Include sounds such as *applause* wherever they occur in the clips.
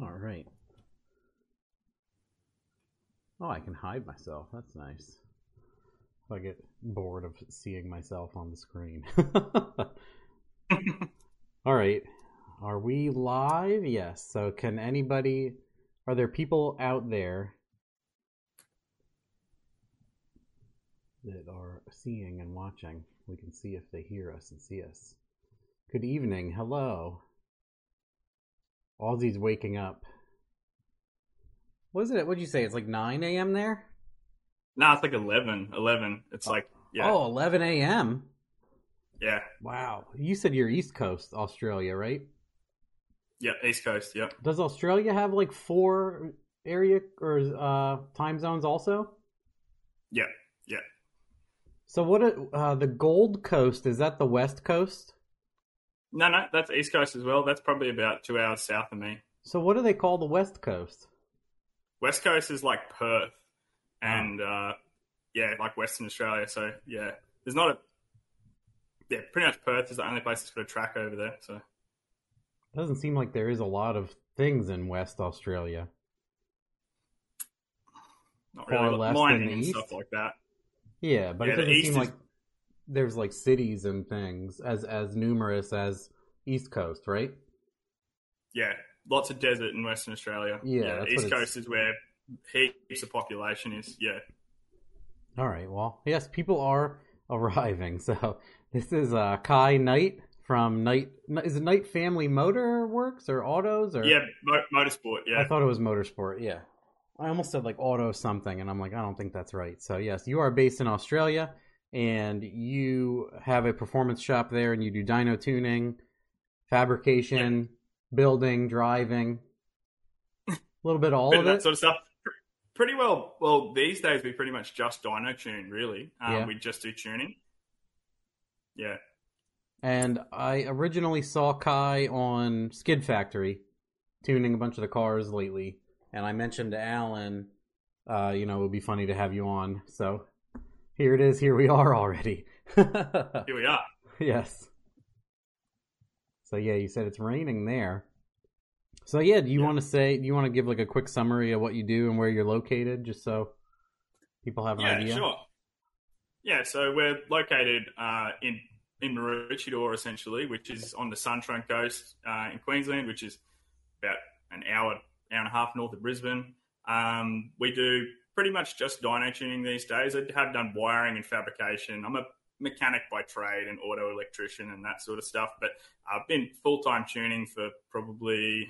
All right. Oh, I can hide myself. That's nice. If I get bored of seeing myself on the screen. *laughs* All right. Are we live? Yes. So, can anybody. Are there people out there that are seeing and watching? We can see if they hear us and see us. Good evening. Hello. Aussie's waking up. What is it? What'd you say? It's like 9 a.m. there? No, it's like 11. 11. It's like, yeah. Oh, 11 a.m. Yeah. Wow. You said you're East Coast, Australia, right? Yeah. East Coast. Yep. Does Australia have like four area or uh, time zones also? Yeah. Yeah. So what? Uh, the Gold Coast is that the West Coast? No, no, that's East Coast as well. That's probably about two hours south of me. So what do they call the West Coast? West Coast is like Perth, and uh, yeah, like Western Australia. So yeah, there's not a yeah, pretty much Perth is the only place that's got a track over there. So Doesn't seem like there is a lot of things in West Australia. not Far really less mining and east? stuff like that. Yeah, but Yeah, it doesn't seem is- like there's like cities and things as as numerous as East Coast, right? Yeah, lots of desert in Western Australia. Yeah, that's East Coast is where heaps of population is. Yeah, All right. Well, yes, people are *laughs* arriving. So this is uh, Kye Knight from Knight. Is it Knight Family Motor Works or Autos or? yeah, mo- motorsport. Yeah. I thought it was Motorsport. Yeah, I almost said like Auto something, and I'm like, I don't think that's right. So yes, you are based in Australia, and you have a performance shop there, and you do dyno tuning, fabrication, building, driving, a little bit of all bit of of that it. sort of stuff. Pretty well. Well, these days we pretty much just dyno tune. Really, um, Yeah. we just do tuning. Yeah, And I originally saw Kye on Skid Factory tuning a bunch of the cars lately. And I mentioned to Alan, uh, you know, it would be funny to have you on. So here it is. Here we are already. *laughs* here we are. yes. So yeah, you said it's raining there. So yeah, do you Yeah. want to say, do you want to give like a quick summary of what you do and where you're located just so people have an Yeah, idea? sure. Yeah, so we're located uh, in in Maroochydore, essentially, which is on the Sunshine Coast uh, in Queensland, which is about an hour, hour and a half north of Brisbane. Um, we do pretty much just dyno tuning these days. I have done wiring and fabrication. I'm a mechanic by trade and auto electrician and that sort of stuff, but I've been full time tuning for probably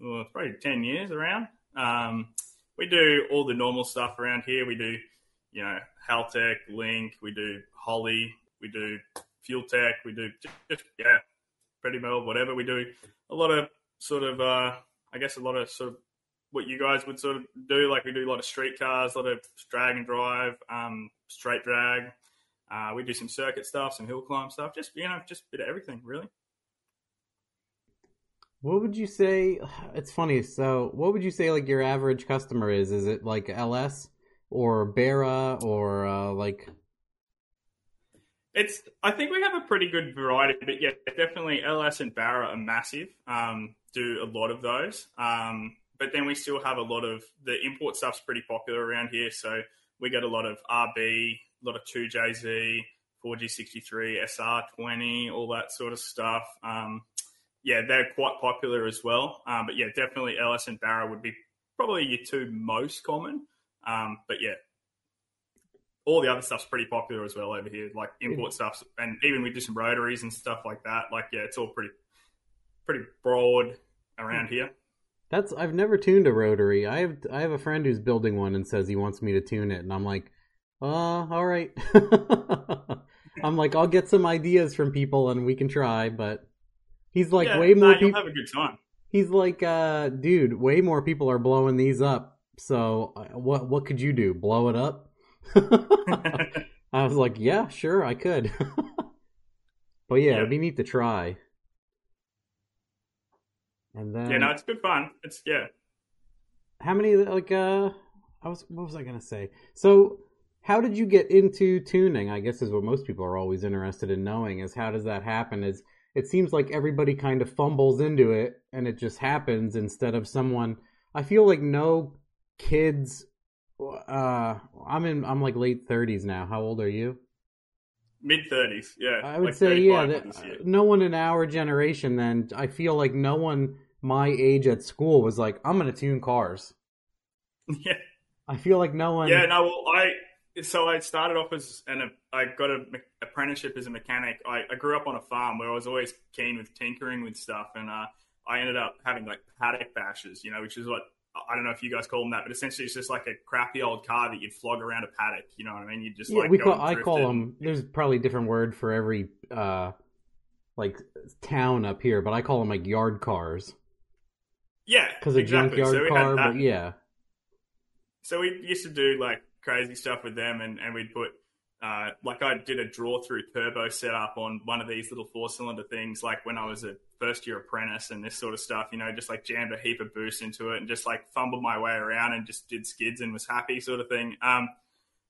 well, probably ten years around. Um, we do all the normal stuff around here. We do you know, Haltech, Link, we do Holley, we do Fuel Tech, we do just, yeah, pretty well, whatever. We do a lot of sort of, uh, I guess, a lot of sort of what you guys would sort of do. Like we do a lot of street cars, a lot of drag and drive, um, straight drag. Uh, we do some circuit stuff, some hill climb stuff, just you know, just a bit of everything, really. What would you say? *sighs* It's funny. So, what would you say like your average customer is? Is it like LS or Barra or uh, like? It's. I think we have a pretty good variety, but yeah, definitely LS and Barra are massive. Um, do a lot of those. Um, but then we still have a lot of the import stuff's pretty popular around here. So we get a lot of RB, a lot of 2JZ, 4G63, SR20, all that sort of stuff. Um, yeah, they're quite popular as well. Um, but yeah, definitely LS and Barra would be probably your two most common. Um, but yeah, all the other stuff's pretty popular as well over here, like import stuff, and even we do some rotaries and stuff like that. Like, yeah, it's all pretty, pretty broad around here. That's I've never tuned a rotary. I have I have a friend who's building one and says he wants me to tune it, and I'm like, uh, all right. *laughs* I'm like, I'll get some ideas from people and we can try, but he's like yeah, way more nah, people. have a good time. He's like, uh, dude, way more people are blowing these up. So uh, what what could you do? Blow it up? *laughs* *laughs* I was like, yeah, sure, I could. but yeah, Yeah. it'd be neat to try. And then yeah, no, it's good fun. It's yeah, how many like uh I was what was I gonna say? So how did you get into tuning? I guess is what most people are always interested in knowing is how does that happen? Is it seems like everybody kind of fumbles into it and it just happens instead of someone. I feel like no kids. Uh, I'm in. I'm like late thirties now. How old are you? Mid thirties. Yeah. I would like say yeah. 35 this year. That, no one in our generation. Then I feel like no one my age at school was like, I'm gonna tune cars. *laughs* yeah. I feel like no one. Yeah, no, well, I so I started off as and I got an apprenticeship as a mechanic. I, I grew up on a farm where I was always keen with tinkering with stuff, and uh, I ended up having like paddock bashes, you know, which is what I don't know if you guys call them that, but essentially it's just like a crappy old car that you'd flog around a paddock. You know what I mean? You just Yeah, like we call. I call them. There's probably a different word for every uh, like town up here, but I call them like yard cars Yeah, because a exactly. junkyard so car. But yeah, So we used to do like crazy stuff with them, and, and we'd put uh, like I did a draw through turbo setup on one of these little four cylinder things, like when I was a first year apprentice and this sort of stuff. You know, just like jammed a heap of boost into it and just like fumbled my way around and just did skids and was happy, sort of thing. Um,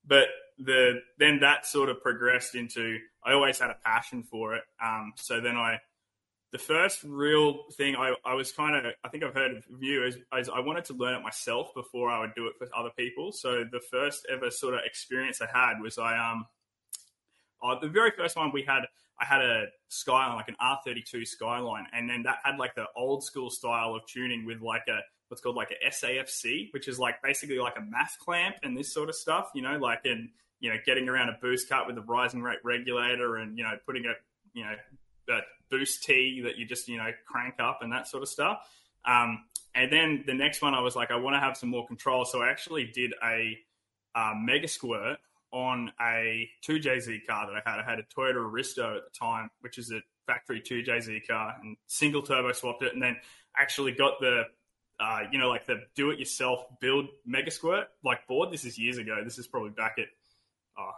but the then that sort of progressed into I always had a passion for it. Um, so then I the first real thing I, I was kind of I think I've heard of you is, is I wanted to learn it myself before I would do it for other people. So the first ever sort of experience I had was I um uh, the very first one we had I had a Skyline like an R32 Skyline and then that had like the old school style of tuning with like a what's called like a SAFC which is like basically like a MAF clamp and this sort of stuff you know like in you know getting around a boost cut with a rising rate regulator and you know putting a you know a boost T that you just you know crank up and that sort of stuff. Um, and then the next one, I was like, I want to have some more control, so I actually did a uh, Mega Squirt on a 2JZ car that I had. I had a Toyota Aristo at the time, which is a factory 2JZ car, and single turbo swapped it, and then actually got the uh, you know like the do-it-yourself build Mega Squirt like board. This is years ago. This is probably back at oh,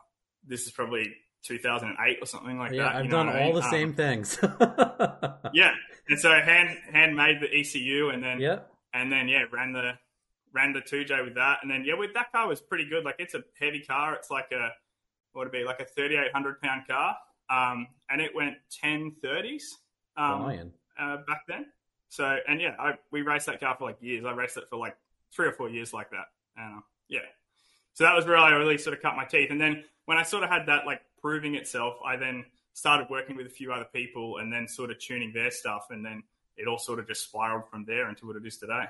this is probably 2008 or something like yeah. that. I've you know done what I all mean? the Um, same things. *laughs* yeah, and so hand hand made the ECU, and then Yep. and then yeah, ran the ran the two J with that, and then yeah, with that car was pretty good. Like it's a heavy car. It's like a what would it be like a thirty eight hundred pound car, um, and it went ten thirties um, Flying. uh, back then. So and yeah, I, we raced that car for like years. I raced it for like three or four years like that. And uh, yeah, so that was where I really sort of cut my teeth. And then when I sort of had that like proving itself, I then started working with a few other people and then sort of tuning their stuff, and then it all sort of just spiraled from there into what it is today.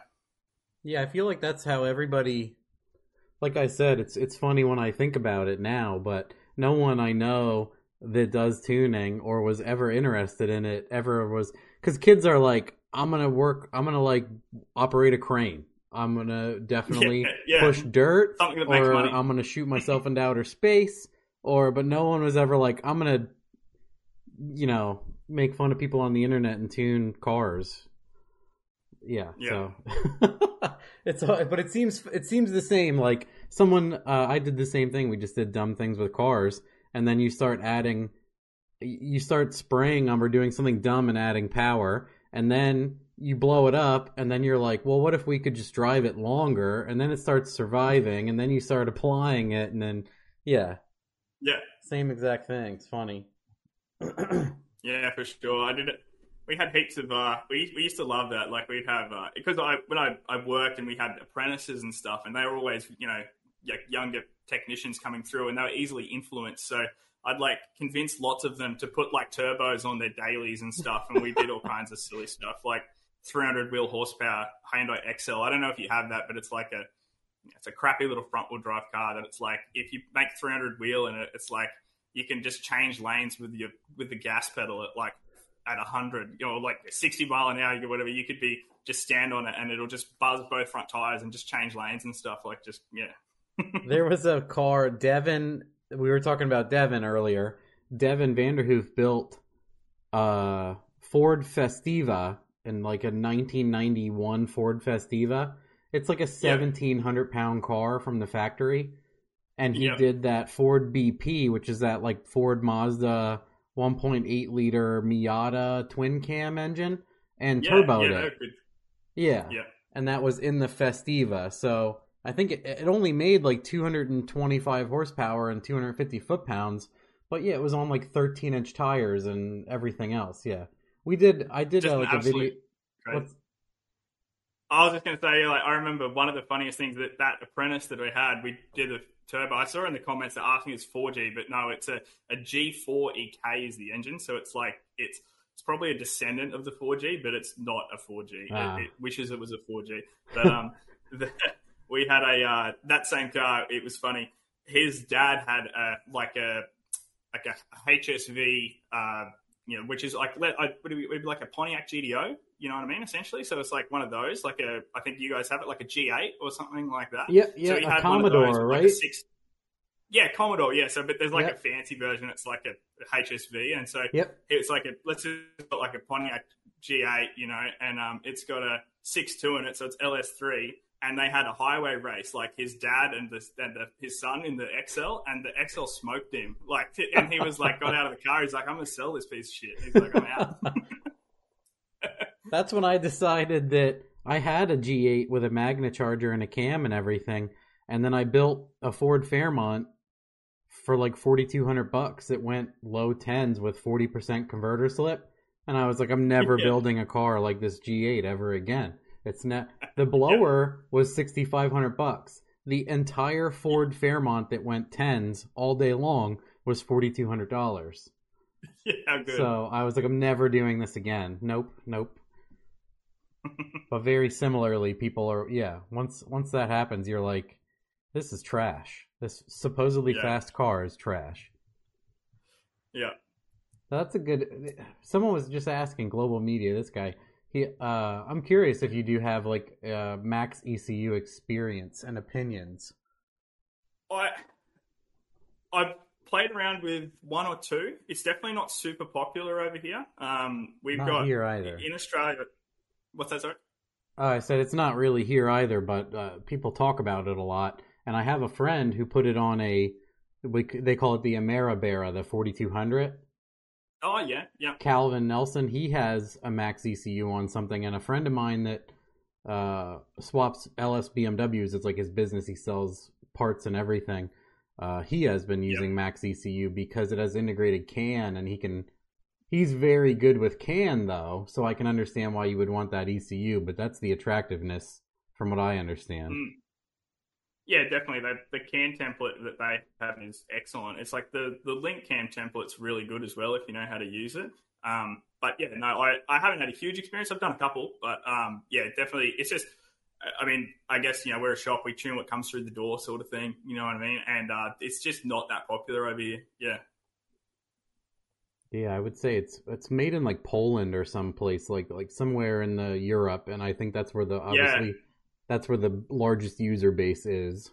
Yeah, I feel like that's how everybody. Like I said, it's it's funny when I think about it now, but no one I know that does tuning or was ever interested in it ever was because kids are like, I'm gonna work, I'm gonna like operate a crane, I'm gonna *laughs* definitely Yeah, yeah. push dirt, Something that makes or. I'm gonna shoot myself *laughs* into outer space, or but no one was ever like, I'm gonna, you know, make fun of people on the internet and tune cars. Yeah. Yeah. So *laughs* it's but it seems it seems the same. Like someone, uh, I did the same thing. We just did dumb things with cars, and then you start adding, you start spraying them or doing something dumb and adding power, and then you blow it up, and then you're like, well, what if we could just drive it longer? And then it starts surviving, and then you start applying it, and then yeah, Yeah, same exact thing. It's funny. *clears throat* yeah, for sure. I did it. We had heaps of. Uh, we we used to love that. Like we'd have uh, because I when I, I worked and we had apprentices and stuff, and they were always you know younger technicians coming through, and they were easily influenced. So I'd like convince lots of them to put like turbos on their dailies and stuff, and we did all kinds of silly stuff like 300 wheel horsepower Hyundai Excel. I don't know if you have that, but it's like a it's a crappy little front wheel drive car that it's like if you make 300 wheel in it, it's like you can just change lanes with your with the gas pedal at like at 100, you know, like 60 mile an hour or whatever. You could be just stand on it and it'll just buzz both front tires and just change lanes and stuff. Like just yeah, *laughs* there was a car, Devin. We were talking about Devin earlier. Devin Vanderhoof built a Ford Festiva in like a 1991 Ford Festiva. It's like a 1700 pound car from the factory. And he Yep. did that Ford BP, which is that like Ford Mazda 1.8 liter Miata twin cam engine, and yeah, turboed yeah, it. Yeah. Yeah. And that was in the Festiva. So I think it, it only made like 225 horsepower and 250 foot pounds. But yeah, it was on like 13 inch tires and everything else. Yeah. We did. I did uh, like a video. what's- I was just going to say, like, I remember one of the funniest things that that apprentice that we had, we did a turbo. I saw in the comments that asking it's 4G, but no, it's a, a G4 EK is the engine. So it's like, it's it's probably a descendant of the 4G, but it's not a 4G. Ah. It, it wishes it was a 4G. But um, *laughs* the, we had a, uh, that same car, it was funny. His dad had a, like a, like a HSV, uh, you know, which is like, let- I- would it be, would it be like a Pontiac GTO? You know what I mean? Essentially. So it's like one of those, like a, I think you guys have it, like a G8 or something like that. Yeah, yeah, so a had one of those, Commodore, like a right? six- yeah, Commodore. Yeah. So, but there's like Yep. a fancy version. It's like a HSV, and so Yep. it's like a let's just put like a Pontiac G8, you know, and um, it's got a six two in it, so it's LS3. And they had a highway race, like his dad and, the, and the, his son in the Excel, and the Excel smoked him. Like, and he was like, got out of the car. He's like, I'm gonna sell this piece of shit. He's like, I'm out. *laughs* That's when I decided that I had a G8 with a Magna charger and a cam and everything, and then I built a Ford Fairmont for like forty two hundred bucks. It went low tens with forty percent converter slip, and I was like, I'm never Yeah. building a car like this G8 ever again. It's not. *laughs* The blower was sixty five hundred bucks. The entire Ford Fairmont that went tens all day long was forty two hundred dollars. *laughs* yeah, good. So I was like, I'm never doing this again. Nope, nope. But very similarly, people are yeah. Once once that happens, you're like, this is trash. This supposedly Yeah. fast car is trash. yeah. That's a good. Someone was just asking global media. This guy. He. Uh, I'm curious if you do have like uh, MaxxECU experience and opinions. I I've played around with one or two. It's definitely not super popular over here. Um, we've Not got here either. in Australia. What's that? Sorry. Uh, I said it's not really here either, but uh, people talk about it a lot. And I have a friend who put it on a, we, they call it the Ameribera, the 4200. Oh yeah, yeah. Calvin Nelson, he has a MaxxECU on something, and a friend of mine that uh, swaps LS BMWs, it's like his business. He sells parts and everything. Uh, he has been using MaxxECU because it has integrated CAN, and he can. He's very good with CAN though, so I can understand why you would want that ECU. But that's the attractiveness, from what I understand. Mm. Yeah, definitely. The, the CAN template that they have is excellent. It's like the, the link CAN template's really good as well if you know how to use it. Um, but yeah, no, I, I haven't had a huge experience. I've done a couple, but um, yeah, definitely. It's just, I mean, I guess, you know, we're a shop, we tune what comes through the door sort of thing. You know what I mean? And uh, it's just not that popular over here. Yeah. Yeah, I would say it's it's made in like Poland or someplace like like somewhere in the Europe, and I think that's where the obviously that's where the largest user base is.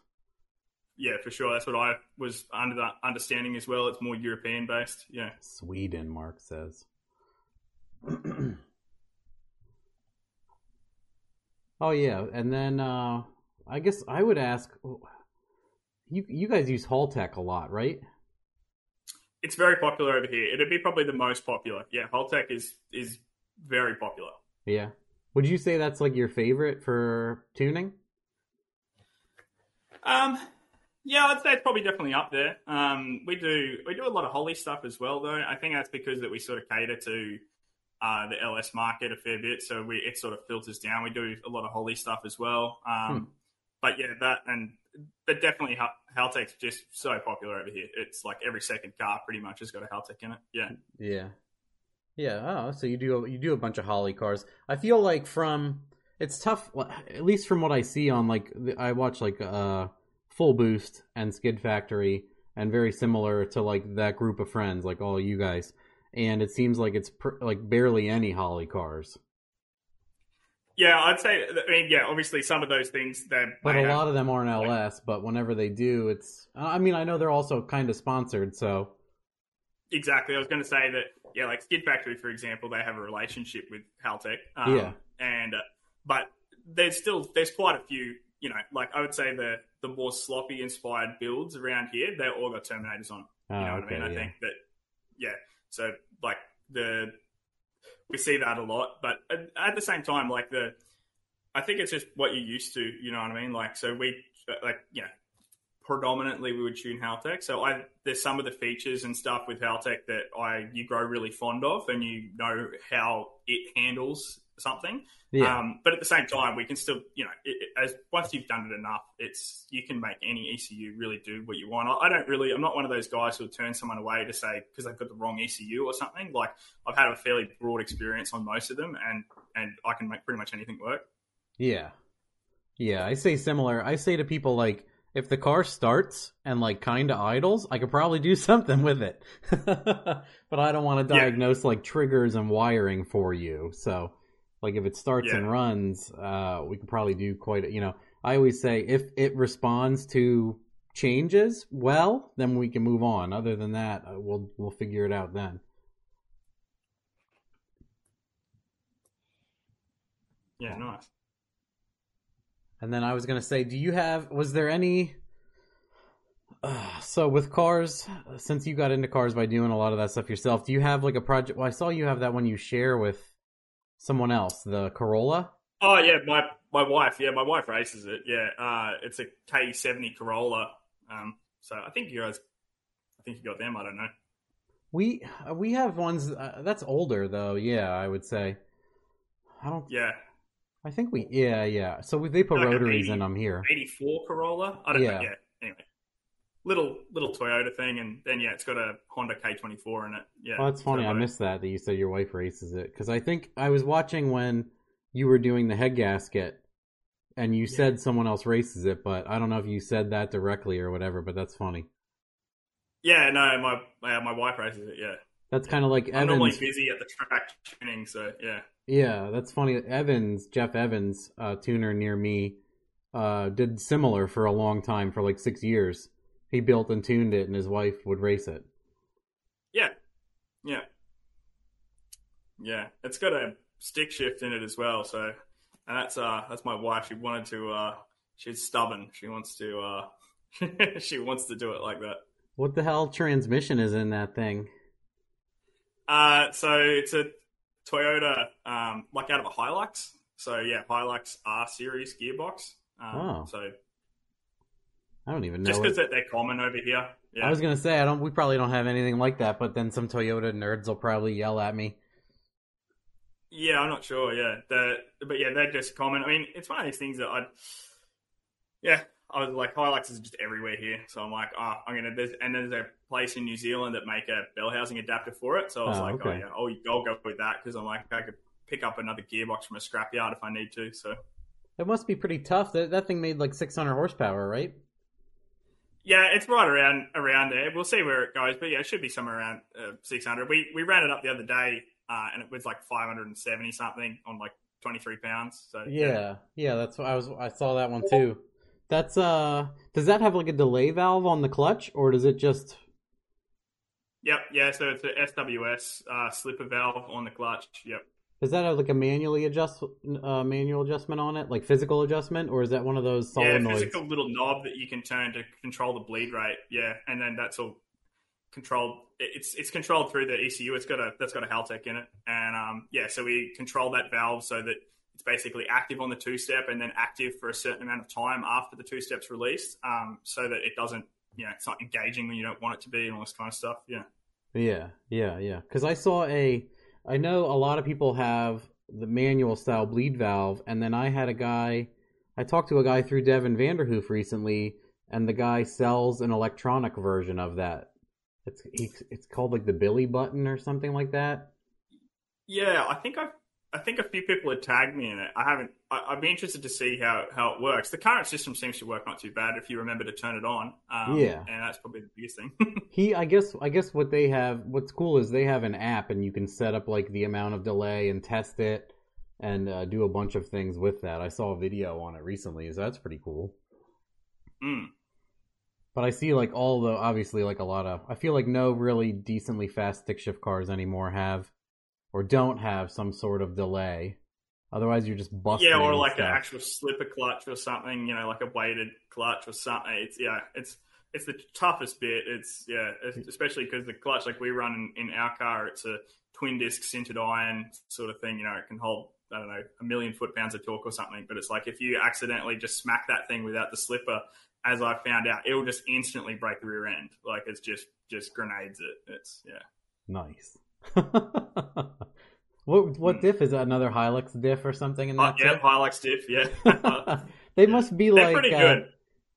Yeah, for sure. That's what I was under that understanding as well. It's more European based. Yeah. Sweden, Mark says. *clears throat* oh yeah, and then uh I guess I would ask you you guys use Haltech a lot, right? It's very popular over here. It'd be probably the most popular. Yeah, Haltech is is very popular. Yeah. Would you say that's like your favorite for tuning? Um, yeah, I'd say it's probably definitely up there. Um, we do we do a lot of Holley stuff as well, though. I think that's because that we sort of cater to uh, the LS market a fair bit, so we it sort of filters down. We do a lot of Holley stuff as well. Um, but yeah, that and but definitely Hal- Haltech's just so popular over here. It's like every second car pretty much has got a Haltech in it. Yeah. Yeah. Yeah. Oh, so you do you do a bunch of Holley cars. I feel like from it's tough, at least from what I see on like I watch like uh Full Boost and Skid Factory, and very similar to like that group of friends, like all you guys. And it seems like it's pr- like barely any Holley cars, Yeah, I'd say. I mean, yeah, obviously some of those things they're but a lot of them aren't LS. But whenever they do, it's I mean I know they're also kind of sponsored, so Exactly. I was going to say that, yeah, like Skid Factory, for example, they have a relationship with Haltech. Um, Yeah. And, uh, but there's still, there's quite a few, you know, like I would say the, the more sloppy inspired builds around here, they're all got Terminators on. oh, You know what okay, I mean? I yeah. think that, yeah. So, like, the, we see that a lot. But at, the same time, like, the, I think it's just what you're used to, you know what I mean? Like, so we, uh, like, you know, predominantly we would tune Haltech. So I there's some of the features and stuff with Haltech that I you grow really fond of, and you know how it handles something. Yeah. Um, but at the same time, we can still, you know, it, it, as once you've done it enough, it's you can make any ECU really do what you want. I, I don't really, I'm not one of those guys who'll turn someone away to say because they've got the wrong ECU or something. Like I've had a fairly broad experience on most of them, and and I can make pretty much anything work. Yeah. Yeah, I say similar. I say to people like if the car starts and like kind of idles, I could probably do *laughs* something with it. *laughs* but I don't want to Yeah. diagnose like triggers and wiring for you. So like if it starts Yeah. and runs, uh we could probably do quite a, you know, I always say if it responds to changes well, then we can move on. Other than that, uh, we'll we'll figure it out then. Yeah, nice. And then I was gonna say, do you have? Was there any? Uh, so with cars, since you got into cars by doing a lot of that stuff yourself, do you have like a project? Well, I saw you have that one you share with someone else, the Corolla. Oh yeah, my my wife, yeah, my wife races it. Yeah, uh, it's a K seventy Corolla. Um, so I think you guys, I think you got them. I don't know. We uh, we have ones uh, that's older though. Yeah, I would say. I don't. Yeah, I think we. Yeah, yeah. So we, they put Like rotaries 80 in them here. eighty four Corolla. I don't Yeah. know. Yeah. Little little Toyota thing, and then yeah, it's got a Honda K twenty four in it. Yeah. Oh, that's funny. So, I missed that that you said your wife races it because I think I was watching when you were doing the head gasket, and you said someone else races it, but I don't know if you said that directly or whatever. But that's funny. Yeah, no, my uh, my wife races it. Yeah, That's kind of like I'm normally busy at the track tuning, so yeah. Yeah, that's funny. Evans, Jeff Evans, uh, tuner near me, uh, did similar for a long time for like six years. He built and tuned it, and his wife would race it. Yeah, yeah, yeah. It's got a stick shift in it as well. So, and that's uh that's my wife. She wanted to. uh She's stubborn. She wants to. uh *laughs* She wants to do it like that. What the hell transmission is in that thing? Uh So it's a Toyota, um, like out of a Hilux. So yeah, Hilux R series gearbox. Um, Oh. So I don't even know. just because they're common over here. Yeah. I was gonna say I don't. We probably don't have anything like that, but then some Toyota nerds will probably yell at me. Yeah, I'm not sure. Yeah, the, but yeah, they're just common. I mean, it's one of these things that I, yeah, I was like, Hilux is just everywhere here, so I'm like, oh, I'm gonna. There's, and there's a place in New Zealand that make a bell housing adapter for it, so I was Oh, like, oh yeah, I'll, I'll go with that because I'm like, I could pick up another gearbox from a scrapyard if I need to. So It must be pretty tough. That that thing made like 600 horsepower, right? Yeah, it's right around around there. We'll see where it goes, but yeah, it should be somewhere around uh, 600. We we ran it up the other day, uh, and it was like 570 something on like 23 pounds. So Yeah, yeah. That's what I was. I saw that one too. That's uh. Does that have like a delay valve on the clutch, or does it just? Yep, yeah, so it's a SWS uh, slipper valve on the clutch. Yep. Does that have like a manually adjust uh, manual adjustment on it, like physical adjustment, or is that one of those Yeah, solenoids? physical little knob that you can turn to control the bleed rate. Yeah, and then that's all controlled. It's it's controlled through the ECU. It's got a that's got a Haltech in it, and um yeah, so we control that valve so that it's basically active on the two step and then active for a certain amount of time after the two steps released, um so that it doesn't you know it's not engaging when you don't want it to be and all this kind of stuff. Yeah. Yeah, yeah, yeah. Because I saw a, I know a lot of people have the manual style bleed valve, and then I had a guy, I talked to a guy through Devin Vanderhoof recently, and the guy sells an electronic version of that. It's it's called like the Billy button or something like that. Yeah, I think I've I think a few people had tagged me in it. I haven't. I, I'd be interested to see how, how it works. The current system seems to work not too bad if you remember to turn it on. Um, Yeah. and that's probably the biggest thing. *laughs* He, I guess, I guess what they have, what's cool is they have an app, and you can set up like the amount of delay and test it, and uh, do a bunch of things with that. I saw a video on it recently, so that's pretty cool. mm. But I see like all the obviously like a lot of I feel like no really decently fast stick shift cars anymore have or don't have some sort of delay. Otherwise you're just busting. Yeah, or like an actual slipper clutch or something. You know, like a weighted clutch or something. It's yeah, it's it's the toughest bit. It's yeah, it's, hmm. especially because the clutch like we run in, in our car, it's a twin disc sintered iron sort of thing. You know, it can hold I don't know a million foot pounds of torque or something. But it's like if you accidentally just smack that thing without the slipper, as I found out, it'll just instantly break the rear end. Like it's just just grenades it. It's yeah. Nice. *laughs* what what Hmm. diff is that? Another Hilux diff or something in Uh, yeah. Hilux diff. Yeah, *laughs* they must be they're like pretty uh, good.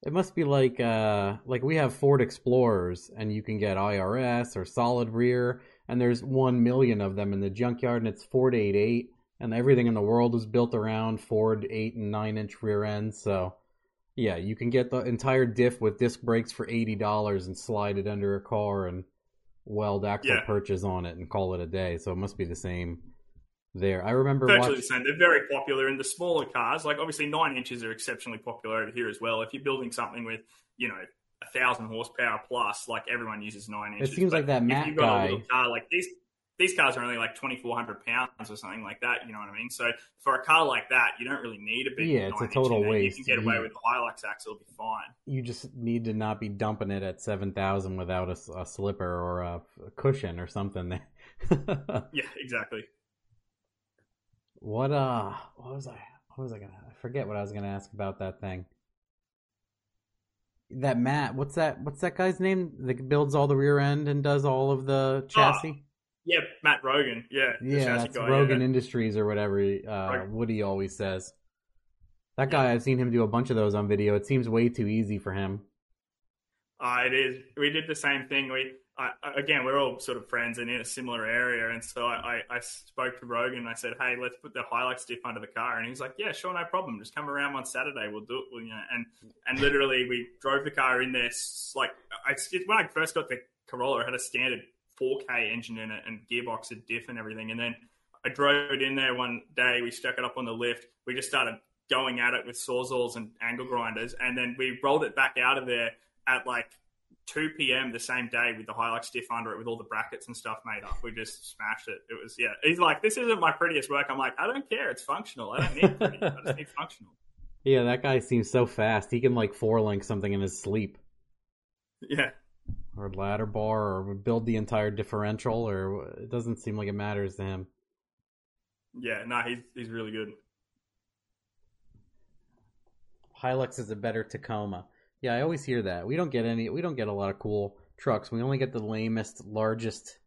It must be like uh like we have Ford Explorers and you can get IRS or solid rear and there's 1 million of them in the junkyard and it's Ford 88 and everything in the world is built around Ford 8 and 9 inch rear ends so yeah, you can get the entire diff with disc brakes for $80 and slide it under a car and weld axle Yeah. perches on it and call it a day. So it must be the same there. I remember Virtually watching the same. They're very popular in the smaller cars. Like obviously, nine inches are exceptionally popular over here as well. If you're building something with, you know, a thousand horsepower plus, like everyone uses nine inches. It seems But like that Matt guy- car like these, these cars are only like twenty four hundred pounds or something like that. You know what I mean? So for a car like that, you don't really need a big. Yeah, it's a total waste. You can get away You- with the Hilux axle, it'll be fine. you just need to not be dumping it at 7000 without a slipper or a, a cushion or something there *laughs* Yeah, exactly. what uh what was i what was i gonna i forget what i was gonna ask about that thing that matt what's that what's that guy's name that builds all the rear end and does all of the chassis Yeah, Matt Rogan. Yeah, yeah that's guy, rogan yeah. industries or whatever uh woody always says that guy i've seen him do a bunch of those on video it seems way too easy for him Uh, it is. We did the same thing. We I, I- again, we're all sort of friends and in a similar area, and so I, I, I spoke to Rogan. and I said, "Hey, let's put the Hilux diff under the car," and he's like, "Yeah, sure, no problem. Just come around on Saturday. We'll do it." Well, you know, and and literally, we drove the car in there. Like I when I first got the Corolla, it had a standard 4K engine in it and gearbox and diff and everything, and then I drove it in there one day. We stuck it up on the lift. We just started going at it with sawzalls and angle grinders, and then we rolled it back out of there at like 2 p.m. the same day with the Hilux diff under it with all the brackets and stuff made up. We just smashed it. It was yeah. He's like, this isn't my prettiest work. I'm like, I don't care. It's functional. I don't need pretty. I just need *laughs* functional. yeah that guy seems so fast he can like four link something in his sleep Yeah. Or ladder bar or build the entire differential or it doesn't seem like it matters to him. Yeah. No, he's he's really good. Hilux is a better Tacoma. Yeah, I always hear that. We don't get any we don't get a lot of cool trucks. We only get the lamest, largest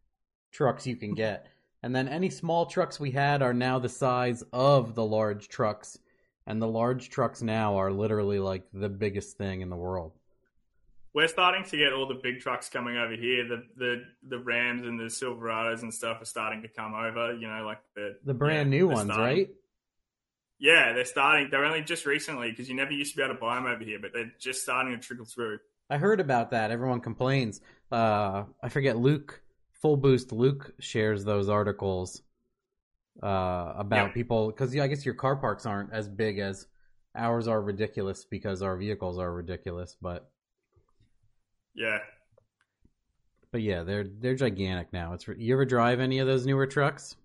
trucks you can get. And then any small trucks we had are now the size of the large trucks. And the large trucks now are literally like the biggest thing in the world. We're starting to get all the big trucks coming over here. The the the Rams and the Silverados and stuff are starting to come over. You know, like the The brand yeah, new ones, starting. right? Yeah, they're starting. They're only just recently because you never used to be able to buy them over here, but they're just starting to trickle through. I heard about that. Everyone complains. Uh, I forget Luke, Full Boost Luke shares those articles uh, about Yeah. people because yeah, I guess your car parks aren't as big as ours are ridiculous because our vehicles are ridiculous. But Yeah, but yeah, they're they're gigantic now. It's you ever drive any of those newer trucks?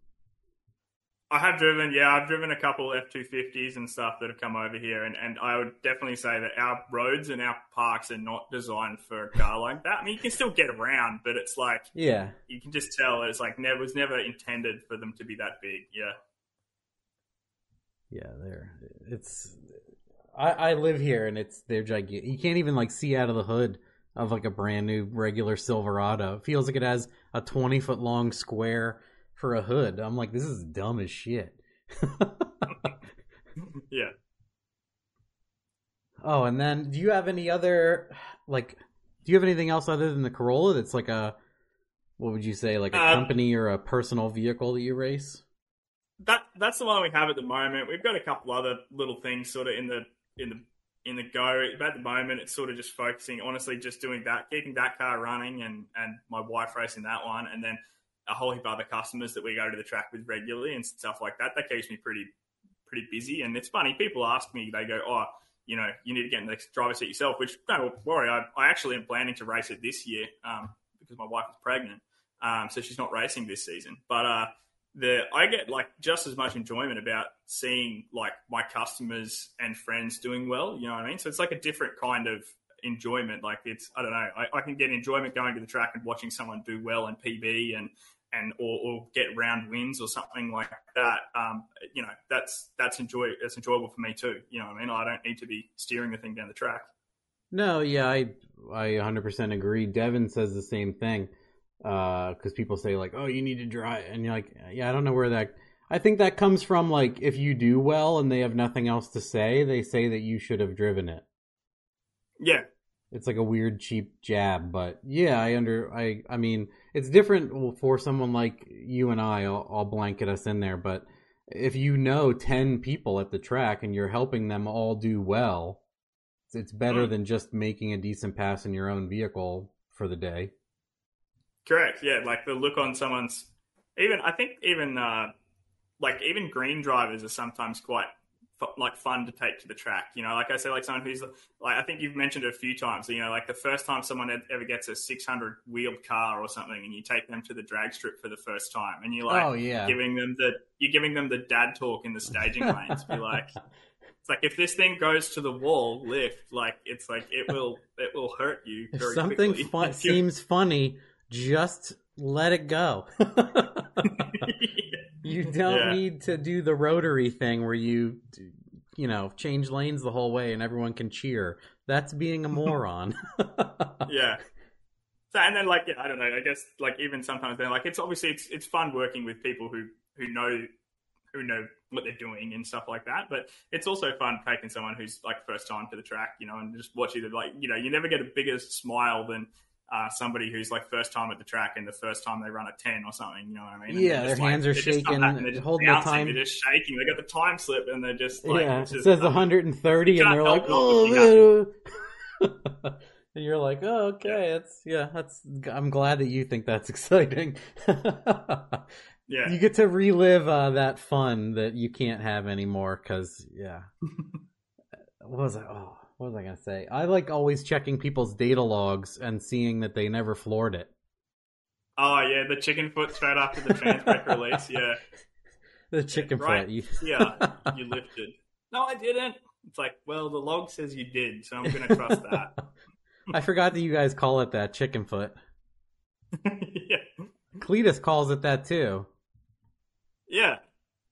I have driven. Yeah, I've driven a couple F two fifties and stuff that have come over here, and, and I would definitely say that our roads and our parks are not designed for a car like that. I mean, you can still get around, but it's like Yeah, you can just tell it's like never was never intended for them to be that big. Yeah, yeah, they're it's. I I live here and it's they're gigantic. You can't even like see out of the hood of like a brand new regular Silverado. It feels like it has a twenty foot long square for a hood. I'm like, this is dumb as shit. *laughs* yeah. oh, and then do you have any other like? Do you have anything else other than the Corolla that's like a what would you say like a Um, company or a personal vehicle that you race? that that's the one we have at the moment. We've got a couple other little things sort of in the in the in the go. But at the moment, it's sort of just focusing, honestly, just doing that, keeping that car running, and and my wife racing that one, and then a whole heap of other customers that we go to the track with regularly and stuff like that. That keeps me pretty pretty busy. And it's funny, people ask me, they go, "Oh, you know, you need to get in the driver's seat yourself." Which don't worry, I, I actually am planning to race it this year um, because my wife is pregnant, um, so she's not racing this season. But uh, the I get like just as much enjoyment about seeing like my customers and friends doing well. You know what I mean? So it's like a different kind of enjoyment. Like it's I don't know. I, I can get enjoyment going to the track and watching someone do well and PB and and or, or get round wins or something like that. Um, you know, that's that's enjoy that's enjoyable for me too. You know what I mean? I don't need to be steering the thing down the track. No, yeah, I I 100% agree. Devin says the same thing because uh, people say like, "Oh, you need to drive," and you're like, "Yeah, I don't know where that." I think that comes from like if you do well and they have nothing else to say, they say that you should have driven it. Yeah, it's like a weird cheap jab, but yeah, I under I I mean it's different for someone like you and I. I'll, I'll blanket us in there, but if you know ten people at the track and you're helping them all do well, it's better mm. than just making a decent pass in your own vehicle for the day. Correct. Yeah, like the look on someone's even I think even uh, like even green drivers are sometimes quite like fun to take to the track. You know, like I said, like someone who's like I think you've mentioned it a few times. You know, like the first time someone ever gets a 600 wheeled car or something, and you take them to the drag strip for the first time, and you're like, oh yeah, giving them the you're giving them the dad talk in the staging lanes. Be like, it's like if this thing goes to the wall, lift. Like it's like it will it will hurt you. if something fu- *laughs* seems funny, just let it go. *laughs* You don't yeah. need to do the rotary thing where you, you know, change lanes the whole way and everyone can cheer. That's being a *laughs* moron. *laughs* yeah. So, and then like yeah, I don't know. I guess like even sometimes then like it's obviously it's it's fun working with people who who know who know what they're doing and stuff like that. But it's also fun taking someone who's like first time to the track, you know, and just watching them like you know you never get a bigger smile than uh, somebody who's like first time at the track and the first time they run a 10 or something, you know what I mean? Yeah, their hands like, are shaking, they're holding the time. They're just shaking. They got the time slip and they're just like, yeah, it just, says 130 and they're like, oh, *laughs* *laughs* and you're like, oh, okay, yeah. it's, yeah, that's, I'm glad that you think that's *laughs* exciting. yeah. You get to relive uh, that fun that you can't have anymore because, yeah. what was it? Oh, what was I gonna say? I like always checking people's data logs and seeing that they never floored it. Oh yeah, the chicken foot straight after the transbrake release. Yeah, *laughs* the chicken right. foot. *laughs* Yeah, you lifted. No, I didn't. It's like, well, the log says you did, so I'm gonna trust that. *laughs* I forgot that you guys call it that chicken foot. yeah. Cleetus calls it that too. Yeah.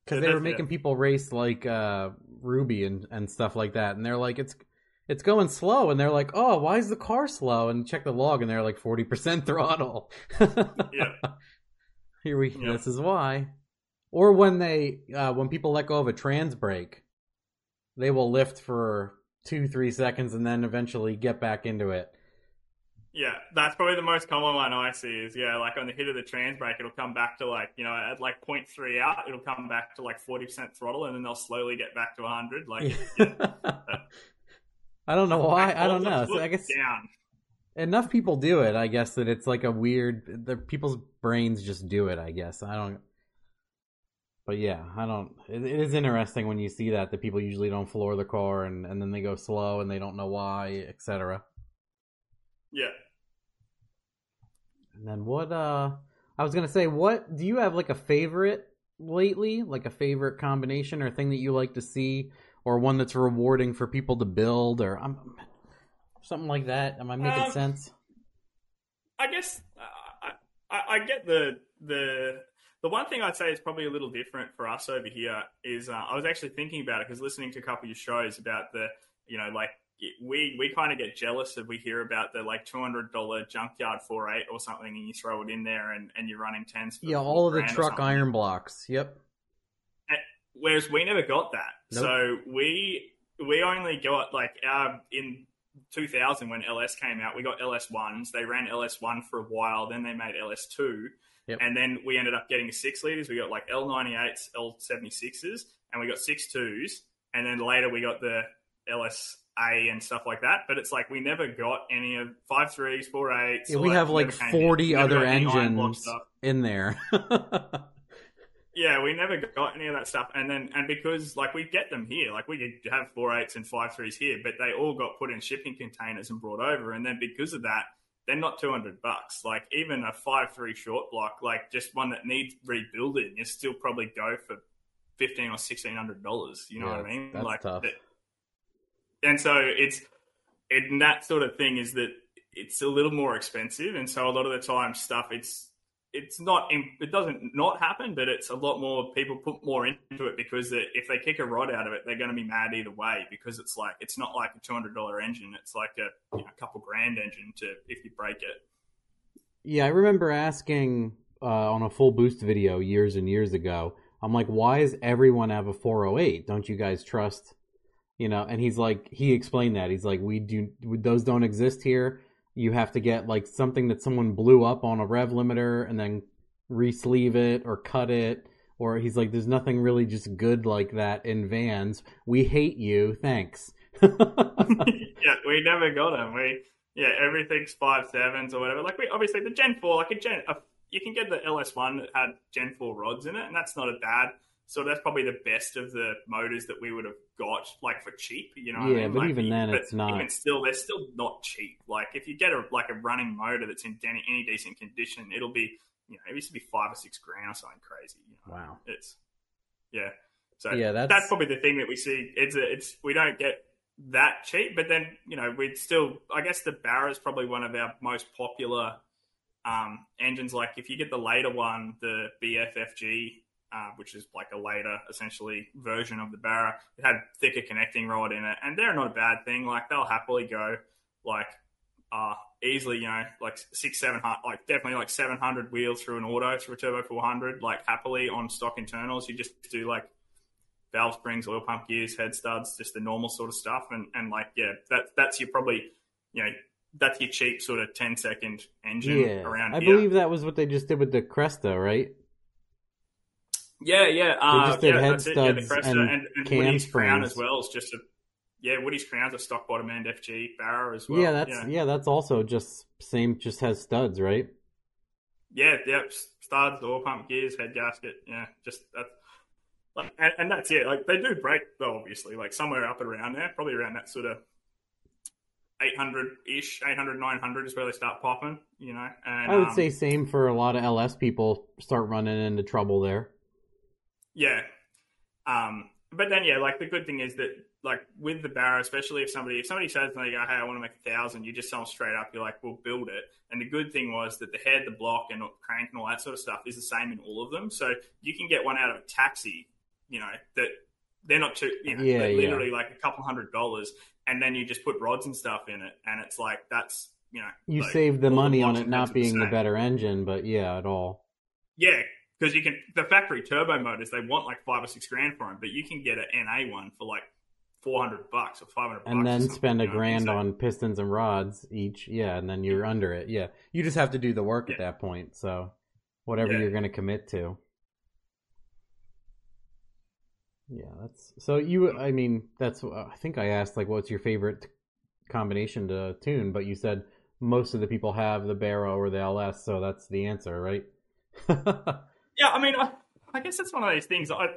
Because they were making yeah. people race like uh, Ruby and, and stuff like that, and they're like, it's it's going slow and they're like oh why is the car slow and check the log and they're like 40% *laughs* throttle yeah *laughs* here we yep. this is why or when they uh, when people let go of a trans brake they will lift for two three seconds and then eventually get back into it yeah, that's probably the most common one I see is yeah, like on the hit of the trans brake, it'll come back to like you know at like 0.3 out, it'll come back to like 40% throttle, and then they'll slowly get back to 100. Like, *laughs* yeah. I don't know why. I don't know. So I guess down. enough people do it. I guess that it's like a weird. The people's brains just do it. I guess I don't. But yeah, I don't. It, it is interesting when you see that that people usually don't floor the car and and then they go slow and they don't know why, etc. Yeah. And then what? Uh, I was gonna say, what do you have like a favorite lately? Like a favorite combination or thing that you like to see? Or one that's rewarding for people to build, or um, something like that. Am I making um, sense? I guess uh, I, I, I, get the the the one thing I'd say is probably a little different for us over here is uh, I was actually thinking about it because listening to a couple of your shows about the you know like we we kind of get jealous if we hear about the like two hundred dollar junkyard four eight or something, and you throw it in there and, and you're running tens. yeah, all of the truck iron blocks. Yep. Whereas we never got that. Nope. So we we only got like our in 2000 when LS came out, we got LS ones. They ran LS one for a while, then they made LS two, yep. and then we ended up getting six liters. We got like L98s, L76s, and we got six twos, and then later we got the LS A and stuff like that. But it's like we never got any of five threes, four eights. Yeah, we like, have like 40 other engines in there. *laughs* Yeah, we never got any of that stuff, and then and because like we get them here, like we have four eights and five threes here, but they all got put in shipping containers and brought over, and then because of that, they're not two hundred bucks. Like even a five three short block, like just one that needs rebuilding, you still probably go for fifteen or sixteen hundred dollars. You know yeah, what I mean? Like, tough. and so it's and that sort of thing is that it's a little more expensive, and so a lot of the time stuff it's it's not it doesn't not happen, but it's a lot more people put more into it because if they kick a rod out of it, they're going to be mad either way because it's like it's not like a two hundred dollar engine; it's like a, you know, a couple grand engine to if you break it. Yeah, I remember asking uh, on a full boost video years and years ago. I'm like, why does everyone have a 408? Don't you guys trust? You know, and he's like, he explained that he's like, we do those don't exist here you have to get like something that someone blew up on a rev limiter and then re-sleeve it or cut it or he's like there's nothing really just good like that in vans. We hate you. Thanks. *laughs* Yeah we never got them we yeah everything's five sevens or whatever. Like we obviously the gen 4 like a gen a, you can get the ls1 that had gen 4 rods in it and that's not a bad so that's probably the best of the motors that we would have got, like for cheap. You know, yeah, I mean? but like, even then, it's not. Even still, they're still not cheap. Like if you get a like a running motor that's in any, any decent condition, it'll be you know it used to be five or six grand or something crazy. You know? Wow, it's yeah. So yeah, that's... that's probably the thing that we see. It's a, it's we don't get that cheap, but then you know we'd still. I guess the Barra is probably one of our most popular um, engines. Like if you get the later one, the BFFG uh, which is like a later, essentially, version of the Barra. It had thicker connecting rod in it, and they're not a bad thing. Like they'll happily go like uh, easily, you know, like six, seven, like definitely like seven hundred wheels through an auto through a turbo four hundred, like happily on stock internals. You just do like valve springs, oil pump gears, head studs, just the normal sort of stuff, and and like yeah, that that's your probably you know that's your cheap sort of 10 second engine yeah, around I here. believe that was what they just did with the Cresta, right? Yeah, yeah, uh, just did yeah, head that's it. Yeah, the studs Cresta and and, and Woody's crown as well is just a yeah. Woody's crown's a stock bottom end FG Barra as well. yeah, that's yeah. that's also just same, just has studs, right? yeah, yeah. Studs, oil pump gears, head gasket. Yeah, just that's Like, and, and that's it. Like they do break though, obviously. Like somewhere up around there, probably around that sort of 800 ish, 800, 900 is where they start popping. You know, and I would um, say same for a lot of LS people start running into trouble there. Yeah. Um, but then yeah, like the good thing is that like with the Barra, especially if somebody if somebody says they go, Hey, I want to make a thousand, you just tell them straight up, you're like, We'll build it. And the good thing was that the head, the block and the crank and all that sort of stuff is the same in all of them. So you can get one out of a taxi, you know, that they're not too you know, Yeah, they're yeah. literally like a couple hundred dollars and then you just put rods and stuff in it and it's like that's you know You like, save the money on it not being the same. better engine, but yeah, at all. Yeah, because you can the factory turbo motors they want like five or six grand for them, but you can get an NA one for like four hundred bucks or five hundred. And then spend a grand on. on pistons and rods each, yeah, and then you're under it. Yeah, you just have to do the work at that point. So, whatever Yeah. you're going to commit to. Yeah, that's so you. I mean, that's. I think I asked like, what's your favorite combination to tune, but you said most of the people have the Barra or the LS, so that's the answer, right? *laughs* Yeah, I mean, I, I guess it's one of those things. I, I don't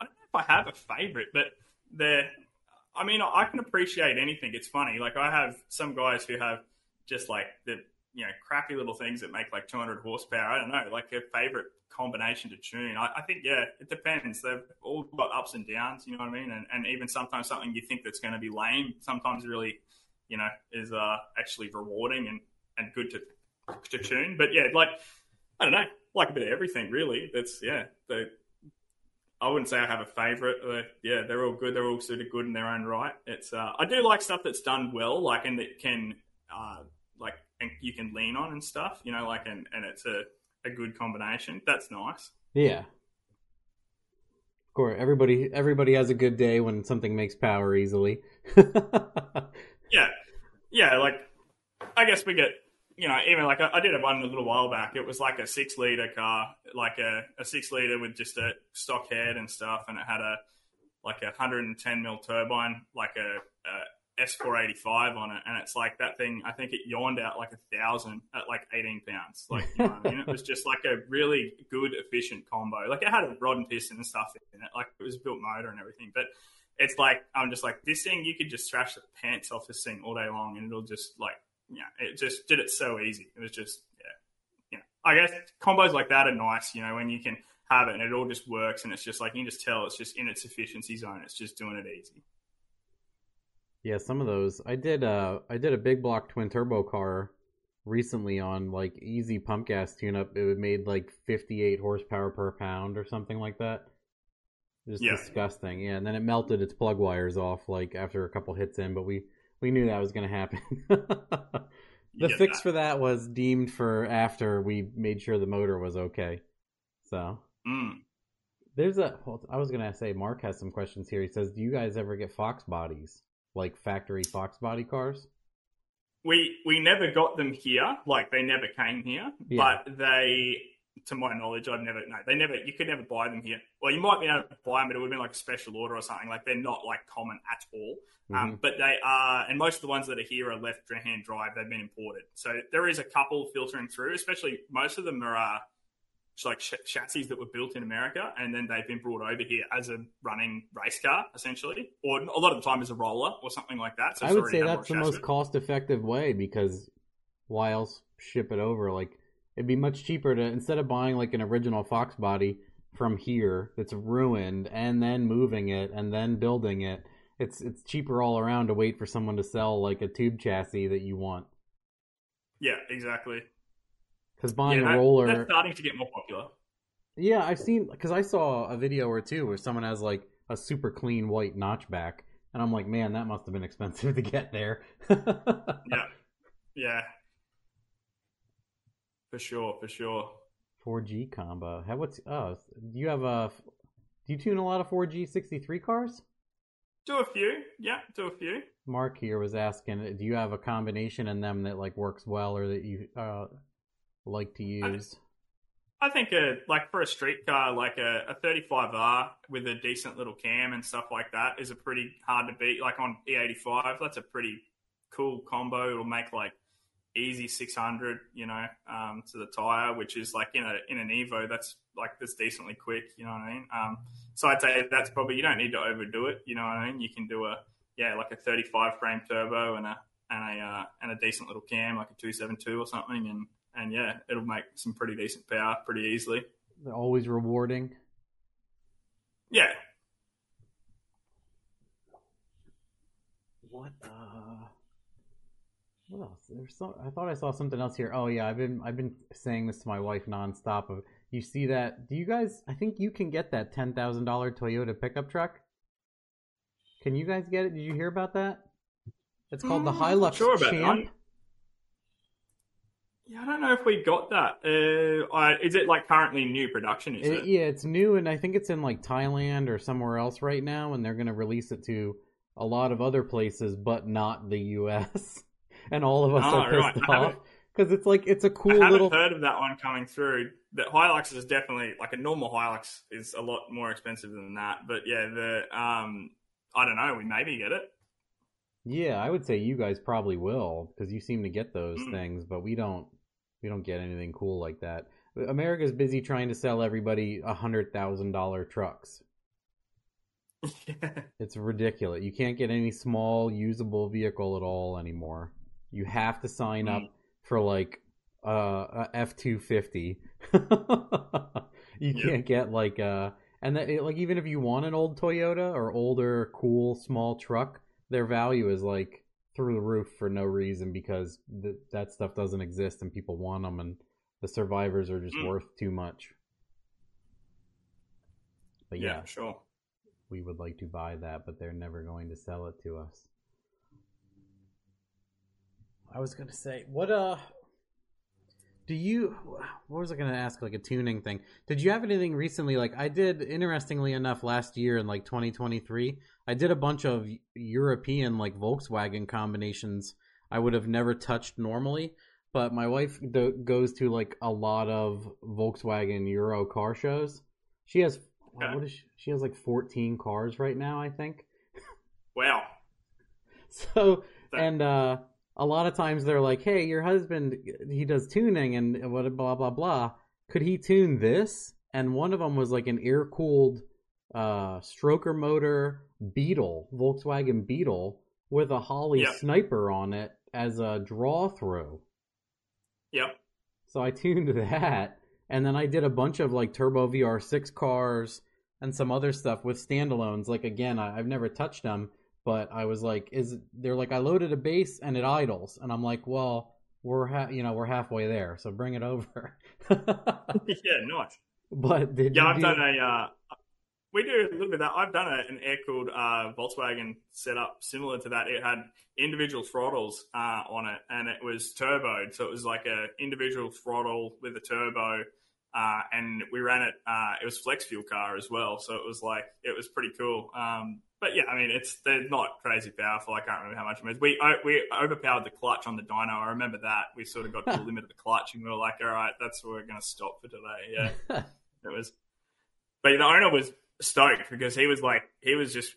know if I have a favorite, but they're. I mean, I can appreciate anything. It's funny. Like I have some guys who have just like the you know crappy little things that make like 200 horsepower. I don't know, like a favorite combination to tune. I, I think yeah, it depends. They've all got ups and downs. You know what I mean? And, and even sometimes something you think that's going to be lame, sometimes really, you know, is uh, actually rewarding and and good to to tune. But yeah, like I don't know, like a bit of everything really. That's yeah. I wouldn't say I have a favorite. Uh, yeah, they're all good. They're all sort of good in their own right. It's uh, I do like stuff that's done well, like and that can uh, like and you can lean on and stuff. You know, like and and it's a a good combination. That's nice. yeah. Of course, everybody everybody has a good day when something makes power easily. *laughs* Yeah, yeah. Like I guess we get you know even like I, I did one a little while back. It was like a six liter car, like a, a six liter with just a stock head and stuff, and it had a like a 110 mil turbine, like a, a S485 on it, and it's like that thing. I think it yawned out like a thousand at like 18 pounds. Like you know I mean, it was just like a really good, efficient combo. Like it had a rod and piston and stuff in it. Like it was built motor and everything, but it's like I'm just like this thing. You could just thrash the pants off this thing all day long, and it'll just like yeah, it just did it so easy. It was just yeah. I guess combos like that are nice. You know, when you can have it and it all just works, and it's just like you can just tell it's just in its efficiency zone. It's just doing it easy. Yeah, some of those. I did uh I did a big block twin turbo car recently on like easy pump gas tune up. It made like 58 horsepower per pound or something like that. Just Yeah. disgusting. Yeah, and then it melted its plug wires off like after a couple hits in, but we we knew that was going to happen. *laughs* The fix that. for that was deemed for after we made sure the motor was okay. So Mm. there's a. hold- I was gonna say Mark has some questions here. He says, "Do you guys ever get Fox bodies, like factory Fox body cars?" We we never got them here, like they never came here, Yeah. but they, to my knowledge, I've never no, they never. You could never buy them here. Well, you might be able to buy them, but it would have been like a special order or something. Like they're not like common at all. Mm-hmm. Um, but they are, and most of the ones that are here are left hand drive. They've been imported, so there is a couple filtering through. Especially most of them are uh, like ch- chassis that were built in America, and then they've been brought over here as a running race car, essentially, or a lot of the time as a roller or something like that. So I would say had a lot that's the chassis. most cost-effective way because why else ship it over? Like it'd be much cheaper to instead of buying like an original Fox body from here that's ruined and then moving it and then building it. It's it's cheaper all around to wait for someone to sell like a tube chassis that you want. Yeah, exactly. Because buying yeah, a roller, That's starting to get more popular. yeah, I've seen because I saw a video or two where someone has like a super clean white notchback, and I'm like, man, that must have been expensive *laughs* to get there. *laughs* Yeah, yeah, for sure, for sure. 4G combo. How what's oh? Do you have a? Do you tune a lot of 4G 63 cars? Do a few, yeah, do a few. Mark here was asking, do you have a combination in them that like works well or that you uh like to use? I think a like for a street car, like a, a 35R with a decent little cam and stuff like that is a pretty hard to beat. Like on E85, that's a pretty cool combo. It'll make like easy 600, you know, um, to the tire, which is like in a in an Evo, that's like that's decently quick. You know what I mean? Um, so I'd say that's probably you don't need to overdo it. You know what I mean? You can do a yeah like a 35 frame turbo and a and a uh, and a decent little cam like a 272 or something and and yeah, it'll make some pretty decent power pretty easily. They're always rewarding. Yeah, What uh what else? There's some I thought I saw something else here. Oh yeah, I've been I've been saying this to my wife nonstop of you see that do you guys I think you can get that ten thousand dollar Toyota pickup truck? Can you guys get it? Did you hear about that? It's called the Mm, Hilux sure Champ. yeah. I don't know if we got that. Uh, I, is it like currently new production? Is It- it? yeah, it's new, and I think it's in like Thailand or somewhere else right now, and they're going to release it to a lot of other places, but not the U.S. *laughs* and all of us Oh, are pissed right. Off because it's like it's a cool I haven't little. heard of that one coming through. That Hilux is definitely like a normal Hilux is a lot more expensive than that. But yeah, the um, I don't know. We maybe get it. Yeah, I would say you guys probably will because you seem to get those Mm. things, but we don't. We don't get anything cool like that. America's busy trying to sell everybody a hundred thousand dollar trucks. *laughs* It's ridiculous. You can't get any small usable vehicle at all anymore. You have to sign up for like uh, a F two fifty. *laughs* You can't get like uh and that, like even if you want an old Toyota or older cool small truck, their value is like through the roof for no reason because th- that stuff doesn't exist and people want them and the survivors are just Mm. worth too much. But yeah, yeah, sure. we would like to buy that, but they're never going to sell it to us. I was gonna say, what uh, do you? What was I gonna ask? Like a tuning thing. Did you have anything recently? Like I did, interestingly enough, last year in like 2023, I did a bunch of European like Volkswagen combinations. I would have never touched normally, but my wife do- goes to like a lot of Volkswagen Euro car shows. She has Okay. what is she? she has like 14 cars right now, I think. Wow. *laughs* So and uh a lot of times they're like, "Hey, your husband he does tuning and what blah blah blah. Could he tune this?" And one of them was like an air-cooled uh stroker motor Beetle, Volkswagen Beetle with a Holley Yep. sniper on it as a draw through. Yep. So I tuned *laughs* that, and then I did a bunch of like Turbo VR6 cars and some other stuff with standalones. Like again, I, I've never touched them, but I was like, is they're like I loaded a base and it idles, and I'm like, well, we're ha- you know we're halfway there, so bring it over. *laughs* yeah, nice. But did Yeah, I've do- done a. Uh, we do a little bit of that. I've done a, an air cooled uh, Volkswagen setup similar to that. It had individual throttles uh, on it, and it was turboed, so it was like a individual throttle with a turbo. Uh, and we ran it. Uh, it was flex fuel car as well, so it was like it was pretty cool. Um, but yeah, I mean, it's they're not crazy powerful. I can't remember how much it was. We we overpowered the clutch on the dyno. I remember that. We sort of got to the *laughs* limit of the clutch, and we were like, all right, that's where we're going to stop for today. Yeah. *laughs* It was, but the owner was stoked because he was like, he was just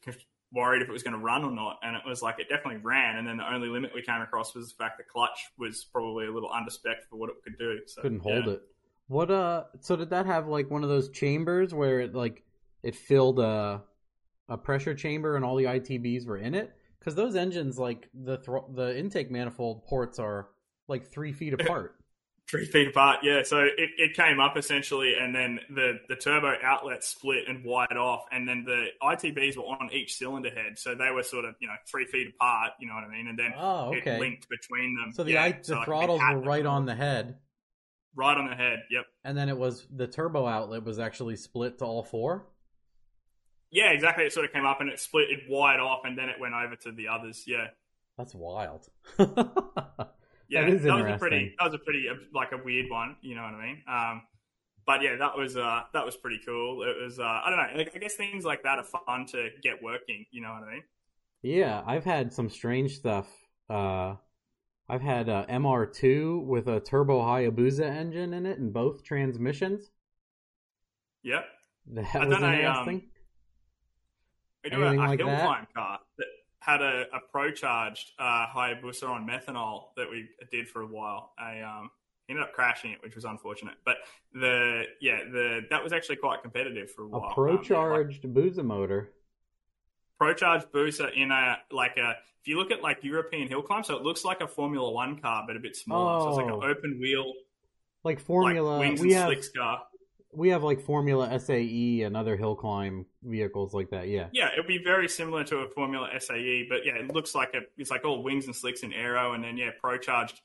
worried if it was going to run or not, and it was like it definitely ran. And then the only limit we came across was the fact the clutch was probably a little underspec for what it could do. So couldn't hold yeah. it. What uh? So did that have like one of those chambers where it like it filled a a pressure chamber and all the ITBs were in it? Because those engines, like the thr- the intake manifold ports, are like three feet *laughs* apart. Three feet apart, yeah. So it, it came up essentially, and then the, the turbo outlet split and wired off, and then the ITBs were on each cylinder head, so they were sort of you know three feet apart. You know what I mean? And then oh, it okay. linked between them. So the yeah, I- the so, throttles were right on the head, right on the head. Yep. and then it was the turbo outlet was actually split to all four. Yeah, exactly. It sort of came up and it split, it wired off, and then it went over to the others. Yeah, That's wild. *laughs* yeah. That is was a pretty, that was a pretty uh, like a weird one. You know what I mean? Um, but yeah, that was uh, that was pretty cool. It was uh, I don't know. Like, I guess things like that are fun to get working. You know what I mean? Yeah, I've had some strange stuff. Uh, I've had uh, MR2 with a turbo Hayabusa engine in it and both transmissions. Yep. That I've was done a, um, We do a, a like hill that? climb car that had a, a pro charged uh, Hayabusa on methanol that we did for a while. I um, ended up crashing it, which was unfortunate. But the yeah the that was actually quite competitive for a while. a Um, pro like charged Busa motor. pro charged booster in a like a if you look at like European hill climb, so it looks like a Formula One car but a bit smaller. So it's like Oh. an open wheel Like Formula, like wings we and have slicks car. We have like Formula SAE and other hill climb vehicles like that. Yeah, Yeah, it would be very similar to a Formula SAE, but yeah, it looks like a it's like all wings and slicks and aero, and then yeah, pro charged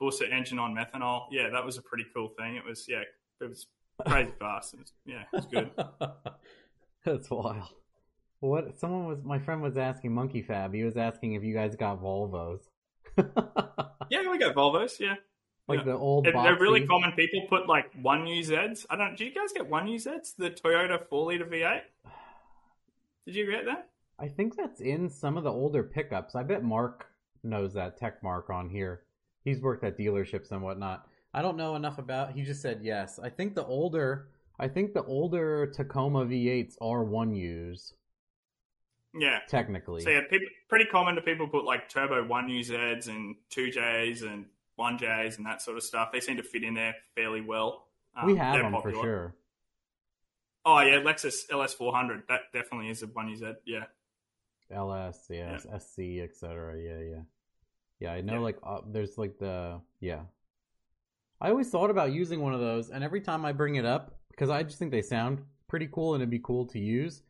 Busa engine on methanol. Yeah, that was a pretty cool thing. It was yeah, it was crazy fast. It was, yeah, it was good. *laughs* That's wild. What someone was my friend was asking Monkey Fab. He was asking if you guys got Volvos. *laughs* yeah, we got Volvos. Yeah, like Yeah. the old They're- they're really common. People put like one UZs. I don't. Do you guys get one UZs? The Toyota four liter V8. Did you get that? I think that's in some of the older pickups. I bet Mark knows that tech mark on here. He's worked at dealerships and whatnot. I don't know enough about. He just said yes. I think the older, I think the older Tacoma V8s are one UZ Yeah. technically. So yeah, people, pretty common to people put like turbo one UZs and two Js and one Js and that sort of stuff. They seem to fit in there fairly well. Um, we have them popular. for sure. Oh yeah, Lexus LS four hundred. That definitely is a one UZ. Yeah. LS, yes, SC, etc. Yeah, yeah, yeah. I know, Yeah. like, uh, there's like the yeah. I always thought about using one of those, and every time I bring it up, because I just think they sound pretty cool and it'd be cool to use.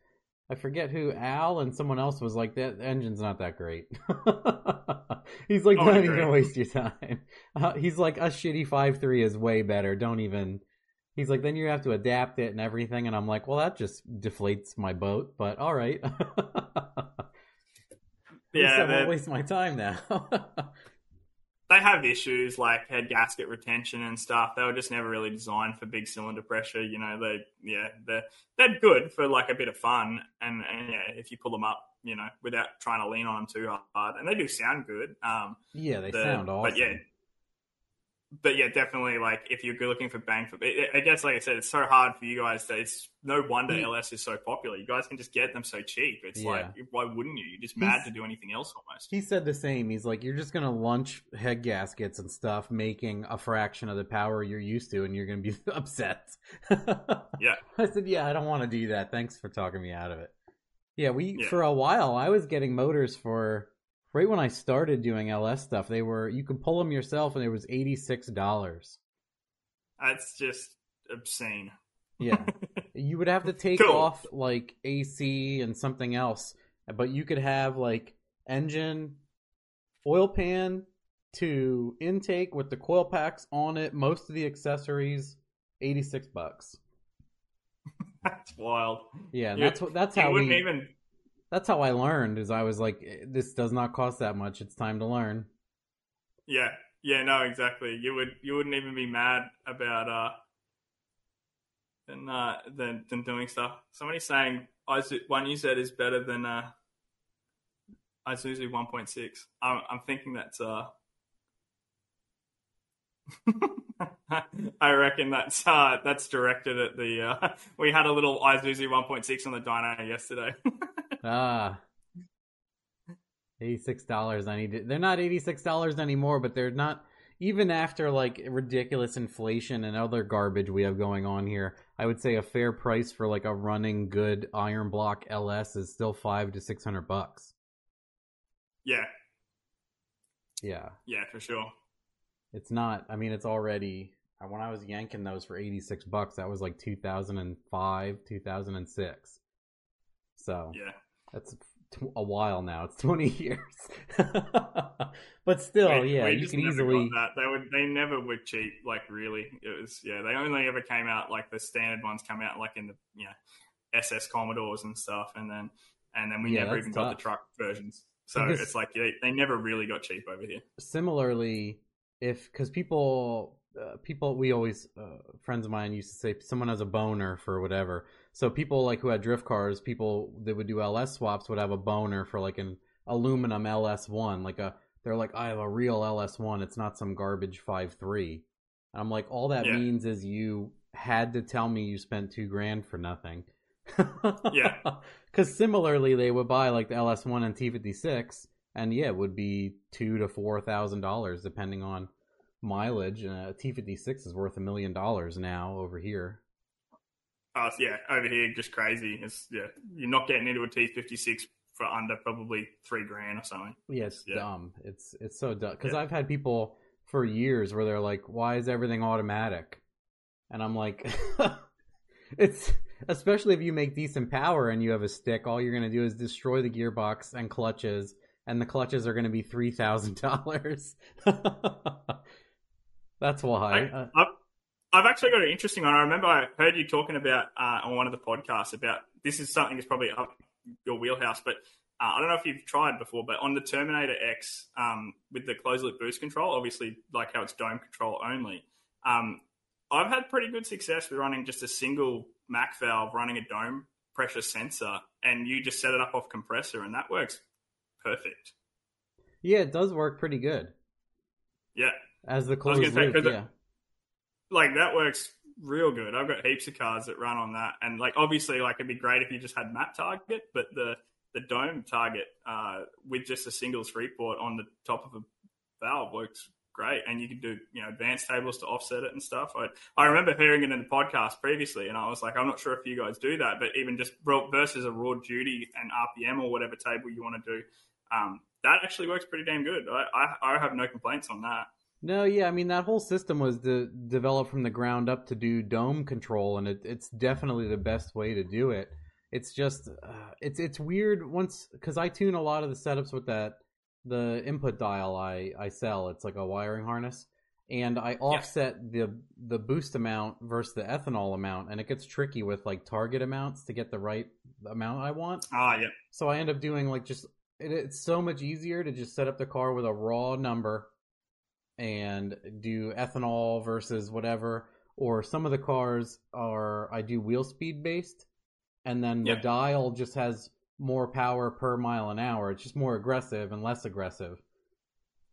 I forget who Al and someone else was like that engine's not that great. *laughs* he's like, Oh, don't even waste your time. *laughs* Uh, he's like, a shitty five three is way better. Don't even. He's like, then you have to adapt it and everything, and I'm like, well, that just deflates my boat. But all right. *laughs* Yeah, I won't waste my time now. They have issues like head gasket retention and stuff. They were just never really designed for big cylinder pressure. You know, they yeah, they're they're good for like a bit of fun, and, and yeah, if you pull them up, you know, without trying to lean on them too hard, and they do sound good. Um, yeah, they the- sound awesome. But yeah, but yeah, definitely like if you're looking for bang for, I I guess like I said, it's so hard for you guys that it's no wonder hmm. He- LS is so popular. You guys can just get them so cheap. It's Yeah. like why wouldn't you? You're just mad He's- to do anything else almost. He said the same. He's like, you're just gonna launch head gaskets and stuff, making a fraction of the power you're used to, and you're gonna be *laughs* upset. *laughs* Yeah. I said, yeah, I don't want to do that. Thanks for talking me out of it. Yeah, we Yeah. for a while I was getting motors for right when I started doing LS stuff. They were you could pull them yourself, and it was eighty six dollars. That's just obscene. Yeah. *laughs* you would have to take Cool. off like AC and something else, but you could have like engine, oil pan, to intake with the coil packs on it, most of the accessories, eighty six bucks. *laughs* That's wild. Yeah, that's what that's how wouldn't we. even. That's how I learned. Is I was like, "Eh, this does not cost that much. It's time to learn. Yeah, yeah, no, exactly. You would you wouldn't even be mad about uh than uh than than doing stuff. Somebody's saying Izu- one said is better than uh Isuzu one point six. I'm I'm thinking that's uh *laughs* I reckon that's uh that's directed at the uh *laughs* we had a little point six on the dyno yesterday. *laughs* Ah, eighty six dollars. I need. To, they're not eighty six dollars anymore, but they're not even after like ridiculous inflation and other garbage we have going on here. I would say a fair price for like a running good iron block LS is still five to six hundred bucks. yeah, Yeah, yeah, for sure. It's not. I mean, it's already. Uh, when I was yanking those for eighty six bucks, that was like two thousand and five, two thousand and six. So Yeah. That's tw- a while now. It's *laughs* 20 years. *laughs* but still, yeah, you can never easily. that. They would. They never were cheap. Like really, it was. Yeah, they only ever came out like the standard ones come out like in the you know SS Commodores and stuff, and then and then we Yeah, never even got the truck versions. So Because- it's like they, they never really got cheap over here. Similarly, if because people, uh, people, we always uh, friends of mine used to say someone has a boner for whatever. So people like who had drift cars, people that would do LS swaps would have a boner for like an aluminum LS one, like a. They're like, I have a real LS one. It's not some garbage five three. I'm like, all that Yeah. means is you had to tell me you spent two grand for nothing. Yeah. *laughs* Because similarly, they would buy like the LS1 and T56, and yeah, it would be two to four thousand dollars depending on mileage. And a T56 is worth a million dollars now over here. Uh, yeah, over here just crazy. It's yeah, you're not getting into a T56 for under probably three grand or something. Yeah, it's Yeah. dumb. It's it's so dumb. Because Yeah. I've had people for years where they're like, "Why is everything automatic?" And I'm like, *laughs* "It's especially if you make decent power and you have a stick. All you're gonna do is destroy the gearbox and clutches, and the clutches are gonna be three thousand dollars. *laughs* That's why. I, Uh, I've, I've actually got an interesting one. I remember I heard you talking about uh, on one of the podcasts about this is something that's probably up your wheelhouse, but uh, I don't know if you've tried before, but on the Terminator X um, with the closed loop boost control, obviously like how it's dome control only. Um, I've had pretty good success with running just a single Mac valve, running a dome pressure sensor, and you just set it up off compressor, and that works perfect. yeah, it does work pretty good Yeah, as the was closed gonna say, loop. it- Yeah. like that works real good. I've got heaps of cars that run on that, and like obviously, like it'd be great if you just had map target, but the the dome target uh, with just a single three port on the top of a valve works great, and you can do you know advanced tables to offset it and stuff. I I remember hearing it in the podcast previously, and I was like, I'm not sure if you guys do that, but even just versus a raw duty and RPM or whatever table you want to do, um, that actually works pretty damn good. I, I I have no complaints on that. No, yeah, I mean that whole system was de- developed from the ground up to do dome control, and it, it's definitely the best way to do it. It's just, uh, it's it's weird once because I tune a lot of the setups with that the input dial I I sell. It's like a wiring harness, and I offset the the boost amount versus the ethanol amount, and it gets tricky with like target amounts to get the right amount I want. Ah, yeah, So I end up doing like just it, it's so much easier to just set up the car with a raw number and do ethanol versus whatever. Or some of the cars are I do wheel speed based, and then Yeah. the dial just has more power per mile an hour. It's just more aggressive and less aggressive.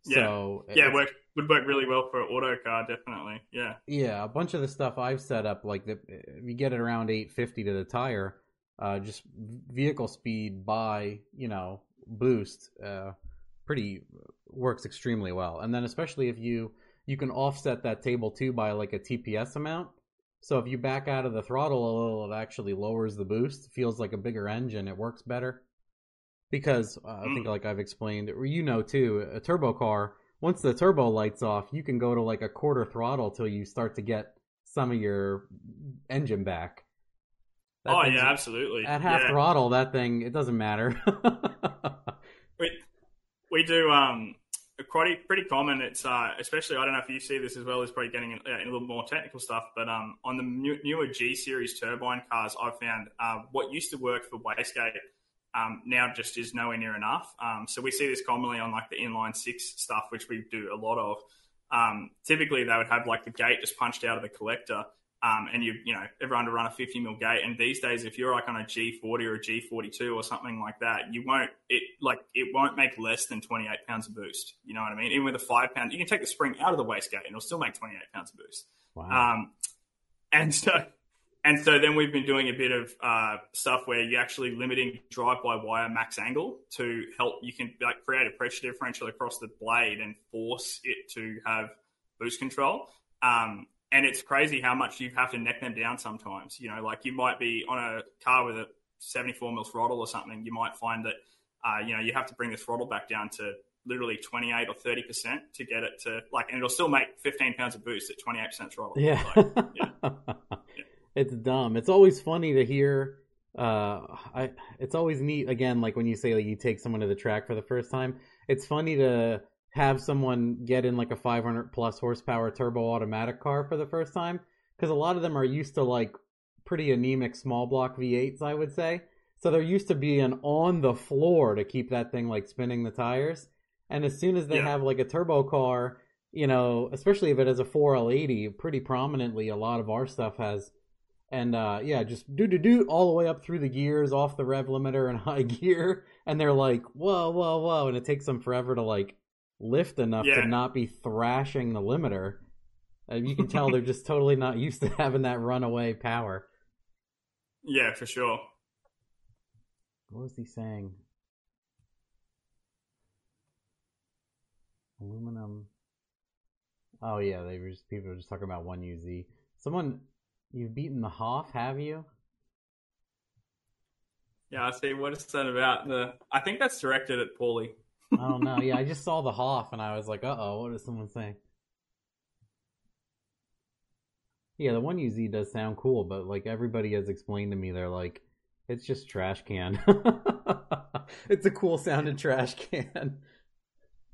Yeah. So yeah, work would work really well for an auto car, definitely. Yeah. yeah, a bunch of the stuff I've set up, like the, if you get it around 850 to the tire, uh, just vehicle speed by you know boost, uh, pretty works extremely well. And then especially if you you can offset that table too by like a TPS amount. So if you back out of the throttle a little, it actually lowers the boost. Feels like a bigger engine. It works better because uh, I think like I've explained, or you know too, a turbo car once the turbo lights off, you can go to like a quarter throttle till you start to get some of your engine back. That oh yeah, absolutely. At half yeah. throttle, that thing it doesn't matter. *laughs* we we do um pretty pretty common. It's uh, especially I don't know if you see this as well. Is probably getting in, in, a little more technical stuff, but um, on the new, newer G series turbine cars, I've found uh, what used to work for wastegate um, now just is nowhere near enough. Um, so we see this commonly on like the inline six stuff, which we do a lot of. Um, typically, they would have like the gate just punched out of the collector, um, and you you know everyone to run a 50 mil gate. And these days, if you're like on a G40 or a G42 or something like that, you won't it like it won't make less than 28 pounds of boost. You know what I mean? Even with a five pound, you can take the spring out of the wastegate and it'll still make 28 pounds of boost. Wow. Um, and so and so then we've been doing a bit of uh, stuff where you're actually limiting drive-by-wire max angle to help. You can like, create a pressure differential across the blade and force it to have boost control. Um, and it's crazy how much you have to neck them down sometimes. You know, like you might be on a car with a 74 mil throttle or something. You might find that, uh, you know, you have to bring the throttle back down to literally 28 or 30 percent to get it to like, and it'll still make 15 pounds of boost at 28 percent throttle. Yeah. Like, yeah. *laughs* it's dumb. It's always funny to hear. Uh, I it's always neat again, like when you say like you take someone to the track for the first time. It's funny to have someone get in like a 500 plus horsepower turbo automatic car for the first time because a lot of them are used to like pretty anemic small block V8s, I would say. So they're used to being on the floor to keep that thing like spinning the tires. And as soon as they yeah. have like a turbo car, you know, especially if it has a 4L80, pretty prominently, a lot of our stuff has and uh, yeah, just do do do all the way up through the gears, off the rev limiter and *laughs* high gear, and they're like, whoa, whoa, whoa, and it takes them forever to like lift enough yeah. to not be thrashing the limiter. And you can tell they're just totally not *laughs* used to having that runaway power. Yeah, for sure. What was he saying? Aluminum. Oh yeah, they were just people were just talking about one UZ. Someone You've beaten the Hoff, have you? Yeah, I see. What is that about? The I think that's directed at Paulie. I don't know. Yeah, I just saw the Hoff and I was like, uh oh, what is someone saying? Yeah, the one UZ does sound cool, but like everybody has explained to me, they're like, it's just trash can. *laughs* it's a cool sounding trash can.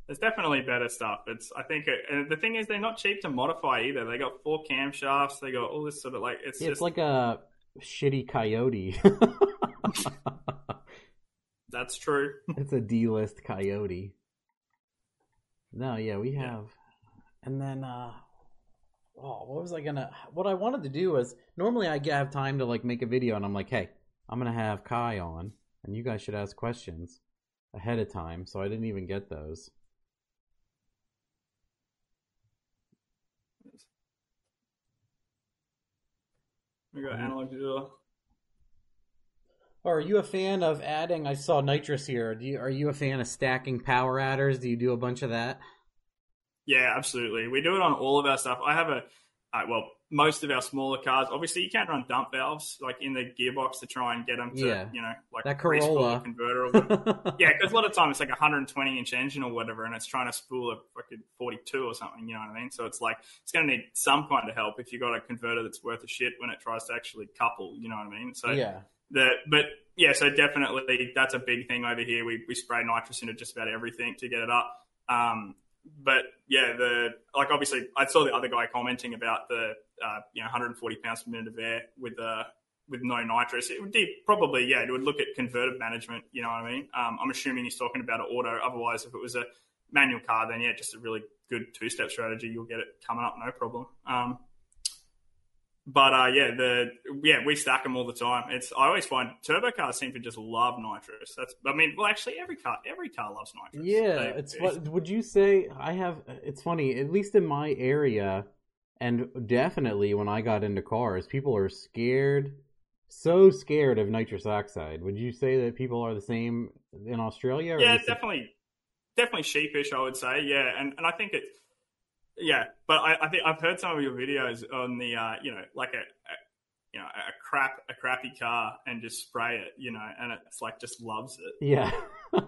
There's definitely better stuff. It's I think, it, and the thing is, they're not cheap to modify either. They got four camshafts. They got all this sort of like it's. Yeah, just... It's like a shitty Coyote. *laughs* That's true. *laughs* it's a D-list Coyote. No, yeah, we have, yeah. and then uh, oh, what was I gonna? What I wanted to do was normally I have time to like make a video, and I'm like, hey, I'm gonna have Kye on, and you guys should ask questions ahead of time, so I didn't even get those. We got analog digital. Or are you a fan of adding? I saw nitrous here. Do you, are you a fan of stacking power adders? Do you do a bunch of that? Yeah, absolutely. We do it on all of our stuff. I have a uh, well, most of our smaller cars. Obviously, you can't run dump valves like in the gearbox to try and get them to, yeah. you know, like that Corolla converter. *laughs* yeah, because a lot of times it's like a 120 inch engine or whatever, and it's trying to spool a fucking 42 or something. You know what I mean? So it's like it's going to need some kind of help if you got a converter that's worth a shit when it tries to actually couple. You know what I mean? So yeah, but yeah, so definitely that's a big thing over here. We we spray nitrous into just about everything to get it up. Um, but yeah, the like obviously I saw the other guy commenting about the uh, you know 140 pounds per minute of air with uh, with no nitrous. It would be probably yeah, it would look at converted management. You know what I mean? Um, I'm assuming he's talking about an auto. Otherwise, if it was a manual car, then yeah, just a really good two step strategy. You'll get it coming up no problem. Um, but uh, yeah, the yeah we stack them all the time. It's I always find turbo cars seem to just love nitrous. That's I mean, well, actually, every car every car loves nitrous. Yeah, they, it's what would you say? I have. It's funny, at least in my area, and definitely when I got into cars, people are scared, so scared of nitrous oxide. Would you say that people are the same in Australia? yeah, definitely, it... definitely sheepish. I would say, yeah, and and I think it's yeah, but I, I, think I've heard some of your videos on the, uh, you know, like a, a, you know, a crap, a crappy car, and just spray it, you know, and it's like just loves it. Yeah, *laughs*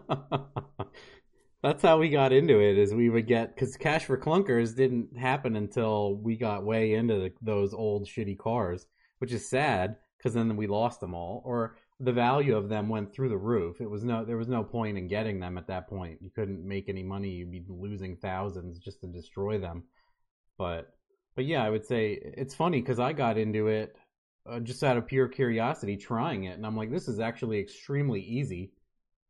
that's how we got into it. Is we would get because Cash for Clunkers didn't happen until we got way into the, those old shitty cars, which is sad because then we lost them all. Or the value of them went through the roof. It was no there was no point in getting them at that point. You couldn't make any money. You'd be losing thousands just to destroy them. But but yeah, I would say it's funny because I got into it uh, just out of pure curiosity, trying it, and I'm like, this is actually extremely easy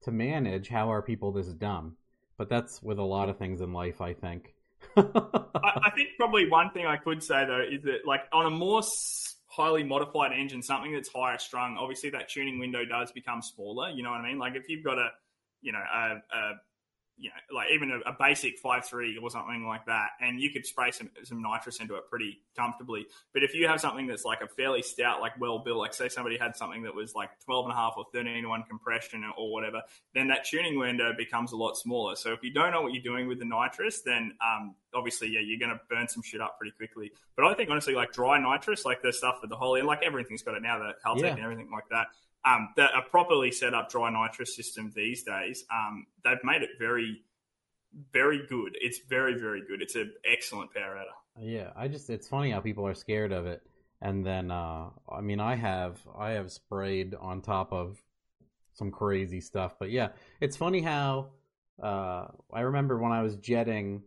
to manage. How are people this dumb? But that's with a lot of things in life, I think. *laughs* I, I, think probably one thing I could say though is that like on a more highly modified engine, something that's higher strung, obviously that tuning window does become smaller. You know what I mean? Like if you've got a, you know, a, a you know, like even a, a basic five three or something like that, and you could spray some some nitrous into it pretty comfortably. But if you have something that's like a fairly stout, like well built, like say somebody had something that was like 12 and a half or 13 to 1 compression or whatever, then that tuning window becomes a lot smaller. So if you don't know what you're doing with the nitrous, then um, obviously, yeah, you're going to burn some shit up pretty quickly. But I think honestly, like dry nitrous, like the stuff with the Holley, and like everything's got it now, the Haltech yeah. and everything like that um, that a properly set up dry nitrous system these days, um, they've made it very, very good. It's very, very good. It's an excellent power adder. Yeah, I just it's funny how people are scared of it, and then uh, I mean I have I have sprayed on top of some crazy stuff, but yeah, it's funny how uh, I remember when I was jetting,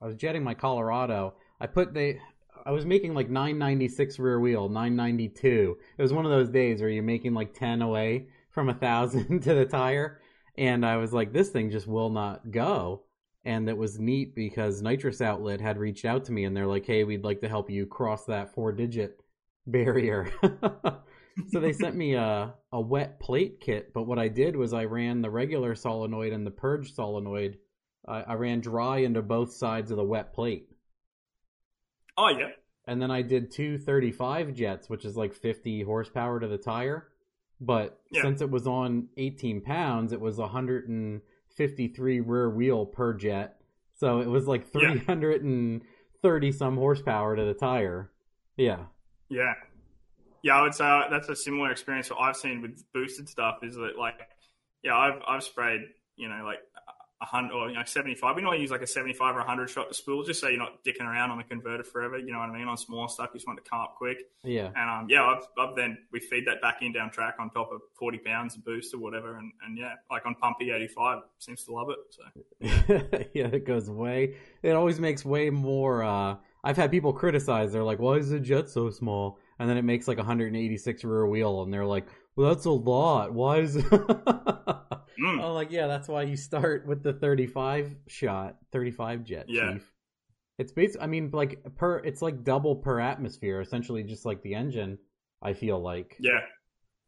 I was jetting my Colorado. I put the I was making like 996 rear wheel, 992. It was one of those days where you're making like 10 away from a thousand *laughs* to the tire, and I was like, this thing just will not go. And it was neat because Nitrous Outlet had reached out to me and they're like, hey, we'd like to help you cross that four digit barrier. *laughs* so they sent me a, a wet plate kit, but what I did was I ran the regular solenoid and the purge solenoid. I, I ran dry into both sides of the wet plate. Oh yeah. And then I did two 35 jets, which is like 50 horsepower to the tire. But yeah. since it was on 18 pounds, it was 153 rear wheel per jet. So it was like 330 yeah. some horsepower to the tire. Yeah. Yeah. Yeah, I would say uh, that's a similar experience that I've seen with boosted stuff. Is that like, yeah, I've I've sprayed, you know, like hundred or you know seventy five. We normally use like a seventy five or a hundred shot to spool, just so you're not dicking around on the converter forever. You know what I mean? On small stuff, you just want to come up quick. Yeah. And um, yeah, I've, I've then we feed that back in down track on top of forty pounds of boost or whatever, and, and yeah, like on Pumpy eighty five seems to love it. So *laughs* yeah, it goes way. It always makes way more. uh I've had people criticize. They're like, "Why is the jet so small?" And then it makes like 186 rear wheel, and they're like, "Well, that's a lot. Why is?" *laughs* Mm. I'm like, yeah, that's why you start with the 35 shot, 35 jet, yeah. chief. It's basically, I mean, like per, it's like double per atmosphere, essentially, just like the engine. I feel like. Yeah.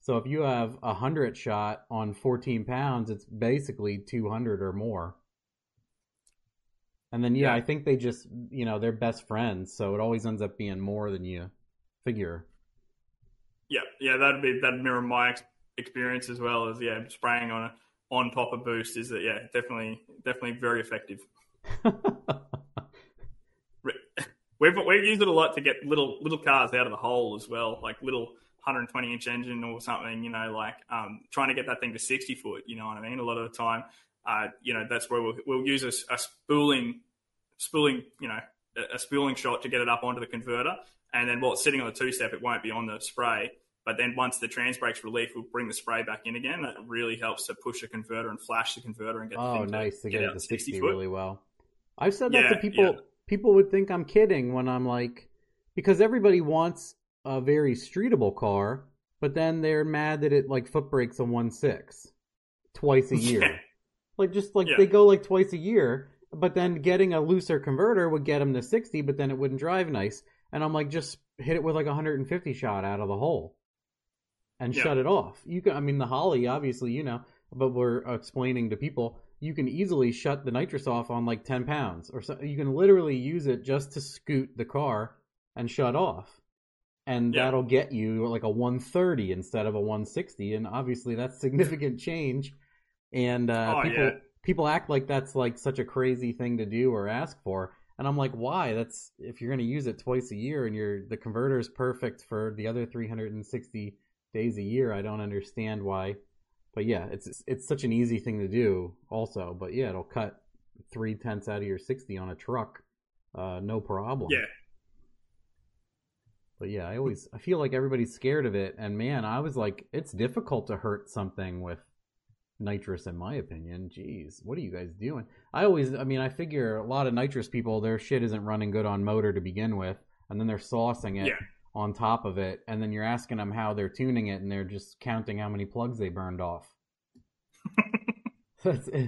So if you have a hundred shot on 14 pounds, it's basically 200 or more. And then yeah, yeah, I think they just you know they're best friends, so it always ends up being more than you figure. Yeah, yeah, that'd be that'd mirror my ex- experience as well as yeah spraying on a on top of boost is that yeah, definitely definitely very effective. *laughs* *laughs* we've we've used it a lot to get little little cars out of the hole as well, like little 120 inch engine or something. You know, like um, trying to get that thing to 60 foot. You know what I mean? A lot of the time, uh, you know, that's where we'll we'll use a, a spooling spooling you know a spooling shot to get it up onto the converter, and then while it's sitting on the two step, it won't be on the spray. But then once the trans brake's relief, we'll bring the spray back in again. That really helps to push the converter and flash the converter and get oh, nice to, to get, get it to 60, 60 really well. I've said that yeah, to people. Yeah. People would think I'm kidding when I'm like, because everybody wants a very streetable car, but then they're mad that it like foot brakes a one six twice a *laughs* year. Yeah. Like just like they go like twice a year, but then getting a looser converter would get them to 60, but then it wouldn't drive nice. And I'm like, just hit it with like a 150 shot out of the hole and yeah. shut it off. You can, I mean, the Holley, obviously, you know, but we're explaining to people you can easily shut the nitrous off on like 10 pounds or so. You can literally use it just to scoot the car and shut off. And yeah. that'll get you like a 130 instead of a 160. And obviously, that's significant change. And uh, oh, people yeah. people act like that's like such a crazy thing to do or ask for. And I'm like, why? That's if you're going to use it twice a year and you're the converter is perfect for the other 360 days a year. I don't understand why. But yeah, it's it's such an easy thing to do. Also, but yeah, it'll cut three tenths out of your sixty on a truck, uh, no problem. Yeah. But yeah, I always I feel like everybody's scared of it, and man, I was like, it's difficult to hurt something with nitrous, in my opinion. Jeez, what are you guys doing? I always, I mean, I figure a lot of nitrous people, their shit isn't running good on motor to begin with, and then they're saucing it Yeah. On top of it, and then you're asking them how they're tuning it, and they're just counting how many plugs they burned off. *laughs*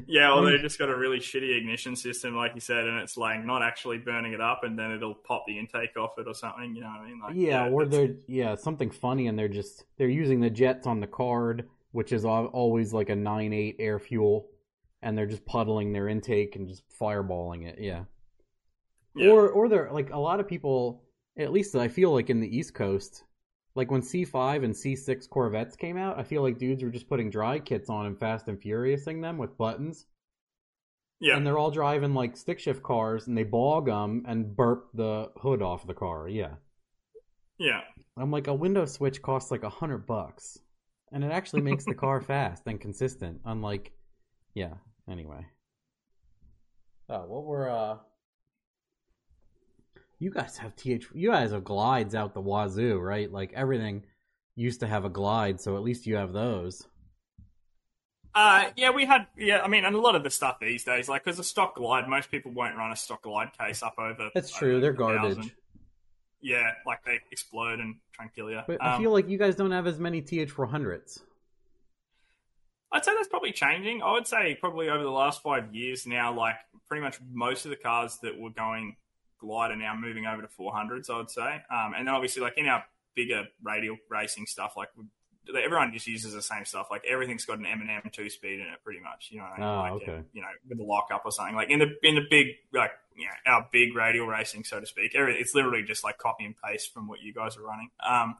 Yeah, or I mean- they just got a really shitty ignition system, like you said, and it's like not actually burning it up, and then it'll pop the intake off it or something. You know what I mean? Like, yeah, or that's- they're yeah something funny, and they're just they're using the jets on the card, which is always like a nine eight air fuel, and they're just puddling their intake and just fireballing it. Yeah. yeah. Or or they're like a lot of people, at least I feel like in the East Coast, like when C five and C six Corvettes came out, I feel like dudes were just putting dry kits on and Fast and Furiousing them with buttons, yeah, and they're all driving like stick shift cars, and they bog them and burp the hood off the car. Yeah. yeah. I'm like a window switch costs like a hundred bucks, and it actually makes the car *laughs* fast and consistent. Unlike, yeah. Anyway. Oh, what were uh? You guys have th. You guys have glides out the wazoo, right? Like everything used to have a glide, so at least you have those. Uh, yeah, we had, yeah, I mean, and a lot of the stuff these days, like, because a stock glide, most people won't run a stock glide case up over. That's true. don't They're 1,000. garbage. Yeah, like they explode and try and kill you. But I Um, feel like you guys don't have as many TH400s. I'd say that's probably changing. I would say probably over the last five years now, like pretty much most of the cars that were going glide are now moving over to 400s. I would say, um, and then obviously like in our bigger radial racing stuff, like everyone just uses the same stuff. Like everything's got an M and M two speed in it, pretty much. You know? Oh, like, okay. You know, with the lockup or something. Like in the in the big like you know our big radial racing, so to speak. Every, it's literally just like copy and paste from what you guys are running. Um,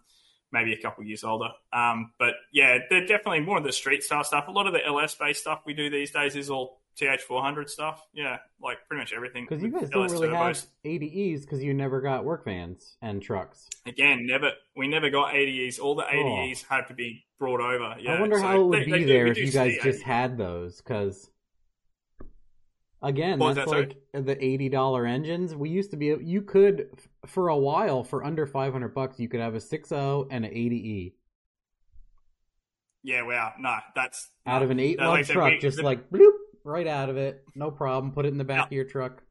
maybe a couple years older. Um, but yeah, they're definitely more of the street style stuff. A lot of the LS based stuff we do these days is all TH400 stuff. Yeah, like pretty much everything. Because you guys don't really turbos. have 80Es because you never got work vans and trucks. Again, never we never got 80Es. All the 80Es had to be brought over. Yeah, Oh. I wonder so how it would they- be they there if you guys just 80Es. had those. Because again, What that's that, sorry? like the eighty dollar engines. We used to be. You could for a while for under five hundred bucks, you could have a 6.0 and an 80E Yeah, wow, no, that's out of an eight lug like truck, we- just the- like bloop right out of it, no problem. Put it in the back Yeah. of your truck.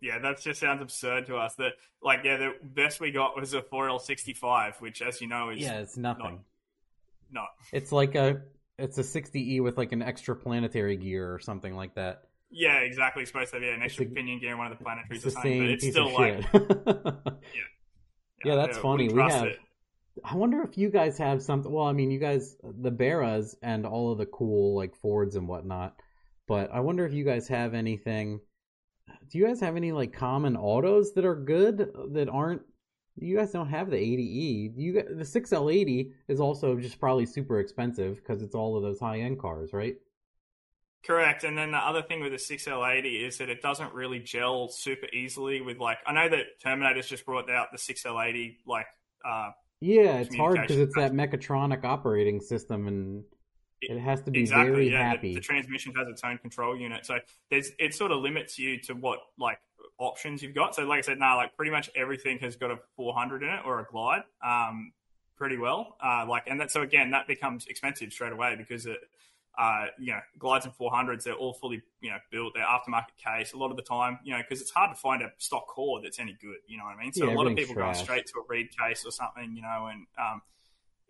Yeah, that just sounds absurd to us. That like, yeah, the best we got was a 4L65, which, as you know, is Yeah, it's nothing. not. It's like a it's a sixty E with like an extra planetary gear or something like that. Yeah, exactly. It's supposed to have yeah, an extra a- pinion gear, in one of the planetaries It's the same but it's piece still of like, shit. *laughs* *laughs* Yeah, that's funny. We have- it. I wonder if you guys have something. Well, I mean, you guys, the Barras and all of the cool like Fords and whatnot. But I wonder if you guys have anything. Do you guys have any like common autos that are good that aren't? You guys don't have the 80e. You the 6L80 is also just probably super expensive because it's all of those high end cars, right? Correct. And then the other thing with the 6L80 is that it doesn't really gel super easily with like I know that Terminator's just brought out the 6L80 like uh Yeah, it's hard because it's that mechatronic operating system, and it has to be exactly very yeah happy. The, the transmission has its own control unit, so there's it sort of limits you to what like options you've got. So like I said, no, like pretty much everything has got a 400 in it or a glide, um, pretty well. Uh, like and that so again that becomes expensive straight away because it. Uh, you know, glides and 400s, they're all fully, you know, built. They're aftermarket case a lot of the time, you know, because it's hard to find a stock core that's any good, you know what I mean? So Yeah, a lot of people go straight to a reed case or something, you know, and, um,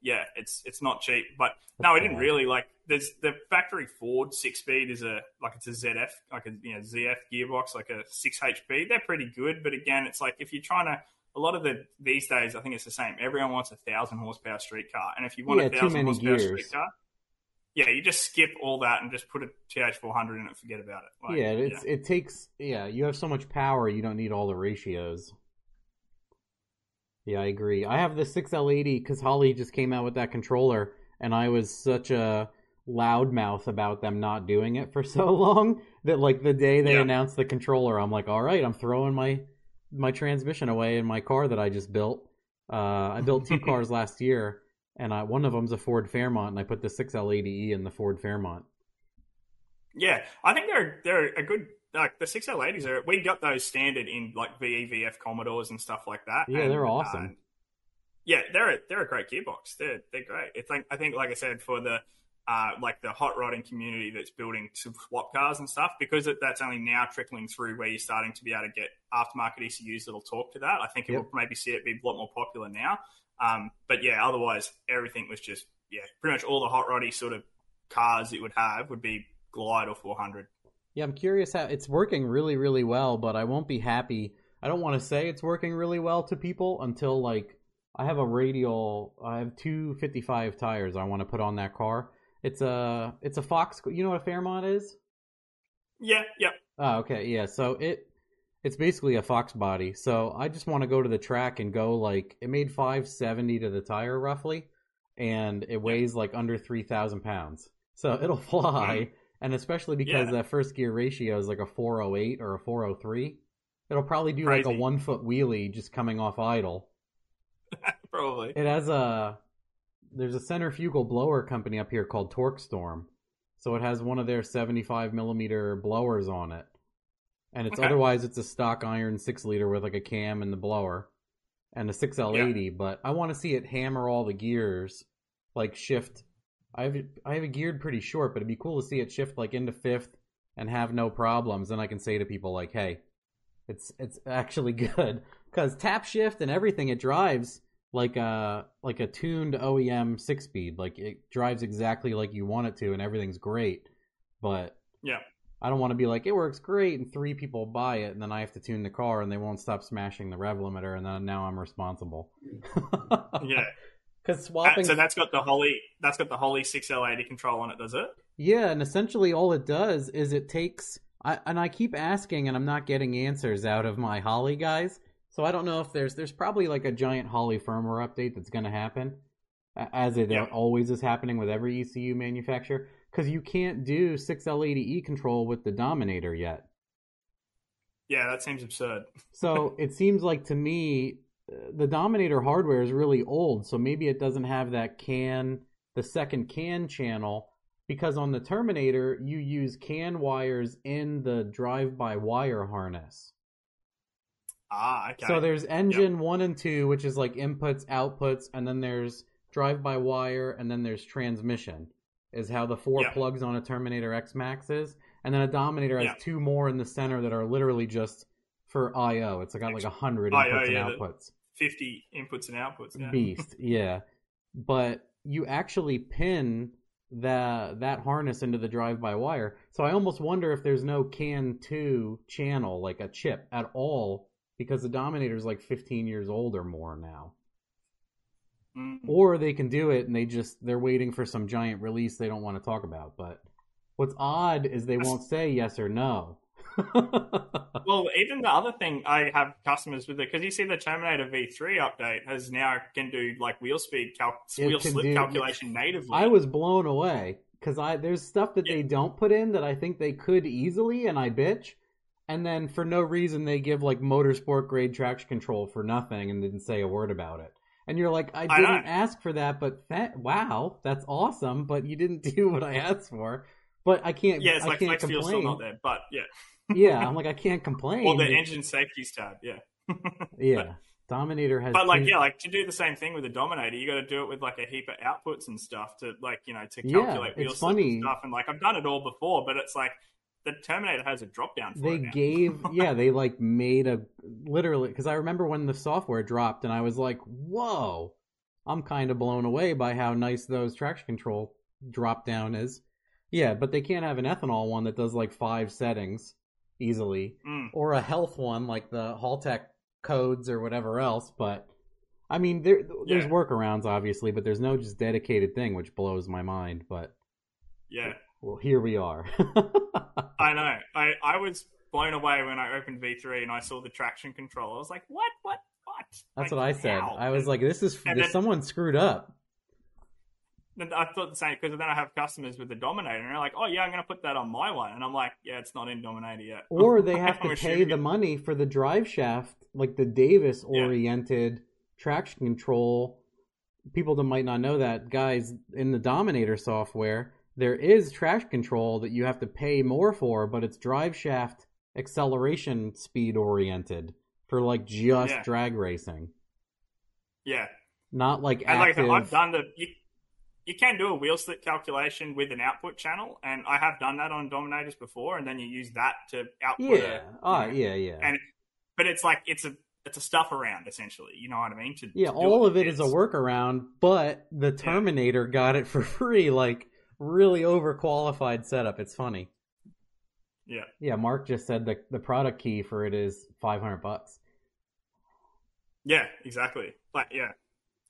yeah, it's, it's not cheap, but no, it didn't really like. There's the factory Ford six speed is a like it's a ZF like a you know ZF gearbox like a six HP. They're pretty good, but again, it's like if you're trying to a lot of the these days, I think it's the same. Everyone wants a thousand horsepower street car, and if you want Yeah, a thousand horsepower gears. street car, yeah, you just skip all that and just put a TH four hundred in it. Forget about it. Like, yeah, it's it takes yeah, you have so much power, you don't need all the ratios. Yeah, I agree. I have the 6L80 because Holley just came out with that controller, and I was such a loudmouth about them not doing it for *laughs* so long that like the day they Yeah. announced the controller, I'm like, all right, I'm throwing my my transmission away in my car that I just built. Uh, I built two *laughs* cars last year, and I, one of them's a Ford Fairmont, and I put the 6L80E in the Ford Fairmont. Yeah, I think they're they're a good like the 6L80s are we got those standard in like VEVF Commodores and stuff like that. Yeah, and, they're uh, awesome. yeah, they're a, they're a great gearbox. They're they're great. It's like I think, like I said, for the uh, like the hot rodding community that's building some swap cars and stuff, because it, that's only now trickling through where you're starting to be able to get aftermarket ECUs that'll talk to that. I think it Yep. will maybe see it be a lot more popular now. Um, but yeah, otherwise everything was just yeah, pretty much all the hot roddy sort of cars it would have would be Glide or 400. Yeah, I'm curious how it's working really, really well, but I won't be happy. I don't want to say it's working really well to people until like I have a radial. I have two 55 tires I want to put on that car. It's a it's a Fox. You know what a Fairmont is? Yeah, yeah, Oh, okay, yeah. So it it's basically a Fox body. So I just want to go to the track and go like it made 570 to the tire roughly, and it weighs like under 3,000 pounds. So *laughs* it'll fly, mm-hmm. and especially because Yeah. that first gear ratio is like a 408 or a 403, it'll probably do like a one foot wheelie just coming off idle. *laughs* probably. It has a there's a centrifugal blower company up here called TorqStorm, so it has one of their 75 millimeter blowers on it, and it's Okay. otherwise it's a stock iron six liter with like a cam and the blower, and a 6L80. But I want to see it hammer all the gears, like shift. I have I have it geared pretty short, but it'd be cool to see it shift like into fifth and have no problems. Then I can say to people like, "Hey, it's it's actually *laughs* good." because tap shift and everything it drives like a like a tuned OEM six speed. Like it drives exactly like you want it to, and everything's great. But Yeah. I don't want to be like it works great, and three people buy it, and then I have to tune the car, and they won't stop smashing the rev limiter, and then now I'm responsible. *laughs* Yeah. because Uh, swapping. so that's got the Holley. That's got the Holley 6L80 control on it, does it? Yeah, and essentially all it does is it takes I and I keep asking and I'm not getting answers out of my Holley guys. So I don't know if there's there's probably like a giant Holley firmware update that's going to happen as it Yeah. always is happening with every ECU manufacturer cuz you can't do 6L80E control with the Dominator yet. Yeah, that seems absurd. *laughs* So it seems like to me, uh, the Dominator hardware is really old. So maybe it doesn't have that CAN, the second CAN channel, because on the Terminator you use CAN wires in the drive-by-wire harness. Ah, okay. So there's engine one and two, which is like inputs, outputs, and then there's drive-by-wire, and then there's transmission. Is how the four Yeah. plugs on a Terminator X Max is, and then a Dominator has Yeah. two more in the center that are literally just for I/O. It's got like a hundred inputs yeah, and outputs. 50 inputs and outputs. Beast, *laughs* yeah. But you actually pin that that harness into the drive-by-wire. So I almost wonder if there's no CAN two channel, like a chip, at all, because the Dominator is like 15 years old or more now. Mm. Or they can do it and they just they're waiting for some giant release they don't want to talk about. But what's odd is they won't say yes or no. *laughs* Well, even the other thing I have customers with it because you see the Terminator V3 update has now can do like wheel speed cal- wheel slip do- calculation natively. I was blown away because I there's stuff that Yeah. they don't put in that I think they could easily, and I bitch. And then for no reason they give like motorsport grade traction control for nothing and didn't say a word about it. And you're like, I I didn't know. ask for that, but that, wow, that's awesome. But you didn't *laughs* do what I asked for. But I can't. yeah, it's I like can't flex fuel's still complain. not there, but yeah, yeah, I'm like I can't complain. or the engine safety's tab. Yeah, *laughs* yeah, Dominator has. but like two- yeah, like to do the same thing with the Dominator, you got to do it with like a heap of outputs and stuff to like you know to Yeah, calculate wheel it's funny. and stuff. And like I've done it all before, but it's like the Terminator has a drop down. They it gave *laughs* yeah they like made a literally because i remember when the software dropped and i was like whoa i'm kind of blown away by how nice those traction control drop down is yeah but they can't have an ethanol one that does like five settings easily Mm. or a health one like the Haltech codes or whatever else but i mean there there's Yeah. workarounds obviously but there's no just dedicated thing which blows my mind but Yeah, well here we are *laughs* I know. I I was blown away when I opened V3 and I saw the traction control. I was like, what, what, what? That's Like, what I said. how? I was like, "This is this, then- someone screwed up." And I thought the same because then I have customers with the Dominator and they're like, "Oh yeah, I'm going to put that on my one," and I'm like, "Yeah, it's not in Dominator yet." Or *laughs* they have to pay the money for the drive shaft, like the Davis oriented traction control. People that might not know that, guys, in the Dominator software, there is traction control that you have to pay more for, but it's drive shaft acceleration speed oriented for like just Yeah. drag racing, Yeah, not like and like active. I've done the. You, you can do a wheel slip calculation with an output channel, and I have done that on Dominators before, and then you use that to output. yeah, a, ah, you know, yeah, yeah. and but it's like it's a it's a stuff around essentially. You know what I mean? To, Yeah, to all of it is a workaround, but the Terminator got it for free, like really overqualified setup. It's funny. Yeah, Yeah, Mark just said the the product key for it is five hundred bucks. yeah, exactly. Like yeah,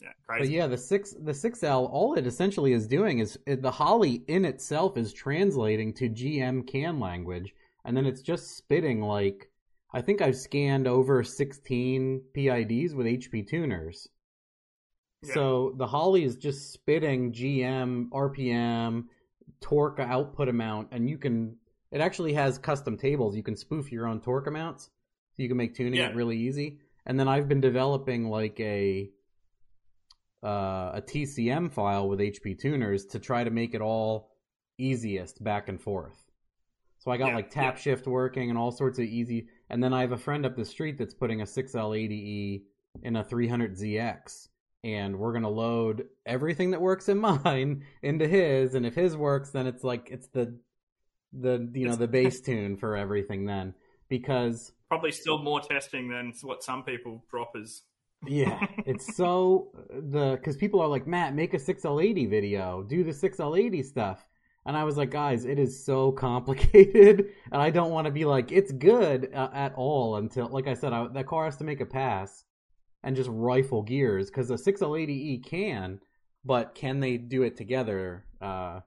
yeah, But crazy. yeah, the six the six L, all it essentially is doing is it, the Holley in itself is translating to GM CAN language, and then it's just spitting like I think I've scanned over sixteen PIDs with HP tuners. Yeah. So the Holley is just spitting GM, RPM, torque output amount, and you can. It actually has custom tables. You can spoof your own torque amounts, so you can make tuning Yeah. it really easy. And then I've been developing like a uh, a TCM file with HP tuners to try to make it all easiest back and forth. So I got Yeah, like tap yeah. shift working and all sorts of easy. And then I have a friend up the street that's putting a 6L80E in a 300ZX. And we're going to load everything that works in *laughs* mine into his. And if his works, then it's like, it's the, the, you know, the base tune for everything then. Because Probably still more testing than what some people drop as. yeah, *laughs* it's so the because people are like Matt, make a 6L80 video, do the 6L80 stuff, and I was like, guys, it is so complicated, *laughs* and I don't want to be like it's good uh, at all until, like I said, I, that car has to make a pass and just rifle gears because the 6L80E can, but can they do it together? Uh,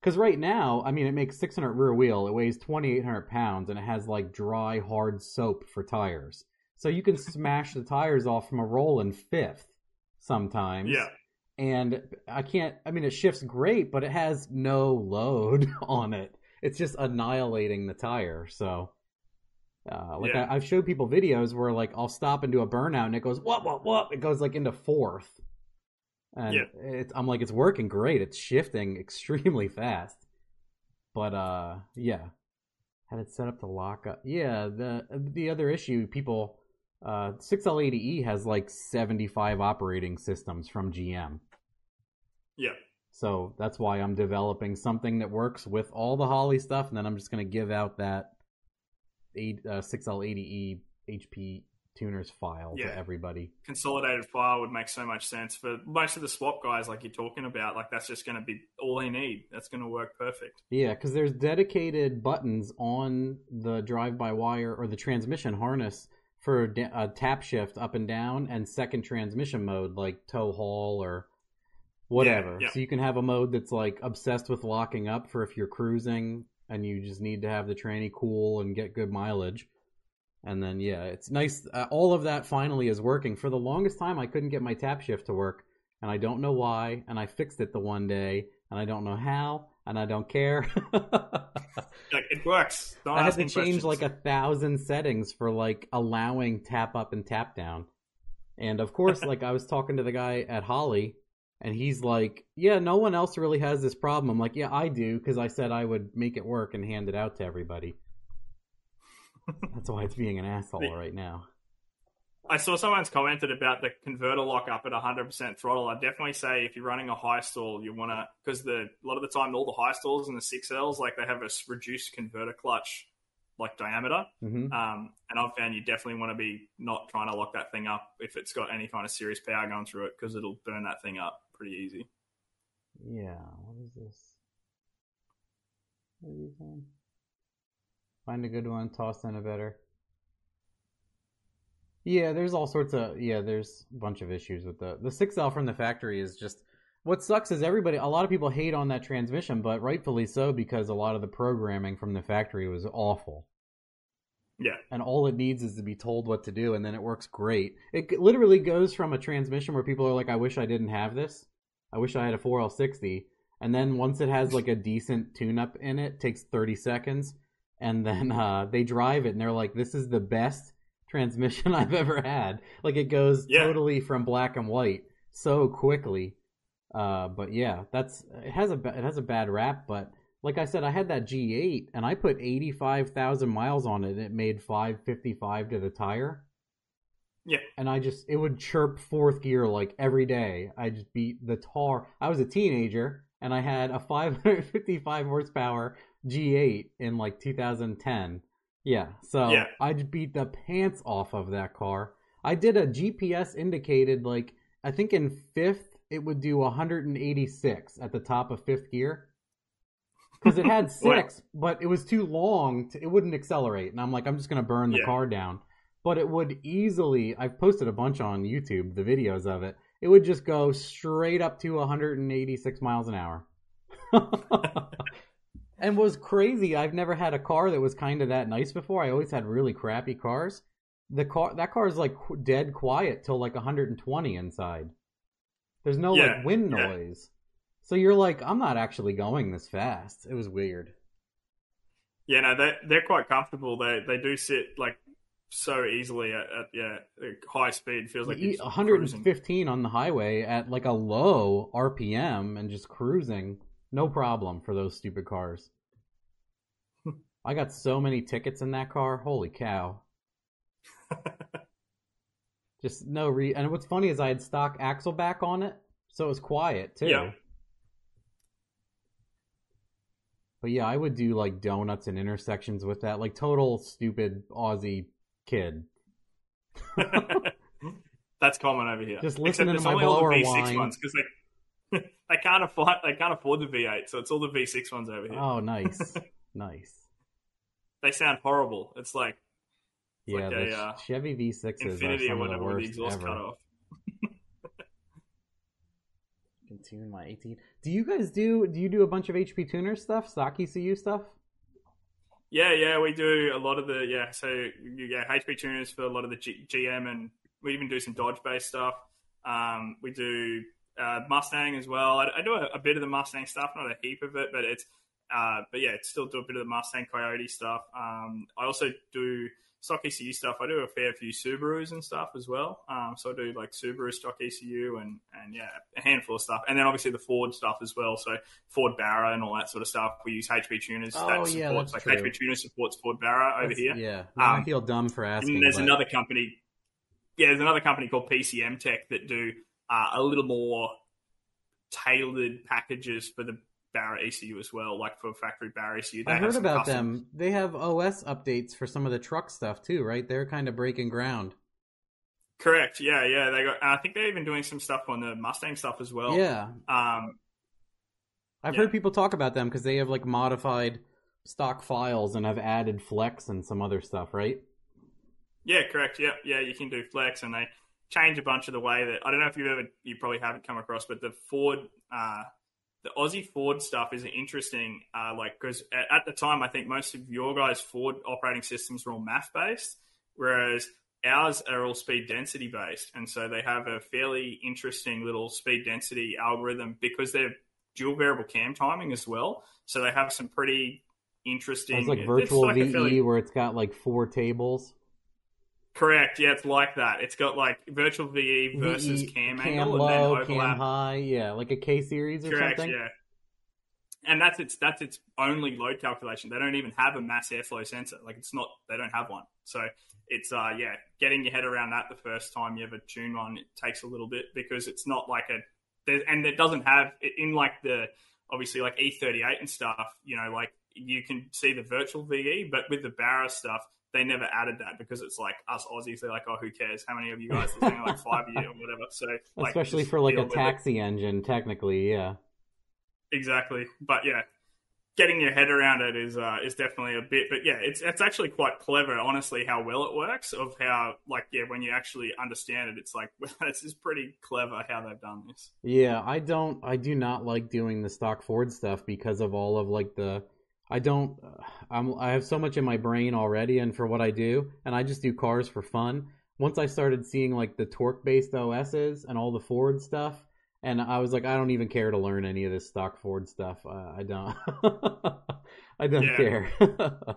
because right now, I mean, it makes 600 rear wheel, it weighs 2,800 pounds, and it has like dry, hard soap for tires. So you can smash the tires off from a roll in fifth sometimes. Yeah, And I can't, I mean, it shifts great, but it has no load *laughs* on it. It's just annihilating the tire. So, uh, like Yeah. I, I've showed people videos where like I'll stop and do a burnout and it goes, what, what, what? It goes like into fourth. And Yeah. it's, I'm like, it's working great. It's shifting *laughs* extremely fast. But, uh, yeah. Had it set up to lock up. Yeah, the the other issue, people, uh, 6L80E has like 75 operating systems from GM. yeah, So that's why I'm developing something that works with all the Holley stuff, and then I'm just going to give out that eight, uh, 6L80E HP tuners file Yeah. to everybody. consolidated file would make so much sense for most of the swap guys, like you're talking about. Like that's just going to be all they need. That's going to work perfect. Yeah, because there's dedicated buttons on the drive-by-wire or the transmission harness for da- uh, tap shift up and down and second transmission mode like tow haul or whatever. Yeah, yeah. So you can have a mode that's like obsessed with locking up for if you're cruising and you just need to have the tranny cool and get good mileage. And then yeah, it's nice. Uh, all of that finally is working. For the longest time, I couldn't get my tap shift to work, and I don't know why. And I fixed it the one day, and I don't know how, and I don't care. *laughs* It works. Don't I had to change questions. like a thousand settings for like allowing tap up and tap down. And of course, like I was talking to the guy at Holley, and he's like, "Yeah, no one else really has this problem." I'm like, "Yeah, I do," because I said I would make it work and hand it out to everybody. *laughs* That's why it's being an asshole right now. I saw someone's commented about the converter lockup at 100% throttle. I definitely say if you're running a high stall, you want to because the a lot of the time all the high stalls and the six Ls like they have a reduced converter clutch like diameter. hmm Um, and I've found you definitely want to be not trying to lock that thing up if it's got any kind of serious power going through it because it'll burn that thing up pretty easy. Yeah. What is this? What are? Find a good one, toss in a better. Yeah, there's all sorts of yeah, there's a bunch of issues with the the 6L from the factory is just what sucks is everybody a lot of people hate on that transmission, but rightfully so because a lot of the programming from the factory was awful. Yeah. And all it needs is to be told what to do and then it works great. It literally goes from a transmission where people are like I wish I didn't have this. I wish I had a 4L60 and then once it has like a decent tune up in it, takes 30 seconds and then uh, they drive it and they're like this is the best transmission *laughs* I've ever had. Like it goes Yeah. totally from black and white so quickly. Uh, but yeah, that's it has a it has a bad rap, but like I said, I had that G8 and I put 85,000 miles on it and it made 555 to the tire. Yeah. And I just, it would chirp fourth gear like every day. I just beat the tar. I was a teenager and I had a 555 horsepower G8 in like 2010. Yeah. So Yeah. I just beat the pants off of that car. I did a GPS indicated like, I think in fifth, it would do 186 at the top of fifth gear because it had *laughs* six, but it was too long. To, it wouldn't accelerate, and I'm like, I'm just gonna burn the Yeah. car down. But it would easily. I've posted a bunch on YouTube, the videos of it. It would just go straight up to 186 miles an hour. *laughs* and was crazy. I've never had a car that was kind of that nice before. I always had really crappy cars. The car that car is like dead quiet till like 120 inside. There's no Yeah, like wind yeah. noise. So you're like, I'm not actually going this fast. It was weird. Yeah, no, they they're quite comfortable. They they do sit like so easily at, at yeah high speed. Feels like You- you're just cruising. 115 on the highway at like a low RPM and just cruising, no problem for those stupid cars. *laughs* I got so many tickets in that car. Holy cow. *laughs* Just no re and what's funny is I had stock axle back on it, so it was quiet too. Yeah. But yeah, I would do like donuts and intersections with that, like total stupid Aussie kid. *laughs* That's common over here. Just Except listening to it's my only all blower the V6 whine. ones because they *laughs* they can't afford they can't afford the V8, so it's all the V6 ones over here. Oh, *laughs* nice, nice. They sound horrible. It's like Yeah, like the a, uh, Chevy V6s Infiniti are or some of the whatever with the worst exhaust ever. cut off. Can tune my 18. Do you guys do? Do you do a bunch of HP tuner stuff, stock ECU stuff? Yeah, yeah, we do a lot of the yeah. So you get HP tuners for a lot of the G- GM, and we even do some Dodge based stuff. Um, we do uh, Mustang as well. I, I do a, a bit of the Mustang stuff, not a heap of it, but it's uh, but yeah, still do a bit of the Mustang Coyote stuff. Um, I also do stock ECU stuff. I do a fair few Subarus and stuff as well. Um, so I do like Subaru stock ECU and and yeah, a handful of stuff, and then obviously the Ford stuff as well. So Ford Barra and all that sort of stuff. We use HP tuners Oh, that yeah, supports like true. HP tuner supports Ford Barra over That's- here. Yeah. Now I Um, feel dumb for asking. And there's but- another company. Yeah, there's another company called PCMTec that do uh, a little more tailored packages for the Barra ECU as well, like for factory Barra ECU. They I heard about custom- them. They have OS updates for some of the truck stuff too, right? They're kind of breaking ground. Correct. Yeah, yeah. They got. I think they're even doing some stuff on the Mustang stuff as well. yeah, Um. I've yeah. heard people talk about them because they have like modified stock files and have added flex and some other stuff, right? Yeah. Correct. Yeah. Yeah. You can do flex, and they change a bunch of the way that I don't know if you've ever. You probably haven't come across, but the Ford. Uh, the Aussie Ford stuff is interesting, uh, like because at, at the time I think most of your guys' Ford operating systems were all MAF based, whereas ours are all speed density based, and so they have a fairly interesting little speed density algorithm because they're dual variable cam timing as well. So they have some pretty interesting. It's like it's virtual like VE fairly- where it's got like four tables. Correct, yeah, it's like that. It's got like virtual VE versus VE, cam, cam angle low, and then cam overlap. high, yeah, like a K series or Correct, something. yeah. And that's its that's its only load calculation. They don't even have a mass airflow sensor. Like it's not they don't have one. So it's uh yeah, getting your head around that the first time you ever tune one, it takes a little bit because it's not like a there's and it doesn't have in like the obviously like E38 and stuff, you know, like you can see the virtual VE, but with the Barra stuff, they never added that because it's like us Aussies, they're like, oh, who cares? How many of you guys? are only like five you or whatever. So like, Especially for like a taxi engine, technically, yeah. Exactly, but yeah, getting your head around it is uh, is definitely a bit. But yeah, it's it's actually quite clever, honestly, how well it works. Of how like yeah, when you actually understand it, it's like *laughs* this is pretty clever how they've done this. Yeah, I don't. I do not like doing the stock Ford stuff because of all of like the. I don't. I'm. I have so much in my brain already, and for what I do, and I just do cars for fun. Once I started seeing like the torque based OSs and all the Ford stuff, and I was like, I don't even care to learn any of this stock Ford stuff. Uh, I don't. *laughs* I don't Yeah. care. *laughs*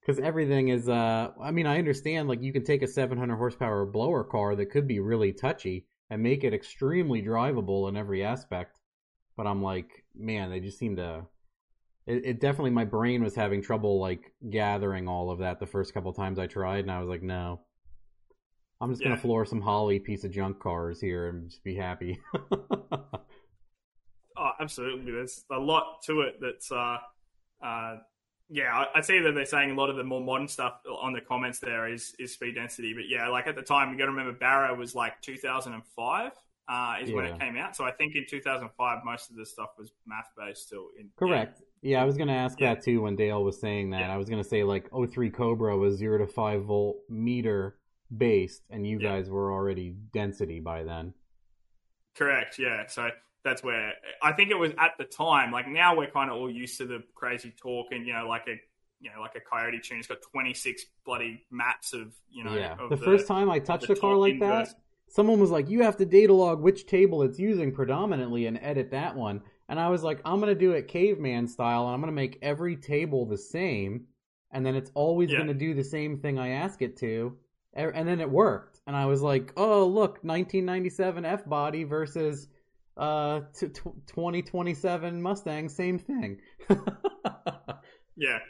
Because everything is, uh, I mean, I understand, like, you can take a 700 horsepower blower car that could be really touchy and make it extremely drivable in every aspect. But I'm like, man, they just seem to it, it definitely my brain was having trouble like gathering all of that the first couple times I tried, and I was like, no, I'm just gonna floor some Holley piece of junk cars here and just be happy. *laughs* Oh, absolutely. There's a lot to it that's, uh, uh, yeah, I, I see that they're saying a lot of the more modern stuff on the comments there is, is speed density. But yeah, like at the time, you got to remember Barra was like 2005 uh, is when it came out. So I think in 2005, most of the stuff was MAF based still. In, Correct. Yeah, I was gonna ask Yeah. that too when Dale was saying that. Yeah. I was gonna say like 03 Cobra was zero to five volt meter based, and you Yeah. guys were already density by then. Correct. Yeah. So that's where I think it was at the time. Like now we're kind of all used to the crazy talk and you know like a you know like a Coyote tune. It's got 26 bloody maps of you know. yeah. of The, first time I touched a car like that, someone was like, "You have to data log which table it's using predominantly and edit that one." And I was like, "I'm gonna do it caveman style, and I'm gonna make every table the same, and then it's always Yeah. gonna do the same thing I ask it to." And then it worked, and I was like, "Oh, look, 1997 F body versus uh t- t- 2027 Mustang, same thing." *laughs* Yeah.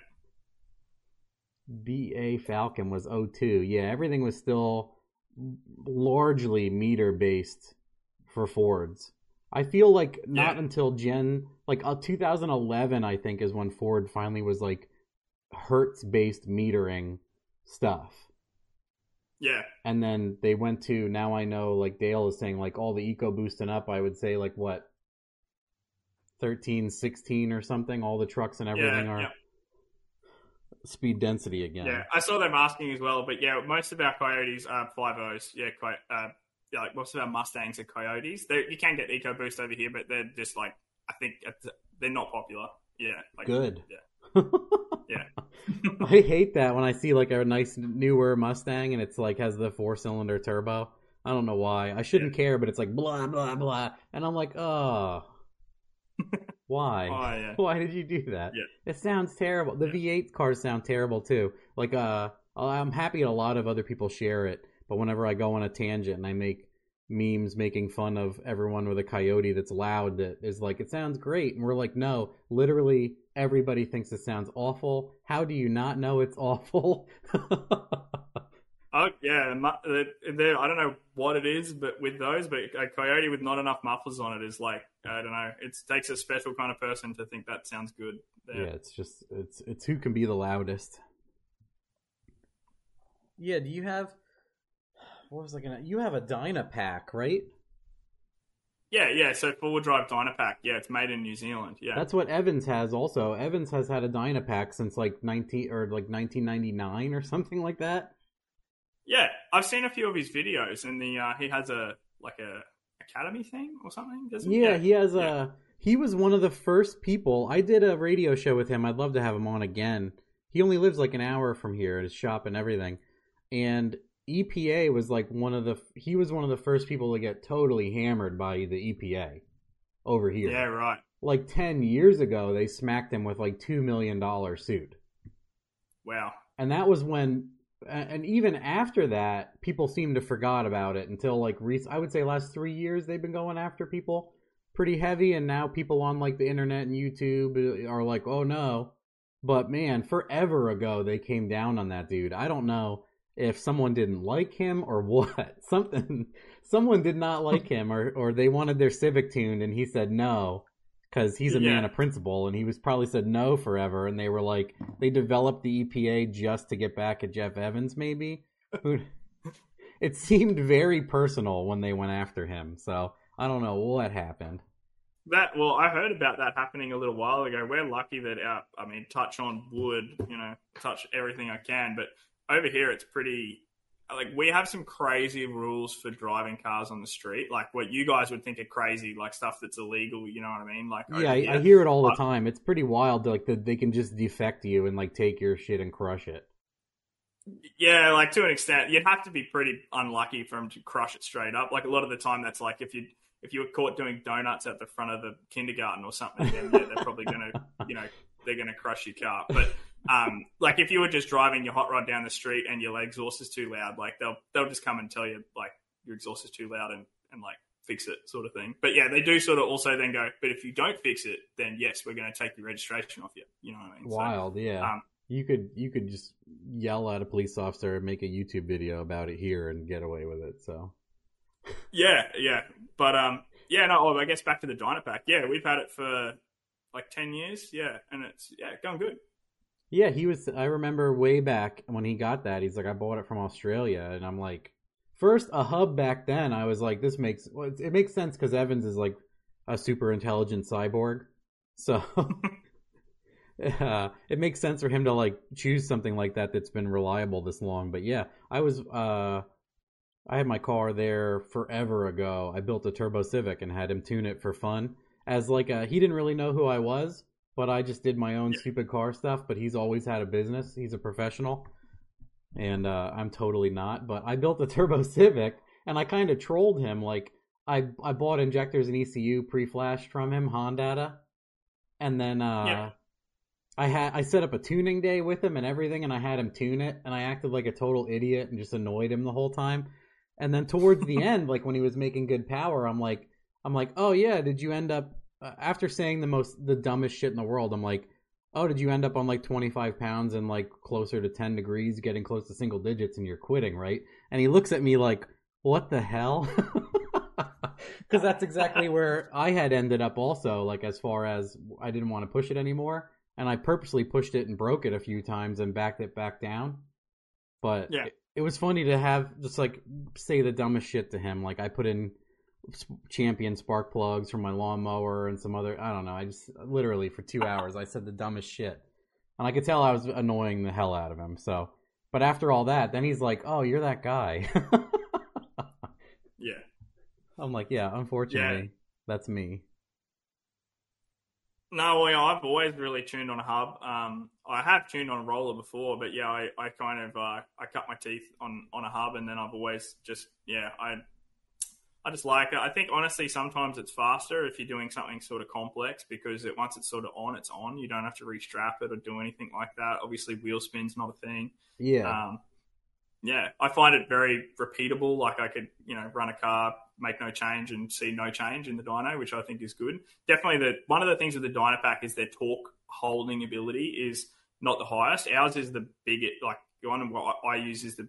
BA Falcon was 02. Yeah, everything was still largely meter based for Fords. I feel like not Yeah. until Gen like uh, 2011 I think is when Ford finally was like hertz based metering stuff. Yeah. And then they went to now I know like Dale is saying like all the eco boosting up I would say like what 13 16 or something all the trucks and everything Yeah, are yeah. speed density again. Yeah, I saw them asking as well, but yeah, most of our coyotes are five O's. Yeah, quite uh, like most of our Mustangs are coyotes. They, you can get EcoBoost over here, but they're just like I think they're not popular. Yeah, like, Good. Yeah, *laughs* yeah, I hate that when I see like a nice newer Mustang and it's like has the four cylinder turbo. I don't know why. I shouldn't care, but it's like blah blah blah, and I'm like, oh, *laughs* why? Oh, yeah. *laughs* Why did you do that? Yeah. It sounds terrible. The V8 cars sound terrible too. Like, uh, I'm happy a lot of other people share it, but whenever I go on a tangent and I make memes making fun of everyone with a coyote that's loud that is like it sounds great and we're like no literally everybody thinks it sounds awful how do you not know it's awful Oh yeah, mu- they're, they're- I don't know what it is, but with those, but a coyote with not enough mufflers on it is like I don't know. It takes a special kind of person to think that sounds good. yeah it's just it's it's who can be the loudest yeah do you have what was i gonna you have a dynapack right yeah, yeah. So four wheel drive Dynapack. Yeah, it's made in New Zealand. Yeah, That's what Evans has also. Evans has had a Dynapack since like 19 or like 1999 or something like that. yeah. I've seen a few of his videos, and the uh, he has a like a academy thing or something. Doesn't Yeah, he has Yeah. a he was one of the first people. I did a radio show with him. I'd love to have him on again. He only lives like an hour from here at his shop and everything. And EPA was like one of the he was one of the first people to get totally hammered by the EPA over here. Yeah, right. Like 10 years ago they smacked him with like 2 million dollar suit. Wow. and that was when and even after that people seem to forgot about it until like rec- i would say last three years they've been going after people pretty heavy and now people on like the internet and youtube uh, are like oh no but man forever ago they came down on that dude i don't know if someone didn't like him or what *laughs* something someone did not like him or or they wanted their civic tuned and he said no because he's a Yeah. man of principle and he was probably said no forever and they were like they developed the EPA just to get back at Jeff Evans maybe *laughs* it seemed very personal when they went after him so I don't know what happened That well, I heard about that happening a little while ago. We're lucky that our, I mean, touch on wood, you know, touch everything I can. But over here, it's pretty. Like we have some crazy rules for driving cars on the street, like what you guys would think are crazy, like stuff that's illegal. You know what I mean? Like yeah I. I hear it all the time it's pretty wild like that they can just defect you and like take your shit and crush it Yeah, like to an extent, you'd have to be pretty unlucky for them to crush it straight up. Like a lot of the time, that's like if you if you were caught doing donuts at the front of the kindergarten or something, then yeah, they're probably gonna you know they're gonna crush your car. But um, like if you were just driving your hot rod down the street and your exhaust is too loud, like they'll they'll just come and tell you like your exhaust is too loud and and like fix it, sort of thing. But yeah, they do sort of also then go, but if you don't fix it, then yes, we're going to take your registration off you. You know what I mean? Wild, so, yeah. Um, you could you could just yell at a police officer and make a YouTube video about it here and get away with it. So. Yeah, yeah, but um, yeah, no. Oh, I guess back to the Dynapack. Yeah, we've had it for like ten years. Yeah, and it's yeah going good. Yeah, he was. I remember way back when he got that. He's like, I bought it from Australia, and I'm like, first a hub back then. I was like, this makes well, it makes sense because Evans is like a super intelligent cyborg, *laughs* so uh, it makes sense for him to like choose something like that that's been reliable this long. But yeah, I was uh, I had my car there forever ago. I built a Turbo Civic and had him tune it for fun. As like a, he didn't really know who I was, but I just did my own stupid car stuff. But he's always had a business. He's a professional, and uh, I'm totally not. But I built a *laughs* Turbo Civic, and I kind of trolled him. Like I I bought injectors and ECU pre-flashed from him, Hondata, and then uh, yeah. I had I set up a tuning day with him and everything, and I had him tune it, and I acted like a total idiot and just annoyed him the whole time. And then towards the *laughs* end, like when he was making good power, I'm like, I'm like, oh yeah, did you end up uh, after saying the most the dumbest shit in the world? I'm like, oh, did you end up on like 25 pounds and like closer to 10 degrees, getting close to single digits, and you're quitting, right? And he looks at me like, what the hell? *laughs* Because that's exactly *laughs* where I had ended up also, like as far as I didn't want to push it anymore and I purposely pushed it and broke it a few times and backed it back down. But yeah. it, it was funny to have just like say the dumbest shit to him. Like I put in champion spark plugs for my lawnmower and some other I don't know. I just literally for 2 hours I said the dumbest shit. And I could tell I was annoying the hell out of him. So, but after all that, then he's like, "Oh, you're that guy." yeah. *laughs* I'm like, "Yeah, unfortunately, yeah. that's me." No, well, I've always really tuned on a hub. Um, I have tuned on a roller before, but yeah, I, I kind of uh, I cut my teeth on, on a hub, and then I've always just yeah I I just like it. I think honestly, sometimes it's faster if you're doing something sort of complex because it once it's sort of on, it's on. You don't have to restrap it or do anything like that. Obviously, wheel spin's not a thing. Yeah. Um, yeah, I find it very repeatable. Like I could, you know, run a car, make no change, and see no change in the dyno, which I think is good. Definitely, the one of the things with the Dynapack is their torque holding ability is not the highest. Ours is the biggest. Like the one I use is the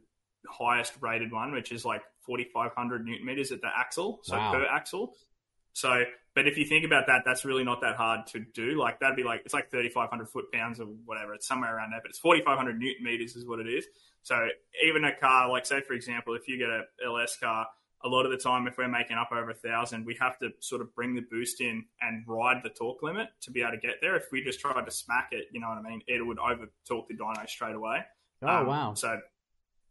highest rated one, which is like 4,500 newton meters at the axle, so wow. per axle. So, but if you think about that, that's really not that hard to do. Like that'd be like it's like 3,500 foot pounds or whatever. It's somewhere around there, but it's 4,500 newton meters is what it is. So even a car, like say for example, if you get a LS car, a lot of the time if we're making up over a thousand, we have to sort of bring the boost in and ride the torque limit to be able to get there. If we just tried to smack it, you know what I mean, it would over torque the dyno straight away. Oh um, wow! So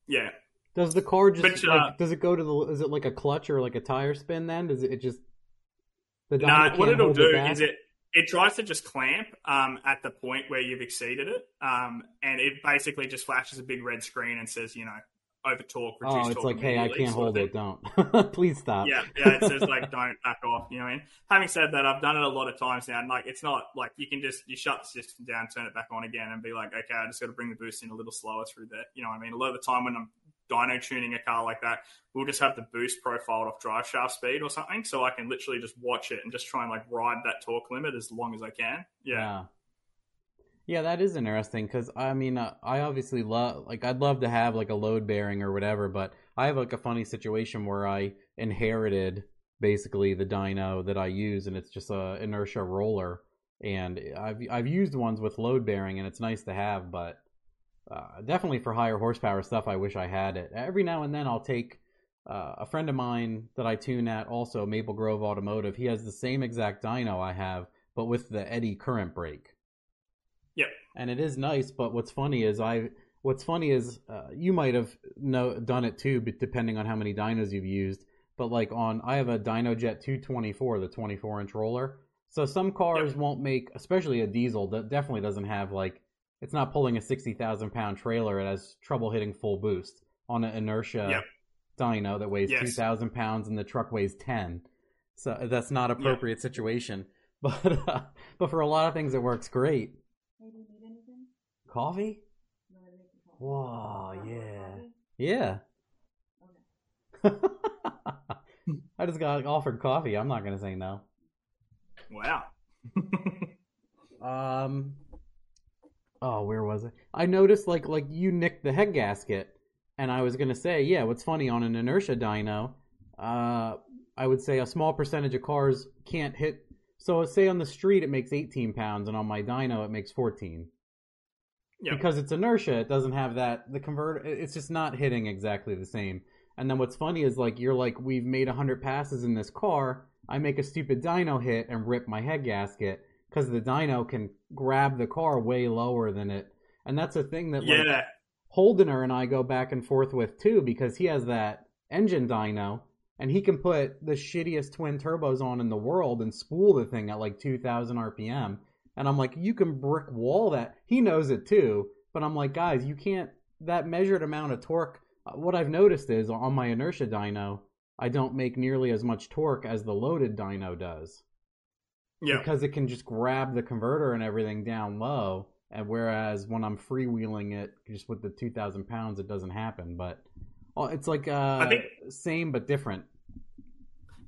yeah. Does the car just but, uh, like, does it go to the is it like a clutch or like a tire spin then? Does it, it just the nah, what it'll do it is it it tries to just clamp um, at the point where you've exceeded it, um, and it basically just flashes a big red screen and says, you know, over talk, reduce oh, it's like, hey, I can't hold it. Don't. *laughs* Please stop. Yeah, yeah. It says like, *laughs* don't back off. You know what I mean? Having said that, I've done it a lot of times now, and like, it's not like you can just you shut the system down, turn it back on again, and be like, okay, I just got to bring the boost in a little slower through there. You know what I mean? A lot of the time when I'm dyno tuning a car like that, we'll just have the boost profiled off drive shaft speed or something, so I can literally just watch it and just try and like ride that torque limit as long as I can. Yeah. yeah. Yeah, that is interesting because I mean, uh, I obviously love like I'd love to have like a load bearing or whatever, but I have like a funny situation where I inherited basically the dyno that I use, and it's just a inertia roller, and I've I've used ones with load bearing, and it's nice to have, but uh, definitely for higher horsepower stuff, I wish I had it. Every now and then, I'll take uh, a friend of mine that I tune at, also Maple Grove Automotive. He has the same exact dyno I have, but with the eddy current brake. And it is nice, but what's funny is I. What's funny is uh, you might have done it too, but depending on how many dynos you've used. But like on, I have a DynoJet 224, the 24 inch roller. So some cars yep. won't make, especially a diesel that definitely doesn't have like it's not pulling a 60,000 pound trailer. It has trouble hitting full boost on an inertia yep. dyno that weighs yes. 2,000 pounds and the truck weighs 10. So that's not appropriate yep. situation. *laughs* But uh, but for a lot of things, it works great. Coffee? Whoa, yeah. Yeah. Okay. *laughs* I just got offered coffee. I'm not gonna say no. Wow. *laughs* Um. Oh, where was it? I noticed like like you nicked the head gasket, and I was gonna say, yeah. What's funny on an inertia dyno, uh, I would say a small percentage of cars can't hit. So say on the street it makes 18 pounds, and on my dyno it makes 14. Yeah. Because it's inertia, it doesn't have that. The convert, it's just not hitting exactly the same. And then what's funny is like you're like, we've made 100 passes in this car. I make a stupid dyno hit and rip my head gasket because the dyno can grab the car way lower than it. And that's a thing that like, Yeah. Holdener and I go back and forth with too because he has that engine dyno and he can put the shittiest twin turbos on in the world and spool the thing at like 2000 RPM. And I'm like, you can brick wall that. He knows it too, but I'm like, guys, you can't. That measured amount of torque. uh, What I've noticed is on my inertia dyno, I don't make nearly as much torque as the loaded dyno does Yeah. because it can just grab the converter and everything down low. And whereas when I'm freewheeling it just with the 2,000 pounds, it doesn't happen. But oh, it's like uh, think- same but different.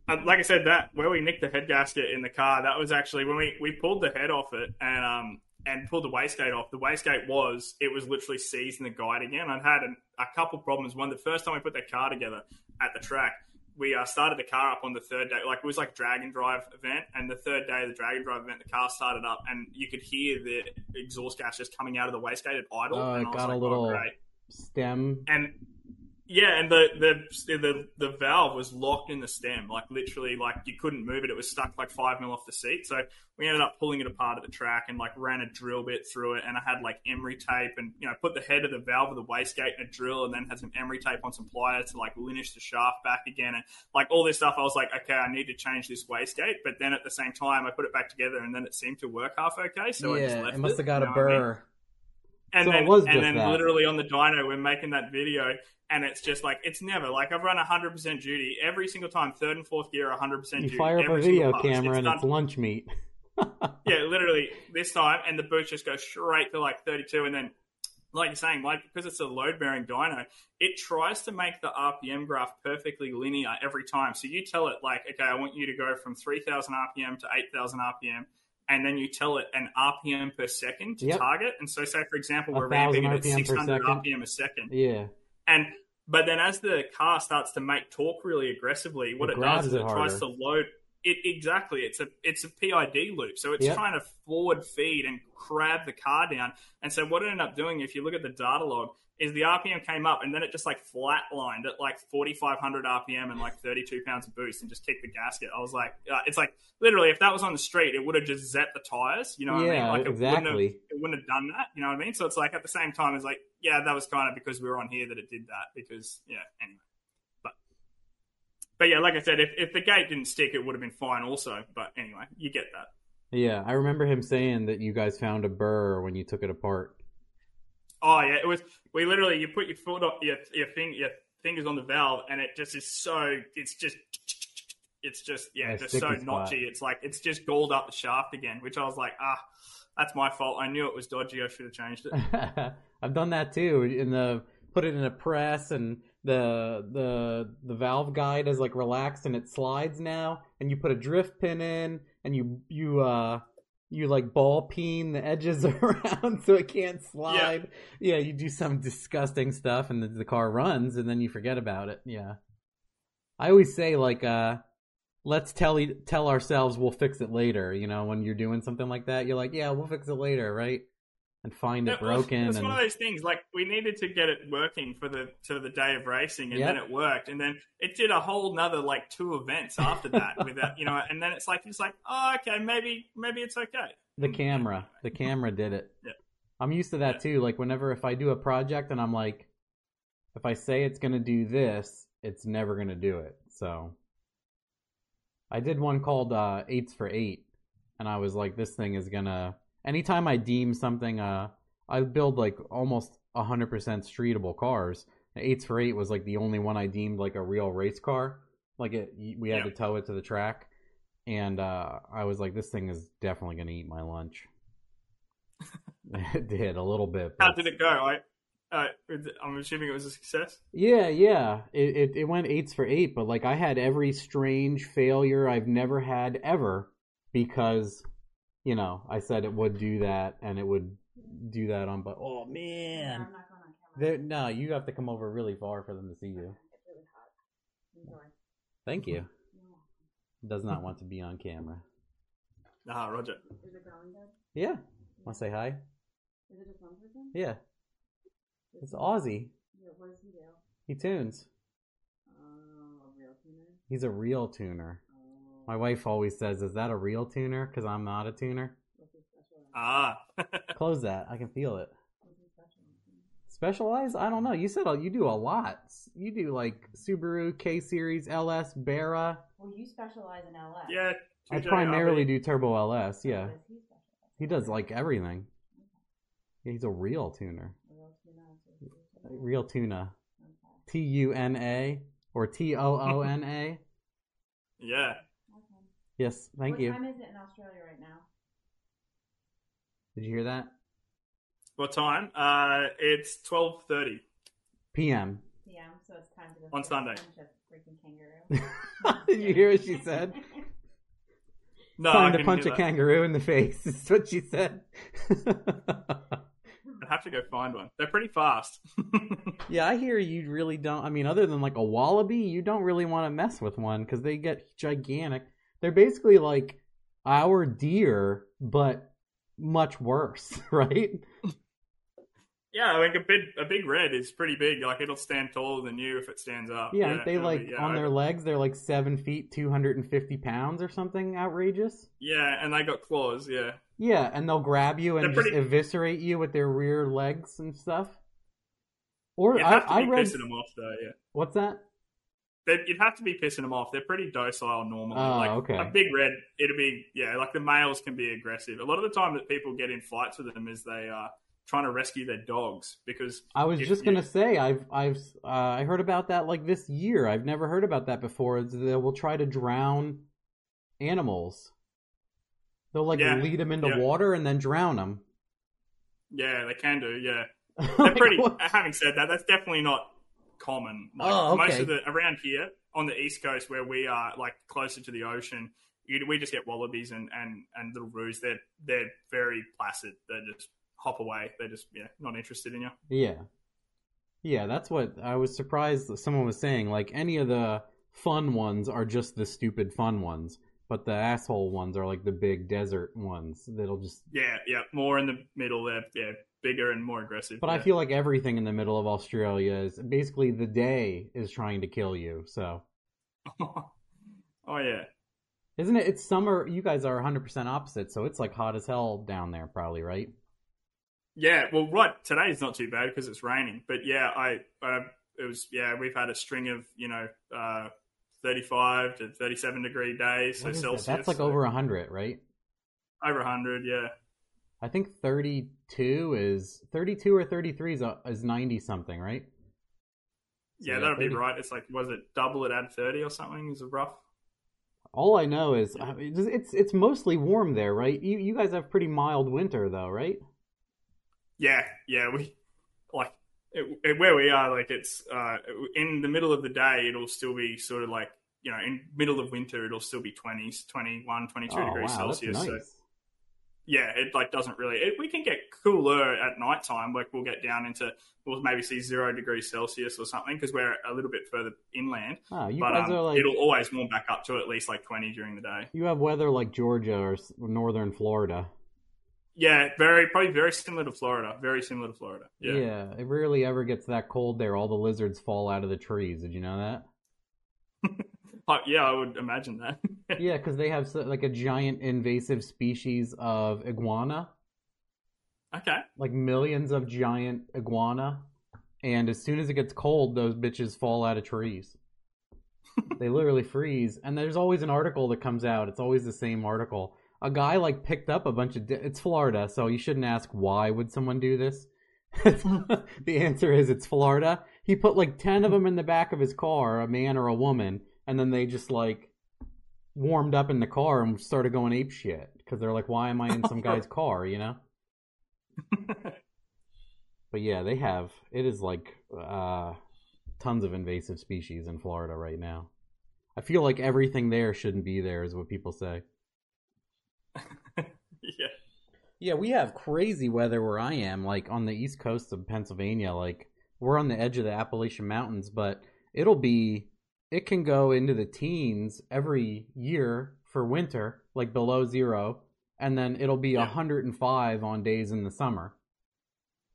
Like I said, that where we nicked the head gasket in the car, that was actually when we, we pulled the head off it and um and pulled the wastegate off. The wastegate was it was literally seized in the guide again. I'd had an, a couple problems. One, the first time we put that car together at the track, we uh, started the car up on the third day. Like it was like a drag and drive event, and the third day of the drag and drive event, the car started up, and you could hear the exhaust gas just coming out of the wastegate at idle. Oh, it got a little- oh, Stem. and yeah, and the, the the the valve was locked in the stem, like literally, like you couldn't move it. It was stuck like five mil off the seat. So we ended up pulling it apart at the track and like ran a drill bit through it. And I had like emery tape and you know put the head of the valve of the wastegate in a drill, and then had some emery tape on some pliers to like linish the shaft back again, and like all this stuff. I was like, okay, I need to change this wastegate. But then at the same time, I put it back together, and then it seemed to work half okay. So I just yeah, left it must have got you a what I mean? burr. And So then, and then that. literally on the dyno, we're making that video, and it's just like it's never like I've run 100% duty every single time, third and fourth gear, 100% You duty. fire up a every video camera and done- it's lunch meat. *laughs* yeah, literally this time, and the boost just goes straight to like 32, and then like you're saying, like because it's a load bearing dyno, it tries to make the RPM graph perfectly linear every time. So you tell it like, okay, I want you to go from 3,000 RPM to 8,000 RPM. And then you tell it an RPM per second to Yep. target. And so, say for example, we're ramping it at RPM per 600 second. RPM a second. yeah. And but then as the car starts to make torque really aggressively, what It it, does is it it tries to load it exactly. It's a it's a PID loop, so it's Yep. trying to forward feed and crab the car down. And so what it ended up doing, if you look at the data log, is the RPM came up and then it just like flatlined at like 4,500 RPM and like 32 pounds of boost and just kicked the gasket. I was like, uh, it's like literally if that was on the street, it would have just zapped the tires. You know what I Yeah, mean? Like it wouldn't have exactly. it wouldn't have done that. You know what I mean? So it's like at the same time, it's like, yeah, that was kind of because we were on here that it did that. Because yeah, anyway. But but yeah, like I said, if if the gate didn't stick, it would have been fine also. But anyway, you get that. Yeah, I remember him saying that you guys found a burr when you took it apart. Oh yeah, it was. We literally you put your foot up your your thing your fingers on the valve, and it just is so. It's just. It's just yeah, Yeah, just so notchy. It's like it's just galled up the shaft again, which I was like, ah, that's my fault. I knew it was dodgy. I should have changed it. *laughs* I've done that too. In the put it in a press and the the the valve guide is like relaxed and it slides now and you put a drift pin in and you you uh you like ball peen the edges *laughs* around so it can't slide. Yeah, you do some disgusting stuff and the, the car runs and then you forget about it. Yeah. I always say like uh let's tell tell ourselves we'll fix it later, you know, when you're doing something like that, you're like, yeah, we'll fix it later, right? And find it broken It's and one of those things. Like we needed to get it working for the to the day of racing, and Yep. then it worked, and then it did a whole nother like two events after that without you know, and then it's like it's like oh okay maybe maybe it's okay. the camera. The camera did it. Yeah. I'm used to that Yeah. too. Like whenever if I do a project and I'm like if I say it's gonna do this, it's never gonna do it. So I did one called uh eights for eight and I was like this thing is gonna anytime I deem something uh I build like almost hundred percent streetable cars. Eights for eight was like the only one I deemed like a real race car. Like it we had Yeah. to tow it to the track. And uh I was like, this thing is definitely gonna eat my lunch. it *laughs* did a little bit. How did it go? I Uh, I'm assuming it was a success. Yeah, yeah. It, it it went eights for eight, but like I had every strange failure I've never had ever because you know I said it would do that and it would do that on. But oh Yeah, man, I'm not going on camera. No, you have to come over really far for them to see you. It's really hot. Enjoy. Thank you. Does not want to be on camera. *laughs* Ah, Roger. Is it growing good? Yeah. Want to say hi? Is it just one person? Yeah. It's Aussie. Yeah, what does he do? He tunes. Oh, a real tuner? He's a real tuner. My wife always says, "Is that a real tuner?" Because I'm not a tuner. What's his special? Ah. *laughs* Close that. I can feel it. What's his special? Specialize? I don't know. You said you do a lot. You do like Subaru, K Series, LS, Barra. Well, you specialize in LS. yeah. I primarily RB. do Turbo LS. Yeah, he he does like everything. Yeah, he's a real tuner. A real tuner. so he's a tuner. Real tuna. T U N A or T O O N A. *laughs* Yeah. Okay. Yes, thank what you. What time is it in Australia right now? Did you hear that? What time? Uh, it's twelve thirty. PM. PM, so it's time to go On punch Sunday. a freaking kangaroo. *laughs* Did you hear what she said? *laughs* No, I Time to punch a that. kangaroo in the face. *laughs* Is what she said. I'd have to go find one. They're pretty fast. yeah, I hear you really don't. I mean, other than like a wallaby, you don't really want to mess with one because they get gigantic. They're basically like our deer, but much worse, *laughs* right? yeah, like a big a big red is pretty big. Like it'll stand taller than you if it stands up. Yeah, aren't they like yeah, on their legs? They're like seven feet, two hundred and fifty pounds, or something outrageous. Yeah, and they got claws. Yeah, Yeah, and they'll grab you and They're just pretty- eviscerate you with their rear legs and stuff. Or you'd I, I read pissing them off though. Yeah, what's that? You'd have to be pissing them off. They're pretty docile normally. Oh, like okay. a big red, it'll be yeah. Like the males can be aggressive. A lot of the time that people get in fights with them is they are trying to rescue their dogs because I was If just gonna say I've I've uh, I heard about that like this year. I've never heard about that before. They will try to drown animals. They'll like Yeah, lead them into yeah. water and then drown them. yeah, they can do. Yeah, *laughs* they're pretty. having said that, that's definitely not common. Like, Oh, Most of the around here on the east coast, where we are, like closer to the ocean, you, we just get wallabies and and and little roos. They're they're very placid. They just hop away. They're just yeah, not interested in you. Yeah, yeah. That's what I was surprised. that Someone was saying like any of the fun ones are just the stupid fun ones, but the asshole ones are like the big desert ones that'll just. Yeah, yeah, more in the middle. They're yeah, bigger and more aggressive. But I feel like everything in the middle of Australia is basically the day is trying to kill you. So. *laughs* oh yeah, Isn't it? It's summer. You guys are 100% opposite, so it's like hot as hell down there, probably, right? yeah. Well, right today's not too bad because it's raining. But yeah, I uh, it was yeah. We've had a string of you know. Uh, 35 to 37 degree days, so What is that? That's like so over 100, right? over 100, yeah. I think 32 is 32 or 33 is, uh, is 90 something, right? So, Yeah, that'd be right. It's like, was it double it add 30 or something? Is it rough? All I know is uh, it's it's, it's mostly warm there, right? You you guys have pretty mild winter though, right? Yeah, yeah. We like it, it- where we are. Like it's uh, in the middle of the day. It'll still be sort of like you know, in middle of winter, it'll still be 20s, 21, 22 oh, degrees wow, that's Celsius. nice. So yeah, it like doesn't really. It, we can get cooler at night time. Like we'll get down into we'll maybe see zero degrees Celsius or something because we're a little bit further inland. Oh, you but guys um, are like it'll always warm back up to at least like 20 during the day. you have weather like Georgia or northern Florida. Yeah, very probably very similar to Florida. Very similar to Florida. Yeah. yeah, it rarely ever gets that cold there. All the lizards fall out of the trees. Did you know that? *laughs* Uh, yeah, I would imagine that. *laughs* Yeah, because they have like a giant invasive species of iguana, okay. like millions of giant iguana, and as soon as it gets cold, those bitches fall out of trees. *laughs* they literally freeze, and there's always an article that comes out. It's always the same article. A guy like picked up a bunch of. Di- it's Florida, so you shouldn't ask why would someone do this. *laughs* the answer is it's Florida. He put like ten of them in the back of his car, a man or a woman, and then they just like warmed up in the car and started going ape shit because they're like, why am I in some *laughs* guy's car? You know. *laughs* But yeah, they have. It is like uh, tons of invasive species in Florida right now. I feel like everything there shouldn't be there, is what people say. *laughs* yeah. Yeah, we have crazy weather where I am, like on the east coast of Pennsylvania. Like we're on the edge of the Appalachian Mountains, but it'll be it can go into the teens every year for winter, like below zero, and then it'll be Yeah. 105 on days in the summer.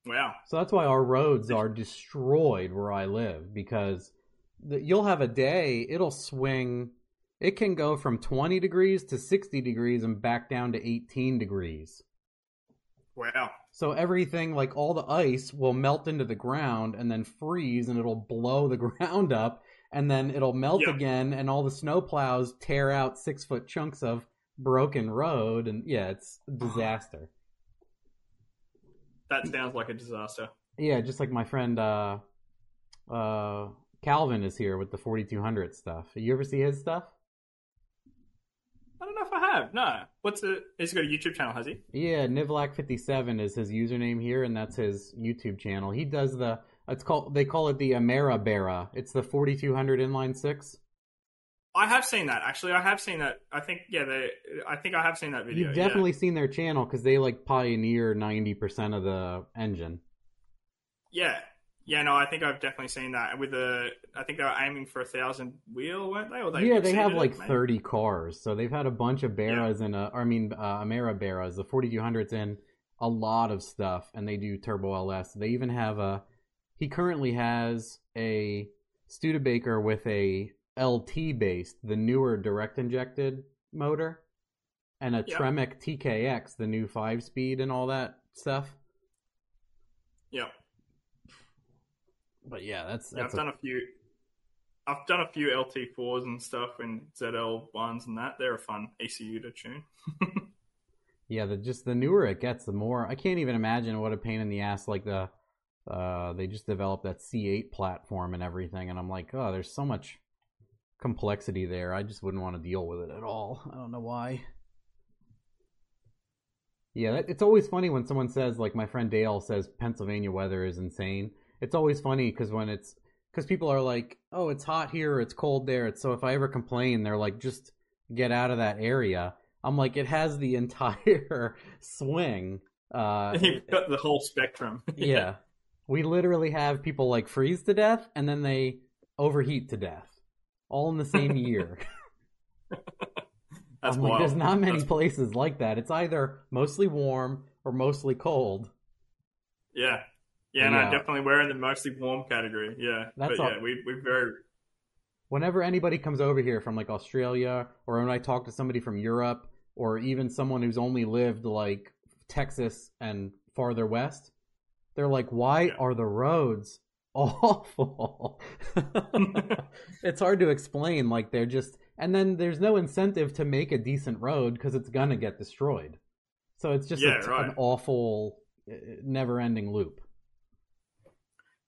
Wow. So that's why our roads are destroyed where I live because the, you'll have a day, it'll swing, it can go from 20 degrees to 60 degrees and back down to 18 degrees. Wow. So everything, like all the ice, will melt into the ground and then freeze, and it'll blow the *laughs* ground up, and then it'll melt Yeah. again, and all the snow plows tear out six foot chunks of broken road, and yeah, it's a *sighs* disaster. That sounds like a disaster. Yeah, just like my friend uh, uh, Calvin is here with the 4200 stuff. You ever see his stuff? I don't know if I have. No. What's the? He's got a YouTube channel, has he? Yeah, Nivlak57 is his username here, and that's his YouTube channel. He does the. It's called. They call it the Amera Bera. It's the 4200 inline six. I have seen that actually. I have seen that. I think yeah. They. I think I have seen that video. You've yeah. definitely seen their channel because they like pioneer 90% of the engine. Yeah. Yeah. No, I think I've definitely seen that with the. I think they were aiming for a thousand wheel, weren't they? Or they yeah, they have exceeded it, like 30 cars. So they've had a bunch of Barras and, uh, I mean, uh, Amera Beras. The 4200's in a lot of stuff, and they do Turbo LS. They even have a. He currently has a Studebaker with a LT based, the newer direct injected motor, and a Yeah. Tremec TKX, the new five speed and all that stuff. Yeah. But yeah, that's Yeah, I've a- done a few. I've done a few LT fours and stuff and ZL1s and that. They're a fun ECU to tune. *laughs* Yeah, the just the newer it gets, the more I can't even imagine what a pain in the ass like the uh they just developed that C8 platform and everything and I'm like, "Oh, there's so much complexity there. I just wouldn't want to deal with it at all. I don't know why." Yeah, that, it's always funny when someone says like my friend Dale says Pennsylvania weather is insane. It's always funny cuz when it's cuz people are like, "Oh, it's hot here, it's cold there." It's so if I ever complain, they're like, "Just get out of that area." I'm like, it has the *laughs* entire swing. Uh, *laughs* You've got the whole spectrum. *laughs* yeah. We literally have people like freeze to death and then they overheat to death. All in the same *laughs* year. That's like, there's not many That's- places like that. It's either mostly warm or mostly cold. yeah. Yeah, no, Yeah. definitely we're in the mostly warm category. Yeah. That's but all- yeah, we we're very Whenever anybody comes over here from like Australia or when I talk to somebody from Europe or even someone who's only lived like Texas and farther west, they're like, why Yeah. are the roads *laughs* awful? *laughs* it's hard to explain. Like they're just, and then there's no incentive to make a decent road because it's gonna get destroyed. So it's just Yeah, t- right. an awful, never ending loop.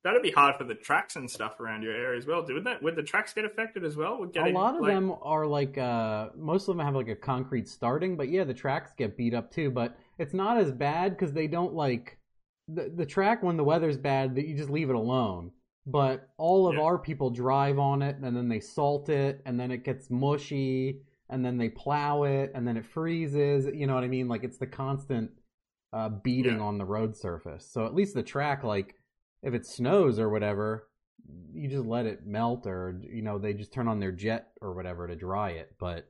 that'd be hard for the tracks and stuff around your area as well. wouldn't that would the tracks get affected as well? A lot of like, them are like uh most of them have like a concrete starting but yeah the tracks get beat up too but it's not as bad because they don't like the, the track when the weather's bad that you just leave it alone but all of Yeah. our people drive on it and then they salt it and then it gets mushy and then they plow it and then it freezes you know what i mean like it's the constant uh, beating Yeah. on the road surface so at least the track like if it snows or whatever you just let it melt or you know they just turn on their jet or whatever to dry it but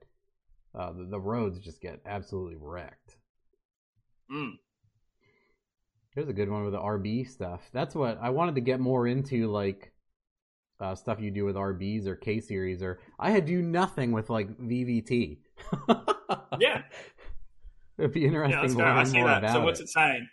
uh, the, the roads just get absolutely wrecked Mm. There's a good one with the rb stuff that's what i wanted to get more into like uh, stuff you do with rbs or k series or i had do nothing with like vvt Yeah. *laughs* it'd be interesting Yeah, to. I learn see more that. So what's it. it saying?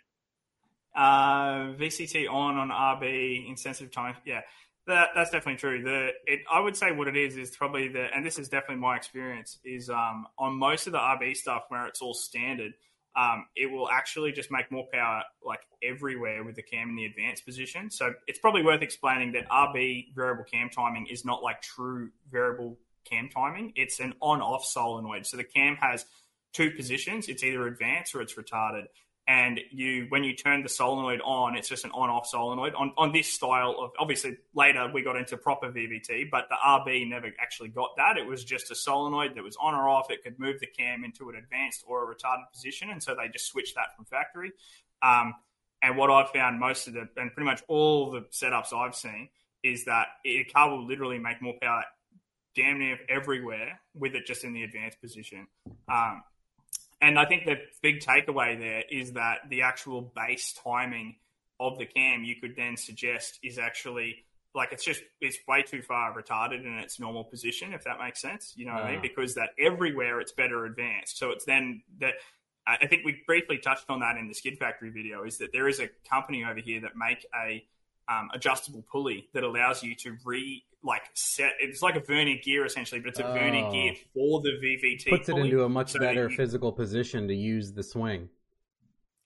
Uh, VCT on on RB insensitive time. Yeah, that that's definitely true. The it I would say what it is is probably the and this is definitely my experience is um on most of the RB stuff where it's all standard. Um, it will actually just make more power like everywhere with the cam in the advanced position. So it's probably worth explaining that RB variable cam timing is not like true variable cam timing. It's an on-off solenoid. So the cam has two positions. It's either advanced or it's retarded. And you when you turn the solenoid on, it's just an on-off solenoid. On on this style of obviously later we got into proper VVT, but the RB never actually got that. It was just a solenoid that was on or off. It could move the cam into an advanced or a retarded position, and so they just switched that from factory. Um, and what I've found most of the and pretty much all the setups I've seen is that a car will literally make more power damn near everywhere with it just in the advanced position. Um, and I think the big takeaway there is that the actual base timing of the cam you could then suggest is actually like it's just it's way too far retarded in its normal position if that makes sense you know what i mean? Because that everywhere it's better advanced. So it's then that i think we briefly touched on that in the skid factory video is that there is a company over here that make a um, adjustable pulley that allows you to re like set. It's like a vernier gear essentially, but it's a oh. vernier gear for the VVT. Puts it into a much so better you, physical position to use the swing.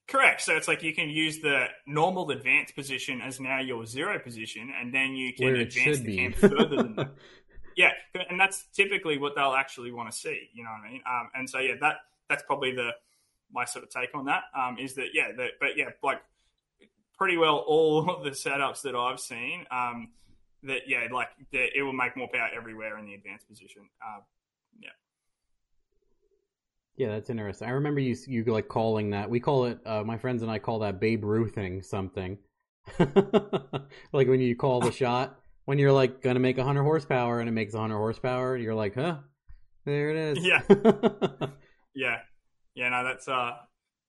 Correct. So it's like you can use the normal advanced position as now your zero position, and then you can advance the cam further than that. *laughs* Yeah, and that's typically what they'll actually want to see. You know what I mean? Um, and so yeah, that that's probably the my sort of take on that. Um, is that yeah, the, but yeah, like pretty well all of the setups that I've seen. Um, that yeah, like that it will make more power everywhere in the advanced position. Uh, yeah. Yeah, that's interesting. I remember you you like calling that. We call it. Uh, my friends and I call that Babe Ruthing something. *laughs* like when you call the shot when you're like gonna make 100 horsepower and it makes 100 horsepower, you're like, huh, there it is. Yeah. *laughs* yeah. Yeah. No, that's uh,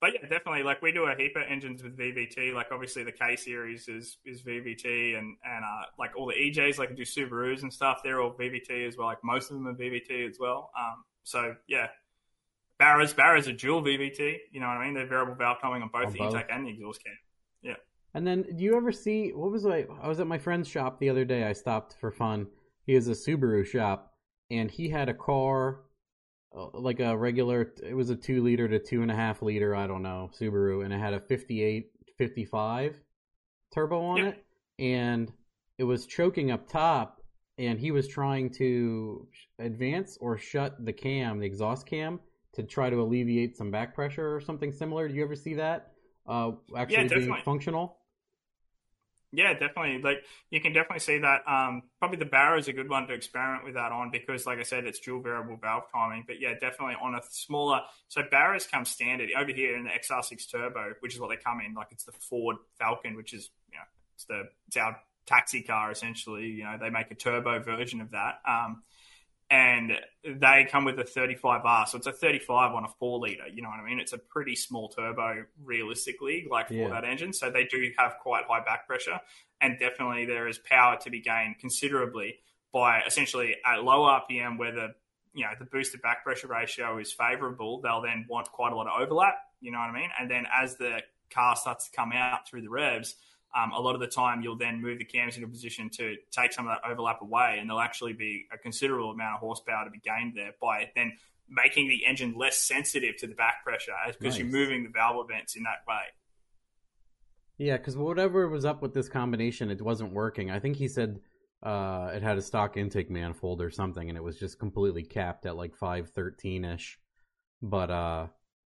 but yeah, definitely. Like we do a heap of engines with VVT. Like obviously the K series is is VVT, and and uh, like all the EJs, like do Subarus and stuff. They're all VVT as well. Like most of them are VVT as well. Um, so yeah, Barras Barras are dual VVT. You know what I mean? They're variable valve timing on both on the both. intake and the exhaust cam. Yeah. And then, do you ever see what was I? I was at my friend's shop the other day. I stopped for fun. He has a Subaru shop, and he had a car like a regular it was a two liter to two and a half liter i don't know subaru and it had a 58 55 turbo on yep. it. And it was choking up top and he was trying to advance or shut the cam the exhaust cam to try to alleviate some back pressure or something similar. Do you ever see that uh actually yeah, being functional yeah, definitely. Like you can definitely see that. Um, probably the Barra is a good one to experiment with that on because, like I said, it's dual variable valve timing. But yeah, definitely on a smaller. So Barras come standard over here in the XR6 Turbo, which is what they come in. Like it's the Ford Falcon, which is you know it's the it's our taxi car essentially. You know they make a turbo version of that. Um, and they come with a 35R. So it's a 35 on a four liter. You know what I mean? It's a pretty small turbo, realistically, like for yeah. that engine. So they do have quite high back pressure, and definitely there is power to be gained considerably by essentially at low RPM where the you know the boosted back pressure ratio is favourable. They'll then want quite a lot of overlap. You know what I mean? And then as the car starts to come out through the revs, um, a lot of the time you'll then move the cams into a position to take some of that overlap away, and there'll actually be a considerable amount of horsepower to be gained there by then making the engine less sensitive to the back pressure because nice. you're moving the valve events in that way. Yeah, because whatever was up with this combination, it wasn't working. I think he said uh, it had a stock intake manifold or something, and it was just completely capped at like five thirteen ish. But uh,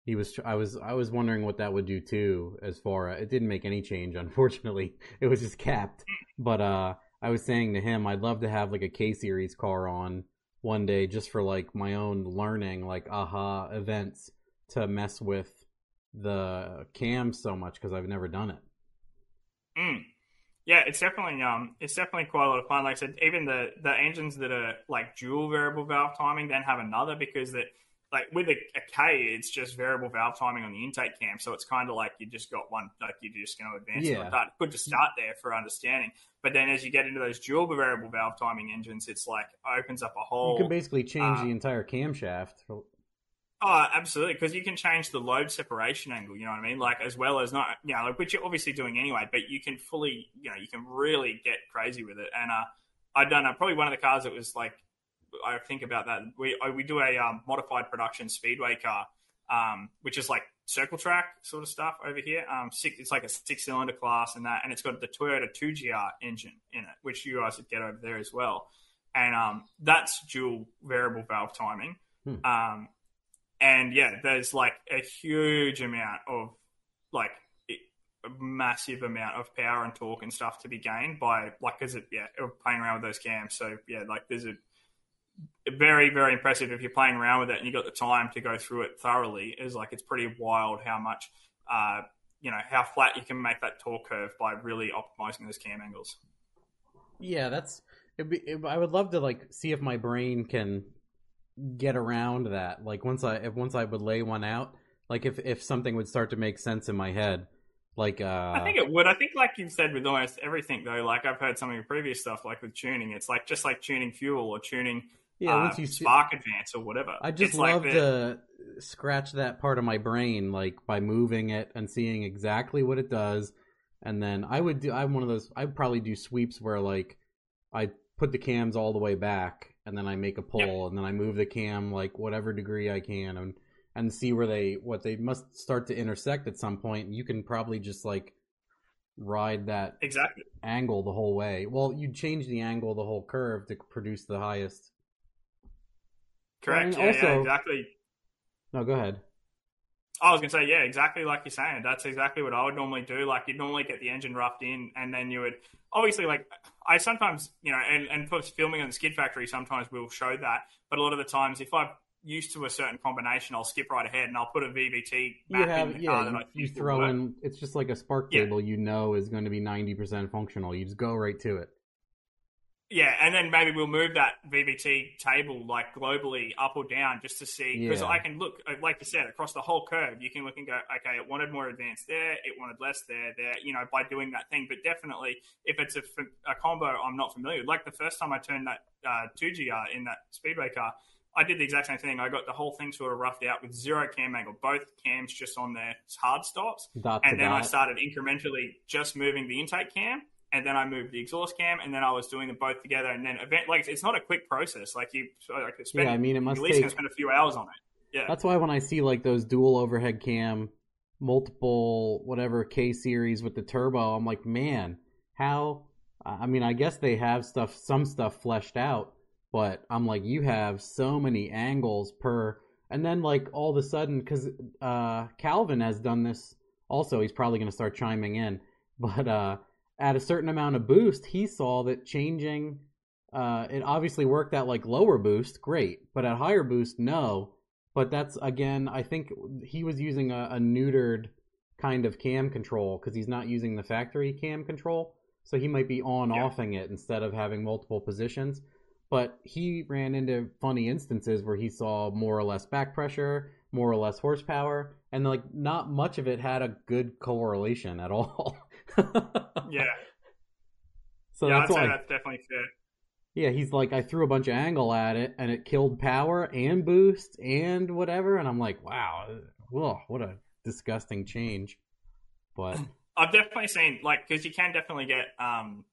he was i was i was wondering what that would do too as far it didn't make any change *laughs* unfortunately. It was just capped. But uh i was saying to him i'd love to have like a k series car on one day just for like my own learning like aha events to mess with the cam so much because i've never done it. Mm. yeah it's definitely um it's definitely quite a lot of fun. Like i said even the the engines that are like dual variable valve timing then have another because that like with a, a K, it's just variable valve timing on the intake cam. So it's kind of like you just got one, like you're just going to advance yeah. like that. Good to start there for understanding. But then as you get into those dual variable valve timing engines, it's like opens up a whole. You can basically change uh, the entire camshaft. Oh, absolutely, because you can change the load separation angle. You know what I mean? Like as well as not, you know, like, which you're obviously doing anyway. But you can fully, you know, you can really get crazy with it. And uh, I've done uh, probably one of the cars that was like I think about that. We we do a um, modified production speedway car, um, which is like circle track sort of stuff over here. Um, six, it's like a six cylinder class and that, and it's got the Toyota 2GR engine in it, which you guys would get over there as well. And um, that's dual variable valve timing. Hmm. Um, and yeah, there's like a huge amount of like a massive amount of power and torque and stuff to be gained by like because it yeah playing around with those cams. So yeah, like there's a very very impressive if you're playing around with it and you've got the time to go through it thoroughly is like it's pretty wild how much uh, you know how flat you can make that torque curve by really optimizing those cam angles. Yeah that's be, it, i would love to like see if my brain can get around that. Like once i if once i would lay one out like if if something would start to make sense in my head like uh i think it would. I think like you've said with almost everything though like i've heard some of your previous stuff like with tuning it's like just like tuning fuel or tuning yeah, uh, once you spark see, advance or whatever. I just it's love like to scratch that part of my brain, like by moving it and seeing exactly what it does. And then I would do. I'm one of those. I'd probably do sweeps where like I put the cams all the way back, and then I make a pull, yep. and then I move the cam like whatever degree I can, and and see where they what they must start to intersect at some point. And you can probably just like ride that exactly angle the whole way. Well, you change the angle the whole curve to produce the highest Correct. Yeah, also, yeah, exactly. No, go ahead. I was going to say, yeah, exactly like you're saying. That's exactly what I would normally do. Like, you'd normally get the engine roughed in, and then you would obviously, like, I sometimes, you know, and, and for filming on the skid factory, sometimes we'll show that. But a lot of the times, if I'm used to a certain combination, I'll skip right ahead and I'll put a VVT you have, yeah, uh, you, you throw in, it's just like a spark table yeah. you know is going to be 90% functional. You just go right to it. Yeah, and then maybe we'll move that VVT table like globally up or down just to see because yeah. I can look uh, like you said across the whole curve. You can look and go, okay, it wanted more advanced there, it wanted less there, there. You know, by doing that thing. But definitely, if it's a, a combo I'm not familiar like the first time I turned that uh, 2GR in that speedway car, I did the exact same thing. I got the whole thing sort of roughed out with zero cam angle, both cams just on their hard stops, dot and then dot. I started incrementally just moving the intake cam and then I moved the exhaust cam, and then I was doing them both together. And then event like it's not a quick process. Like you, like spend, yeah, I mean, it must at least take, spend a few hours on it. Yeah, that's why when I see like those dual overhead cam, multiple whatever K series with the turbo, I'm like, man, how? I mean, I guess they have stuff, some stuff fleshed out, but I'm like, you have so many angles per, and then like all of a sudden, because uh, Calvin has done this also, he's probably gonna start chiming in, *laughs* but uh at a certain amount of boost, he saw that changing uh, it obviously worked at like lower boost, great, but at higher boost, no. But that's again, I think he was using a, a neutered kind of cam control because he's not using the factory cam control, so he might be on yeah. offing it instead of having multiple positions. But he ran into funny instances where he saw more or less back pressure, more or less horsepower, and like not much of it had a good correlation at all. *laughs* yeah. *laughs* So yeah, that's I'd why, that's definitely fair. Yeah, he's like, I threw a bunch of angle at it, and it killed power and boost and whatever, and I'm like, wow, whoa, what a disgusting change. But *clears throat* I've definitely seen like because you can definitely get um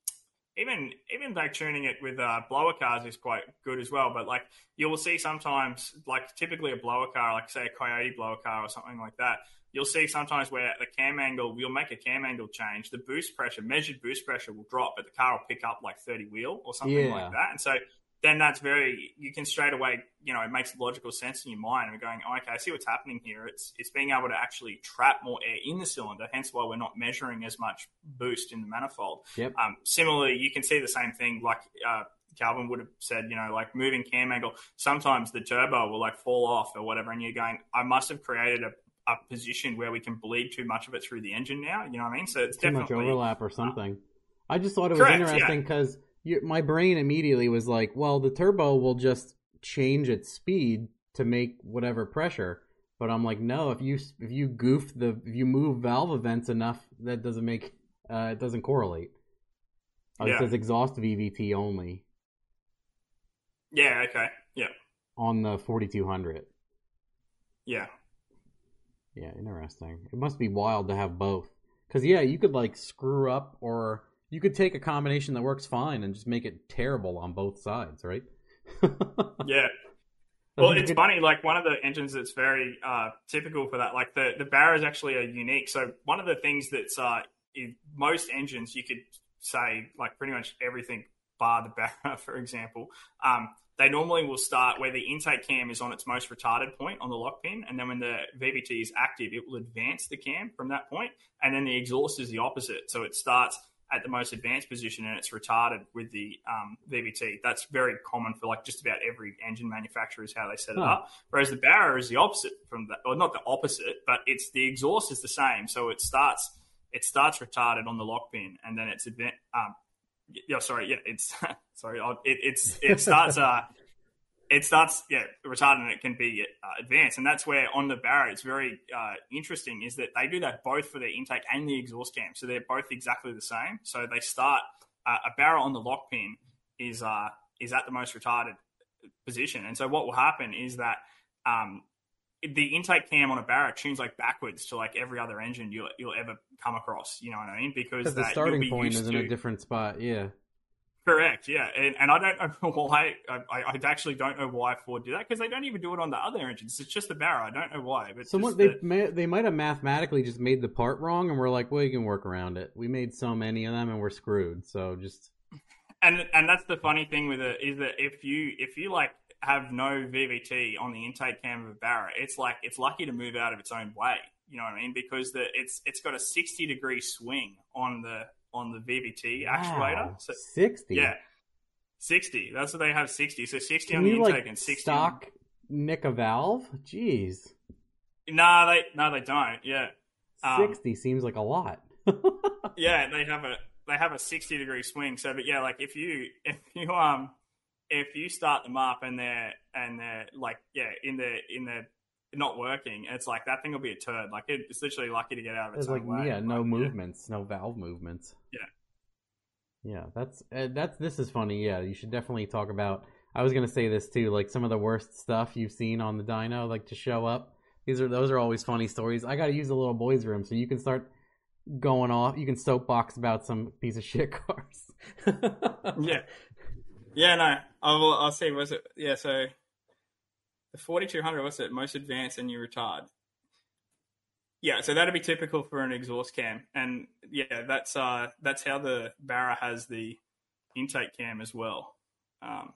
even even like tuning it with uh, blower cars is quite good as well. But like you will see sometimes, like typically a blower car, like say a Coyote blower car or something like that, you'll see sometimes where the cam angle, we'll make a cam angle change, the boost pressure, measured boost pressure will drop, but the car will pick up like 30 wheel or something yeah. like that. And so then that's very, you can straight away, you know, it makes logical sense in your mind. And we're going, oh, okay, I see what's happening here. It's, it's being able to actually trap more air in the cylinder, hence why we're not measuring as much boost in the manifold. Yep. Um, similarly, you can see the same thing like, uh, Calvin would have said, you know, like moving cam angle, sometimes the turbo will like fall off or whatever. And you're going, I must have created a, a position where we can bleed too much of it through the engine now. You know what I mean? So it's too much overlap or something. Uh, I just thought it was correct, interesting because yeah. my brain immediately was like, well, the turbo will just change its speed to make whatever pressure. But I'm like, no, if you if you goof the if you move valve events enough, that doesn't make uh, it doesn't correlate. Uh, yeah. It says exhaust VVT only. Yeah. Okay. Yeah. On the 4200. Yeah. Yeah, interesting. It must be wild to have both. Because yeah, you could like screw up, or you could take a combination that works fine and just make it terrible on both sides, right? *laughs* yeah. Well, it's funny. Like one of the engines that's very uh, typical for that, like the the Barra is actually a unique. So one of the things that's uh, in most engines, you could say like pretty much everything bar the Barra, *laughs* for example. Um, they normally will start where the intake cam is on its most retarded point on the lock pin, and then when the VVT is active, it will advance the cam from that point, and then the exhaust is the opposite. So it starts at the most advanced position and it's retarded with the um, VVT. That's very common for like just about every engine manufacturer is how they set it Huh. up. Whereas the Barra is the opposite from that, or not the opposite, but it's the exhaust is the same. So it starts it starts retarded on the lock pin and then it's advan Um, yeah, sorry, yeah, it's *laughs* sorry, it, it's it starts uh it starts yeah retarded and it can be uh, advanced. And that's where on the Barra it's very uh, interesting is that they do that both for their intake and the exhaust cam. So they're both exactly the same. So they start uh, a Barra on the lock pin is uh is at the most retarded position. And so what will happen is that um the intake cam on a Barra tunes like backwards to like every other engine you'll you'll ever come across you know what I mean because the starting be point is in to- a different spot. Yeah. Correct, yeah, and, and I don't know *laughs* why. I, I actually don't know why Ford did that because they don't even do it on the other engines. It's just the Barra. I don't know why, but Someone they the- may, they might have mathematically just made the part wrong, and we're like, well, you can work around it. We made so many of them, and we're screwed. So just *laughs* and and that's the funny thing with it is that if you if you like have no VVT on the intake cam of a Barra, it's like it's lucky to move out of its own way. You know what I mean? Because the it's it's got a sixty degree swing on the on the VVT actuator. wow, So, sixty. yeah, sixty. That's what they have sixty. So sixty Can on the intake like and sixty. on- stock nick a valve? Jeez, No, they no they don't. Yeah. Um, sixty seems like a lot. *laughs* yeah, they have a they have a sixty degree swing. So, but yeah, like if you if you um if you start them up and they're and they're like yeah in the in the not working, it's like that thing will be a turd. Like it, it's literally lucky to get out of its It's like way. yeah, no Like, movements, no valve movements. Yeah. Yeah, that's uh, that's this is funny. Yeah, you should definitely talk about. I was gonna say this too, like some of the worst stuff you've seen on the dyno, like to show up. These are those are always funny stories. I got to use the little boys' room so you can start going off. You can soapbox about some piece of shit *laughs* cars. Yeah, yeah, no, I will. I'll see. Was it? Yeah, so the forty two hundred. was it? Most advanced and you retard. Yeah, so that'd be typical for an exhaust cam, and yeah, that's uh that's how the Barra has the intake cam as well, um,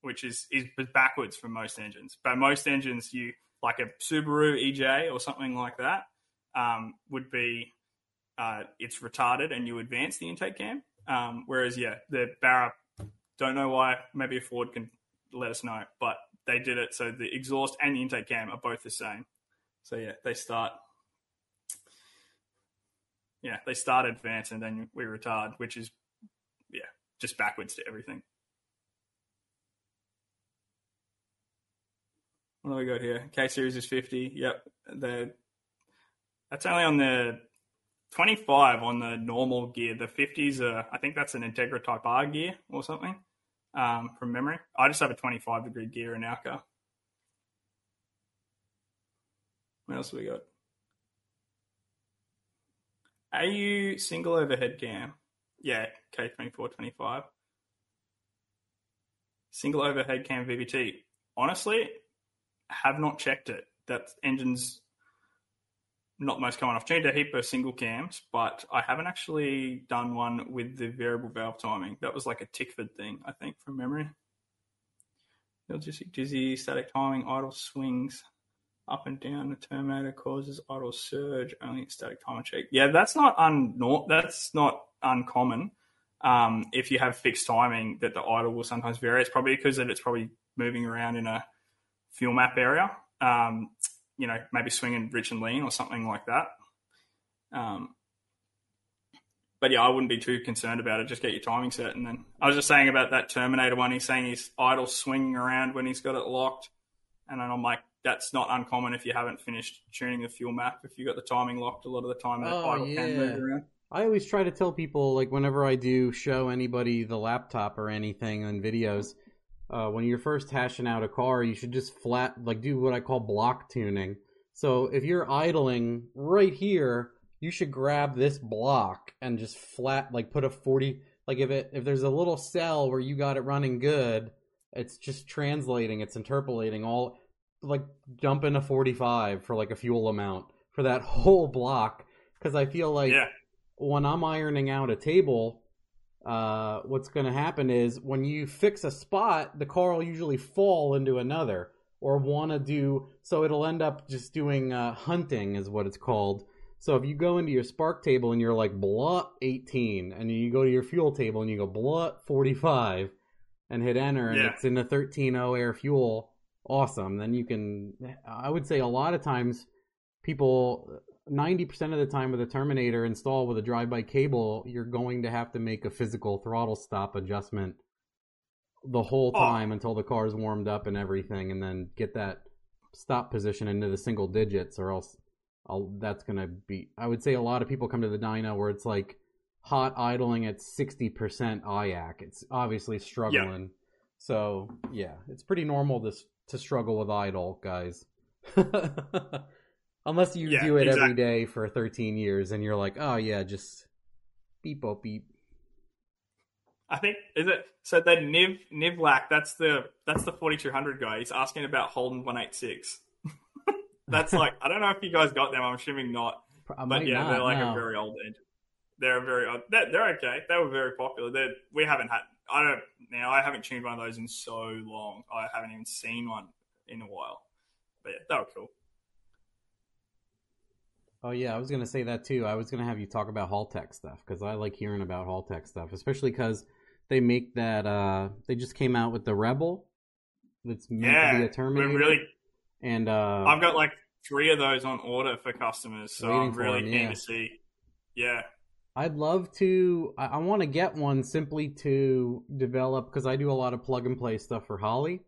which is is backwards for most engines. But most engines, you like a Subaru EJ or something like that, um, would be uh, it's retarded and you advance the intake cam. Um, whereas yeah, the Barra don't know why. Maybe Ford can let us know, but they did it so the exhaust and the intake cam are both the same. So yeah, they start. Yeah, they start advance and then we retard, which is yeah, just backwards to everything. What do we got here? K series is fifty. Yep, that's only on the 25 on the normal gear. The 50s, are, I think that's an Integra Type R gear or something um, from memory. I just have a 25 degree gear in our car. What else have we got? AU single overhead cam. Yeah, K2425. Single overhead cam VVT. Honestly, have not checked it. That engine's not most common. I've changed a heap of single cams, but I haven't actually done one with the variable valve timing. That was like a Tickford thing, I think, from memory. Logistic dizzy, static timing, idle swings up and down. The terminator causes idle surge. Only static timer check. Yeah, that's not un that's not uncommon. Um, if you have fixed timing, that the idle will sometimes vary. It's probably because that it's probably moving around in a fuel map area. Um, you know, maybe swinging rich and lean or something like that. Um, but yeah, I wouldn't be too concerned about it. Just get your timing set, and then I was just saying about that Terminator one. He's saying he's idle swinging around when he's got it locked, and then I'm like, that's not uncommon if you haven't finished tuning the fuel map. If you've got the timing locked, a lot of the time that Oh, idle can move around. I always try to tell people, like, whenever I do show anybody the laptop or anything in videos, uh, when you're first hashing out a car, you should just flat, like, do what I call block tuning. So if you're idling right here, you should grab this block and just flat, like, put a 40, like, if it, if there's a little cell where you got it running good, it's just translating, it's interpolating all, like, dump in a 45 for, like, a fuel amount for that *laughs* whole block. Because I feel like yeah, when I'm ironing out a table, uh, what's going to happen is when you fix a spot, the car will usually fall into another or want to do so it'll end up just doing uh, hunting is what it's called. So if you go into your spark table and you're like blah 18 and you go to your fuel table and you go blah 45 and hit enter and Yeah. it's in the 13.0 air fuel, awesome. Then you can I would say a lot of times people 90% of the time with a Terminator installed with a drive-by cable, you're going to have to make a physical throttle stop adjustment the whole Oh. time until the car's warmed up and everything, and then get that stop position into the single digits, or else I'll, that's going to be. I would say a lot of people come to the dyno where it's like hot idling at 60% IAC. It's obviously struggling. Yeah. So, yeah, it's pretty normal to, to struggle with idle, guys. *laughs* Unless you Yeah, do it every exactly. day for 13 years and you're like, oh, yeah, just beep, oh, beep. I think is it so then Niv Nivlak, that's the that's the forty two hundred guy. He's asking about Holden one eight six. *laughs* That's like I don't know if you guys got them. I'm assuming not. I But yeah, not, they're like no. a very old engine. They're very old. They're, they're okay. They were very popular. They're, we haven't had. I don't now. I haven't tuned one of those in so long. I haven't even seen one in a while. But yeah, they were cool. Oh yeah, I was gonna say that too. I was gonna have you talk about Haltech stuff because I like hearing about Haltech stuff, especially because they make that. uh They just came out with the Rebel. That's meant to be Yeah, a Terminator. we're really. and uh I've got like three of those on order for customers, so I'm really them, keen yeah. to see. Yeah, I'd love to. I, I want to get one simply to develop because I do a lot of plug and play stuff for Holley.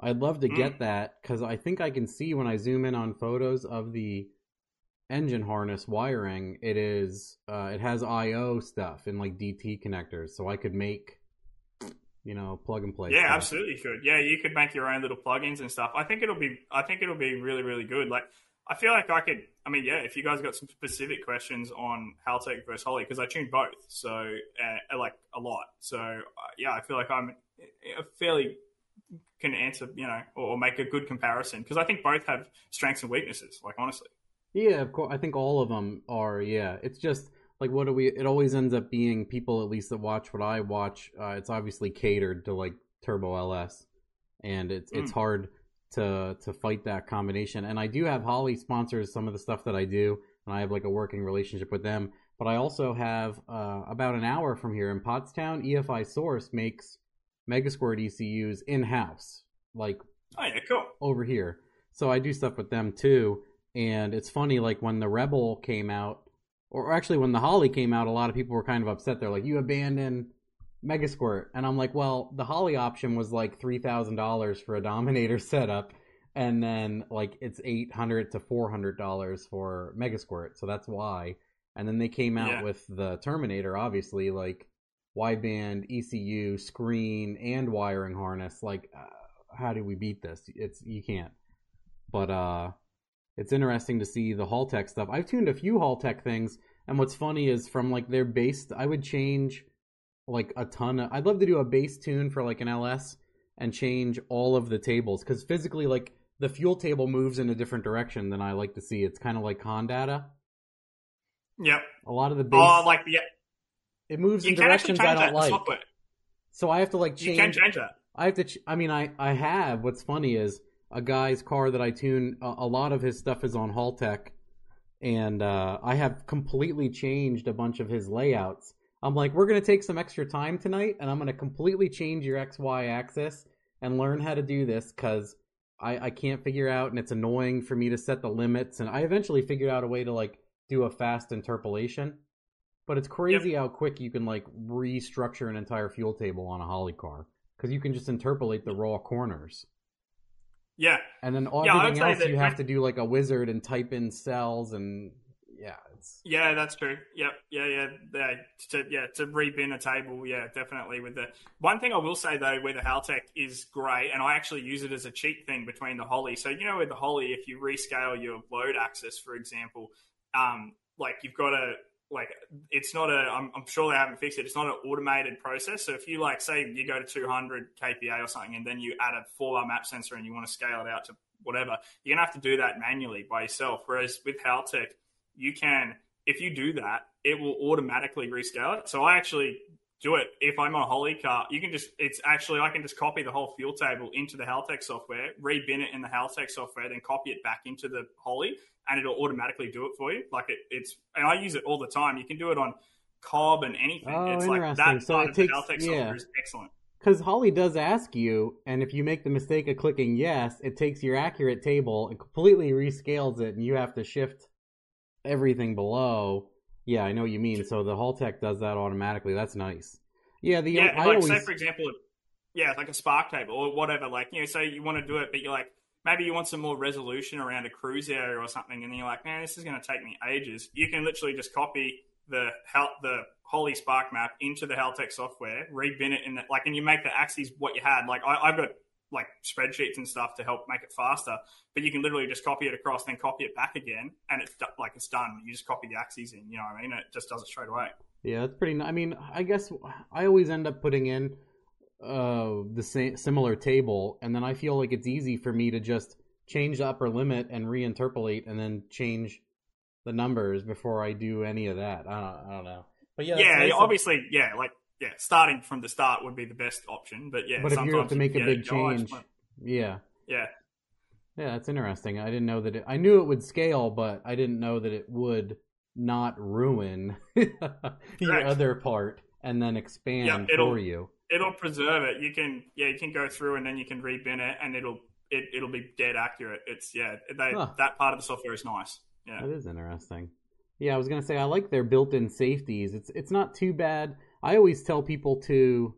I'd love to Mm. get that because I think I can see when I zoom in on photos of the engine harness wiring. It is. Uh, it has I/O stuff and like DT connectors, so I could make, you know, plug and play. yeah, stuff. absolutely you could. Yeah, you could make your own little plugins and stuff. I think it'll be. I think it'll be really, really good. Like, I feel like I could. I mean, yeah, if you guys got some specific questions on Haltech versus Holley, because I tuned both, so uh, like a lot. So uh, yeah, I feel like I'm uh, fairly can answer, you know, or, or make a good comparison because I think both have strengths and weaknesses. Like honestly, Yeah, of course. I think all of them are. Yeah, it's just like what do we? It always ends up being people at least that watch what I watch. Uh, it's obviously catered to like Turbo LS, and it's it's Mm. hard to to fight that combination. And I do have Holley sponsors some of the stuff that I do, and I have like a working relationship with them. But I also have uh, about an hour from here in Pottstown, EFI Source makes Megasquirt ECUs in house, like oh yeah, cool. over here. So I do stuff with them too. And it's funny, like when the Rebel came out, or actually when the Holley came out, a lot of people were kind of upset. They're like, "You abandoned Megasquirt," and I'm like, "Well, the Holley option was like three thousand dollars for a Dominator *laughs* setup, and then like it's eight hundred to four hundred dollars for Megasquirt, so that's why." And then they came out Yeah. with the Terminator, obviously, like wideband ECU, screen, and wiring harness. Like, uh, how do we beat this? It's you can't. But uh, it's interesting to see the Haltech stuff. I've tuned a few Haltech things, and what's funny is from like their base, I would change like a ton of. I'd love to do a base tune for like an LS and change all of the tables because physically, like the fuel table moves in a different direction than I like to see. It's kind of like con data. Yep. A lot of the base, Oh, like yeah, it moves you in directions I don't like. software. So I have to like You change. can change that. I have to. Ch- I mean, I I have. What's funny is a guy's car that I tune. A, a lot of his stuff is on Haltech, and uh, I have completely changed a bunch of his layouts. I'm like, we're gonna take some extra time tonight, and I'm gonna completely change your X Y axis and learn how to do this because I I can't figure out, and it's annoying for me to set the limits. And I eventually figured out a way to like do a fast interpolation. But it's crazy how quick you can like restructure an entire fuel table on a Holley car because you can just interpolate the raw corners, Yeah, and then all, Yeah, everything else you have to do like a wizard and type in cells and yeah, it's Yeah, that's true. Yep, yeah, yeah, yeah. To yeah, to rebin a table, yeah, definitely. With the one thing I will say though, where the Haltech is great, and I actually use it as a cheat thing between the Holley. So you know, with the Holley, if you rescale your load axis, for example, um, like you've got a like it's not a. I'm, I'm sure they haven't fixed it. It's not an automated process. So if you like, say you go to 200 kPa or something, and then you add a four bar map sensor and you want to scale it out to whatever, you're gonna have to do that manually by yourself. Whereas with Haltech you can if you do that it will automatically rescale it so i actually do it. If I'm on a Holley car, you can just, it's actually, I can just copy the whole fuel table into the Haltech software, rebin it in the Haltech software, then copy it back into the Holley, and it'll automatically do it for you. Like it, it's, and I use it all the time. You can do it on Cobb and anything. Oh, it's like interesting. that So part it of the Haltech yeah. software is excellent. Because Holley does ask you, and if you make the mistake of clicking yes, it takes your accurate table and completely rescales it, and you have to shift everything below. Yeah, I know what you mean. So the Haltech does that automatically. That's nice. Yeah, the Yeah, I like always say for example, yeah, like a spark table or whatever. Like you know, say you want to do it, but you're like maybe you want some more resolution around a cruise area or something, and then you're like, man, this is going to take me ages. You can literally just copy the Hel- the Holley Spark map into the Haltech software, rebin it in the like, and you make the axes what you had. Like I, I've got like spreadsheets and stuff to help make it faster, but you can literally just copy it across, then copy it back again, and it's like it's done. You just copy the axes in, you know what I mean? It just does it straight away. Yeah, that's pretty. I mean, I guess I always end up putting in uh the same similar table, and then I feel like it's easy for me to just change the upper limit and reinterpolate, and then change the numbers before I do any of that. I don't, I don't know. But yeah, yeah, nice of- obviously, yeah, like yeah, starting from the start would be the best option. But yeah, But if you have to make a big change, yeah, yeah, yeah, that's interesting. I didn't know that it. I knew it would scale, but I didn't know that it would not ruin *laughs* your Correct. other part and then expand it'll- for you. it'll preserve it. You can yeah, you can go through and then you can rebin it, and it'll it, it'll be dead accurate. It's yeah, they, Huh. that part of the software is nice. Yeah, That is interesting. Yeah, I was gonna say I like their built-in safeties. It's it's not too bad. I always tell people to,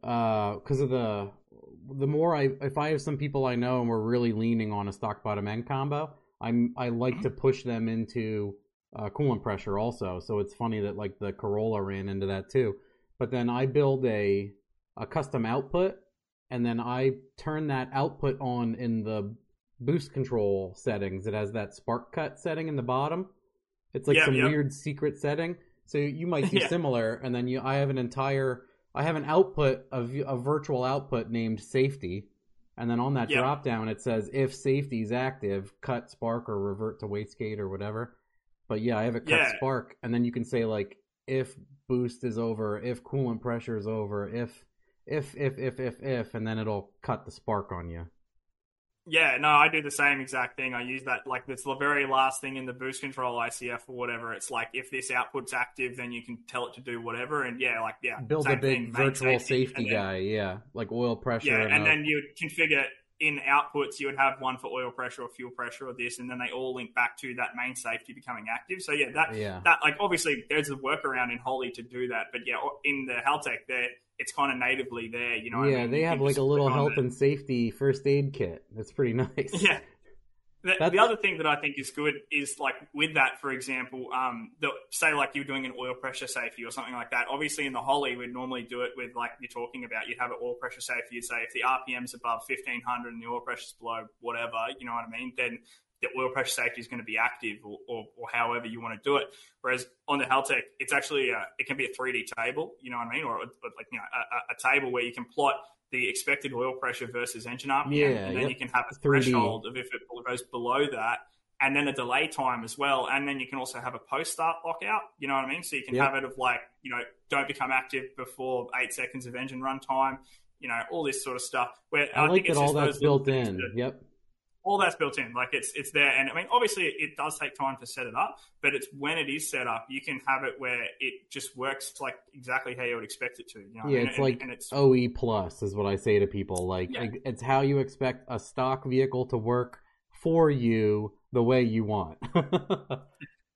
because of the the more I if I have some people I know and we're really leaning on a stock bottom end combo, I'm I like to push them into uh, coolant pressure also. So it's funny that like the Corolla ran into that too. But then I build a a custom output, and then I turn that output on in the boost control settings. It has that spark cut setting in the bottom. It's like Yeah, some yeah. weird secret setting. So you might *laughs* do Yeah. similar, and then you I have an entire I have an output of a virtual output named safety, and then on that Yeah. drop down it says if safety is active, cut spark or revert to wastegate or whatever. But yeah, I have it cut Yeah. spark, and then you can say like if boost is over, if coolant pressure is over, if if if if if if, and then it'll cut the spark on you. Yeah. No, I do the same exact thing. I use that like it's the very last thing in the boost control ICF or whatever. It's like if this output's active, then you can tell it to do whatever. And yeah, like yeah, Build a big thing, virtual safety, safety, and then- guy, yeah, like oil pressure. Yeah, and a- then you configure in outputs, you would have one for oil pressure or fuel pressure or this, and then they all link back to that main safety becoming active. So yeah, that yeah, that like obviously there's a workaround in Holley to do that, but yeah, in the Haltech there, it's kind of natively there. You know, what I yeah, mean? they You have like a little health it. and safety first aid kit. That's pretty *laughs* nice. Yeah. The, the other thing that I think is good is like with that, for example, um, the, say like you're doing an oil pressure safety or something like that. Obviously, in the Holley, we'd normally do it with like you're talking about. You'd have an oil pressure safety. You'd say if the RPM's above 1500 and the oil pressure's below whatever, you know what I mean? Then the oil pressure safety is going to be active or, or, or however you want to do it. Whereas on the Haltech, it's actually a, it can be a 3D table, you know what I mean, or, or like you know a, a- table where you can plot the expected oil pressure versus engine RPM, Yeah, and then yep. you can have a 3D. threshold of if it goes below that, and then a delay time as well, and then you can also have a post start lockout. You know what I mean? So you can Yep. have it of like you know don't become active before eight seconds of engine run time. You know all this sort of stuff. Where I, like think that it's all that's built in. that- Yep. All that's built in. Like it's it's there, and I mean, obviously, it does take time to set it up, but it's when it is set up, you can have it where it just works like exactly how you would expect it to. You know? Yeah, and, it's and- like and it's OE plus is what I say to people. Like Yeah. it's how you expect a stock vehicle to work for you the way you want. *laughs*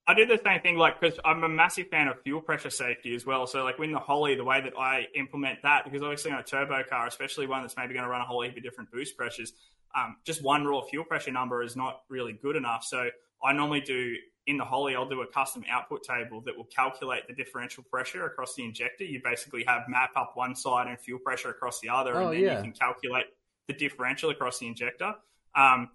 I do the same thing, like because I'm a massive fan of fuel pressure safety as well. So, like, when the Holley, the way that I implement that, because obviously on a turbo car, especially one that's maybe going to run a whole heap of different boost pressures, um, just one raw fuel pressure number is not really good enough. So, I normally do in the Holley, I'll do a custom output table that will calculate the differential pressure across the injector. You basically have map up one side and fuel pressure across the other, Oh, and then yeah. you can calculate the differential across the injector. Um,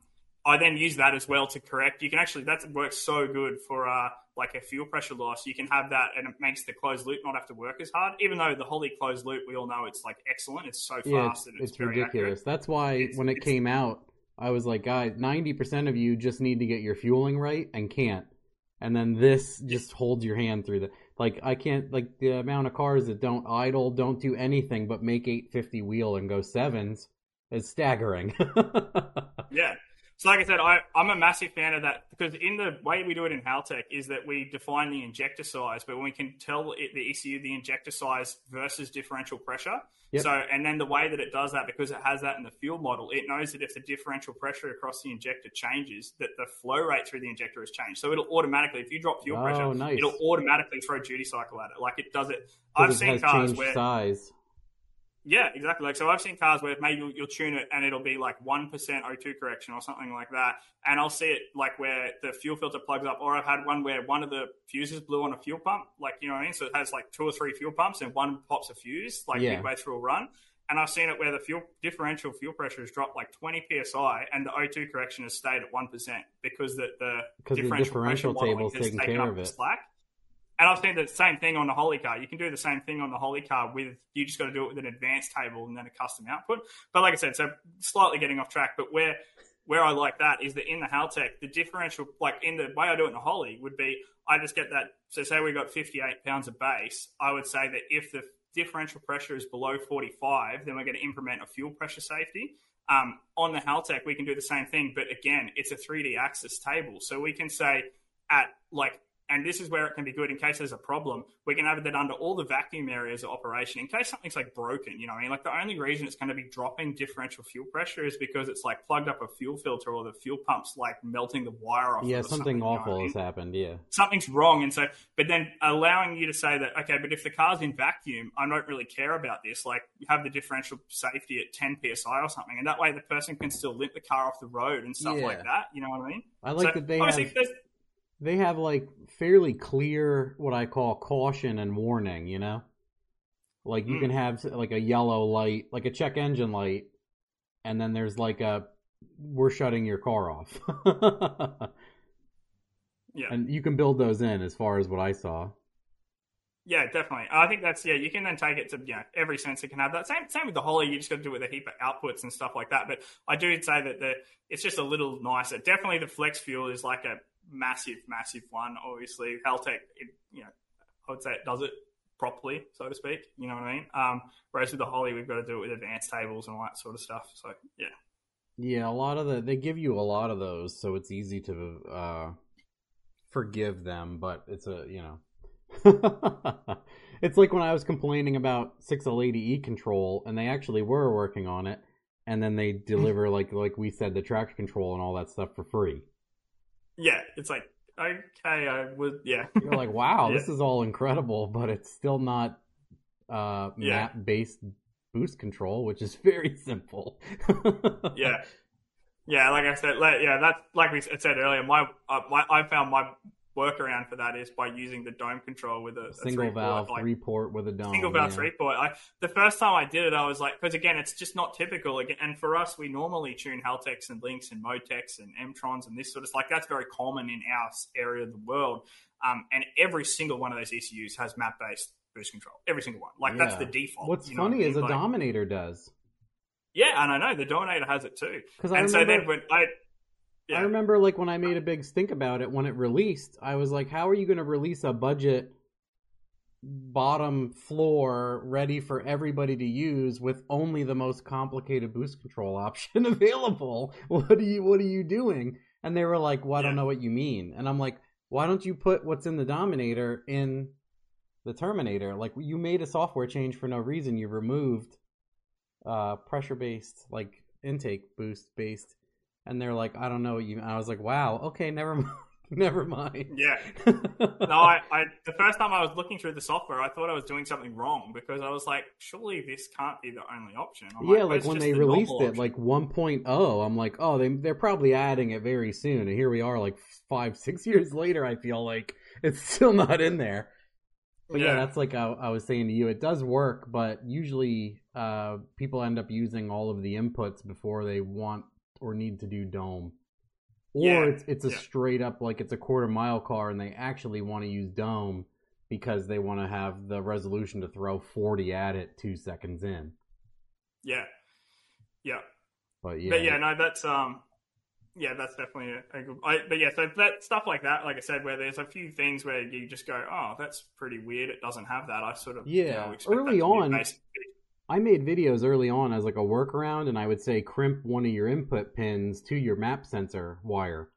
I then use that as well to correct. You can actually that works so good for uh, like a fuel pressure loss. You can have that, and it makes the closed loop not have to work as hard. Even though the Holley closed loop, we all know it's like excellent. It's so fast yeah, it's, and it's, it's ridiculous. accurate. That's why It's- when it came out, I was like, guys, ninety percent of you just need to get your fueling right and can't, and then this just holds your hand through the Like I can't like the amount of cars that don't idle, don't do anything but make 850 wheel and go sevens is staggering. *laughs* Yeah. So, like I said, I, I'm a massive fan of that because in the way we do it in Haltech is that we define the injector size, but when we can tell it, the ECU the injector size versus differential pressure. Yep. So, and then the way that it does that, because it has that in the fuel model, it knows that if the differential pressure across the injector changes, that the flow rate through the injector has changed. So it'll automatically, if you drop fuel Oh, pressure, nice. it'll automatically throw duty cycle at it. Like it does it. I've it seen cars where size. Yeah, exactly. Like so, I've seen cars where maybe you'll, you'll tune it and it'll be like one percent O2 correction or something like that, and I'll see it like where the fuel filter plugs up, or I've had one where one of the fuses blew on a fuel pump, like you know what I mean. So it has like two or three fuel pumps and one pops a fuse like Yeah. midway through a run. And I've seen it where the fuel differential fuel pressure has dropped like 20 psi, and the O2 correction has stayed at one percent because the, the 'Cause the differential, differential pressure modeling has taking taken care up of it. slack. And I've seen the same thing on the Holley car. You can do the same thing on the Holley car with you just got to do it with an advanced table and then a custom output. But like I said, so slightly getting off track, but where where I like that is that in the Haltech, the differential, like in the way I do it in the Holley, would be I just get that. So say we got 58 pounds of base, I would say that if the differential pressure is below 45, then we're going to implement a fuel pressure safety. Um, on the Haltech, we can do the same thing, but again, it's a 3D axis table, so we can say at like and this is where it can be good in case there's a problem. We can have that under all the vacuum areas of operation in case something's like broken. You know, what I mean, like the only reason it's going to be dropping differential fuel pressure is because it's like plugged up a fuel filter or the fuel pump's like melting the wire off. Yeah, or something you know I awful mean? has happened. Yeah. something's wrong. And so, but then allowing you to say that, okay, but if the car's in vacuum, I don't really care about this. Like, you have the differential safety at 10 psi or something. And that way the person can still limp the car off the road and stuff Yeah. like that. You know what I mean? I like So, that they have they have like fairly clear what I call caution and warning, you know? Like you Mm. can have like a yellow light, like a check engine light, and then there's like a we're shutting your car off. *laughs* Yeah. And you can build those in as far as what I saw. Yeah, definitely. I think that's yeah. You can then take it to you know every sensor can have that. Same same with the Holley. You just got to do it with a heap of outputs and stuff like that. But I do say that the it's just a little nicer. Definitely, the Flex Fuel is like a massive, massive one. Obviously, Haltech, it, you know, I would say it does it properly, so to speak. You know what I mean? Um, whereas with the Holley, we've got to do it with advanced tables and all that sort of stuff. So yeah, Yeah, a lot of the they give you a lot of those, so it's easy to uh forgive them, but it's a you know *laughs* it's like when I was complaining about 6L80E control and they actually were working on it and then they *laughs* deliver like like we said the traction control and all that stuff for free. Yeah. It's like okay, I would yeah. *laughs* You're like, wow, Yeah. this is all incredible, but it's still not uh Yeah. map based boost control, which is *laughs* very simple. yeah, yeah. Like I said, like, yeah, that's like we said earlier. My, uh, my, I found my workaround for that is by using the dome control with a, a Single valve, like, three port with a dome. single valve yeah. three port. I, the first time I did it, I was like, because again, it's just not typical. Again, and for us, we normally tune Haltechs and Links and MoTeCs and Emtrons and this sort of like that's very common in our area of the world. Um, and every single one of those ECUs has map based boost control. Every single one. Like that's the default. What's you know what funny I is a Like- Dominator does. Yeah, and I know the Dominator has it too. And so then when I, yeah. I remember like when I made a big stink about it when it released, I was like, how are you going to release a budget bottom floor ready for everybody to use with only the most complicated boost control *laughs* option available? What are you what are you doing? And they were like, "Well, I don't know what you mean." And I'm like, "Why don't you put what's in the Dominator in the Terminator? Like you made a software change for no reason. You removed uh pressure based like intake boost based and they're like i don't know you i was like wow okay never *laughs* mind never mind Yeah. *laughs* No, I, I the first time I was looking through the software, I thought I was doing something wrong because I was like, surely this can't be the only option. I'm yeah "Oh, like when they the released it like 1.0 i'm like oh they, they're probably adding it very soon and here we are like five six *laughs* years later i feel like it's still not in there but yeah, Yeah. that's like I, I was saying to you it does work but usually uh people end up using all of the inputs before they want or need to do dome or Yeah, it's it's a yeah. straight up like it's a quarter mile car and they actually want to use dome because they want to have the resolution to throw 40 at it two seconds in Yeah. Yeah. but yeah But yeah, no, that's um yeah, that's definitely a, a good. I, but yeah, so that stuff like that, like I said, where there's a few things where you just go, oh, that's pretty weird. It doesn't have that. I sort of you Yeah, know, expect early on- I made videos early on as like a workaround, and I would say crimp one of your input pins to your map sensor wire,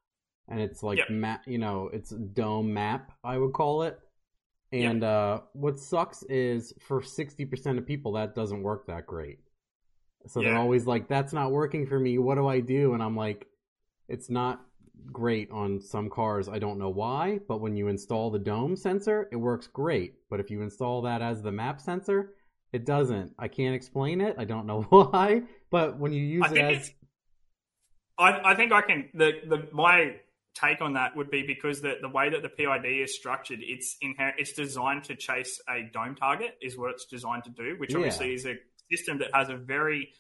and it's like Yep. map, you know, it's dome map, I would call it. And uh, what sucks is for sixty percent of people that doesn't work that great. So they're always like, "That's not working for me. What do I do?" And I'm like, "It's not great on some cars. I don't know why, but when you install the dome sensor, it works great. But if you install that as the map sensor, it doesn't. I can't explain it. I don't know *laughs* why. But when you use I it as. I, I think I can. The, the my take on that would be because the, the way that the PID is structured, it's inher- it's designed to chase a dome target, is what it's designed to do. Which Yeah. obviously is a system that has a very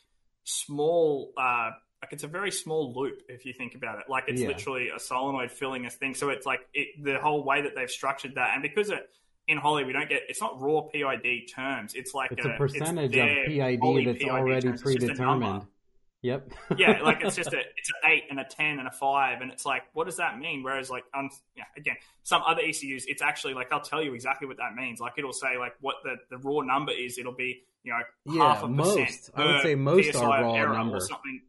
small. Uh, like it's a very small loop if you think about it. Like it's Yeah. literally a solenoid filling a thing. So it's like it, the whole way that they've structured that, and because it, in Holley we don't get it's not raw PID terms. It's like it's a percentage of PID that's PID already terms. It's a predetermined. Yep. *laughs* yeah, like it's just a *laughs* it's an eight and a ten and a five, and it's like, what does that mean? Whereas like, um, yeah, again, some other ECUs, it's actually like they'll tell you exactly what that means. Like it'll say like what the, the raw number is. It'll be you know Yeah, half a most. percent. I would say most PSI are raw error number. or something,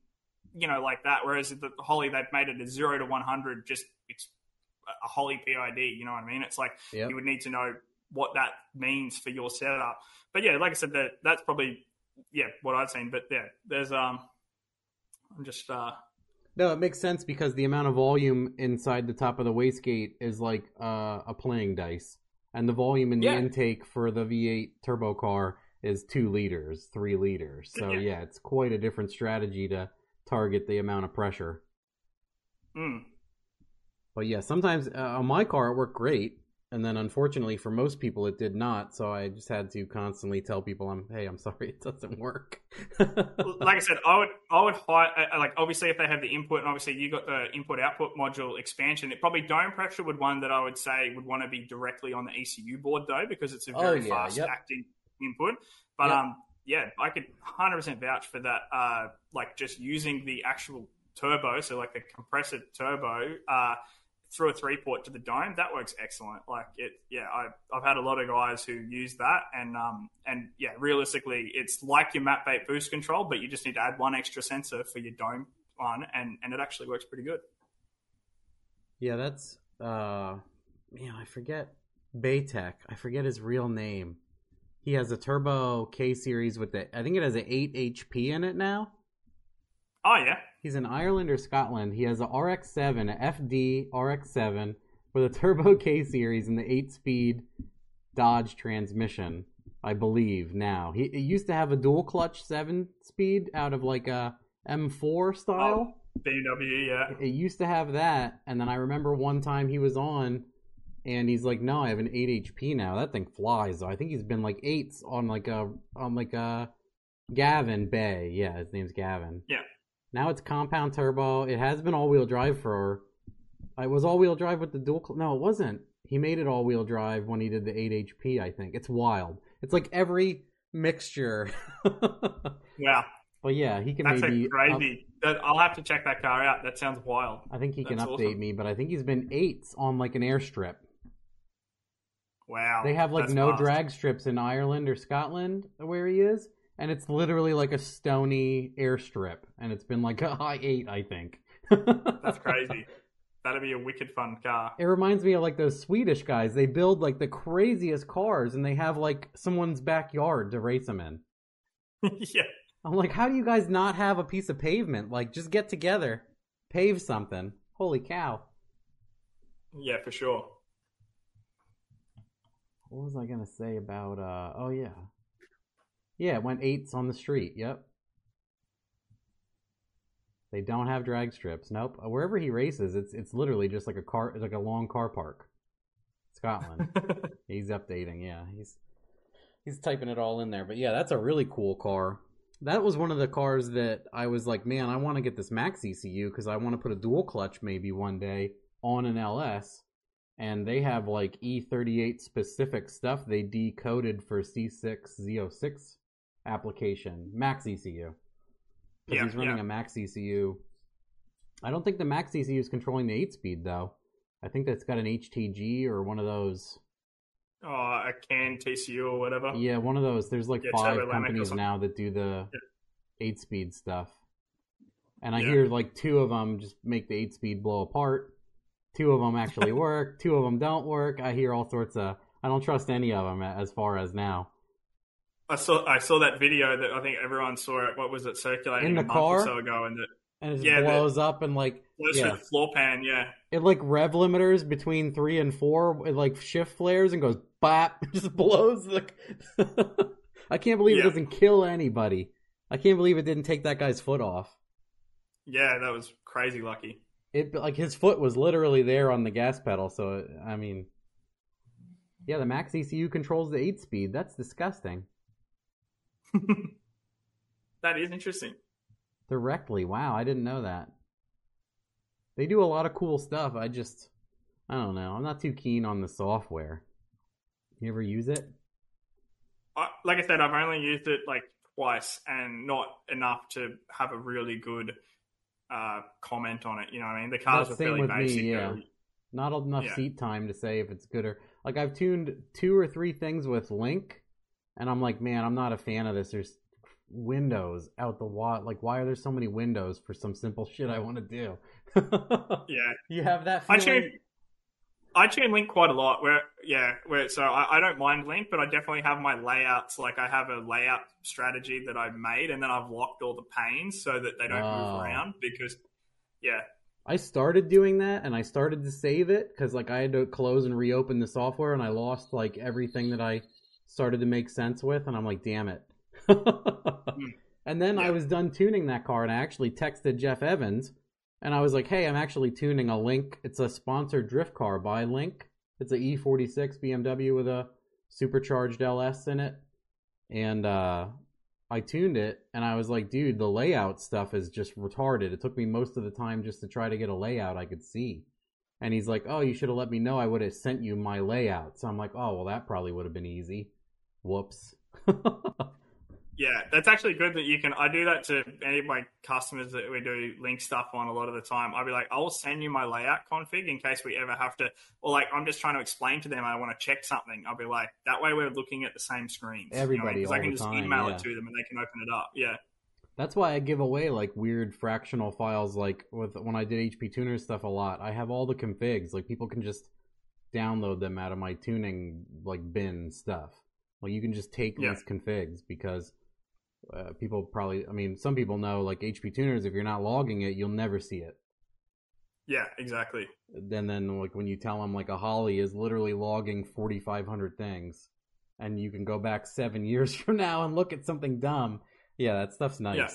you know, like that. Whereas the Holley, they've made it a zero to one hundred. Just it's a Holley PID. You know what I mean? It's like Yep. you would need to know what that means for your setup. But yeah, like I said, that that's probably yeah what I've seen. But yeah, there's um, I'm just uh, No, it makes sense because the amount of volume inside the top of the wastegate is like uh, a playing dice, and the volume in the Yeah. intake for the V8 turbo car is two liters, three liters. So Yeah. yeah, it's quite a different strategy to target the amount of pressure. mm, But yeah, sometimes uh, on my car it worked great, and then unfortunately for most people it did not. So I just had to constantly tell people, "I'm hey, I'm sorry, *laughs* it doesn't work." like I said, I would I would hide uh, like obviously if they have the input and obviously you got the input output module expansion, it probably dome pressure would one that I would say would want to be directly on the ECU board though because it's a Oh, very yeah, fast yep. acting input. But Yep. um yeah, I could 100% vouch for that. Uh, like just using the actual turbo, so like the compressor turbo. Uh, through a three port to the dome, that works excellent. Like it, yeah, I, I've had a lot of guys who use that, and um, and yeah, realistically, it's like your map bait boost control, but you just need to add one extra sensor for your dome one, and and it actually works pretty good. Yeah, that's uh man, I forget Baytech. I forget his real name. He has a turbo K series with the I think it has an eight HP in it now. Oh yeah, He's in Ireland or Scotland. He has a RX7, a FD RX7 with a turbo K series and the eight speed Dodge transmission, I believe now. He it used to have a dual clutch seven speed out of like a M4 style. Oh, BMW, yeah, It used to have that, and then I remember one time he was on, and he's like, "No, I have an eight HP now. That thing flies." though. I think he's been like eights on like a on like a Gavin Bay. Yeah, his name's Gavin. Yeah. Now it's compound turbo. It has been all wheel drive for. It was all wheel drive with the dual. Cl- no, it wasn't. He made it all wheel drive when he did the eight HP. I think it's wild. It's like every mixture. *laughs* yeah. but yeah, he can That's maybe crazy. that, I'll have to check that car out. That sounds wild. I think he can update awesome. me, but I think he's been eights on like an airstrip. Wow, They have like That's no fast. drag strips in Ireland or Scotland where he is, and it's literally like a stony airstrip, and it's been like a high eight, I think. That's *laughs* crazy. That'd be a wicked fun car. It reminds me of like those Swedish guys. They build like the craziest cars, and they have like someone's backyard to race them in. *laughs* yeah, I'm like, how do you guys not have a piece of pavement? Like, just get together, pave something. Holy cow! yeah, for sure. What was I gonna say about? uh Oh yeah, yeah. It went eights on the street. Yep. They don't have drag strips. Nope. Uh, Wherever he races, it's it's literally just like a car. It's like a long car park. Scotland. *laughs* he's updating. Yeah, he's he's typing it all in there. But yeah, that's a really cool car. That was one of the cars that I was like, man, I want to get this MaxxECU because I want to put a dual clutch maybe one day on an LS. And they have like E38 specific stuff they decoded for C6 Z06 application, MaxxECU. Yeah, he's running yeah. a MaxxECU I don't think the MaxxECU is controlling the eight speed though. I think that's got an HTG or one of those. Oh, a CAN TCU or whatever. Yeah, one of those. There's like Yeah, five companies now that do the eight speed stuff. And I hear like two of them just make the eight speed blow apart. Two of them actually *laughs* work. Two of them don't work. I hear all sorts of. I don't trust any of them as far as now. I saw I saw that video that I think everyone saw it. What was it circulating In the car? or so ago, and it And it just Yeah, the- blows up and like blows Yeah. the floor pan. Yeah, it like rev limiters between three and four. It like shift flares and goes bop. *laughs* Just blows. Like *laughs* I can't believe Yeah. it doesn't kill anybody. I can't believe it didn't take that guy's foot off. yeah, that was crazy lucky. it like his foot was literally there on the gas pedal so i mean yeah the MaxxECU controls the 8 speed that's disgusting *laughs* that is interesting. directly wow i didn't know that they do a lot of cool stuff i just i don't know i'm not too keen on the software you ever use it I, like I said, I've only used it like twice, and not enough to have a really good uh, comment on it. You know what I mean? The cars That's are same fairly with me, basic. yeah. Not enough Yeah. seat time to say if it's good or like i've tuned two or three things with link and i'm like man i'm not a fan of this there's windows out the wall like why are there so many windows for some simple shit i want to do *laughs* Yeah, you have that I feeling? tune, I tune Link quite a lot. Where yeah, where so I, I don't mind Link, but I definitely have my layouts. Like I have a layout strategy that I've made, and then I've locked all the panes so that they don't Oh. move around. Because yeah, I started doing that and I started to save it because like I had to close and reopen the software and I lost like everything that I started to make sense with and I'm like, damn it. *laughs* and then I was done tuning that car and I actually texted Jeff Evans and I was like, hey, I'm actually tuning a Link. It's a sponsored drift car by Link. It's a E46 BMW with a supercharged LS in it. And uh I tuned it and I was like, dude, the layout stuff is just retarded. It took me most of the time just to try to get a layout I could see. And he's like, oh, you should have let me know. I would have sent you my layout. So I'm like, oh, well, that probably would have been easy. Whoops. yeah, that's actually good that you can. I do that to any of my customers that we do Link stuff on a lot of the time. I'll be like, I'll send you my layout config in case we ever have to, or like I'm just trying to explain to them. I want to check something. I'll be like, that way we're looking at the same screens. Everybody because I all can just time, email yeah. it to them and they can open it up. Yeah. That's why I give away like weird fractional files. Like with when I did HP tuner stuff a lot, I have all the configs. Like people can just download them out of my tuning like bin stuff. Like you can just take Yeah. these configs because uh, people probably. I mean, some people know like HP tuners. If you're not logging it, you'll never see it. Yeah, exactly. Then then like when you tell them like a Holley is literally logging 4,500 things, and you can go back seven *laughs* years from now and look at something dumb. Yeah, that stuff's nice. Yeah.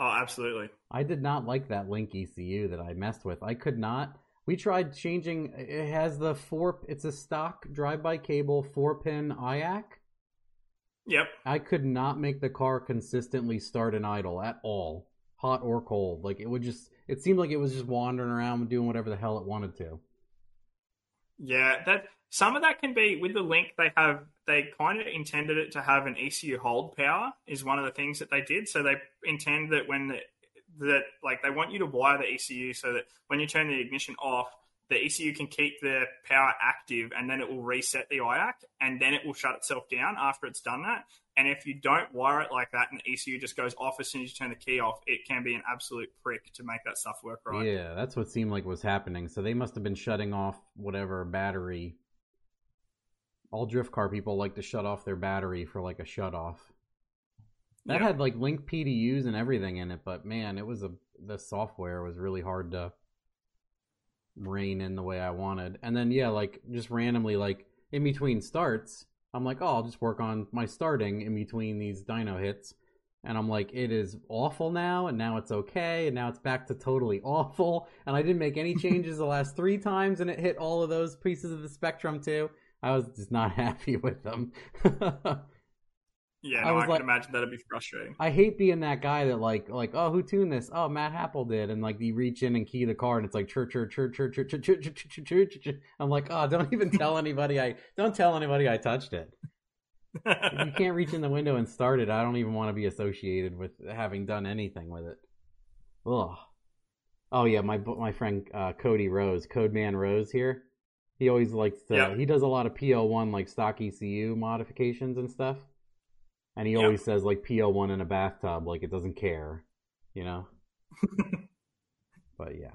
Oh, absolutely. I did not like that Link ECU that I messed with. I could not. We tried changing. It has the four. It's a stock drive-by cable four-pin IAC. Yep. I could not make the car consistently start and idle at all, hot or cold. Like it would just. It seemed like it was just wandering around doing whatever the hell it wanted to. Yeah, that some of that can be with the link. They have they kind of intended it to have an ECU hold power is one of the things that they did. So they intend that when the, that like they want you to wire the ECU so that when you turn the ignition off, the ECU can keep the power active, and then it will reset the IAC, and then it will shut itself down after it's done that. And if you don't wire it like that, and the ECU just goes off as soon as you turn the key off, it can be an absolute prick to make that stuff work right. Yeah, that's what seemed like was happening. So they must have been shutting off whatever battery. All drift car people like to shut off their battery for like a shut off. That Yeah. had like link PDUs and everything in it, but man, it was a the software was really hard to rein in the way I wanted. And then yeah, like just randomly like in between starts, I'm like, oh, I'll just work on my starting in between these dyno hits. And I'm like, it is awful now, and now it's okay, and now it's back to totally *laughs* awful. And I didn't make any *laughs* changes the last three times, and it hit all of those pieces of the spectrum too. I was just not *laughs* happy with them. Yeah, I no, I, was can like- imagine that'd be frustrating. I hate being that guy that like like oh who tuned this oh Matt Happel did and like you reach in and key the car, and it's like church church church church church church church church church I'm like oh don't even tell anybody I don't tell anybody I touched it if you can't reach in the window and start it I don't even want to be associated with having done anything with it ugh Oh yeah, my my friend uh, Cody Rose, Codeman Rose here. He always likes to. He does a lot of P01 like stock ECU modifications and stuff. And he Yeah. always says like P01 in a bathtub, like it doesn't care, you know. *laughs* but yeah,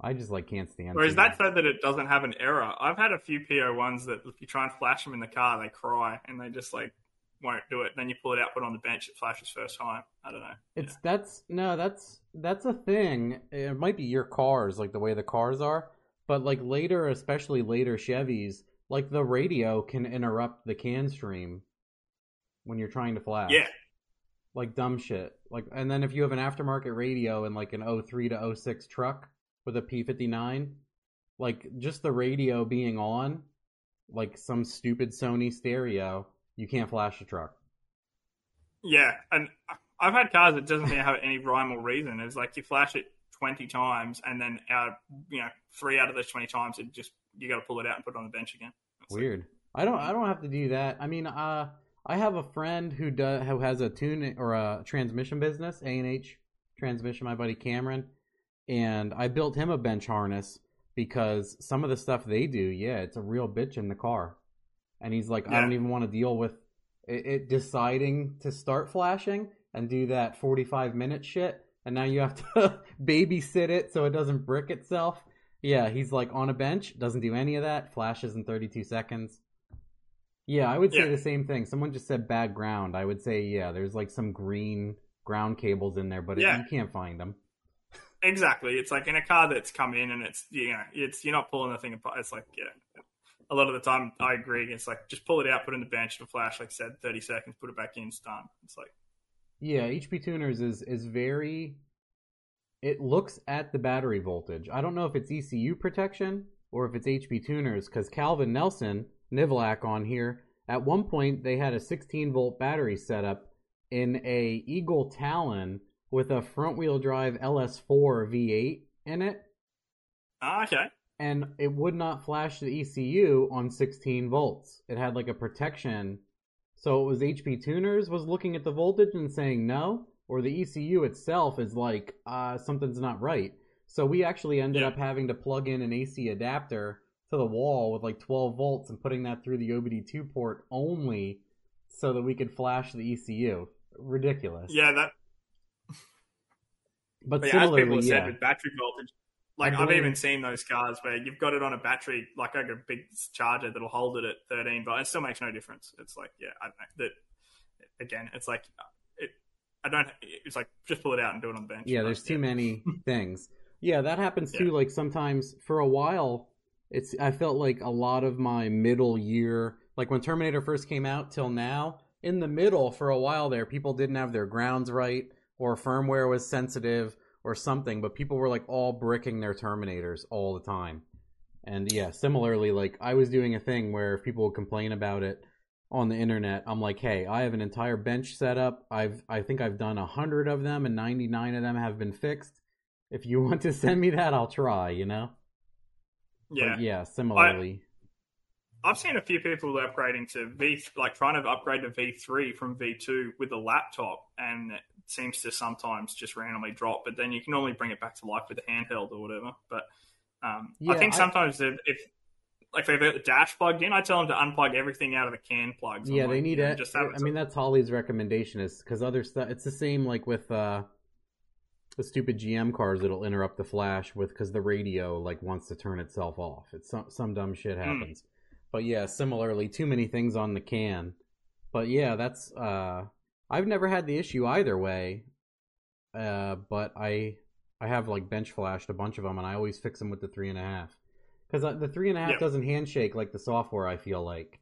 I just like can't stand. Or is that so that it doesn't have an error? I've had a few PO ones that if you try and flash them in the car, they cry and they just like won't do it. Then you pull it out, put it on the bench, it flashes first time. I don't know. It's that's no, that's that's a thing. It might be your cars, like the way the cars are, but like later, especially later Chevys, like the radio can interrupt the CAN stream when you're trying to flash. Yeah, Like dumb shit. Like and then if you have an aftermarket radio in like an 03 to 06 truck with a P59, like just the radio being on, like some stupid Sony stereo, you can't flash the truck. yeah. And I've had cars that doesn't even have any rhyme or reason. It's like you flash it twenty times, and then out, you know, three out of those twenty times, it just you got to pull it out and put it on the bench again. It's like- Weird. I don't. I don't have to do that. I mean, uh, I have a friend who does who has a tune or a transmission business, A and H transmission. My buddy Cameron, and I built him a bench harness because some of the stuff they do, yeah, it's a real bitch in the car. And he's like, I don't even want to deal with it, it deciding to start flashing and do that forty-five minute shit, and now you have to *laughs* babysit it so it doesn't brick itself. Yeah, he's like on a bench, doesn't do any of that, flashes in 32 seconds. Yeah, I would say Yeah. the same thing. Someone just said bad ground. I would say, yeah, there's like some green ground cables in there, but it- you can't find them. Exactly. It's like in a car that's come in and it's you know it's you're not pulling the thing apart. It's like yeah. A lot of the time, I agree. It's like just pull it out, put it in the bench, it'll flash. Like I said, thirty seconds, put it back in, it's done. It's like Yeah, HP tuners is is very. It looks at the battery voltage. I don't know if it's ECU protection or if it's HP tuners because Calvin Nelson Nivlak on here at one point they had a 16 volt battery setup in a Eagle Talon with a front wheel drive LS4 V8 in it, ah, okay, and it would not flash the ECU on 16 volts. It had like a protection. So it was HP Tuners was looking at the voltage and saying no, or the ECU itself is like uh, something's not right. So we actually ended Yeah. up having to plug in an AC adapter to the wall with like 12 volts and putting that through the OBD2 port only so that we could flash the ECU. Ridiculous. yeah, that. *laughs* But But yeah, as people similarly, have said with battery voltage, like I I've even seen those cars where you've got it on a battery, like like a big charger that'll hold it at thirteen, but it still makes no difference. It's like yeah, I don't know that. Again, it's like. I don't. It's like just pull it out and do it on the bench. Yeah, there's too many *laughs* things. Yeah, that happens too. Yeah. Like sometimes for a while, it's I felt like a lot of my middle year, like when Terminator first came out till now, in the middle for a while there, people didn't have their grounds right, or firmware was sensitive, or something. But people were like all bricking their Terminators all the time. And yeah, similarly, like I was doing a thing where if people would complain about it on the internet, I'm like, hey, I have an entire bench set up. I've I think I've done a hundred of them, and 99 of them have been fixed. If you *laughs* want to send me that, I'll try. You know. Yeah, But yeah. Similarly. I've seen a few people upgrading to V, like trying to upgrade to V3 from V2 with a laptop, and it seems to sometimes just randomly drop. But then you can normally bring it back to life with a handheld or whatever. But um, Yeah, I think I- sometimes if, if like they've got the dash plugged in, I tell them to unplug everything out of the CAN plugs. I'm yeah, like, they need you know, it. Just have I mean, that's Holley's recommendation is because other stuff. It's the same like with uh, the stupid GM cars. It'll interrupt the flash with because the radio like wants to turn itself off. It's some some dumb shit happens. But yeah, similarly, too many things on the CAN. But yeah, that's uh, I've never had the issue either way. Uh, but I I have like bench flashed a bunch of them, and I always fix them with the three and a half because the three and a half Yeah. doesn't handshake like the software. I feel like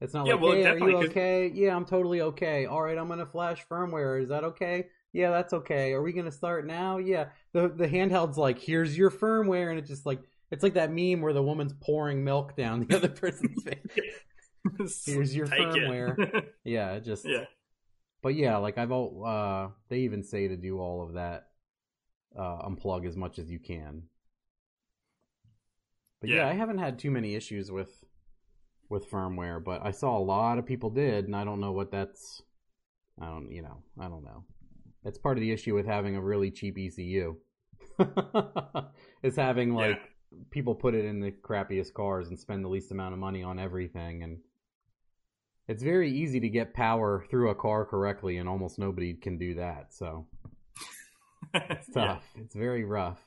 it's not Yeah, like, well, hey, are you okay? Yeah, I'm totally okay. All right, I'm gonna flash firmware. Is that okay? Yeah, that's okay. Are we gonna start now? Yeah. The the handheld's like, here's your firmware, and it's just like it's like that meme where the woman's pouring milk down the *laughs* other person's *laughs* face. Here's your Take firmware. *laughs* Yeah, it just yeah, but yeah, like I've all uh they even say to do all of that uh unplug as much as you can. But yeah. Yeah. I haven't had too many issues with with firmware, but I saw a lot of people did and I don't know what that's I don't you know, I don't know. It's part of the issue with having a really cheap ECU. *laughs* is having like Yeah. people put it in the crappiest cars and spend the least amount of money on everything and it's very easy to get power through a car correctly and almost nobody can do that. So *laughs* it's Yeah. tough. It's very rough.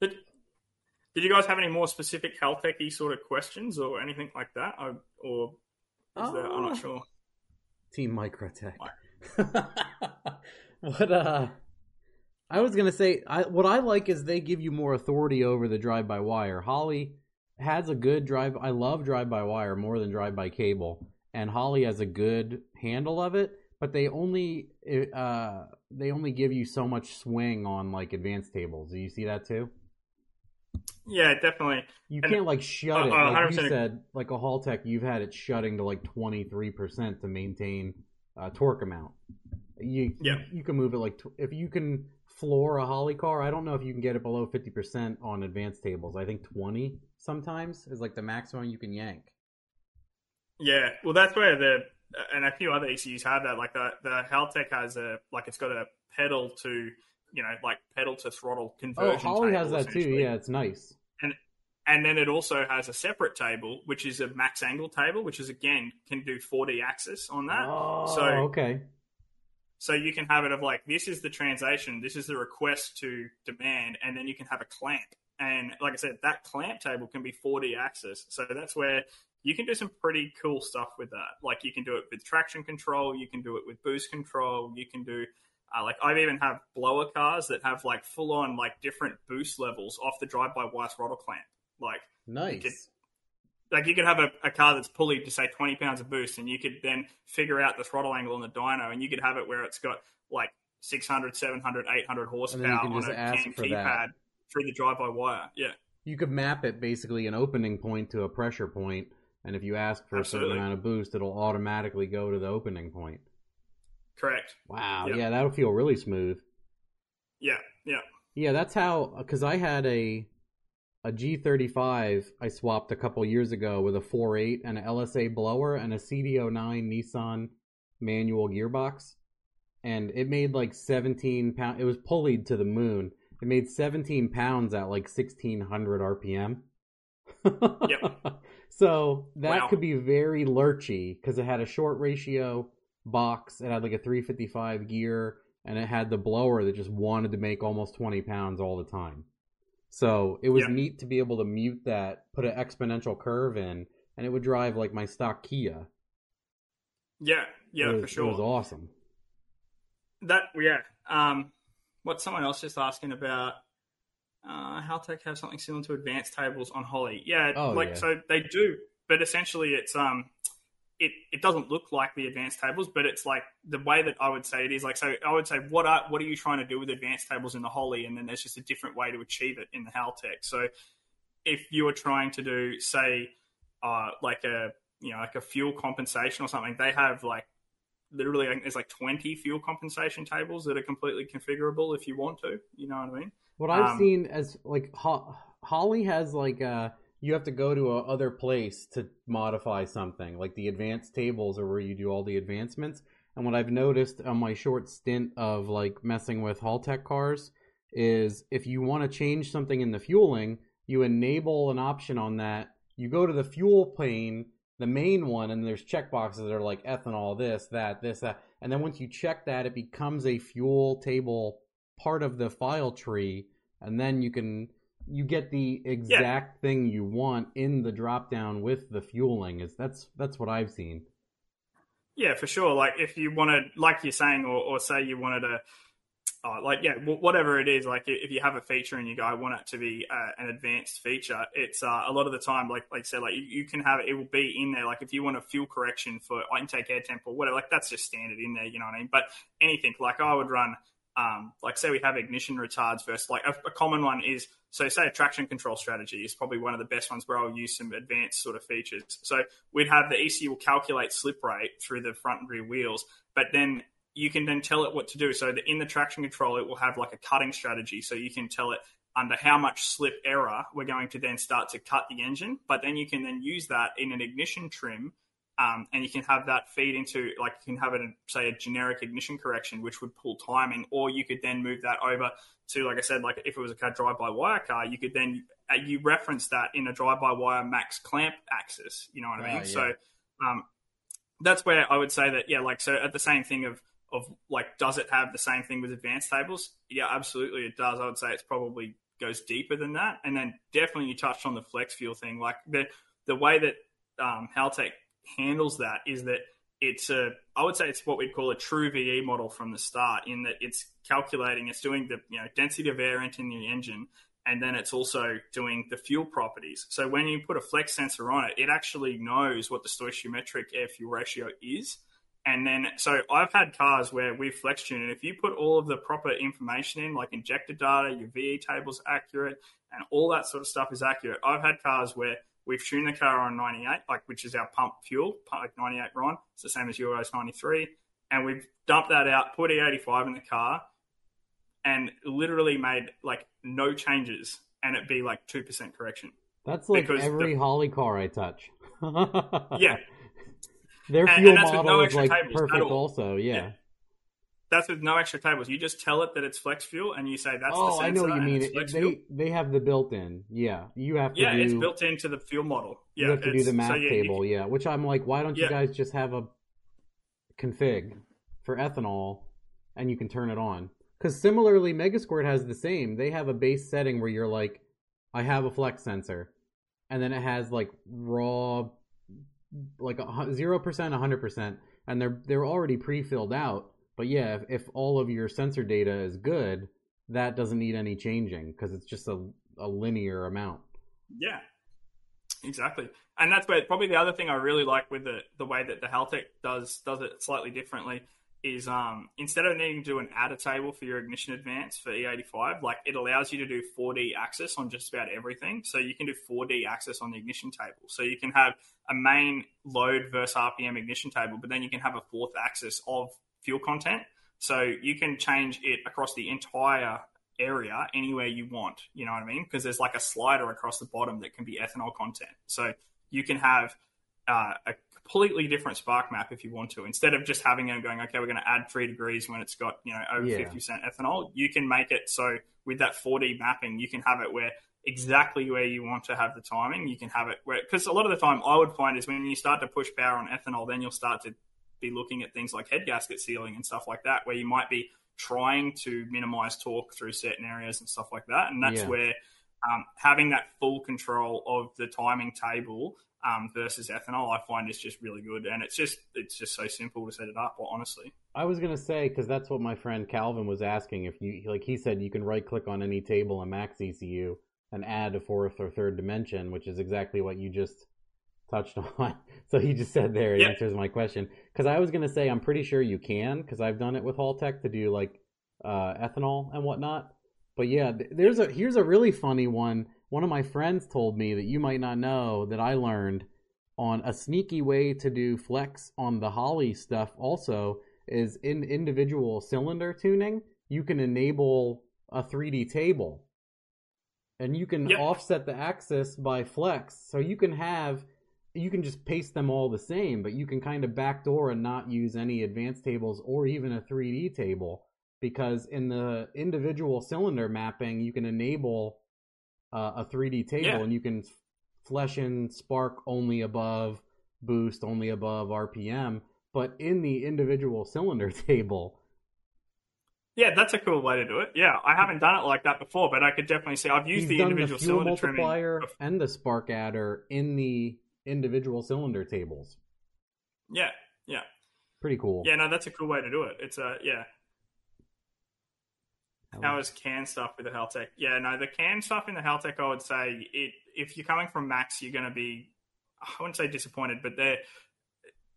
But did you guys have any more specific health techy sort of questions or anything like that? Or, or is there, I'm not sure. Team Microtech. *laughs* what uh I was gonna say I what I like is they give you more authority over the drive by wire. Holley has a good drive I love drive by wire more than drive by cable. And Holley has a good handle of it, but they only uh they only give you so much swing on like advanced tables. Do you see that too? Yeah, definitely. You And- can't like shut uh, it. uh, Like you said, like a Haltech, you've had it shutting to like twenty three percent to maintain uh, torque amount. You Yeah. you, can move it like tw- if you can floor a Holley car. I don't know if you can get it below fifty percent on advanced tables. I think twenty sometimes is like the maximum you can yank. Yeah, well, that's where the and a few other ECUs have that. Like the the Haltech has a like it's got a pedal to you know like pedal to throttle conversion. Oh, conversion. Holley has that too. Yeah, it's nice. And then it also has a separate table, which is a max angle table, which is again can do 4D axis on that. Oh, So- okay. So you can have it of like this is the translation, this is the request to demand, and then you can have a clamp. And like I said, that clamp table can be 4D axis. So that's where you can do some pretty cool stuff with that. Like you can do it with traction control, you can do it with boost control, you can do uh, like I even have blower cars that have like full on like different boost levels off the drive by wire throttle clamp. Like Nice. could- like you could have a, a car that's pulleyed to say 20 pounds of boost and you could then figure out the throttle angle on the dyno and you could have it where it's got like 600 700 800 horsepower on a CAN keypad through the drive by wire yeah you could map it basically an opening point to a pressure point, and if you ask for a certain amount of boost, it'll automatically go to the opening point. Correct Wow, Yeah. yeah, that'll feel really smooth. yeah yeah Yeah, that's how because I had a a G35 I swapped a couple years ago with a 4.8 and an LSA blower and a CD09 Nissan manual gearbox, and it made like 17 pound. It was pulleyed to the moon. It made 17 pounds at like 1600 RPM. Yep. *laughs* So that Wow. could be very lurchy because it had a short ratio box. It had like a 355 gear, and it had the blower that just wanted to make almost 20 pounds all the time. So it was Yeah. neat to be able to mute that, put an exponential curve in, and it would drive like my stock Kia. yeah yeah was, for sure It was awesome. that yeah um what someone else just asking about uh Haltech have something similar to advanced tables on Holley yeah Oh, like yeah. so they do but essentially it's um it, it doesn't look like the advanced tables but it's like the way that I would say it is like so I would say what are what are you trying to do with advanced tables in the Holley and then there's just a different way to achieve it in the Haltech so if you were trying to do say uh like a you know like a fuel compensation or something they have like literally I there's like 20 fuel compensation tables that are completely configurable if you want to you know what i mean? What I've Um, seen as like Ho- Holley has like uh you have to go to a other place to modify something. Like the advanced tables are where you do all the advancements. And what I've noticed on my short stint of like messing with Haltech cars is if you want to change something in the fueling, you enable an option on that. You go to the fuel pane, the main one, and there's checkboxes that are like ethanol, this, that, this, that. And then once you check that, it becomes a fuel table part of the file tree, and then you can you get the exact thing you want in the drop down with the fueling. Is that's that's what I've seen. yeah for sure like if you wanted like you're saying or, or say you wanted a uh, like yeah wh- whatever it is like if you have a feature and you go i want it to be uh, an advanced feature it's uh, a lot of the time like like I said like you, you can have it it will be in there like if you want a fuel correction for intake air temp or whatever like that's just standard in there you know what i mean but anything like i would run um, like say we have ignition retards first like a, a common one is so say a traction control strategy is probably one of the best ones where i'll use some advanced sort of features. So we'd have the ecu will calculate slip rate through the front and rear wheels but then you can then tell it what to do. So that in the traction control it will have like a cutting strategy. So you can tell it under how much slip error we're going to then start to cut the engine but then you can then use that in an ignition trim Um, and you can have that feed into like you can have it say a generic ignition correction, which would pull timing, or you could then move that over to like I said, like if it was a car drive-by-wire car, you could then uh, you reference that in a drive-by-wire max clamp axis. You know what I mean? Ah, yeah. So um, that's where I would say that yeah, like so at the same thing of of like does it have the same thing with advanced tables? Yeah, absolutely it does. I would say it's probably goes deeper than that, and then definitely you touched on the flex fuel thing, like the the way that um, Haltech handles that is that it's a I would say it's what we'd call a true VE model from the start in that it's calculating it's doing the you know density of air entering the engine and then it's also doing the fuel properties. So when you put a flex sensor on it, it actually knows what the stoichiometric air fuel ratio is. And then, so I've had cars where we've flex tuned, and if you put all of the proper information in, like injector data, your VE table's accurate, and all that sort of stuff is accurate. I've had cars where we've tuned the car on 98, like which is our pump fuel, like 98 RON. It's the same as Euros 93, and we've dumped that out, put E85 in the car, and literally made like no changes, and it be like two percent correction. That's like Because every the- Holley car I touch. *laughs* Yeah, Their fuel and that's with model no is like perfect also, yeah. Yeah. That's with no extra tables. You just tell it that it's flex fuel, and you say that's the same. oh, sensor. I know what you mean. It, they fuel. they have the built-in. Yeah, you have to Yeah, do. it's built into the fuel model. Yeah, you have to do the math so, yeah, you table. yeah, which I'm like, why don't you guys just have a config for ethanol and you can turn it on? Because similarly, Megasquirt has the same. They have a base setting where you're like, I have a flex sensor, and then it has like raw, like zero percent, hundred percent, and they're they're already pre-filled out. But yeah, if, if all of your sensor data is good, that doesn't need any changing because it's just a a linear amount. Yeah, exactly. And that's where probably the other thing I really like with the the way that the Haltech does does it slightly differently is um instead of needing to do an adder table for your ignition advance for E85, like it allows you to do 4D access on just about everything. So you can do 4D access on the ignition table. So you can have a main load versus RPM ignition table, but then you can have a fourth axis of fuel content. So you can change it across the entire area anywhere you want. You know what I mean? Because there's like a slider across the bottom that can be ethanol content. So you can have uh, a completely different spark map if you want to. Instead of just having it going, okay, we're going to add three degrees when it's got you know over Yeah. fifty percent ethanol. You can make it so with that 4D mapping, you can have it where exactly where you want to have the timing. You can have it where because a lot of the time I would find is when you start to push power on ethanol, then you'll start to be looking at things like head gasket sealing and stuff like that, where you might be trying to minimize torque through certain areas and stuff like that. And that's Yeah. where um, having that full control of the timing table um, versus ethanol, I find is just really good. And it's just it's just so simple to set it up. Honestly, I was gonna say because that's what my friend Calvin was asking. If you like, he said you can right click on any table in MaxxECU and add a fourth or third dimension, which is exactly what you just touched *laughs* on. so he just said there it Yeah. answers my question. Because I was gonna say I'm pretty sure you can because I've done it with Haltech to do like uh, ethanol and whatnot. But yeah, there's a here's a really funny one. One of my friends told me that you might not know that I learned on a sneaky way to do flex on the Holley stuff also is in individual cylinder tuning, you can enable a 3D table. And you can Yep. offset the axis by flex. So you can have you can just paste them all the same, but you can kind of backdoor and not use any advanced tables or even a 3D table because in the individual cylinder mapping, you can enable uh, a 3D table Yeah. and you can flesh in spark only above boost, only above RPM. But in the individual cylinder *laughs* table, yeah, that's a cool way to do it. Yeah, I haven't done it like that before, but I could definitely see I've used he's the done the individual fuel cylinder trimming. multiplier and the spark adder in the individual cylinder tables. Yeah, yeah. Pretty cool. Yeah, no, that's a cool way to do it. It's a yeah. How is CAN stuff with the Haltech? Yeah, no, the CAN stuff in the Haltech, I would say it. If you're coming from Max, you're going to be, I wouldn't say disappointed, but they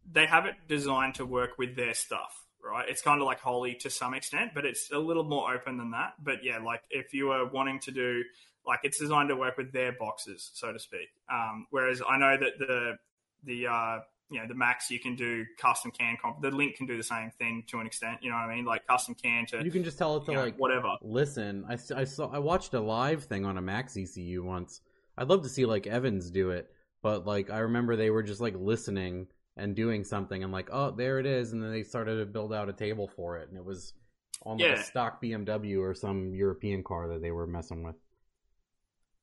they have it designed to work with their stuff, right? It's kind of like Holley to some extent, but it's a little more open than that. But yeah, like if you were wanting to do, like it's designed to work with their boxes, so to speak. Um, whereas I know that the the uh, you know the Max you can do custom CAN comp. The Link can do the same thing to an extent. You know what I mean? Like custom CAN to You can just tell it to you know, like whatever. listen. I, I saw I watched a live thing on a MaxxECU once. I'd love to see like Evans do it, but like I remember they were just like listening and doing something and like, oh, there it is, and then they started to build out a table for it, and it was on like Yeah. a stock BMW or some European car that they were messing with.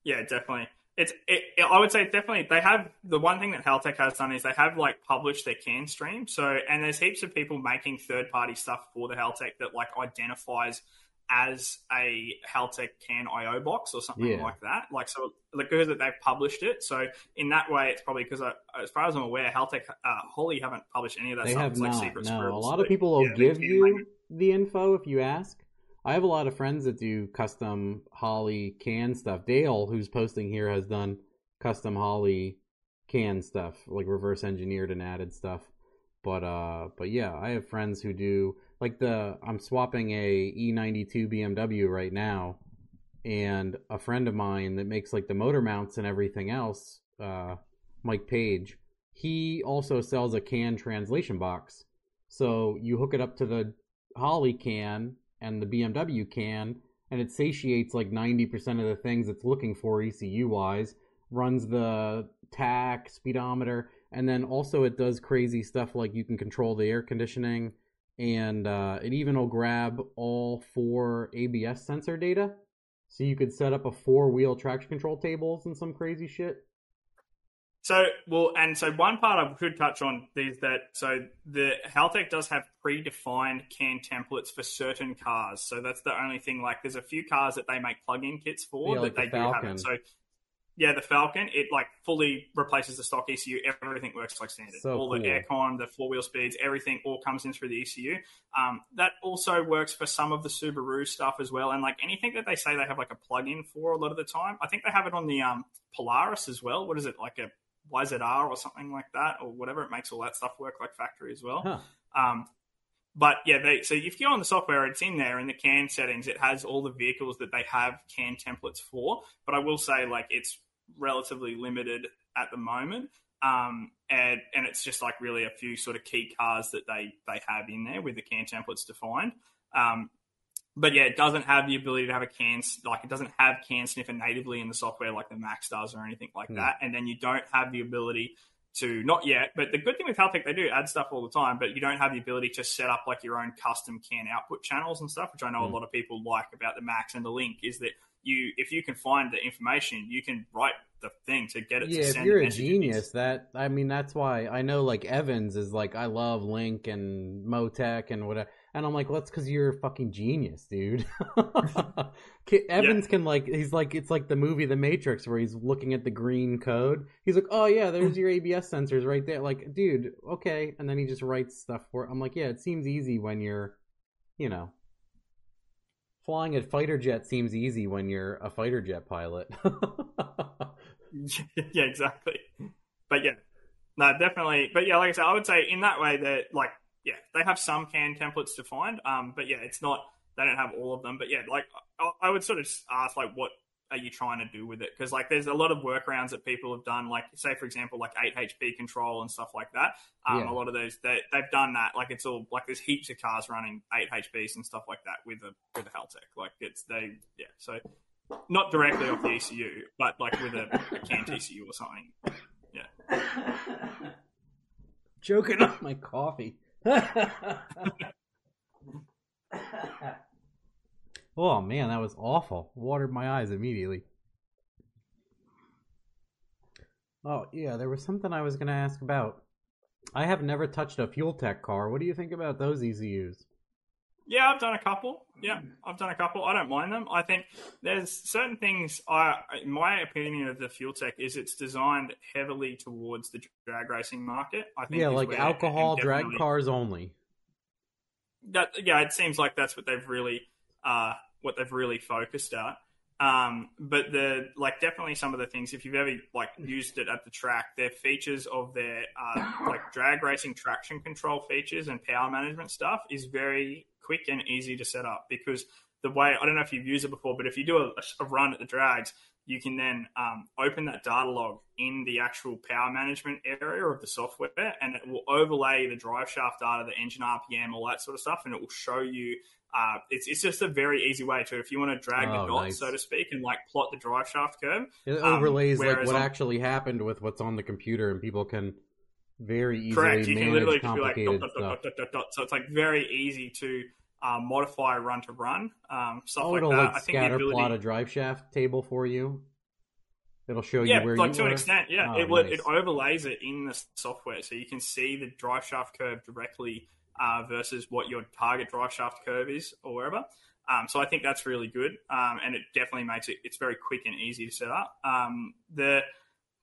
Yeah, definitely. It's. It, it- I would say definitely they have the one thing that Haltech has done is they have like published their CAN stream. So and there's heaps of people making third party stuff for the Haltech that like identifies as a Haltech CAN IO box or something Yeah. like that. Like so, like because that they've published it. So in that way, it's probably because as far as I'm aware, Haltech, uh, Holley haven't published any of that They stuff. have It's like not. secret No, a lot of people will yeah, give you the info if you ask. I have a lot of friends that do custom Holley CAN stuff. Dale, who's posting here, has done custom Holley CAN stuff, like reverse engineered and added stuff. But uh, but yeah, I have friends who do like the. I'm swapping a E92 BMW right now, and a friend of mine that makes like the motor mounts and everything else, uh, Mike Page. He also sells a CAN translation box. So you hook it up to the Holley CAN and the BMW CAN, and it satiates like 90% of the things it's looking for ECU wise, runs the tach, speedometer, and then also it does crazy stuff like you can control the air conditioning, and uh, it even will grab all four ABS sensor data. So you could set up a four wheel traction control tables and some crazy shit. So well, and so one part I could touch on is that so the Haltech does have predefined CAN templates for certain cars. So that's the only thing. Like, there's a few cars that they make plug-in kits for Yeah, like that they the do have it. So yeah, the Falcon it like fully replaces the stock ECU. Everything works like standard. So all the cool. aircon, the four wheel speeds, everything all comes in through the ECU. Um, that also works for some of the Subaru stuff as well. And like anything that they say they have like a plug-in for a lot of the time, I think they have it on the um, Polaris as well. What is it like a YZR or something like that, or whatever. It makes all that stuff work like factory as well. Huh. Um, but yeah, they, so if you go on the software, it's in there in the CAN settings. It has all the vehicles that they have CAN templates for. But I will say, like, it's relatively limited at the moment. Um, and and it's just like really a few sort of key cars that they they have in there with the CAN templates defined. Um, but yeah, it doesn't have the ability to have a CAN like it doesn't have CAN sniffer natively in the software like the Max does or anything like Hmm. that. And then you don't have the ability to not yet, but the good thing with Haltech they do add stuff all the time, but you don't have the ability to set up like your own custom CAN output channels and stuff, which I know Hmm. a lot of people like about the Max and the Link is that you if you can find the information, you can write the thing to get it yeah to if you're a genius that i mean that's why i know like evans is like i love link and motec and whatever and i'm like well that's because you're a fucking genius dude. *laughs* Evans can like he's like it's like the movie the matrix where he's looking at the green code. He's like oh yeah there's your abs sensors right there. Like dude okay. And then he just writes stuff for i'm like yeah it seems easy when you're you know flying a fighter jet seems easy when you're a fighter jet pilot. *laughs* Yeah, exactly. But yeah, no, definitely. But yeah, like I said, I would say in that way that like yeah, they have some CAN templates to find. Um, but yeah, it's not they don't have all of them. But yeah, like I, I would sort of ask like what are you trying to do with it? Because like there's a lot of workarounds that people have done. Like say for example, like eight HP control and stuff like that. Um, Yeah. a lot of those they they've done that. Like it's all like there's heaps of cars running eight HPs and stuff like that with a with a Haltech. Like it's they yeah so. Not directly off the ECU, but like with a, a CAN TCU or something. Yeah. *laughs* Joking on my coffee. *laughs* oh man, that was awful. Watered my eyes immediately. Oh yeah, there was something I was gonna ask about. I have never touched a fuel tech car. What do you think about those ECUs? Yeah, I've done a couple. Yeah, I've done a couple. I don't mind them. I think there's certain things. I, in my opinion of the fuel tech, is it's designed heavily towards the drag racing market. I think Yeah, like alcohol drag cars only. that yeah, it seems like that's what they've really uh, what they've really focused at. Um, but the like definitely some of the things if you've ever like used it at the track, their features of their uh, like drag racing traction control features and power management stuff is very quick and easy to set up because the way I don't know if you've used it before, but if you do a, a run at the drags, you can then um, open that data log in the actual power management area of the software, and it will overlay the drive shaft data, the engine RPM, all that sort of stuff, and it will show you. Uh, it's it's just a very easy way to if you want to drag Oh, the dots, nice. so to speak, and like plot the drive shaft curve. It Um, overlays like what on- actually happened with what's on the computer, and people can very easily Correct. You can literally just be like dot, dot, dot, dot, dot, dot. So it's like very easy to um, modify run to run um, stuff oh, like that. like I think the scatter ability, plot a drive shaft table for you. It'll show yeah, you where like you to were. an extent, yeah. Oh, it will- nice. it overlays it in the software, so you can see the drive shaft curve directly uh, versus what your target drive shaft curve is, or wherever. Um, so I think that's really good, um, and it definitely makes it it's very quick and easy to set up. Um, the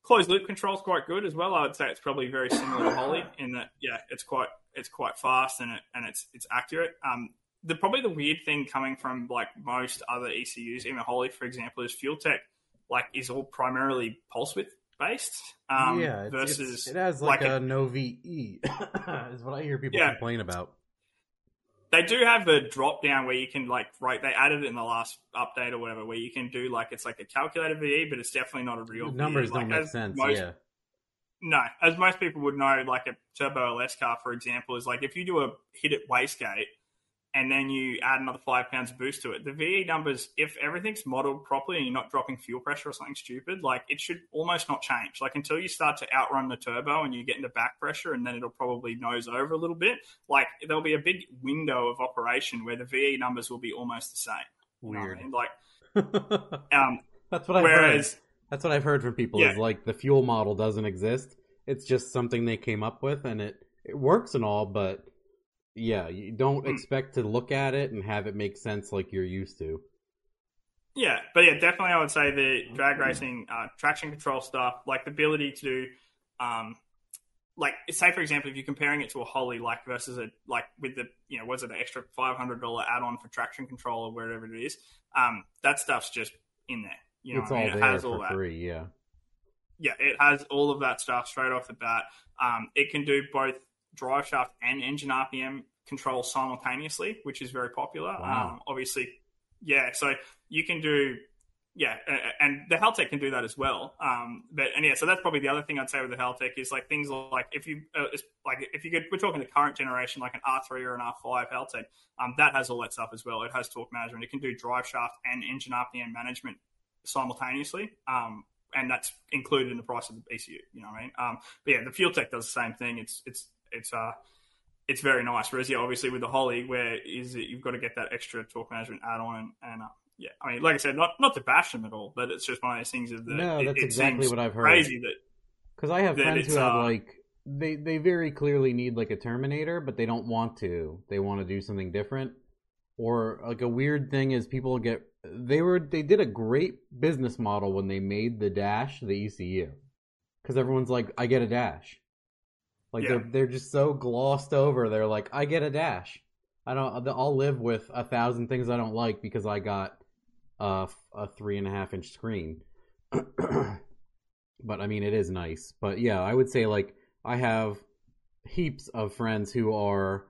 closed loop control is quite good as well. I would say it's probably very similar to Holley in that yeah, it's quite it's quite fast and it and it's it's accurate. Um, the probably the weird thing coming from like most other ECUs, even Holley for example, is Fuel Tech like is all primarily pulse width based. Um, yeah, it's, it's- it has like, like a, a- no VE, *coughs* is what I hear people Yeah. complain about. They do have the drop down where you can like right they added it in the last update or whatever where you can do like it's like a calculated VE but it's definitely not a real The VE. numbers Like, don't make as sense. most- yeah, No, as most people would know, like a turbo LS car, for example, is like if you do a hit at wastegate and then you add another five pounds of boost to it, the VE numbers, if everything's modeled properly and you're not dropping fuel pressure or something stupid, like it should almost not change. Like until you start to outrun the turbo and you get into back pressure and then it'll probably nose over a little bit, like there'll be a big window of operation where the VE numbers will be almost the same. You know I weird. mean? Like, *laughs* um, That's what I've heard. whereas, That's what I've heard from people. Yeah. Is like the fuel model doesn't exist. It's just something they came up with, and it it works and all, but yeah, you don't Hmm. expect to look at it and have it make sense like you're used to. Yeah, but yeah, definitely, I would say the drag racing uh, traction control stuff, like the ability to do, um, like say for example, if you're comparing it to a Holley, like versus a like with the you know was it an extra five hundred dollar add on for traction control or whatever it is, um, that stuff's just in there. You know, it's what I all mean? it there has all that. free. Yeah. Yeah, it has all of that stuff straight off the bat. Um, it can do both drive shaft and engine RPM control simultaneously, which is very popular. Wow. Um, obviously, yeah. So you can do, yeah, and the Haltech can do that as well. Um, but and yeah, so that's probably the other thing I'd say with the Haltech is like things like if you uh, it's like if you could, we're talking the current generation like an R3 or an R5 Haltech, um, that has all that stuff as well. It has torque management. It can do drive shaft and engine RPM management simultaneously. Um, and that's included in the price of the ECU. You know what I mean? Um, but yeah, the Fuel Tech does the same thing. It's it's it's uh it's very nice. Whereas yeah, obviously with the Holley, where is it you've got to get that extra torque management add on and, and uh, yeah, I mean, like I said, not not to bash them at all, but it's just one of those things of the No, that's it exactly what I've heard. Crazy that Because I have friends who have uh, like they they very clearly need like a Terminator, but they don't want to. They want to do something different. Or like a weird thing is people get they were they did a great business model when they made the dash the ECU because everyone's like I get a dash. Like Yeah. they're they're just so glossed over. They're like I get a dash. I don't. I'll live with a thousand things I don't like because I got uh, a, a three and a half inch screen. *clears throat* but I mean, it is nice. But yeah, I would say like I have heaps of friends who are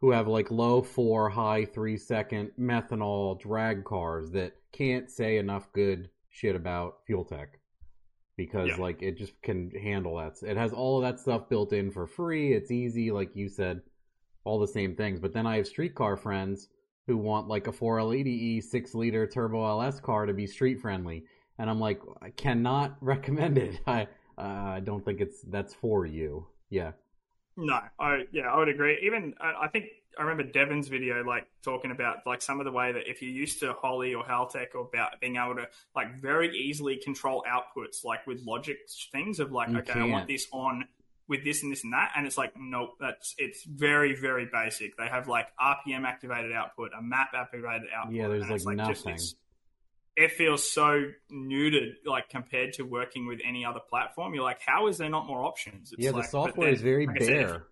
who have like low four, high three second methanol drag cars that can't say enough good shit about Fuel Tech because Yeah. like it just can handle that. It has all of that stuff built in for free. It's easy, like you said, all the same things. But then I have streetcar friends who want like a 4L80E six liter turbo LS car to be street friendly, and I'm like, I cannot *laughs* recommend it. I uh, I don't think it's that's for you. Yeah. No, I yeah, I would agree. Even I I think I remember Devin's video like talking about like some of the way that if you're used to Holley or Haltech or about being able to like very easily control outputs like with logic things of like You okay, I want this on with this and this and that, and it's like nope, that's it's very very basic. They have like RPM activated output, a map activated output. Yeah, there's, like, just- nothing. it's- it feels so neutered, like compared to working with any other platform. You're like, how is there not more options? It's yeah, like- the software then, is very like I said, if- bare.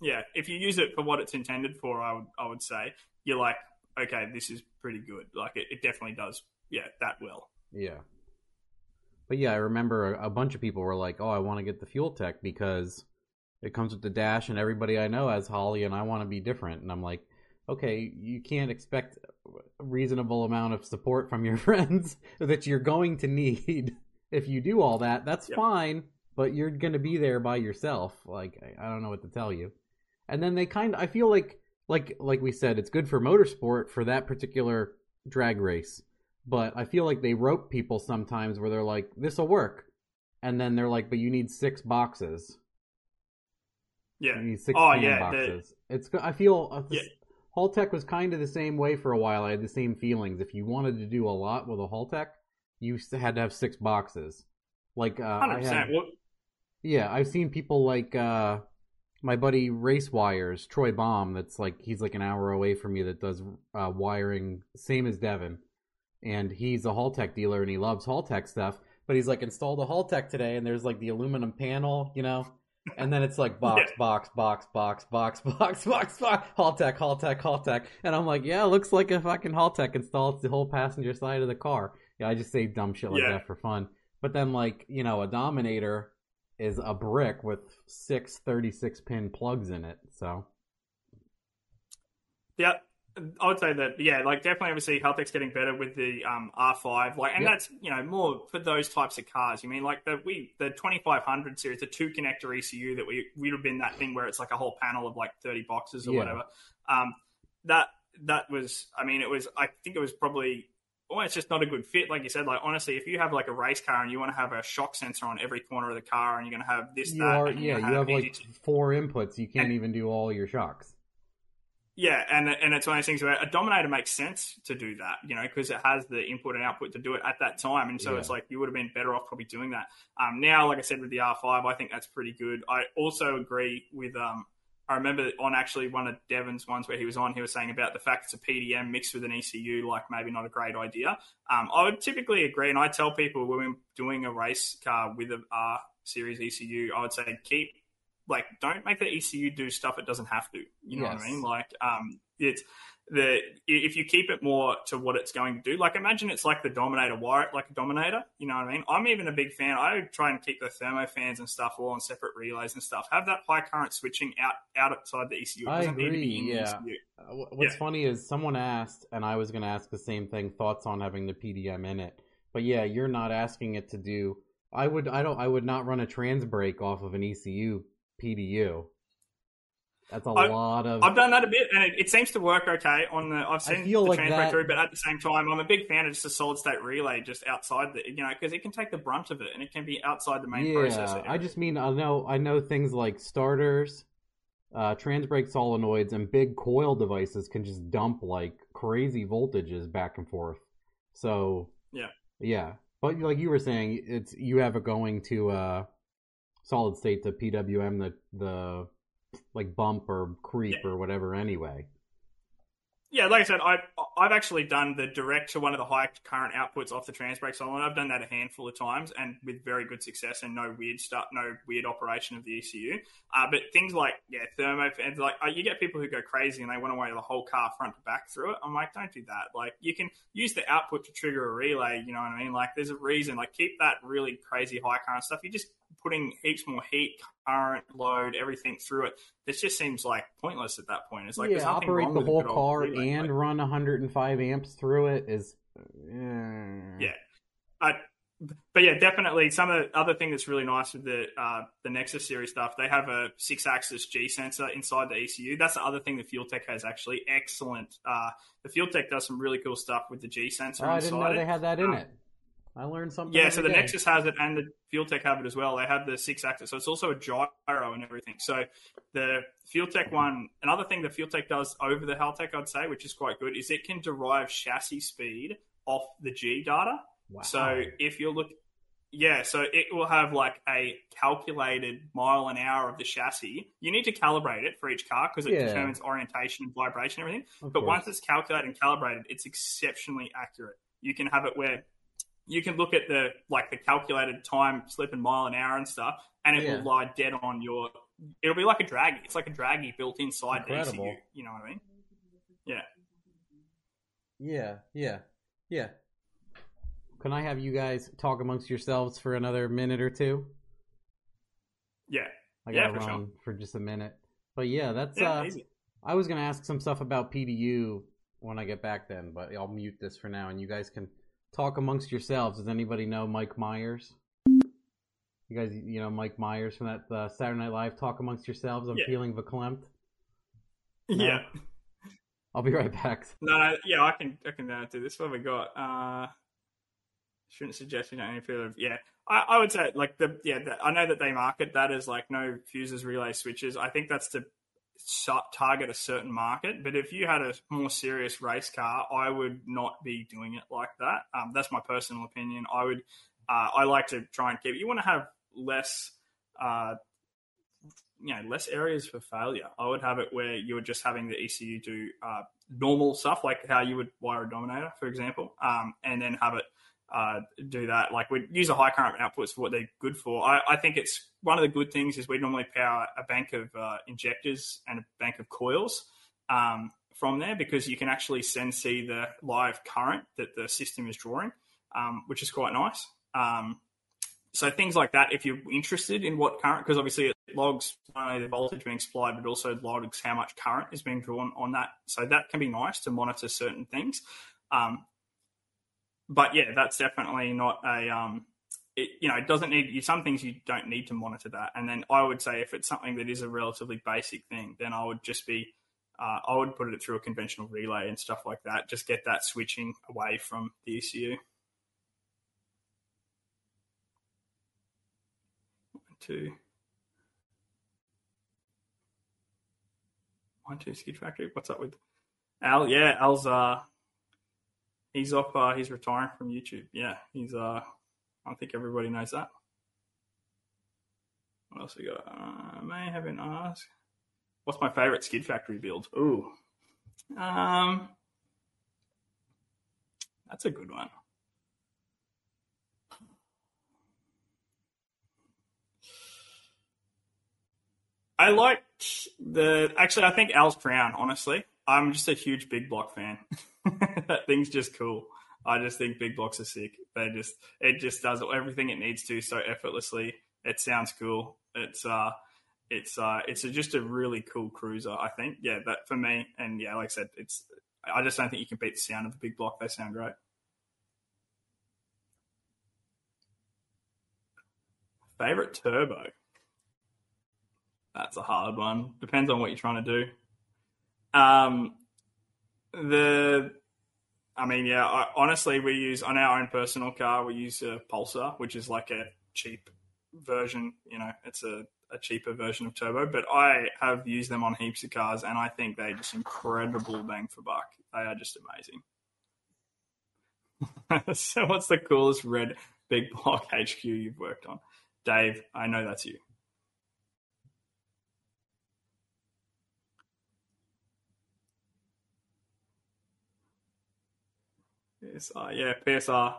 yeah, if you use it for what it's intended for, I would I would say you're like, okay, this is pretty good. Like it, it definitely does, yeah, that well. Yeah. But yeah, I remember a, a bunch of people were like, "Oh, I want to get the Fuel Tech because it comes with the dash, and everybody I know has Holley, and I want to be different." And I'm like, "Okay, you can't expect a reasonable amount of support from your *laughs* friends that you're going to need if you do all that. That's Yep. fine, but you're going to be there by yourself. Like, I, I don't know what to tell you." And then they kind of, I feel like, like, like we said, it's good for motorsport for that particular drag race but I feel like they rope people sometimes where they're like, "This will work," and then they're like, "But you need six boxes," Yeah. These six Oh, yeah, the- boxes. It's. I feel. Uh, Yeah. Haltech was kind of the same way for a while. I had the same feelings. If you wanted to do a lot with a Haltech, you had to have six boxes. Like uh, I had. Yeah, I've seen people like uh, my buddy Race Wires, Troy Baum. That's like he's like an hour away from me that does uh, wiring, same as Devin, and he's a Haltech dealer and he loves Haltech stuff. But he's like installed a Haltech today, and there's like the aluminum panel, you know, and then it's like box, Yeah. box, box, box, box, *laughs* box, box, box, Haltech, Haltech, Haltech, and I'm like, yeah, looks like a fucking Haltech installed the whole passenger side of the car. Yeah, I just say dumb shit like Yeah. that for fun. But then, like, you know, a Dominator is a brick with six 36 pin plugs in it. So, Yeah, I would say that. Yeah, like definitely, obviously, Haltech's getting better with the um, R5. Like, and Yep. that's you know more for those types of cars. You mean like the we the 2500 series, the two connector ECU that we would have been that thing where it's like a whole panel of like 30 boxes or Yeah. whatever. Um, that that was. I mean, it was. I think it was probably. Well, it's just not a good fit, like you said. Like honestly, if you have like a race car and you want to have a shock sensor on every corner of the car, and you're going to have this, you that, are, yeah, you have easy like to- four inputs. You can't And- even do all your shocks. Yeah, and and it's one of those things where a dominator makes sense to do that, you know, because it has the input and output to do it at that time, and so Yeah. it's like you would have been better off probably doing that. Um, now, like I said with the R5, I think that's pretty good. I also agree with. Um, I remember on actually one of Devin's ones where he was on, he was saying about the fact it's a PDM mixed with an ECU, like maybe not a great idea. Um, I would typically agree, and I tell people when we're doing a race car with a R series ECU, I would say keep like don't make the ECU do stuff it doesn't have to. You know what I mean? Like um, it's the if you keep it more to what it's going to do. Like imagine it's like the Dominator, wire like a Dominator. You know what I mean? I'm even a big fan. I try and keep the thermo fans and stuff all on separate relays and stuff. Have that high current switching out out outside the ECU. It I doesn't need to be agree, yeah. Uh, What's Yeah. funny is someone asked, and I was going to ask the same thing. Thoughts on having the PDM in it? But yeah, you're not asking it to do. I would. I don't. I would not run a trans brake off of an ECU PDU. That's a I- lot of. I've done that a bit, and it, it seems to work okay on the. I've seen the like transfer that- through, but at the same time, I'm a big fan of just a solid state relay just outside the, you know, because it can take the brunt of it, and it can be outside the main yeah, processor. I just mean I know. I know things like starters, uh, trans brake solenoids, and big coil devices can just dump like crazy voltages back and forth. So Yeah. yeah. But like you were saying, it's you have it going to uh, solid state to PWM the the like bump or creep or whatever anyway. Yeah, like I said, I've I've actually done the direct to one of the high current outputs off the trans brake solenoid. I've done that a handful of times and with very good success and no weird stuff, no weird operation of the ECU. Uh, but things like yeah, thermo fans, like uh, you get people who go crazy and they want to wire the whole car front to back through it. I'm like, don't do that. Like you can use the output to trigger a relay. You know what I mean? Like there's a reason. Like keep that really crazy high current stuff. You just putting heaps more heat, current, load, everything through it. This just seems like pointless at that point. It's like yeah, operate the whole car relay. and Like, run 105 amps through it is. eh. Yeah. I, but yeah, definitely. Some of the other thing that's really nice with the uh, the Nexus series stuff, they have a six axis G sensor inside the ECU. That's the other thing the Fuel Tech has actually excellent. Uh, the Fuel Tech does some really cool stuff with the G sensor Oh, I didn't know it. they had that in Um, it. I learned something. Yeah, so the day. Nexus has it, and the Fuel Tech have it as well. They have the six axis, so it's also a gyro and everything. So the Fuel Tech one, another thing the Fuel Tech does over the Haltech, I'd say, which is quite good, is it can derive chassis speed off the G data. Wow. So if you look, yeah, so it will have like a calculated mile an hour of the chassis. You need to calibrate it for each car because it Yeah. determines orientation and vibration and everything. Of But course. once it's calculated and calibrated, it's exceptionally accurate. You can have it where you can look at the like the calculated time, slip and mile an hour and stuff, and it Yeah. will lie dead on your. It'll be like a draggy. It's like a draggy built inside the Incredible. ECU. You know what I mean? Yeah. Yeah, yeah, yeah. Can I have you guys talk amongst yourselves for another minute or two? Yeah. I gotta for sure. run for just a minute. But yeah, that's Yeah. uh easy. I was gonna ask some stuff about PDU when I get back then, but I'll mute this for now and you guys can talk amongst yourselves. Does anybody know Mike Myers? You guys, you know Mike Myers from that uh, Saturday Night Live. Talk amongst yourselves. I'm Yeah. feeling verklempt. *laughs* No? Yeah. I'll be right back. No, no, yeah, I can, I can uh, do this. What have we got? Uh, shouldn't suggest you need feel of yeah. I, I would say like the yeah the, I know that they market that as like no fuses, relay switches. I think that's to target a certain market. But if you had a more serious race car, I would not be doing it like that. Um, that's my personal opinion. I would uh, I like to try and keep. You want to have less. Uh, you know, less areas for failure. I would have it where you were just having the ECU do uh, normal stuff, like how you would wire a dominator, for example, um, and then have it uh, do that. Like we'd use a high current outputs for what they're good for. I, I, think it's one of the good things is we normally power a bank of uh, injectors and a bank of coils um, from there because you can actually send see the live current that the system is drawing, um, which is quite nice. Um, so things like that, if you're interested in what current, because obviously it logs not only the voltage being supplied, but also logs how much current is being drawn on that. So that can be nice to monitor certain things. Um, but yeah, that's definitely not a um, it, you know, it doesn't need you some things you don't need to monitor that. And then I would say if it's something that is a relatively basic thing, then I would just be uh, I would put it through a conventional relay and stuff like that. Just get that switching away from the ECU. One, two. One, two, Skid Factory. What's up with Al? Yeah, Al's uh, he's off. Uh, he's retiring from YouTube. Yeah, he's. Uh, I think everybody knows that. What else we got? Uh, I may have been asked. What's my favorite Skid Factory build? Ooh, um, that's a good one. I like the. Actually, I think Al's Crown. Honestly, I'm just a huge big block fan. *laughs* that thing's just cool. I just think big blocks are sick. They just it just does everything it needs to so effortlessly. It sounds cool. It's uh it's uh it's a, just a really cool cruiser. I think yeah that for me and yeah like I said it's I just don't think you can beat the sound of the big block. They sound great. Favorite turbo. That's a hard one. Depends on what you're trying to do. Um, the, I mean, yeah, I, honestly, we use on our own personal car, we use a Pulsar, which is like a cheap version. You know, it's a, a cheaper version of turbo, but I have used them on heaps of cars, and I think they're just incredible bang for buck. They are just amazing. *laughs* so, what's the coolest red big block *laughs* HQ you've worked on? Dave, I know that's you. PSR, yeah, PSR.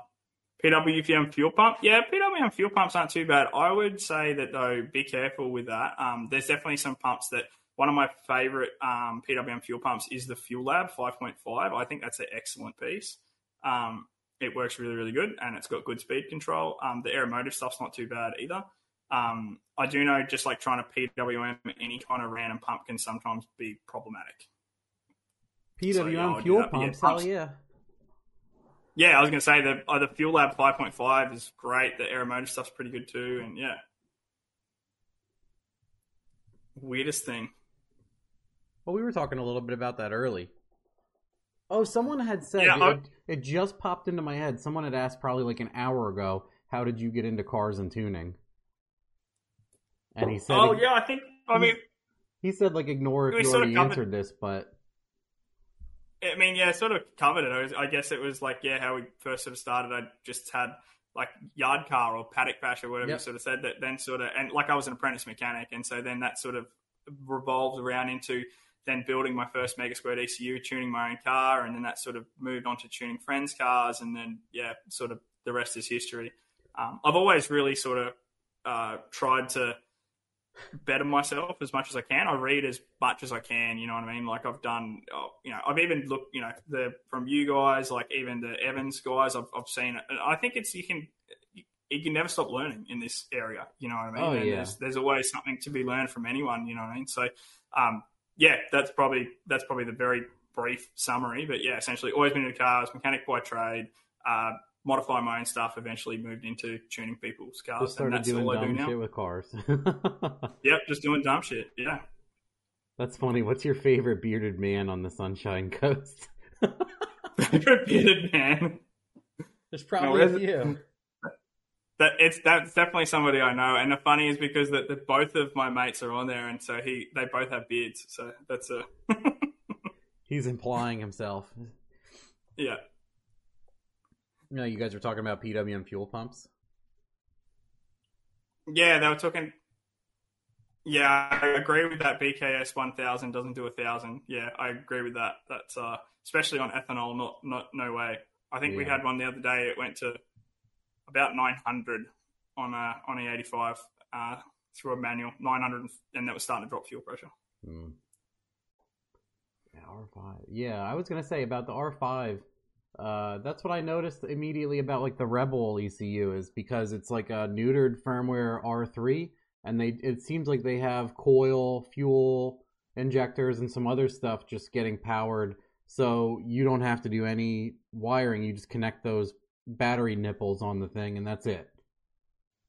PWM fuel pump, yeah, PWM fuel pumps aren't too bad. I would say that though, be careful with that. Um, there's definitely some pumps that one of my favorite um, PWM fuel pumps is the Fuelab 5.5. I think that's an excellent piece. Um, it works really, really good, and it's got good speed control. Um, the aeromotive stuff's not too bad either. Um, I do know just like trying to PWM any kind of random pump can sometimes be problematic. PWM so, yeah, fuel pumps, yeah, hell yeah. Yeah, I was going to say the uh, the Fuelab 5.5 is great. The aeromotive stuff's pretty good too, and yeah. Weirdest thing. Well, we were talking a little bit about that early. Oh, someone had said yeah, it, it, just popped into my head. Someone had asked probably like an hour ago, "How did you get into cars and tuning?" And he said, "Oh yeah, I think I mean." He said like ignore if you already answered this, but I mean, yeah, sort of covered it. I guess it was like, yeah, how we first sort of started. I just had like yard car or paddock bash or whatever yep. you sort of said. That then sort of and like I was an apprentice mechanic, and so then that sort of revolved around into then building my first Mega Squirt ECU, tuning my own car, and then that sort of moved on to tuning friends' cars, and then yeah, sort of the rest is history. Um, I've always really sort of uh, tried to better myself as much as I can. I read as much as I can. You know what I mean? Like I've done, uh, you know, I've even looked, you know, the from you guys, like even the Evans guys, I've, I've seen it. I think it's you can you can never stop learning in this area. You know what I mean? Oh, yeah. There's, there's, always something to be learned from anyone. You know what I mean? So, um, yeah, that's probably that's probably the very brief summary. But yeah, essentially, always been in cars, mechanic by trade. Uh, modify my own stuff. Eventually moved into tuning people's cars. Just and that's doing all dumb I do now. shit with cars. *laughs* yep, just doing dumb shit. Yeah. That's funny. What's your favorite bearded man on the Sunshine Coast? favorite *laughs* bearded man. There's probably No, a few. That it's that's definitely somebody I know, and the funny is because that the, both of my mates are on there, and so he they both have beards, so that's a *laughs* He's implying himself. yeah. No, you guys were talking about PWM fuel pumps. Yeah, they were talking. Yeah, I agree with that. BKS one thousand doesn't do a thousand. Yeah, I agree with that. That's uh, especially on ethanol. Not, not, no way. I think we had one the other day. It went to about nine hundred on a on a eighty five uh, through a manual nine hundred, and that was starting to drop fuel pressure. Hmm. Yeah, R5. Yeah, I was gonna say about the R5. Uh, that's what I noticed immediately about like the Rebel ECU is because it's like a neutered firmware R3, and they it seems like they have coil, fuel injectors, and some other stuff just getting powered, so you don't have to do any wiring. You just connect those battery nipples on the thing, and that's it.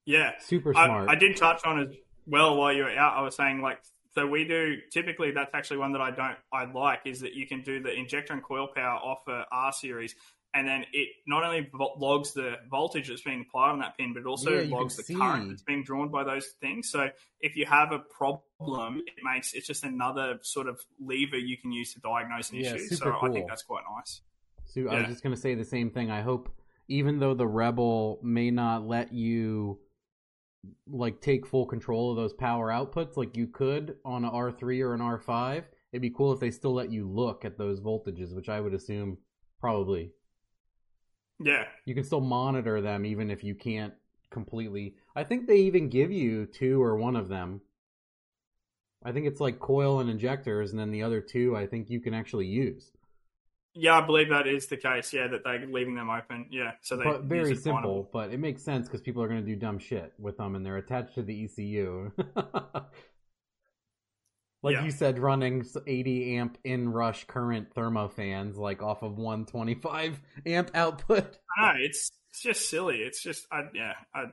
Yeah, Super I, smart. I did touch on as well while you were out. I was saying like so we do typically that's actually one that I don't I like is that you can do the injector and coil power off a R series. And then it not only logs the voltage that's being applied on that pin, but it also Yeah, logs the see. current that's being drawn by those things. So if you have a problem, it makes it's just another sort of lever you can use to diagnose an Yeah, issue. super So I cool. think that's quite nice. So I was just gonna say the same thing. I hope, even though the Rebel may not let you like take full control of those power outputs like you could on an R three or an R five, it'd be cool if they still let you look at those voltages, which I would assume probably Yeah. you can still monitor them even if you can't completely. I think they even give you two or one of them. I think it's like coil and injectors, and then the other two I think you can actually use. Yeah, I believe that is the case. Yeah, that they're leaving them open. Yeah, so they but very simple. But it makes sense because people are going to do dumb shit with them, and they're attached to the ECU. *laughs* like Yeah. you said, running 80 amp in rush current thermo fans, like off of 125 amp output. I know it's it's just silly. It's just I yeah I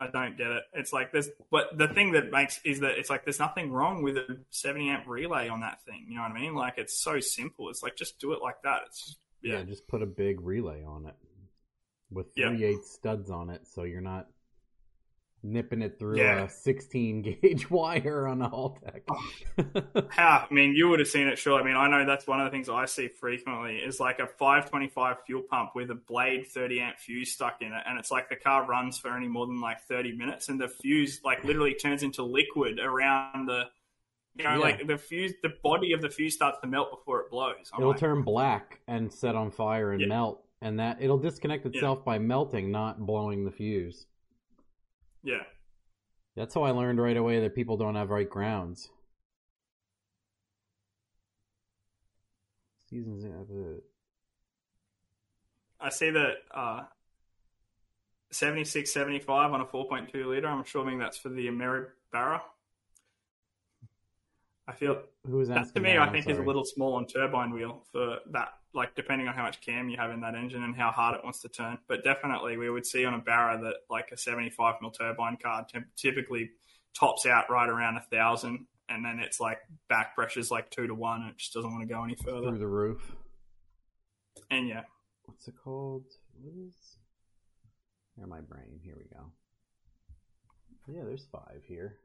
I don't get it. It's like there's but the thing that makes is that it's like there's nothing wrong with a 70 amp relay on that thing. You know what I mean? Like it's so simple. It's like just do it like that. It's just, Yeah. yeah just put a big relay on it with three eight studs on it, so you're not nipping it through Yeah. a 16 *laughs* gauge wire on a hall Haltech. Oh. *laughs* How? I mean, you would have seen it, sure. I mean, I know that's one of the things I see frequently is like a 525 fuel pump with a blade 30 amp fuse stuck in it, and it's like the car runs for any more than like 30 minutes, and the fuse like literally turns into liquid around the, you know, Yeah. like the fuse, the body of the fuse starts to melt before it blows. I'm it'll like, turn black and set on fire and Yeah. melt and that it'll disconnect itself by melting not blowing the fuse yeah, that's how i learned right away that people don't have right grounds seasons of the I see that uh, 76, 75 on a 4.2 liter. I'm assuming that's for the Ameribarra. I feel who was That to me? I think is a little small on turbine wheel for that. Like depending on how much cam you have in that engine and how hard it wants to turn. But definitely, we would see on a Barra that like a 75 mil turbine car ty- typically tops out right around a thousand, and then it's like back pressure's like two to one, and it just doesn't want to go any further. through the roof And yeah, what's it called what is here my brain here we go yeah there's five here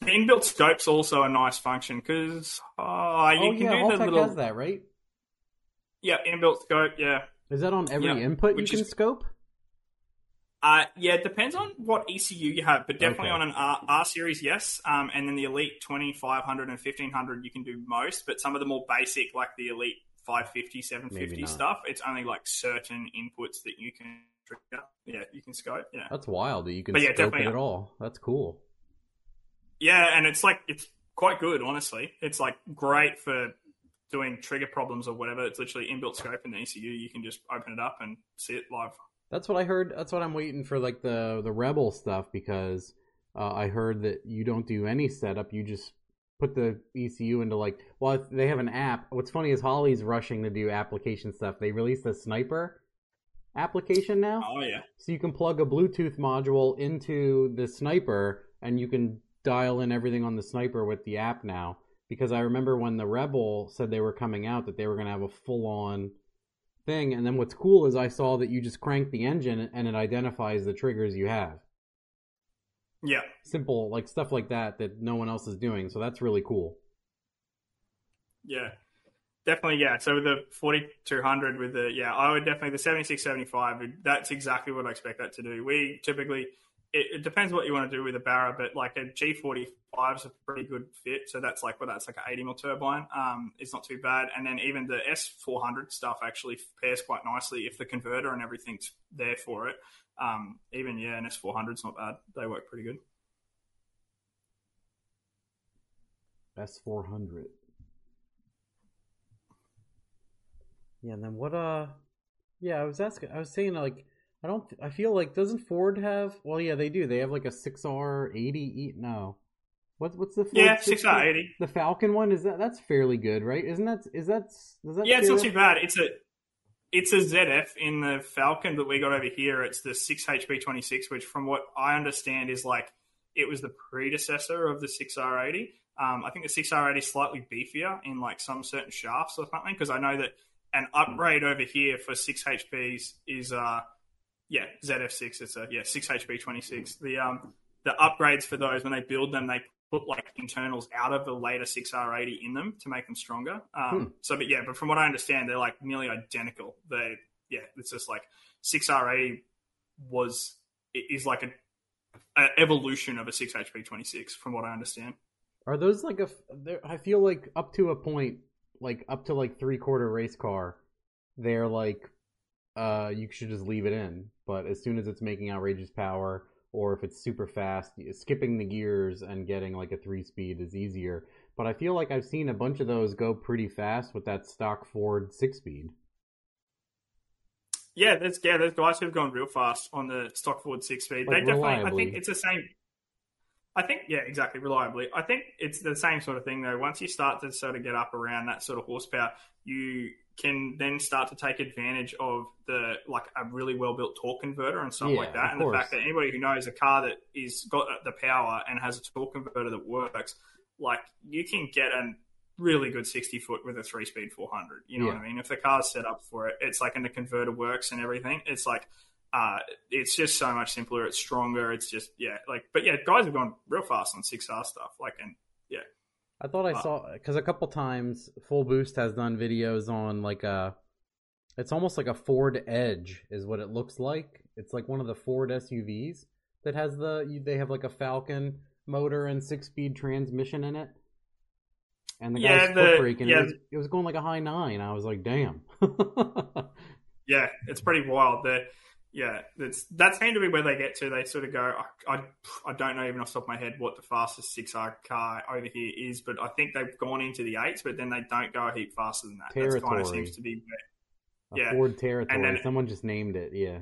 the inbuilt scope's also a nice function because uh, you oh can yeah do the little has that right yeah inbuilt scope. Yeah, is that on every Yeah, input you can is- scope Uh, yeah, it depends on what ECU you have, but definitely Okay. on an R, R series, yes. Um, and then the Elite 2500 and 1500, you can do most, but some of the more basic, like the Elite 550, 750 stuff, it's only like certain inputs that you can trigger. Yeah, you can scope. Yeah. that's wild that you can But yeah, scope it at all that's cool Yeah, and it's like, it's quite good, honestly. It's like great for doing trigger problems or whatever. It's literally inbuilt scope in the ECU. You can just open it up and see it live. That's what I heard. That's what I'm waiting for, like the the Rebel stuff, because uh, I heard that you don't do any setup. You just put the ECU into like. Well, they have an app. What's funny is Holley's rushing to do application stuff. They released a sniper application now, Oh, yeah. so you can plug a Bluetooth module into the sniper, and you can dial in everything on the sniper with the app now. Because I remember when the Rebel said they were coming out, that they were going to have a full on thing. And then what's cool is I saw that you just crank the engine and it identifies the triggers you have. Yeah. Simple, like stuff like that that no one else is doing. So that's really cool. Yeah. Definitely, yeah. So with the 4200 with the, yeah, I would definitely, the 7675, that's exactly what I expect that to do. We typically, it, it depends what you want to do with a Barra, but like a G45 is a pretty good fit. So that's like, well, that's like an 80 mil turbine. Um, it's not too bad. And then even the S400 stuff actually pairs quite nicely if the converter and everything's there for it. Um, even, yeah, an S400's not bad. They work pretty good. S400. Yeah, and then what? Uh, yeah, I was asking. I was saying like, I don't. I feel like doesn't Ford have? Well, yeah, they do. They have like a six R eighty. No, what, what's the Ford yeah six R eighty? The Falcon one is that? That's fairly good, right? Isn't that? Is that? Is that? Yeah, it's not too bad. It's a. It's a ZF in the Falcon that we got over here. It's the 6HP26, which, from what I understand, is like it was the predecessor of the 6R80. Um, I think the 6R80 is slightly beefier in like some certain shafts or something because I know that an upgrade over here for 6HPs is uh yeah ZF6 it's a yeah six HP twenty six. the um the upgrades for those when they build them they put like internals out of the later 6R80 in them to make them stronger um Hmm. so but yeah but from what I understand they're like nearly identical they yeah it's just like 6R80 was it is like a, a evolution of a 6 HP 26 from what I understand Are those like a? I feel like up to a point, like up to like three quarter race car, they're like, uh, you should just leave it in. But as soon as it's making outrageous power, or if it's super fast, skipping the gears and getting like a three speed is easier. But I feel like I've seen a bunch of those go pretty fast with that stock Ford six speed. Yeah, there's yeah, there's guys who've gone real fast on the stock Ford six speed. Like they definitely, I think it's the same. I think yeah, exactly, reliably. I think it's the same sort of thing though. Once you start to sort of get up around that sort of horsepower, you can then start to take advantage of the like a really well built torque converter and stuff Yeah, like that. And the fact that anybody who knows a car that is got the power and has a torque converter that works, like you can get a really good 60 foot with a three speed 400. You know what I mean? If the car's set up for it, it's like, and the converter works and everything, it's like, uh, it's just so much simpler. It's stronger. It's just, yeah, like, but yeah, guys have gone real fast on 6R stuff. Like, and I thought I Wow. saw because a couple times Full Boost has done videos on like a, it's almost like a Ford Edge is what it looks like. It's like one of the Ford SUVs that has the they have like a Falcon motor and six speed transmission in it. And the Yeah, guy's the- foot braking. yeah. It, was, it was going like a high nine. I was like, damn. *laughs* yeah, it's pretty wild. That, yeah, that's, that seemed to be where they get to. They sort of go, I, I, I don't know even off the top of my head what the fastest 6R car over here is, but I think they've gone into the eights, but then they don't go a heap faster than that. That kind Territory. of seems to be where Yeah. Ford Territory. And then- Someone just named it. Yeah.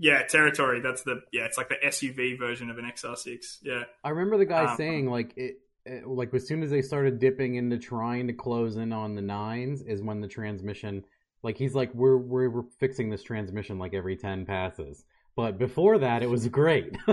Yeah, territory. That's the yeah. It's like the SUV version of an XR6. Yeah, I remember the guy Um, saying like it, it, like as soon as they started dipping into trying to close in on the nines is when the transmission like he's like we're we're, we're fixing this transmission like every 10 passes. But before that it was great. *laughs*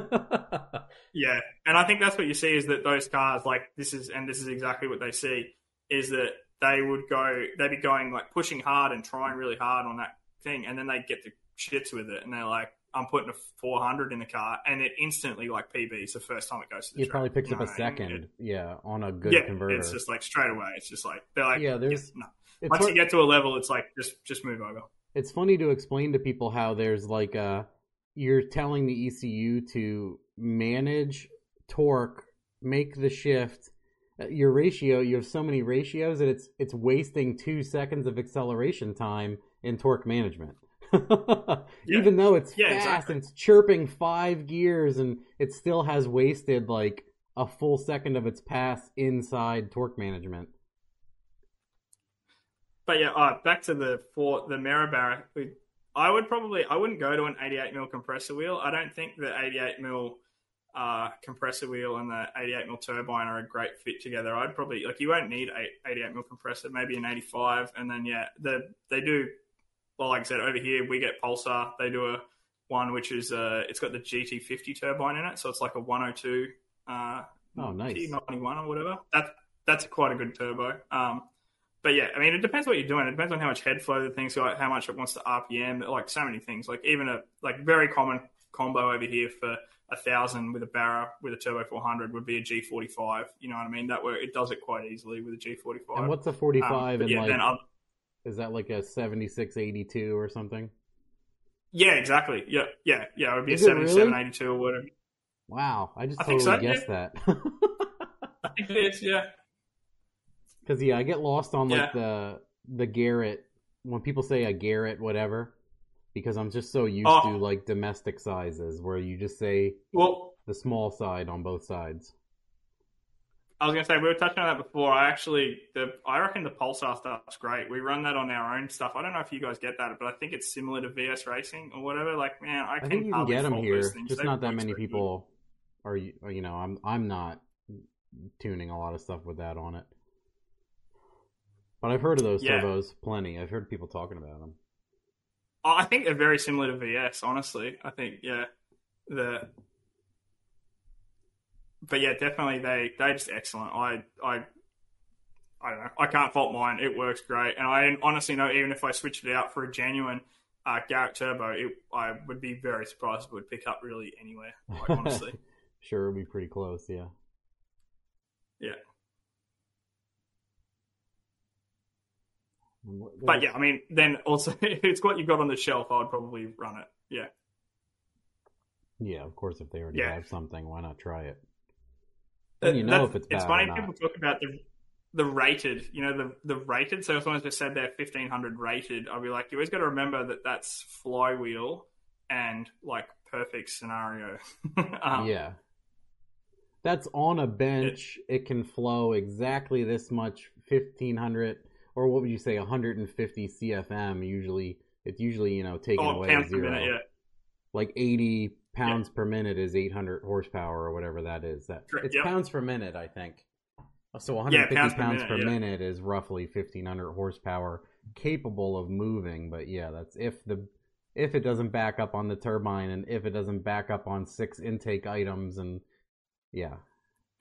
yeah. And I think that's what you see is that those cars, like this is, and this is exactly what they see, is that they would go, they'd be going like pushing hard and trying really hard on that thing, and then they get the shits with it, and they're like, I'm putting a 400 in the car, and it instantly like PBs the first time it goes to the it probably picks up a what I mean? second, It- yeah, on a good yeah, converter. it's just like straight away. It's just like they're like, Yeah, there's- no. It's Once you get to a level, it's like just just move over. it's funny to explain to people how there's like a you're telling the ECU to manage torque, make the shift. Uh, Your ratio, you have so many ratios that it's it's wasting two seconds of acceleration time in torque management. *laughs* Even though it's Yeah, fast exactly. and it's chirping five gears and it still has wasted like a full second of its pass inside torque management. But yeah, uh, back to the for the Maribara. we- I would probably I wouldn't go to an 88 mil compressor wheel. I don't think the 88 mil uh, compressor wheel and the 88 mil turbine are a great fit together. I'd probably like you won't need a 88 mil compressor, maybe an 85, and then yeah, the they do. Well, like I said, over here we get Pulsar. They do a one which is uh, it's got the GT50 turbine in it, so it's like a 102. Uh, Oh, nice. T91 or whatever. That that's quite a good turbo. Um, but yeah, I mean, it depends what you're doing. It depends on how much head flow the thing's got, how much it wants to RPM, like so many things. Like even a like very common combo over here for a thousand with a Barra with a turbo 400 would be a G45. You know what I mean? That way it does it quite easily with a G45. And what's a 45 Um, and yeah, like other- is that like a 7682 or something? yeah, exactly. Yeah, yeah, yeah. It would be Is a it really? 7782 or whatever. Wow, I just I totally so, yeah. guessed that. *laughs* I think it is. Yeah. Cuz yeah, I get lost on like Yeah. the the Garrett when people say a Garrett whatever because I'm just so used Oh. to like domestic sizes where you just say Well, the small side on both sides. I was gonna say we were touching on that before. I actually, the I reckon the Pulsar stuff's great. We run that on our own stuff. I don't know if you guys get that, but I think it's similar to VS Racing or whatever. Like, man, I, I think you can get them here, just They not that many so good. people are you you know, I'm I'm not tuning a lot of stuff with that on it. But I've heard of those Yeah. turbos plenty. I've heard people talking about them. I think they're very similar to VS. Honestly, I think yeah, the. But yeah, definitely they they're just excellent. I I. I don't know. I can't fault mine. It works great, and I honestly know even if I switched it out for a genuine uh, Garrett Turbo, it, I would be very surprised if it would pick up really anywhere. Like, honestly, *laughs* sure, it'd be pretty close, yeah. Yeah. And what- but yeah, I mean, then also *laughs* it's what you've got on the shelf. I would probably run it. Yeah, Yeah, of course, if they already Yeah. have something, why not try it? Then you know if it's It's funny people talk about the the rated. You know, the the rated. So if someone's just said they're fifteen hundred rated, I'll be like, you always got to remember that that's flywheel and like perfect scenario. *laughs* um, yeah. That's on a bench. It can flow exactly this much, fifteen hundred, or what would you say, one hundred and fifty CFM. Usually, it's usually you know taken Oh, away pounds to per minute. Yeah. Like eighty pounds per minute is eight hundred horsepower or whatever that is. That it's yep. pounds per minute, I think. Uh, so one hundred fifty pounds pounds, per per, minute, minute, is roughly fifteen hundred horsepower, capable of moving. But yeah, that's if the if it doesn't back up on the turbine and if it doesn't back up on six intake items and yeah,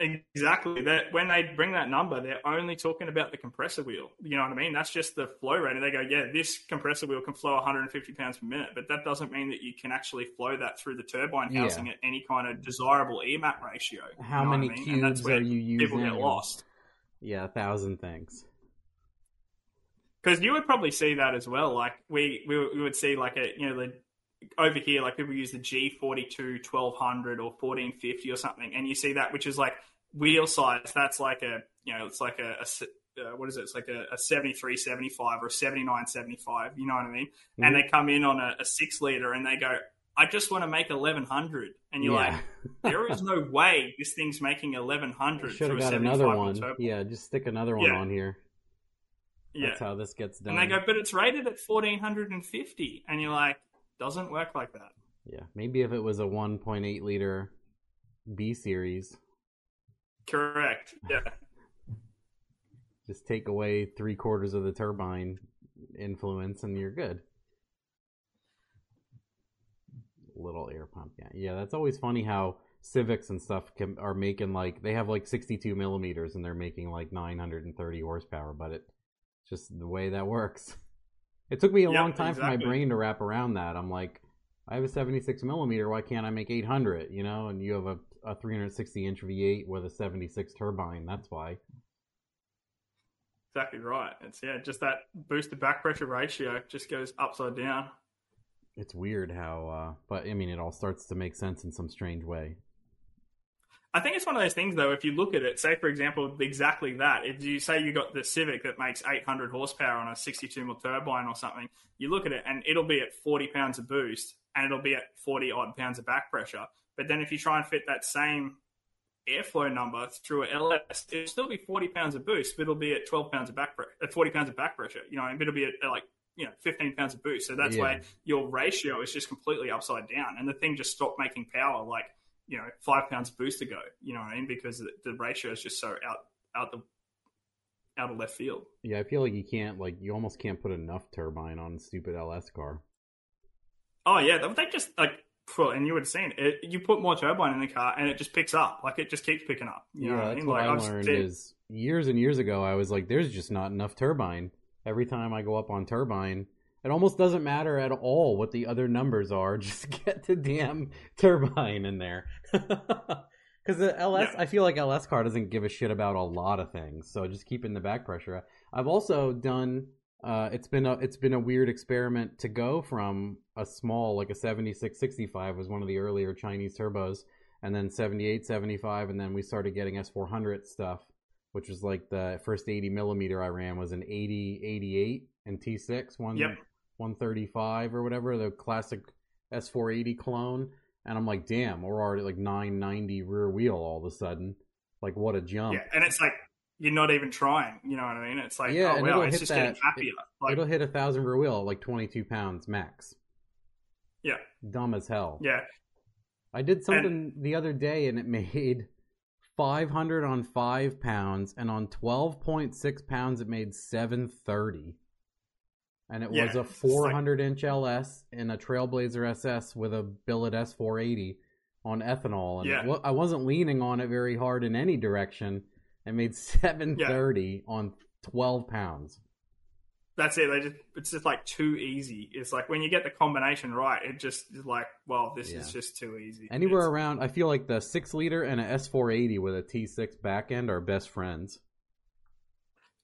Exactly. That when they bring that number, they're only talking about the compressor wheel. You know what I mean? That's just the flow rate. And they go, yeah, this compressor wheel can flow 150 pounds per minute, but that doesn't mean that you can actually flow that through the turbine Yeah. housing at any kind of desirable EMAP ratio. You how know what I many mean? And that's cubes where are you using? People get lost. Yeah, a thousand things. Because you would probably see that as well. Like we, we we would see like a you know the over here like people use the G42 1200 or 1450 or something, and you see that which is like wheel size. That's like a you know it's like a uh, what is it? It's like a, a 73 75 or a 79 75. You know what I mean? Mm-hmm. And they come in on a, a six liter and they go. I just want to make 1100, and you're like, there is no *laughs* way this thing's making 1100 should have a got 75 another one. turbo. Yeah, just stick another one Yeah. on here. Yeah. That's how this gets done. And they go, but it's rated at 1450. And you're like, doesn't work like that. yeah, maybe if it was a 1.8 liter B series, Correct. Yeah. *laughs* just take away three quarters of the turbine influence and you're good. Little air pump, yeah, yeah. That's always funny how Civics and stuff can, are making like they have like 62 millimeters and they're making like 930 horsepower, but it's just the way that works. *laughs* It took me a Yep, long time for my brain to wrap around that. I'm like, I have a 76 millimeter. Why can't I make 800? You know, and you have a, a 360 inch V8 with a 76 turbine. That's why. Exactly right. It's, yeah, just that boosted back pressure ratio just goes upside down. It's weird how, uh, but I mean, it all starts to make sense in some strange way. I think it's one of those things, though. If you look at it, say for example, exactly that. If you say you got the Civic that makes 800 horsepower on a 62 mil turbine or something, you look at it and it'll be at 40 pounds of boost and it'll be at 40 odd pounds of back pressure. But then if you try and fit that same airflow number through a LS, it'll still be 40 pounds of boost, but it'll be at 12 pounds of back pressure, at 40 pounds of back pressure. You know, and it'll be at, at like you know 15 pounds of boost. So that's Yeah. why your ratio is just completely upside down, and the thing just stopped making power like you know five pounds of boost ago. You know what I mean? Because the, the ratio is just so out out the out of left field. Yeah, I feel like you can't, like, you almost can't put enough turbine on a stupid LS car. Oh yeah, they- they just like well, and you would have seen it. You put more turbine in the car, and it just picks up. Like it just keeps picking up. You know yeah, what I that's mean? what Like I I've learned seen- is years and years ago. I was like, "There's just not enough turbine." Every time I go up on turbine, it almost doesn't matter at all what the other numbers are. *laughs* Just get the damn turbine in there. *laughs* Because the LS, Yeah. I feel like LS car doesn't give a shit about a lot of things. So just keeping the back pressure. I've also done. Uh, it's been a it's been a weird experiment to go from a small like a 7665 was one of the earlier Chinese turbos and then 78 75 and then we started getting S400 stuff which was like the first 80 millimeter I ran was an 80 88 and T6 one Yep. 135 or whatever the classic S480 clone and I'm like damn we're already like 990 rear wheel all of a sudden like what a jump Yeah, and it's like you're not even trying. You know what I mean? It's like, Yeah, oh wow, it'll it's hit just that- getting happier. Like, it'll hit a thousand rear wheel at like 22 pounds max yeah, dumb as hell yeah, I did something the other day and it *laughs* made 500 on 5 pounds and on 12.6 pounds it made 730. And it Yeah, was a it's like- 400 inch LS in a Trailblazer SS with a billet S480 on ethanol. And Yeah. I wasn't leaning on it very hard in any direction. It made *laughs* 730 on 12 pounds. that's it. They just it's just like too easy. It's like when you get the combination right, it just is like, well, this Yeah. is just too easy. Anywhere It's- around, I feel like the 6 liter and a S480 with a T6 back end are best friends.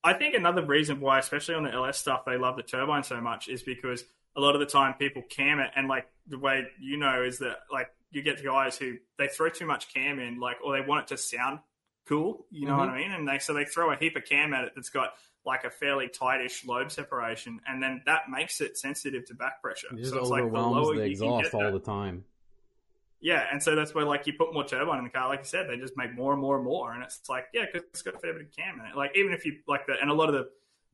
I think another reason why, especially on the LS stuff, they love the turbine so much is because a lot of the time people cam it, and like the way you know is that like you get the guys who they throw too much cam in, like or they want it to sound cool, you know what Mm-hmm. I mean? And they so they throw a heap of cam at it that's got like a fairly tightish lobe separation, and then that makes it sensitive to back pressure. It just so it's like the overwhelms lower the exhaust get all the time. Yeah, and so that's where like you put more turbine in the car, like you said, they just make more and more and more, and it's like yeah, because it's got a fair bit of cam in it. Like even if you like the and a lot of the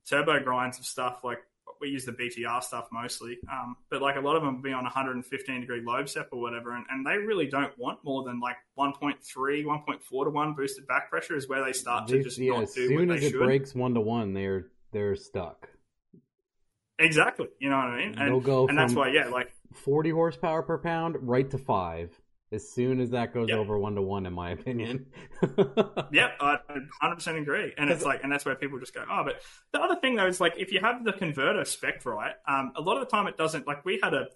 turbo grinds of stuff, like we use the BTR stuff mostly, um, but like a lot of them be on 115 degree lobe sep or whatever, and, and they really don't want more than like 1.3, 1.4 to one boosted back pressure is where they start to just yeah, not as do soon what as they it breaks one to one, they're they're stuck. Exactly, you know what I mean? They'll And, go and that's why, yeah, like 40 horsepower per pound right to five as soon as that goes Yep. over one to one, in my opinion. Yep, I 100% agree. And it's like, and that's where people just go, oh, but the other thing though is like, if you have the converter spec right, um, a lot of the time it doesn't, like we had a,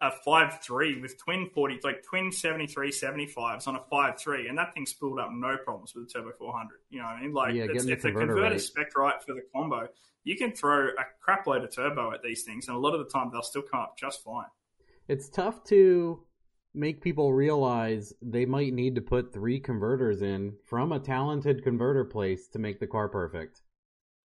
a 5.3 with twin 40, like twin 73 75s on a 5.3, and that thing spooled up no problems with the Turbo 400. You know what I mean? Like, Yeah, it's, getting the if the converter converter right. spec right for the combo, you can throw a crap load of turbo at these things, and a lot of the time they'll still come up just fine. It's tough to make people realize they might need to put three converters in from a talented converter place to make the car perfect.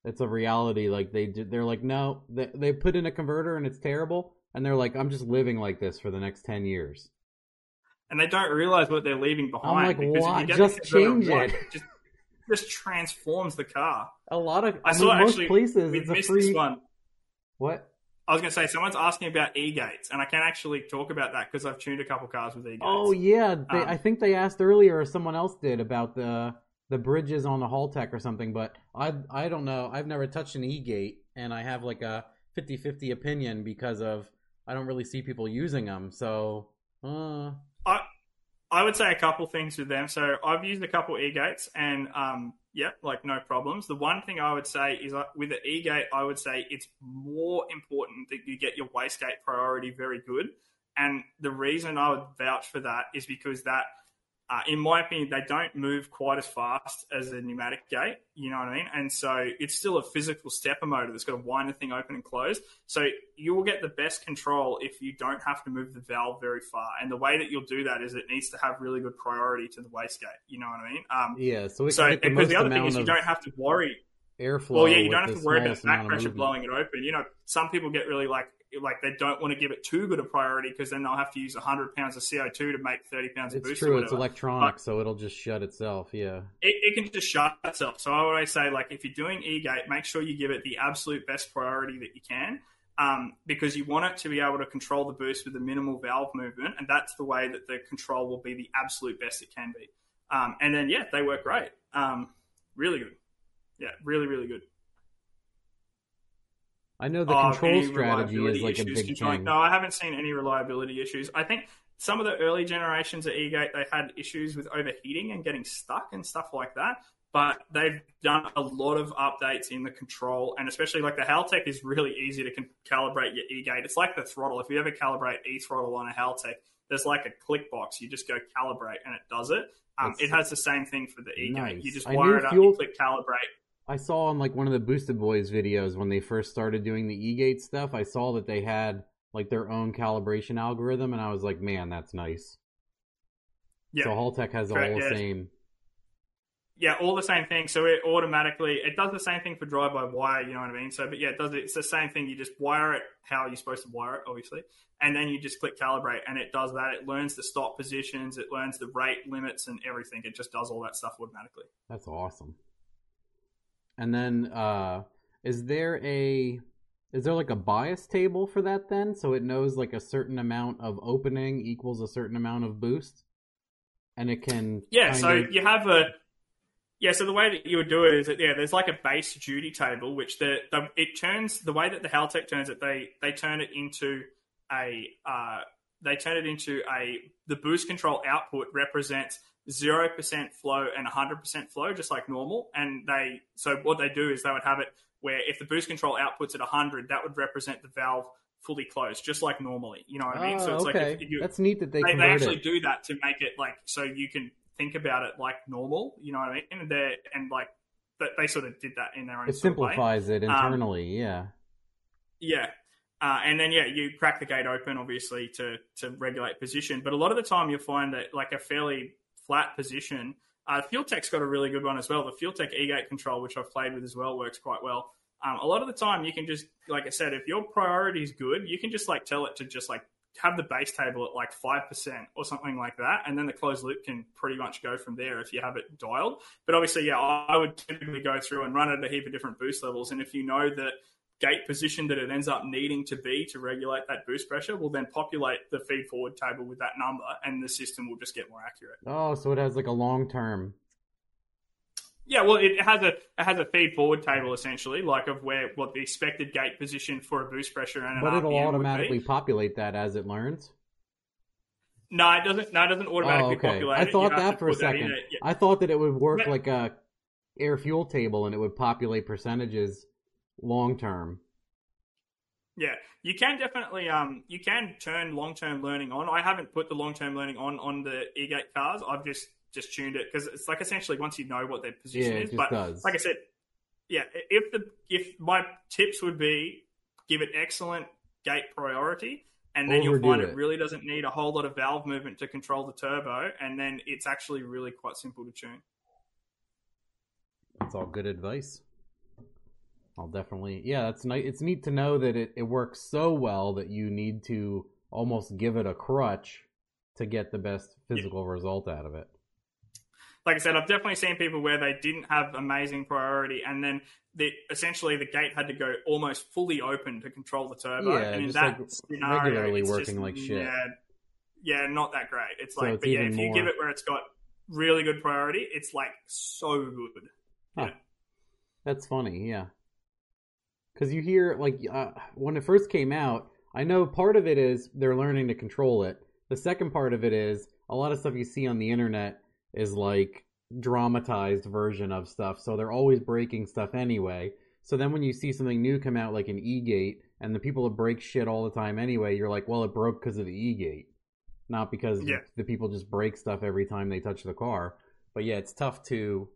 It's a reality. Like they do- they're like, no, they they put in a converter and it's terrible, and they're like, I'm just living like this for the next ten years. and they don't realize what they're leaving behind. I'm like, because why? If you Just change it. Just, just transforms the car. A lot of I I, saw most actually places we it's a missed free. this one. What? I was going to say someone's asking about e gates, and I can actually talk about that because I've tuned a couple cars with e gates. Oh yeah, they, Um, I think they asked earlier, or someone else did, about the the bridges on the Haltech or something. But I I don't know. I've never touched an E gate, and I have like a 50-50 opinion because of I don't really see people using them. So, uh, I would say a couple things with them. So I've used a couple e gates, and um, yeah, like no problems. The one thing I would say is like, with the e gate, I would say it's more important that you get your wastegate priority very good. And the reason I would vouch for that is because that, uh, in my opinion, they don't move quite as fast as a pneumatic gate. You know what I mean? And so it's still a physical stepper motor that's got to wind the thing open and close. So you will get the best control if you don't have to move the valve very far. And the way that you'll do that is it needs to have really good priority to the wastegate. You know what I mean? Um, yeah. So so can get the because the other thing is you of don't have to worry airflow. well, yeah, you don't have to worry about back pressure blowing it open. You know, some people get really like like they don't want to give it too good a priority because then they'll have to use 100 pounds of CO2 to make 30 pounds of It's boost. true. It's electronic, so it'll just shut itself. Yeah. It, it can just shut itself. So I always say, like, if you're doing e-gate, make sure you give it the absolute best priority that you can. Um, because you want it to be able to control the boost with a minimal valve movement, and that's the way that the control will be the absolute best it can be. Um, and then, yeah, they work great. Um, really good. Yeah, really, really good. I know the Oh, control strategy is like a big thing. No, I haven't seen any reliability issues. I think some of the early generations of eGate they had issues with overheating and getting stuck and stuff like that. But they've done a lot of updates in the control, and especially like the Haltech is really easy to con- calibrate your eGate. It's like the throttle. If you ever calibrate e throttle on a Haltech, there's like a click box. You just go calibrate, and it does it. Um, it has the same thing for the eGate. nice. You just wire it up, fuel- you click calibrate. I saw on like one of the Boosted Boys videos when they first started doing the eGate stuff, I saw that they had like their own calibration algorithm, and I was like, man, that's nice. Yeah, So Haltech has all the yeah. same. yeah, all the same thing. So it automatically it does the same thing for drive by wire. You know what I mean? So, but yeah, it does. It's the same thing. You just wire it how you're supposed to wire it, obviously, and then you just click calibrate, and it does that. It learns the stop positions, it learns the rate limits, and everything. It just does all that stuff automatically. That's awesome. And then, uh, is there a is there like a bias table for that then, so it knows like a certain amount of opening equals a certain amount of boost, and it can Yeah, so of- you have a yeah. So the way that you would do it is that yeah, there's like a base duty table, which the, the it turns the way that the Haltech turns it. They they turn it into a uh, they turn it into a the boost control output represents zero percent flow and hundred percent flow, just like normal. And they so what they do is they would have it where if the boost control outputs at hundred, that would represent the valve fully closed, just like normally. You know what I mean? So it's okay. like if, you, That's neat that they, they, they actually it. do that to make it like so you can think about it like normal. You know what I mean? And they and like that they sort of did that in their own It simplifies it Um, internally. yeah. Yeah. Uh, and then yeah, you crack the gate open obviously to to regulate position. But a lot of the time you'll find that like a fairly flat position. Uh, FuelTech's got a really good one as well. The FuelTech e-gate control, which I've played with as well, works quite well. Um, a lot of the time you can just, like I said, if your priority is good, you can just like tell it to just like have the base table at like 5% or something like that. And then the closed loop can pretty much go from there if you have it dialed. But obviously, yeah, I would typically go through and run it at a heap of different boost levels. And if you know the gate position that it ends up needing to be to regulate that boost pressure, will then populate the feed forward table with that number and the system will just get more accurate. Oh, so it has like a long term. Yeah, well, it has a it has a feed forward table essentially, like of where what the expected gate position for a boost pressure and an But it'll RPM automatically populate that as it learns. No, it doesn't. No, it doesn't oh, automatically oh, okay. populate. I thought that for a put that in second. Yeah. I thought that it would work Yeah. like a air fuel table and it would populate percentages long term. Yeah, you can definitely um you can turn long term learning on. I haven't put the long term learning on on the e-gate cars. I've just just tuned it because it's like essentially once you know what their Yeah, position it is. But does. like I said, yeah, if the if my tips would be give it excellent gate priority, and then you'll find it. it really doesn't need a whole lot of valve movement to control the turbo, and then it's actually really quite simple to tune. That's all good advice. I'll definitely, yeah, that's nice. It's neat to know that it, it works so well that you need to almost give it a crutch to get the best physical result out of it. like I said, I've definitely seen people where they didn't have amazing priority, and then the, essentially the gate had to go almost fully open to control the turbo. Yeah, and in that like scenario, regularly working just, like shit. Yeah, yeah, not that great. It's So like, it's but yeah, if you more- give it where it's got really good priority, it's like so good. Huh. Yeah. That's funny, yeah. Because you hear, like, uh, when it first came out, I know part of it is they're learning to control it. The second part of it is a lot of stuff you see on the internet is like dramatized version of stuff, so they're always breaking stuff anyway. So then when you see something new come out, like an E-Gate, and the people that break shit all the time anyway, you're like, well, it broke because of the E-Gate, not because Yeah. the people just break stuff every time they touch the car. But yeah, it's tough to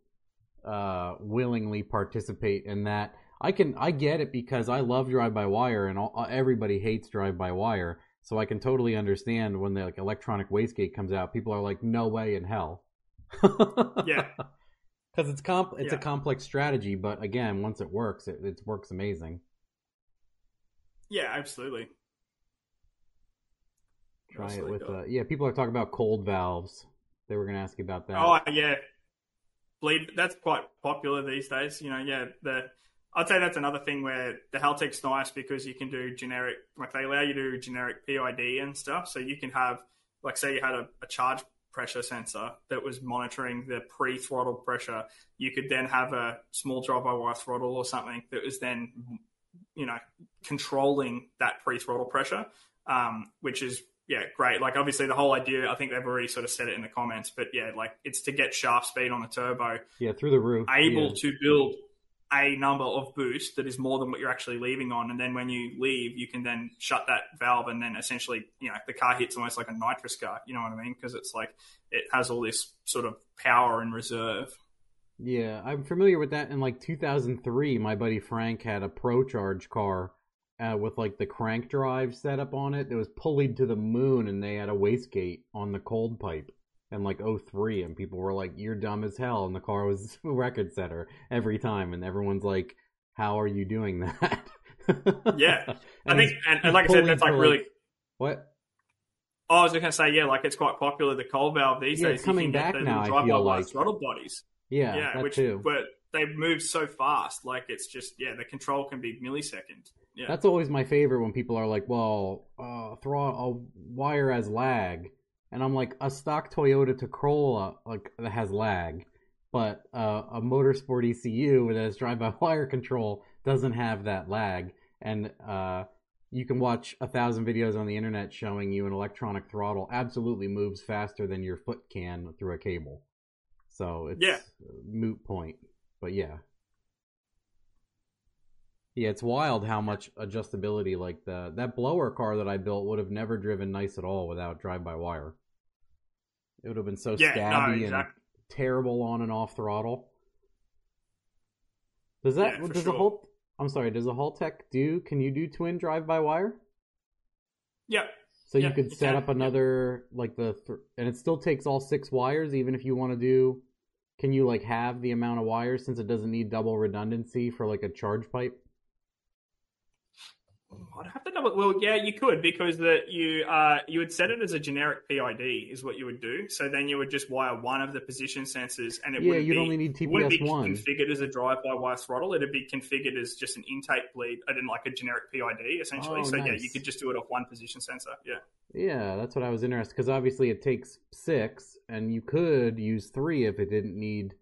uh, willingly participate in that. I can I get it because I love drive by wire and all, everybody hates drive by wire. So I can totally understand when the like electronic wastegate comes out, people are like, "No way in hell." Yeah. *laughs* because it's comp it's a complex strategy, but again, once it works, it, it works amazing. Yeah, absolutely. Try Else it with uh, yeah. People are talking about cold valves. They were going to ask you about that. Oh yeah, bleed. That's quite popular these days. You know, yeah. The I'd say that's another thing where the Haltech's nice because you can do generic, like they allow you to do generic PID and stuff. So you can have, like, say you had a, a charge pressure sensor that was monitoring the pre-throttle pressure. You could then have a small drive-by-wire throttle or something that was then, you know, controlling that pre-throttle pressure, um, which is yeah, great. Like obviously the whole idea, I think they've already sort of said it in the comments, but yeah, like it's to get shaft speed on the turbo, Yeah, through the roof. able yeah. to build a number of boost that is more than what you're actually leaving on, and then when you leave, you can then shut that valve, and then essentially, you know, the car hits almost like a nitrous car. You know what I mean? Because it's like it has all this sort of power in reserve. Yeah, I'm familiar with that. In like 2003, my buddy Frank had a ProCharger car uh, with like the crank drive set up on it. It was pulleyed to the moon, and they had a wastegate on the cold pipe. In like 03, and people were like, "You're dumb as hell," and the car was *laughs* a record setter every time, and everyone's like, "How are you doing *laughs* that?" Yeah. *laughs* I think, and, and like I said, that's like really. what? Oh, I was just gonna say, yeah, like it's quite popular the cold valve these Yeah, days. it's coming back the now, I feel like. throttle bodies. Yeah, yeah, that which too. but they move so fast. Like it's just yeah, the control can be millisecond. Yeah, That's always my favorite when people are like, "Well, uh, a wire as lag," and I'm like, "A stock Toyota Corolla like that has lag, but uh, a motorsport ECU that has drive-by-wire *laughs* control doesn't have that lag." And uh, you can watch a thousand videos on the internet showing you an electronic throttle absolutely moves faster than your foot can through a cable. So it's Yeah. a moot point, but yeah. Yeah, it's wild how much adjustability like the that blower car that I built would have never driven nice at all without drive by wire. It would have been so yeah, stabby no, and terrible on and off throttle. Does that Yeah, does sure. the whole I'm sorry, does the whole Haltech do can you do twin drive by wire? Yeah, So Yeah, you could set up another like the th- and it still takes all six wires even if you want to do can you like have the amount of wires since it doesn't need double redundancy for like a charge pipe? I'd have to double. Well, yeah, you could because that you uh you would set it as a generic PID is what you would do. So then you would just wire one of the position sensors, and it Yeah, wouldn't you'd be, only need it wouldn't be TPS one. configured as a drive-by-wire throttle. It'd be configured as just an intake bleed, and then like a generic PID essentially. Oh, so yeah, you could just do it off one position sensor. Yeah. Yeah, that's what I was interested because obviously it takes six, and you could use three if it didn't need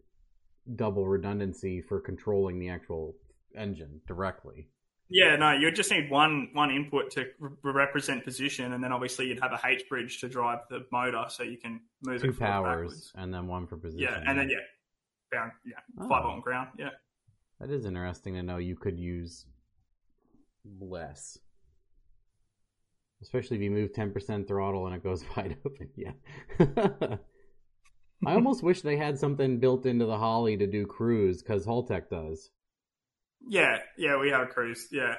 double redundancy for controlling the actual engine directly. Yeah, no, you would just need one one input to re- represent position, and then obviously you'd have a H bridge to drive the motor, so you can move Two powers backwards. and then one for position. Yeah, and then yeah, down, yeah, Oh. five and ground. Yeah, That is interesting to know you could use less. Especially if you move 10% throttle and it goes *laughs* wide open. Yeah. *laughs* I almost wish they had something built into the Holley to do cruise because Haltech does. Yeah, yeah. We have a cruise. Yeah,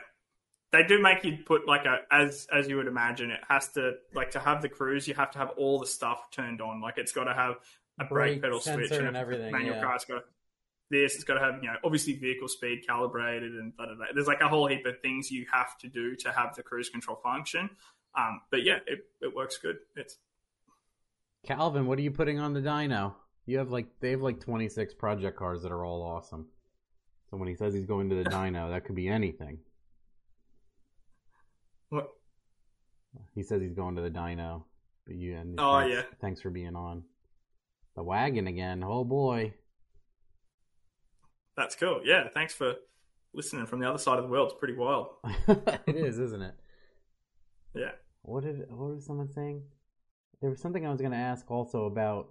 they do make you put like a as as you would imagine. It has to like to have the cruise. You have to have all the stuff turned on. Like it's got to have a brake, Brake pedal switch and a everything, Manual yeah. car. It's got this. It's got to have you know obviously vehicle speed calibrated and da, da, da. there's like a whole heap of things you have to do to have the cruise control function. Um, but yeah, it, it works good. It's Calvin, what are you putting on the dyno? You have like they have like 26 project cars that are all awesome. So when he says he's going to the dyno, that could be anything. what He says he's going to the dyno, but you and Oh, thanks, yeah. thanks for being on. The wagon again. Oh boy. that's cool. Yeah, thanks for listening from the other side of the world. It's pretty wild. *laughs* it is, isn't it? Yeah. What did what was someone saying? There was something I was going to ask also about.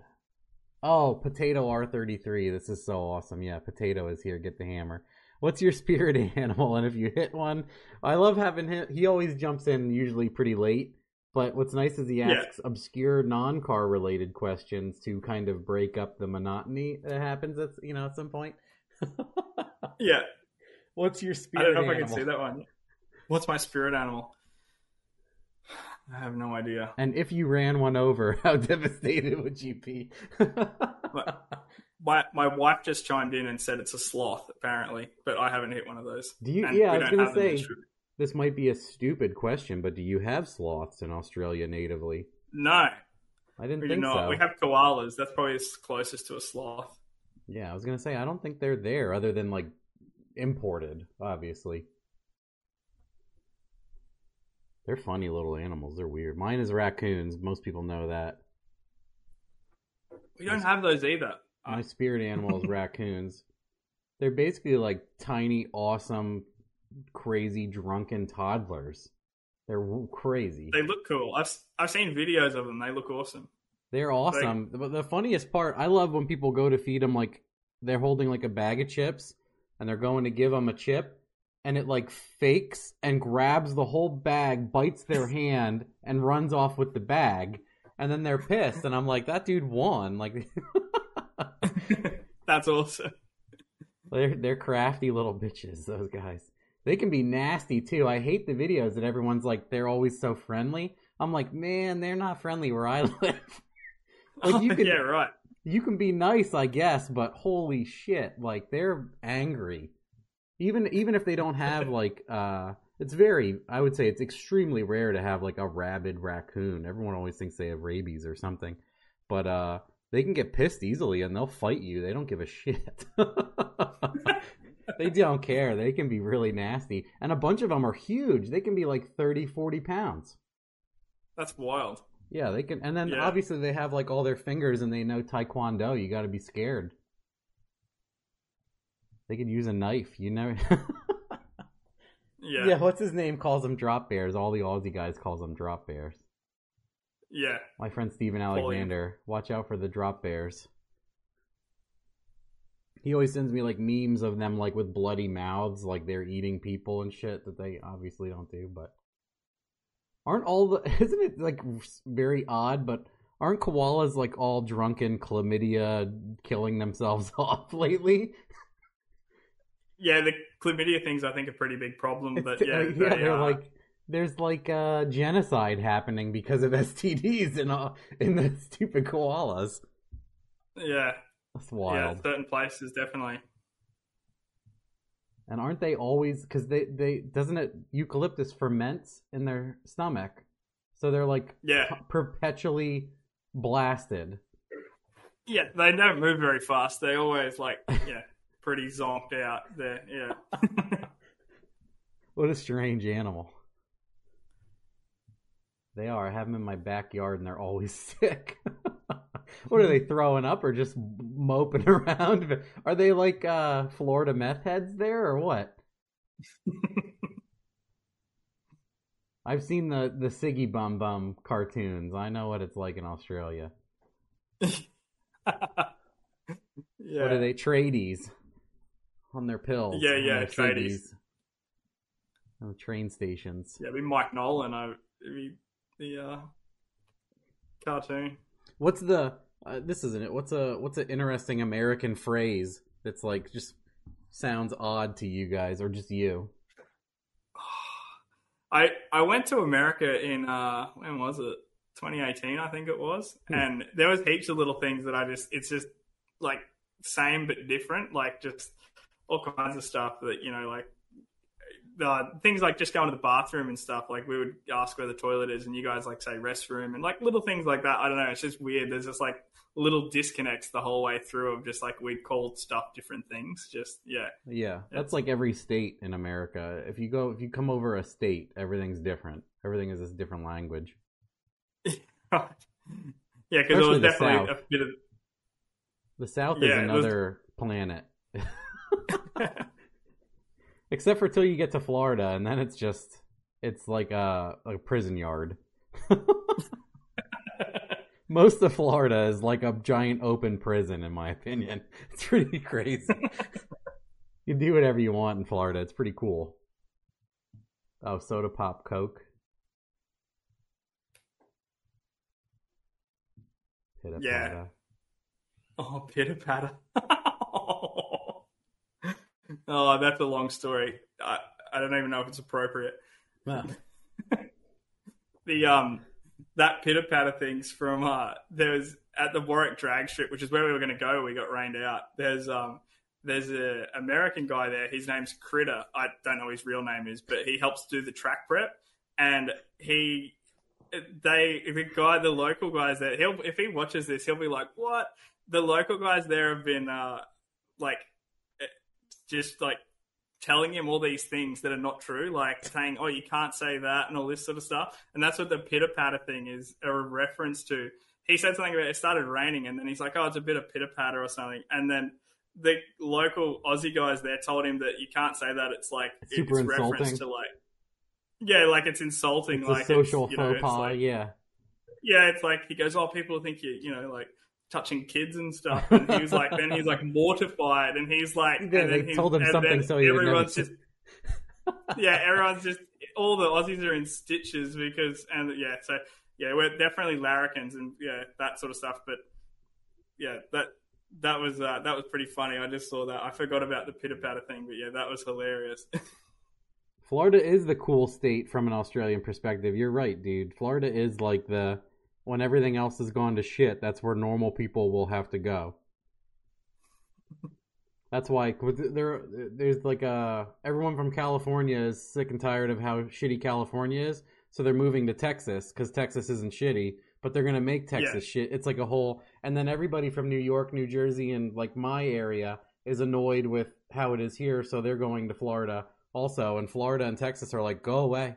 Oh, Potato R33. This is so awesome. Yeah, Potato is here. Get the hammer. What's your *laughs* spirit animal? And if you hit one, I love having him. He always jumps in usually pretty late. But what's nice is he Yeah. asks obscure non-car related questions to kind of break up the monotony that happens at you know at some point. *laughs* Yeah. What's your I spirit don't know if I animal? can see that one. What's my spirit animal? I have no idea. And if you ran one over, *laughs* how devastated would you be? My my wife just chimed in and said it's a sloth, apparently, but I haven't hit one of those. Do you? And yeah, I was have them say this might be a stupid question, but do you have sloths in Australia natively? No, I didn't we think not. so. We have koalas. That's probably as closest to a sloth. Yeah, I was gonna say I don't think they're there, other than like imported, obviously. They're funny little animals. They're weird. Mine is raccoons. Most people know that. We don't have those either. My spirit animal is raccoons. *laughs* They're basically like tiny, awesome, crazy, drunken toddlers. They're w- crazy. They look cool. I've I've seen videos of them. They look awesome. They're awesome. But the funniest part, I love when people go to feed them like they're holding like a bag of chips and they're going to give them a chip and it like fakes and grabs the whole bag, bites their *laughs* hand and runs off with the bag and then they're pissed and I'm like that dude won. Like *laughs* That's awesome. they're they're crafty little bitches those guys. They can be nasty too. I hate the videos that everyone's like they're always so friendly. I'm like, "Man, they're not friendly where I *laughs* live." Like, you could- yeah, right. you can be nice, I guess, but holy shit, like they're angry. Even even if they don't have *laughs* like uh it's very I would say it's extremely rare to have like a rabid raccoon. Everyone always thinks they have rabies or something. But uh they can get pissed easily and they'll fight you. They don't give a shit. *laughs* they don't care. They can be really nasty. And a bunch of them are huge. They can be like 30, 40 pounds. That's wild. Yeah, they can. And then Yeah. obviously they have like all their fingers and they know taekwondo. You got to be scared. They could use a knife. You know. *laughs* Yeah. yeah. What's his name? Calls them drop bears. All the Aussie guys calls them drop bears. Yeah. My friend Steven Alexander. Watch out for the drop bears. He always sends me like memes of them like with bloody mouths, like they're eating people and shit that they obviously don't do. But aren't all the *laughs* isn't it like very odd? But aren't koalas like all drunken chlamydia killing themselves *laughs* off lately? Yeah, the chlamydia things I think are a pretty big problem, but yeah, yeah, they they're are- like there's like uh, genocide happening because of *laughs* STDs in uh, in the *laughs* stupid koalas. yeah, That's wild. yeah, certain places definitely. And aren't they always because they they doesn't it eucalyptus ferments in their stomach, so they're like Yeah, perpetually blasted. yeah, they don't move very fast. They always like yeah, pretty zonked out there. Yeah, *laughs* What a strange animal. They are. I have them in my backyard and they're always *laughs* sick. *laughs* what are they throwing up or just moping around? Are they like uh, Florida meth heads there or what? I've seen the the Siggy Bum Bum cartoons. I know what it's like in Australia. yeah. What are they tradies on their pills? Yeah, yeah, tradies. On the train stations. Yeah, be Mike Nolan. I be the uh, cartoon. What's the uh, this isn't it? What's a what's an interesting American phrase that's like just sounds odd to you guys or just you? *sighs* I I went to America in uh when was it? 2018, I think it was, Hmm. and there was heaps of little things that I just it's just like same but different, like just all kinds of stuff that you know like. Uh, things like just going to the bathroom and stuff. Like we would ask where the toilet is, and you guys like say restroom, and like little things like that. I don't know. It's just weird. There's just like little disconnects the whole way through of just like we'd call stuff different things. Just yeah, Yeah, that's like every state in America. If you go if you come over a state, everything's different. Everything is this different language. *laughs* yeah, because it was definitely South. a bit of The South Yeah, is it was- another planet. *laughs* *laughs* Except for till you get to Florida and then it's just it's like a, a prison yard. *laughs* Most of Florida is like a giant open prison, in my opinion. *laughs* It's pretty crazy. you do whatever you want in Florida. It's pretty cool. Oh, soda pop, Coke. Pitta Yeah. patta. Oh, pitter patter. Oh, that's a long story. I, I don't even know if it's appropriate. Ah, *laughs* The um that pitter patter things from uh there's at the Warwick drag strip, which is where we were gonna go, we got rained out. There's um there's a American guy there, his name's Critter. I don't know his real name is, but he helps do the track prep and he they the guy the local guys there he'll if he watches this he'll be like what the local guys there have been uh like just like telling him all these things that are not true like saying oh you can't say that and all this sort of stuff and that's what the pitter patter thing is a reference to he said something about it started raining and then he's like oh it's a bit of pitter patter or something and then the local Aussie guys there told him that you can't say that. It's like Super it's reference insulting. to like yeah, like it's insulting. It's like social you know, faux pas. like- yeah. yeah, it's like he goes, "Oh, people think you, you know, like touching kids and stuff." And he was like, then he's like *laughs* mortified, and he's like, Yeah, and then he's, told him something so he everyone's just, *laughs* yeah, everyone's just all the Aussies are in stitches because, and yeah, so yeah, we're definitely larrikins and yeah, that sort of stuff. But yeah, that that was uh, that was pretty funny. I just saw that. I forgot about the pitter patter thing, but yeah, that was hilarious. *laughs* Florida is the cool state from an Australian perspective. You're right, dude. Florida is like the when everything else has gone to shit, that's where normal people will have to go. *laughs* That's why there there's like a everyone from California is sick and tired of how shitty California is, so they're moving to Texas cuz Texas isn't shitty, but they're going to make Texas shit. It's like a whole and then everybody from New York, New Jersey and like my area is annoyed with how it is here, so they're going to Florida also and Florida and Texas are like go away.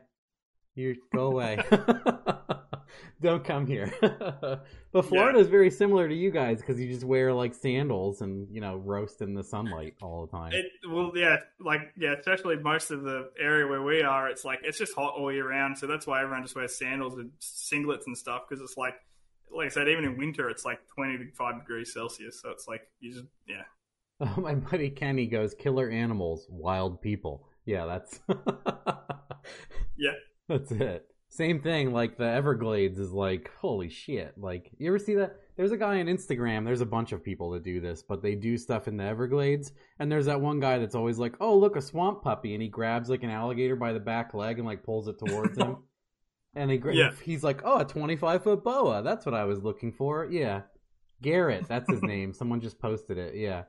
You go away. *laughs* *laughs* Don't come here. *laughs* but Florida is very similar to you guys because you just wear like sandals and you know roast in the sunlight all the time. It well, yeah, like yeah, especially most of the area where we are, it's like it's just hot all year round. So that's why everyone just wears sandals and singlets and stuff because it's like, like I said, even in winter, it's like twenty to five degrees Celsius. So it's like you just yeah, *laughs* oh, My buddy Kenny goes, "Killer animals, wild people." Yeah, that's *laughs* yeah, that's it. Same thing. Like the Everglades is like, holy shit! Like you ever see that? There's a guy on Instagram. There's a bunch of people that do this, but they do stuff in the Everglades. And there's that one guy that's always like, "Oh, look, a swamp puppy," and he grabs like an alligator by the back leg and like pulls it towards him. *laughs* And he, Yeah. he's like, "Oh, a 25 foot boa. That's what I was looking for." Yeah, Garrett. That's his *laughs* name. Someone just posted it. Yeah.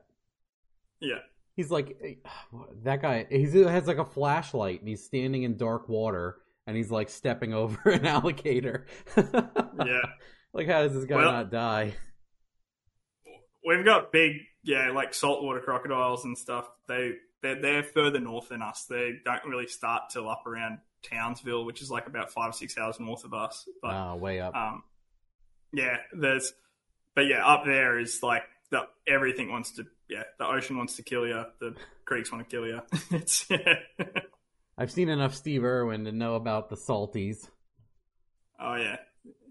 yeah, He's like eh, *sighs* that guy. He's, he has like a flashlight, and he's standing in dark water, and he's like stepping over *laughs* an alligator. yeah. *laughs* like, how does this guy Well- not die? We've got big, yeah, like saltwater crocodiles and stuff. They they're, they're further north than us. They don't really start till up around Townsville, which is like about five or six hours north of us. But Ah, way up. Um, yeah, there's, but yeah, up there is like the everything wants to. Yeah, the ocean wants to kill you. The creeks want to kill you. *laughs* it's yeah. I've seen enough Steve Irwin to know about the salties. oh yeah.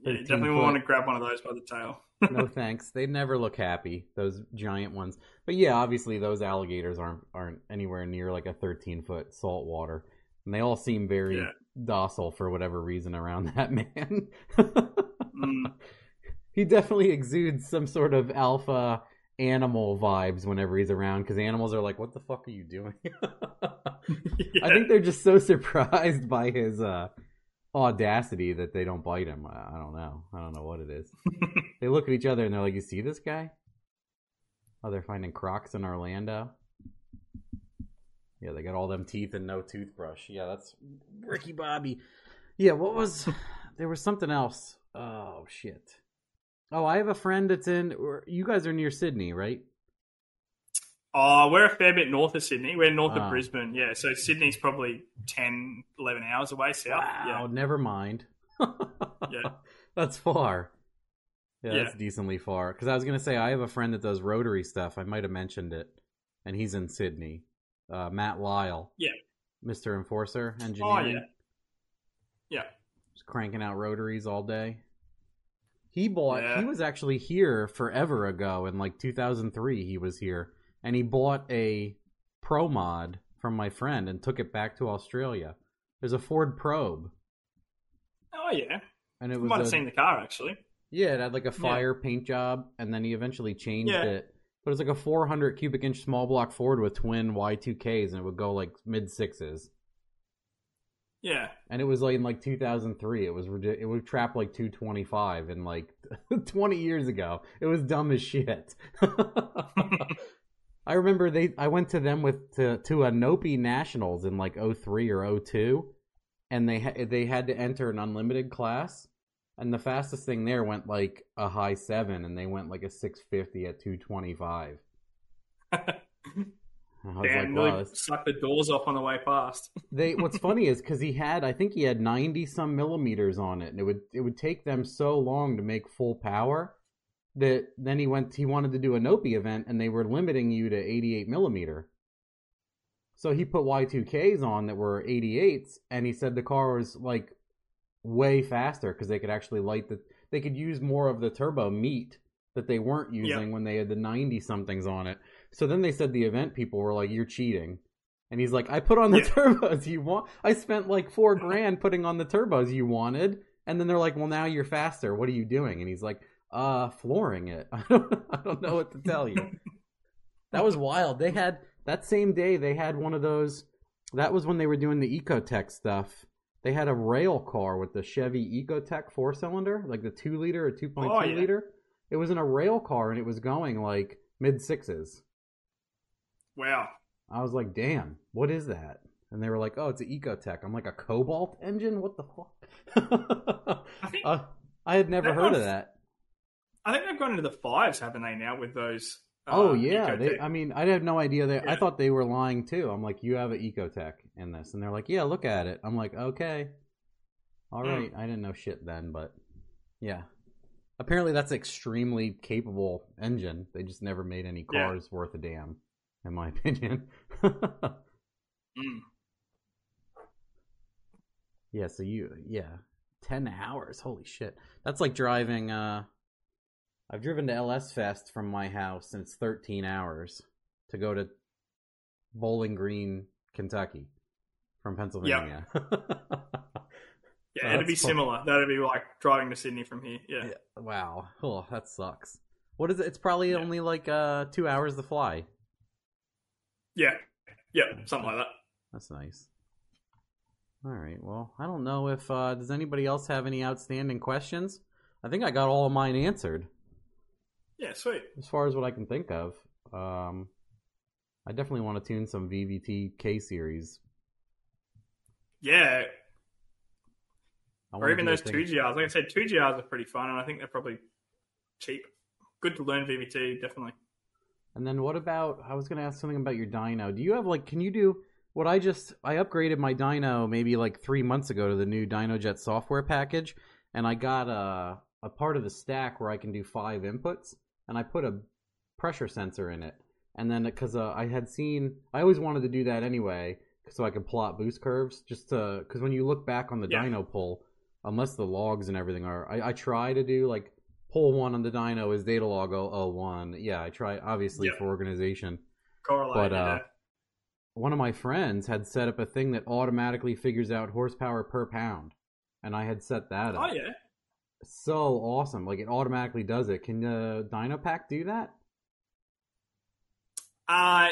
Yeah, you definitely foot. want to grab one of those by the tail. No *laughs* thanks. They never look happy. Those giant ones. But yeah, obviously those alligators aren't aren't anywhere near like a 13 foot salt water, and they all seem very Yeah. docile for whatever reason around *laughs* that man. Mm, he definitely exudes some sort of alpha animal vibes whenever he's around because animals are like, "What the fuck are you doing?" *laughs* yeah. I think they're just so *laughs* surprised by his uh, audacity that they don't bite him. I I don't know. I don't know what it is. *laughs* they look at each other and they're like, "You see this guy?" Oh, they're finding Crocs in Orlando. Yeah, they got all them teeth and no toothbrush. Yeah, that's Ricky Bobby. Yeah, what was? There was something else. Oh shit. Oh, I have a friend that's in. You guys are near Sydney, right? Oh, we're a fair bit north of Sydney. We're north Ah. of Brisbane. Yeah, so Sydney's probably 10, 11 hours away south. Wow, never mind. Yeah. *laughs* That's far. Yeah, Yeah. that's decently far. Because I was going to say, I have a friend that does rotary stuff. I might have mentioned it. And he's in Sydney. Uh, Matt Lyle. Yeah. Mr. Enforcer, engineer. Oh, yeah. Yeah. Just cranking out rotaries all day. He bought, Yeah. he was actually here forever ago. In like 2003, he was here. And he bought a Pro Mod from my friend and took it back to Australia. There's a Ford Probe. Oh, yeah. And it I was might have a- seen the car, actually. Yeah, it had like a fire paint job, and then he eventually changed Yeah. it. But it was like a 400 cubic inch small block Ford with twin Y2Ks, and it would go like mid sixes. Yeah. And it was like in like 2003. It was it would trap like 225 in like *laughs* 20 years ago. It was dumb as shit. *laughs* I remember they I went to them with to to a Nopi Nationals in like 03 or 02 and they ha- they had to enter an unlimited class and the fastest thing there went like a high 7 and they went like a 650 at 225. *laughs* Damn, like, really wow, sucked the doors off on the way past. *laughs* they what's funny is because he had I think he had ninety some millimeters on it, and it would it would take them so long to make full power that then he went he wanted to do a Nopi event, and they were limiting you to eighty eight millimeter. So he put Y2Ks on that were 88s, and he said the car was like way faster because they could actually light the. They could use more of the turbo meat that they weren't using when they had the 90 somethings on it. So then they said the event people were like, "You're cheating," and he's like, "I put on the Yeah. turbos you want. I spent like four *laughs* grand putting on the turbos you wanted." And then they're like, "Well, now you're faster. What are you doing?" And he's like, "Uh, flooring it. *laughs* I don't, I don't know what to tell you." *laughs* that was wild. They had that same day. They had one of those. That was when they were doing the Ecotec stuff. They had a rail car with the Chevy Ecotec four cylinder, like the two liter or two point two Oh, yeah. liter. It was in a rail car and it was going like mid sixes. Wow. I was like, "Damn, what is that?" And they were like, "Oh, it's an Ecotec." I'm like, "A Cobalt engine? What the fuck?" I think *laughs* uh, I had never heard of that. I think they've gone into the fives, haven't they? Now with those. uh, Oh yeah, they, I mean, I had no idea. They, I thought they were lying too. I'm like, you have an Ecotec in this, and they're like, yeah, look at it. I'm like, okay, all Hmm. right. I didn't know shit then, but yeah. Apparently, that's an extremely capable engine. They just never made any Yeah. cars worth a damn, in my *laughs* opinion. Mm. yeah. So you, yeah, ten hours. Holy shit. That's like driving. uh I've driven to LS Fest from my house, and it's 13 hours to go to Bowling Green, Kentucky, from Pennsylvania. Yeah, *laughs* Oh, it'd be that's fu- similar. That'd be like driving to Sydney from here. Yeah. Yeah, wow. Oh, that sucks. What is it? It's probably Yeah. only like uh two hours to fly. Yeah. Yeah. Something like that. That's nice. All right. Well, I don't know if uh does anybody else have any outstanding questions. I think I got all of mine answered Yeah. Sweet. as far as what I can think of. Um, I definitely want to tune some VVT K series. Yeah. Or even those two GRs. Like I said, two GRs are pretty fun, and I think they're probably cheap. Good to learn VVT, definitely. And then what about? I was going to ask something about your dyno. Do you have like? Can you do what I just? I upgraded my dyno maybe like three months ago to the new DynoJet software package, and I got a a part of the stack where I can do five inputs, and I put a pressure sensor in it. And then because uh, I had seen, I always wanted to do that anyway, so I could plot boost curves. Just to because when you look back on the Yeah. dyno pull, unless the logs and everything are, I, I try to do like pull one on the dyno is data log 001. Yeah, I try obviously for organization. Correlate. But, uh, One of my friends had set up a thing that automatically figures out horsepower per pound, and I had set that up. oh yeah. So awesome! Like it automatically does it. Can the Dynapack do that? Uh,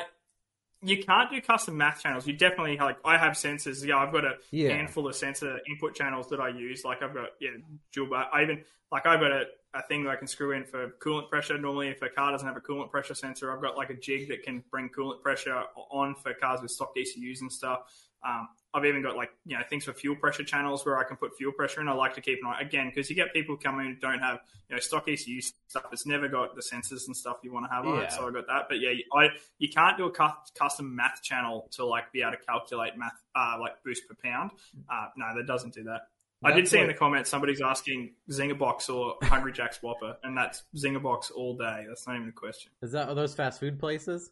you can't do custom math channels. You definitely like. I have sensors. Yeah, I've got a Yeah. handful of sensor input channels that I use. Like I've got yeah, dual. I even like I've got a, a thing that I can screw in for coolant pressure. Normally, if a car doesn't have a coolant pressure sensor, I've got like a jig that can bring coolant pressure on for cars with stock ECUs and stuff. Um, I've even got like you know things for fuel pressure channels where I can put fuel pressure in. I like to keep an eye again because you get people coming who don't have you know stock ECU stuff. It's never got the sensors and stuff you want to have on Yeah. it. So I got that. But yeah, I you can't do a cu- custom math channel to like be able to calculate math uh, like boost per pound. Uh, no, that doesn't do that. I did see in the comments somebody's asking Zinger Box or Hungry Jack's Whopper, and that's Zinger Box all day. That's not even a question. Is that are those fast food places?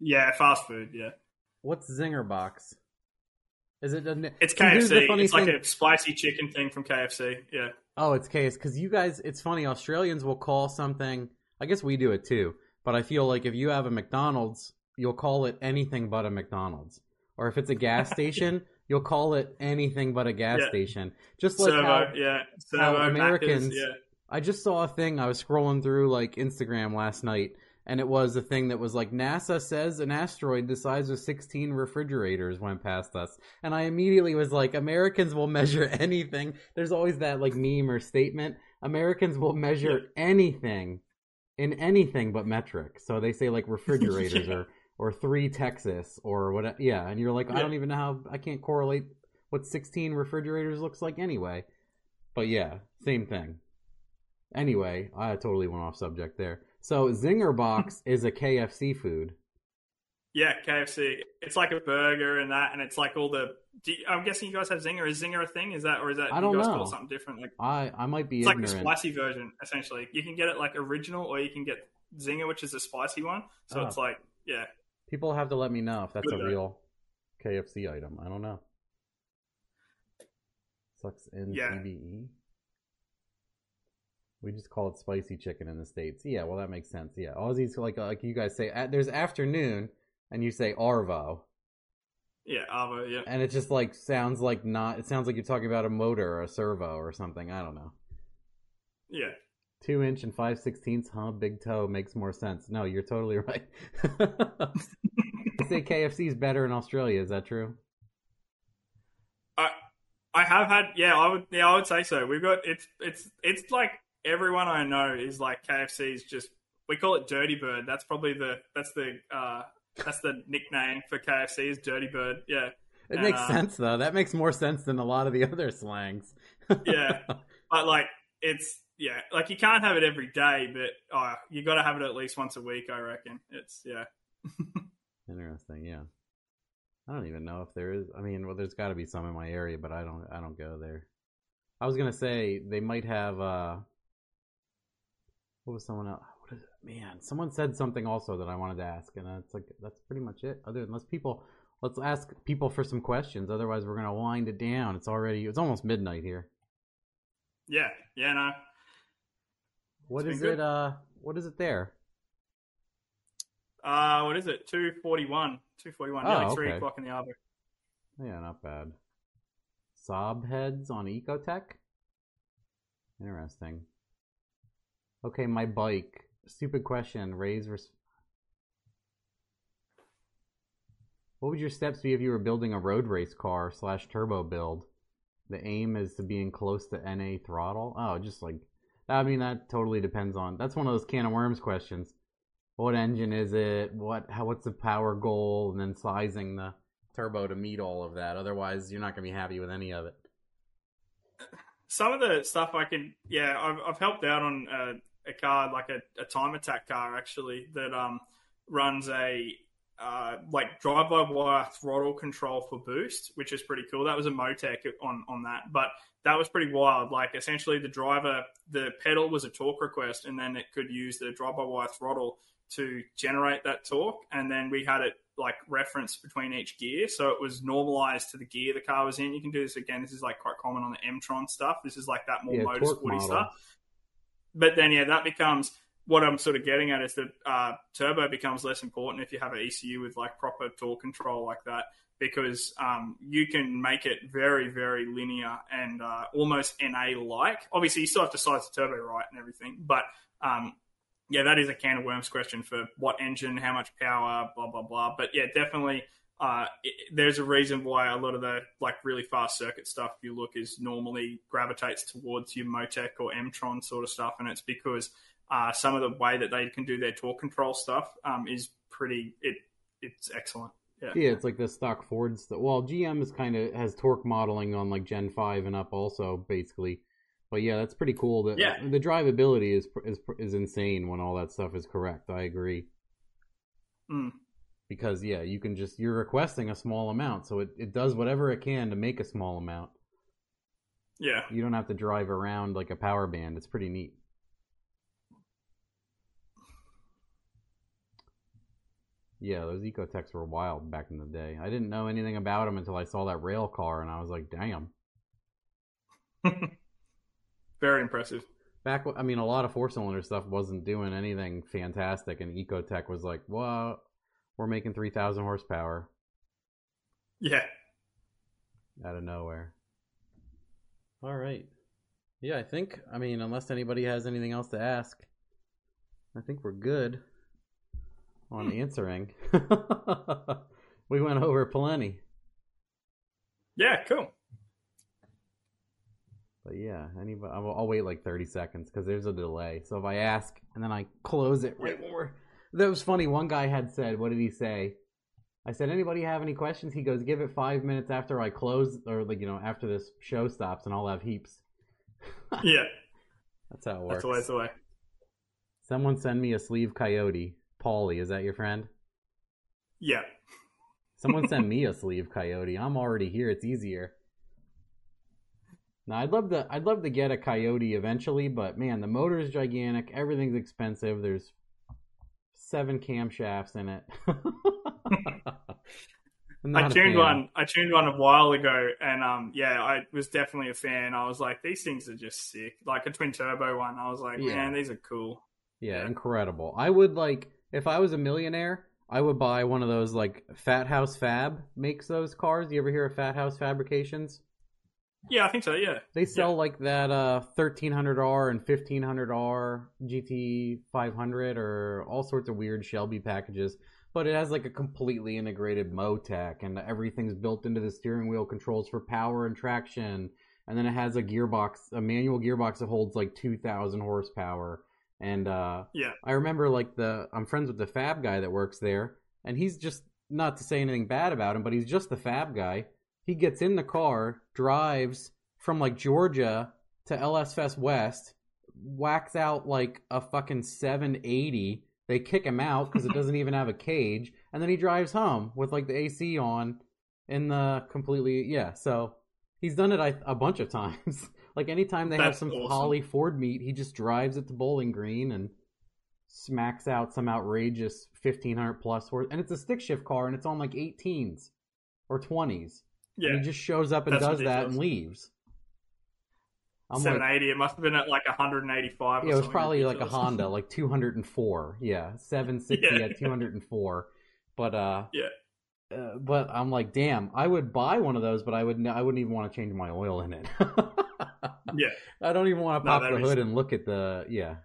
Yeah, fast food. Yeah, What's Zinger Box? Is it? it- it's See, here's the KFC. It's like a spicy chicken thing from KFC. Yeah, Oh, it's case because you guys. It's funny. Australians will call something. I guess we do it too. But I feel like if you have a McDonald's, you'll call it anything but a McDonald's. Or if it's a gas *laughs* station, you'll call it anything but a gas Yeah. station. Just like servo. how yeah, how. Americans-. Yeah, I just saw a thing. I was scrolling through like Instagram last night, and it was a thing that was like NASA says an asteroid the size of 16 refrigerators went past us, and I immediately was like, Americans will measure *laughs* anything. There's always that like meme or statement. Americans will measure anything in anything but metric. So they say like *laughs* refrigerators Yeah. or or three Texas or what? Yeah, and you're like, I don't even know how I can't correlate what 16 refrigerators looks like anyway. But yeah, same thing. Anyway, I totally went off subject there. So Zinger *laughs* Box is a KFC food. yeah, KFC. It's like a burger and that, and it's like all the. Do you, I'm guessing you guys have Zinger. Is Zinger a thing? Is that or is that I don't you guys know. call something different? Like I I might be it's like the spicy version essentially. You can get it like original, or you can get Zinger, which is a spicy one. So Oh. it's like yeah, People have to let me know if that's a real KFC item. I don't know. Sucks in Yeah. CBE. We just call it spicy chicken in the states. Yeah, well that makes sense. Yeah, Aussies like like you guys say. "Ah, There's afternoon, and you say arvo, Yeah, Arvo. Yeah. and it just like sounds like not. It sounds like you're talking about a motor or a servo or something. I don't know. Yeah. Two inch and five sixteenths, huh? Big toe makes more sense. No, you're totally *laughs* right. they say KFC is better in Australia. Is that true? I have had, yeah, I would, yeah, I would say so. We've got it's, it's, it's like everyone I know is like KFC is just. We call it Dirty Bird. That's probably the that's the uh that's the nickname for KFC is Dirty Bird. Yeah, It And, makes uh, sense though. That makes more sense than a lot of the other slangs. yeah. *laughs* but like it's yeah, like you can't have it every day, but oh, you got to have it at least once a week. I reckon it's yeah. *laughs* Interesting. Yeah. I don't even know if there is. I mean, well, there's got to be some in my area, but I don't. I don't go there. I was gonna say they might have. uh What was someone else? What is it? Man, someone said something also that I wanted to ask, and it's like that's pretty much it. Other unless people, let's ask people for some questions. Otherwise, we're gonna wind it down. It's already. It's almost midnight here. Yeah, yeah, no. What is it? Uh, what is it there? Uh, what is it? Two forty one. Two forty one. Oh, Nearly three o'clock in the hour. Yeah, not bad. Sob heads on Ecotec? Interesting. Okay, my bike. Stupid question. Raise res- What would your steps be if you were building a road race car slash turbo build? The aim is to being close to NA throttle? Oh, just like I mean that totally depends on that's one of those can of worms questions. What engine is it? What how what's the power goal? And then sizing the turbo to meet all of that. Otherwise, you're not going to be happy with any of it. Some of the stuff I can, yeah, I've, I've helped out on a, a car like a, a time attack car actually that um runs a uh, like drive-by-wire throttle control for boost, which is pretty cool. That was a Motec on on that, but that was pretty wild. Like essentially, the driver, the pedal was a torque request, and then it could use the drive-by-wire throttle to generate that torque, and then we had it like reference between each gear, so it was normalized to the gear the car was in. You can do this again. This is like quite common on the Emtron stuff. This is like that more Yeah, motorsporty stuff. But then, yeah, that becomes what I'm sort of getting at is that uh, turbo becomes less important if you have an ECU with like proper torque control like that because um, you can make it very, very linear and uh, almost NA like. Obviously, you still have to size the turbo right and everything, but um, yeah, that is a can of worms question for what engine, how much power, blah blah blah. But yeah, definitely. Uh, it, there's a reason why a lot of the like really fast circuit stuff you look is normally gravitates towards your Motec or Emtron sort of stuff, and it's because uh, some of the way that they can do their torque control stuff um, is pretty it it's excellent. Yeah. Yeah, it's like the stock Ford stuff. Well, GM is kind of has torque modeling on like Gen Five and up also basically. But yeah, that's pretty cool. That Yeah. the drivability is is is insane when all that stuff is correct. I agree. Mm. Because yeah, you can just you're requesting a small amount, so it, it does whatever it can to make a small amount. Yeah. You don't have to drive around like a power band. It's pretty neat. Yeah, those Ecotecs were wild back in the day. I didn't know anything about them until I saw that rail car, and I was like, "Damn!" *laughs* Very impressive. Back, I mean, a lot of four-cylinder stuff wasn't doing anything fantastic, and Ecotec was like, "Well, we're making three thousand horsepower Yeah. out of nowhere." All right. Yeah, I think. I mean, unless anybody has anything else to ask, I think we're good on hmm. answering. *laughs* we went over plenty. Yeah. Cool. But yeah, anybody, I'll, I'll wait like 30 seconds because there's a delay. So if I ask and then I close it right when we're. That was funny. One guy had said, What did he say? I said, Anybody have any questions? He goes, Give it five minutes after I close, or like, you know, after this show stops, and I'll have heaps. Yeah. *laughs* That's how it works. That's always the way. Someone send me a sleeve coyote. Paulie, is that your friend? Yeah. *laughs* Someone send me a *laughs* sleeve coyote. I'm already here. It's easier. Now I'd love to I'd love to get a coyote eventually, but man, the motor is gigantic. Everything's expensive. There's seven camshafts in it. *laughs* I tuned one. I tuned one a while ago, and um, yeah, I was definitely a fan. I was like, these things are just sick. Like a twin turbo one, I was like, Yeah. man, these are cool. Yeah, Yeah. incredible. I would like if I was a millionaire, I would buy one of those like Fat House Fab makes those cars. You ever hear of Fat House Fabrications? Yeah, I think so. Yeah, They sell like that uh 1300R and 1500R GT 500 or all sorts of weird Shelby packages, but it has like a completely integrated Motec and everything's built into the steering wheel controls for power and traction. And then it has a gearbox, a manual gearbox that holds like 2000 horsepower. And uh Yeah. I remember like the I'm friends with the fab guy that works there and he's just not to say anything bad about him, but he's just the fab guy. He gets in the car, drives from like Georgia to LS Fest West, whacks out like a fucking 780. They kick him out because it *laughs* doesn't even have a cage, and then he drives home with like the AC on in the completely yeah. So he's done it a, a bunch of *laughs* times. Like anytime they have some awesome. Holley Ford meet, he just drives it to Bowling Green and smacks out some outrageous 1500 plus horse and it's a stick shift car and it's on like 18s or 20s yeah. and he just shows up and That's does that and leaves i'm Seven like. It must have been at like 185. Or yeah it was probably like a honda like *laughs* 204 yeah 760 Yeah. at 204 but uh Yeah. uh, but i'm like damn i would buy one of those but i would I wouldn't even want to change my oil in it *laughs* Yeah. I don't even want to pop that'd the hood sick. and look at the yeah.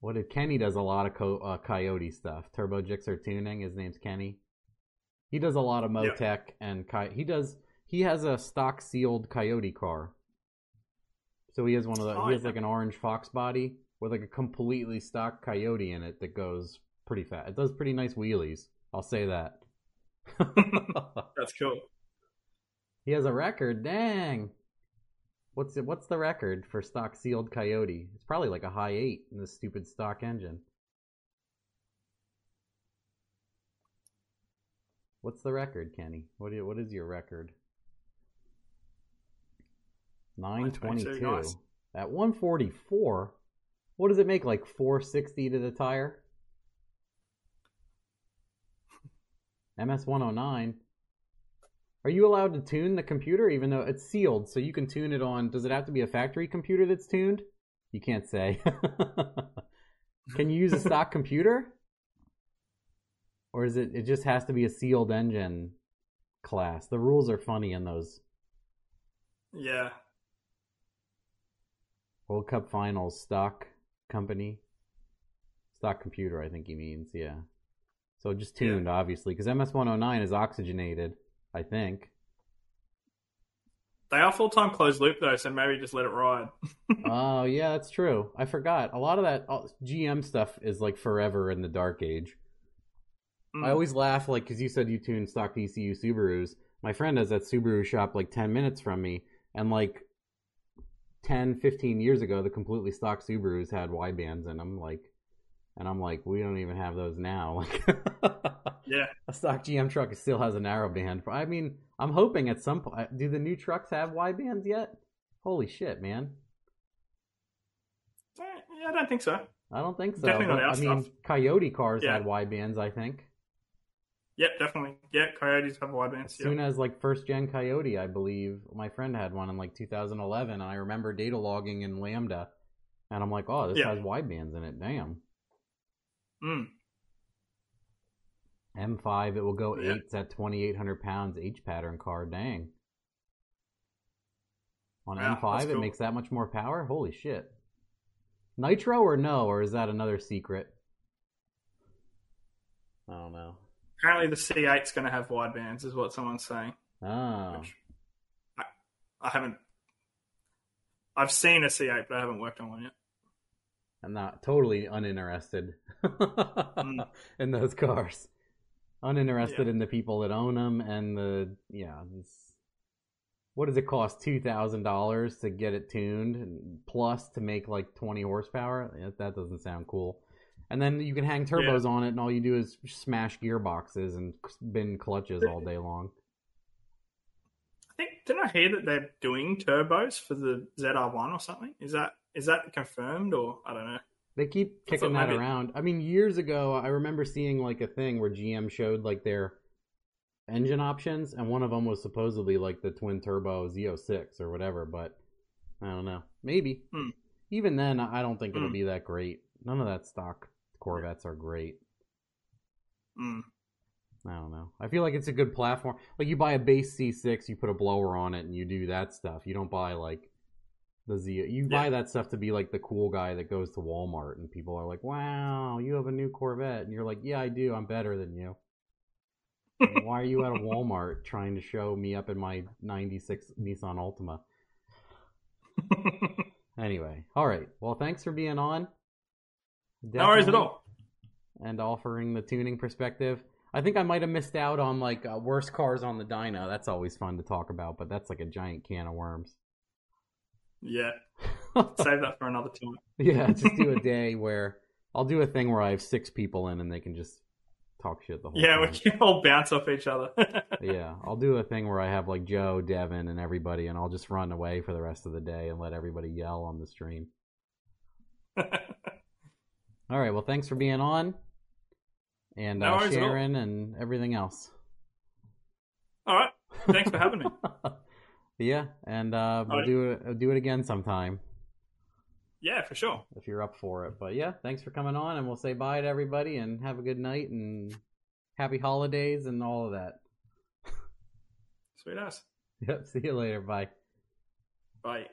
What did Kenny does a lot of co- uh, Coyote stuff. Turbo Gixxer tuning. His name's Kenny. He does a lot of Yeah. Motec and Coy- he does. He has a stock sealed Coyote car. So he has one of the. Oh, he has yeah. like an orange Fox body with like a completely stock Coyote in it that goes pretty fast. It does pretty nice wheelies. I'll say that. *laughs* That's cool. He has a record. Dang. What's it? What's the record for stock sealed Coyote? It's probably like a high eight in this stupid stock engine. What's the record, Kenny? What do you, What is your record? 922, at one forty four. What does it make? Like four sixty to the tire. MS one hundred nine. Are you allowed to tune the computer even though it's sealed? So you can tune it on. Does it have to be a factory computer that's tuned? You can't say. *laughs* can you use a *laughs* stock computer? Or is it? It just has to be a sealed engine class. The rules are funny in those Yeah. World Cup Finals stock company, stock computer. I think he means. Yeah. So just Yeah. tuned, obviously, because MS one hundred nine is oxygenated. I think. They are full time closed loop though, so maybe just let it ride. *laughs* oh yeah, that's true. I forgot. A lot of that uh, GM stuff is like forever in the dark age. Mm. I always laugh like because you said you tune stock DCU Subarus. My friend has that Subaru shop like ten minutes from me, and like 10, 15 years ago, the completely stock Subarus had wide bands in them. Like, and I'm like, we don't even have those now. *laughs* Like, Yeah. a stock GM truck still has a narrow band. I mean, I'm hoping at some point. Do the new trucks have wide bands yet? Holy shit, man! Eh, I don't think so. I don't think so. Definitely not but, our I mean. Coyote cars Yeah. had wide bands. I think. Yep, definitely. Yeah, Coyotes have wide bands. As bands. soon as like first gen Coyote, I believe my friend had one in like 2011, and I remember data logging in Lambda, and I'm like, oh, this Yeah. has wide bands in it. Damn. Mm. M5, it will go Yeah. eights at 2,800 pounds H pattern car. Dang. On Wow, M5, that's it cool. makes that much more power. Holy shit. Nitro or no, or is that another secret? I don't know. Apparently, the C8's going to have wide bands, is what someone's saying. Oh, I, I haven't. I've seen a C8, but I haven't worked on one yet. I'm not totally uninterested Mm. *laughs* in those cars. Uninterested Yeah. in the people that own them and the yeah. It's, what does it cost? Two thousand dollars to get it tuned, and plus to make like twenty horsepower. Yeah, That doesn't sound cool. And then you can hang turbos on it, and all you do is smash gearboxes and spin clutches all day long. I think didn't I hear that they're doing turbos for the ZR1 or something? Is that is that confirmed or I don't know? They keep kicking that around. I mean, years ago, I remember seeing like a thing where GM showed like their engine options, and one of them was supposedly like the twin turbo Z06 or whatever. But I don't know. Maybe. Hmm. Even then, I don't think it'll Hmm. be that great. None of that stock Corvettes are great. Mm. I don't know. I feel like it's a good platform. Like you buy a base C6, you put a blower on it, and you do that stuff. You don't buy like the Z. You buy that stuff to be like the cool guy that goes to Walmart, and people are like, "Wow, you have a new Corvette," and you're like, "Yeah, I do. I'm better than you." *laughs* Why are you at a Walmart trying to show me up in my '96 Nissan Altima? *laughs* Anyway, all right. Well, thanks for being on. no worries at all. and offering the tuning perspective. I think I might have missed out on like uh, worst cars on the dyno. That's always fun to talk about, but that's like a giant can of worms. Yeah, *laughs* save that for another time. yeah, *laughs* just do a day where I'll do a thing where I have six people in and they can just talk shit the whole Yeah, we time. can all bounce off each other. *laughs* yeah, I'll do a thing where I have like Joe, Devin, and everybody, and I'll just run away for the rest of the day and let everybody yell on the stream. All right. Well, thanks for being on, and No uh, worries at all. Sharon, and everything else. all right. Thanks for having me. Yeah, and uh, we'll Alright. do it. Do it again sometime Yeah, for sure. if you're up for it. But yeah, thanks for coming on, and we'll say bye to everybody, and have a good night, and happy holidays, and all of that. Sweet ass. *laughs* Yep. See you later. Bye. Bye.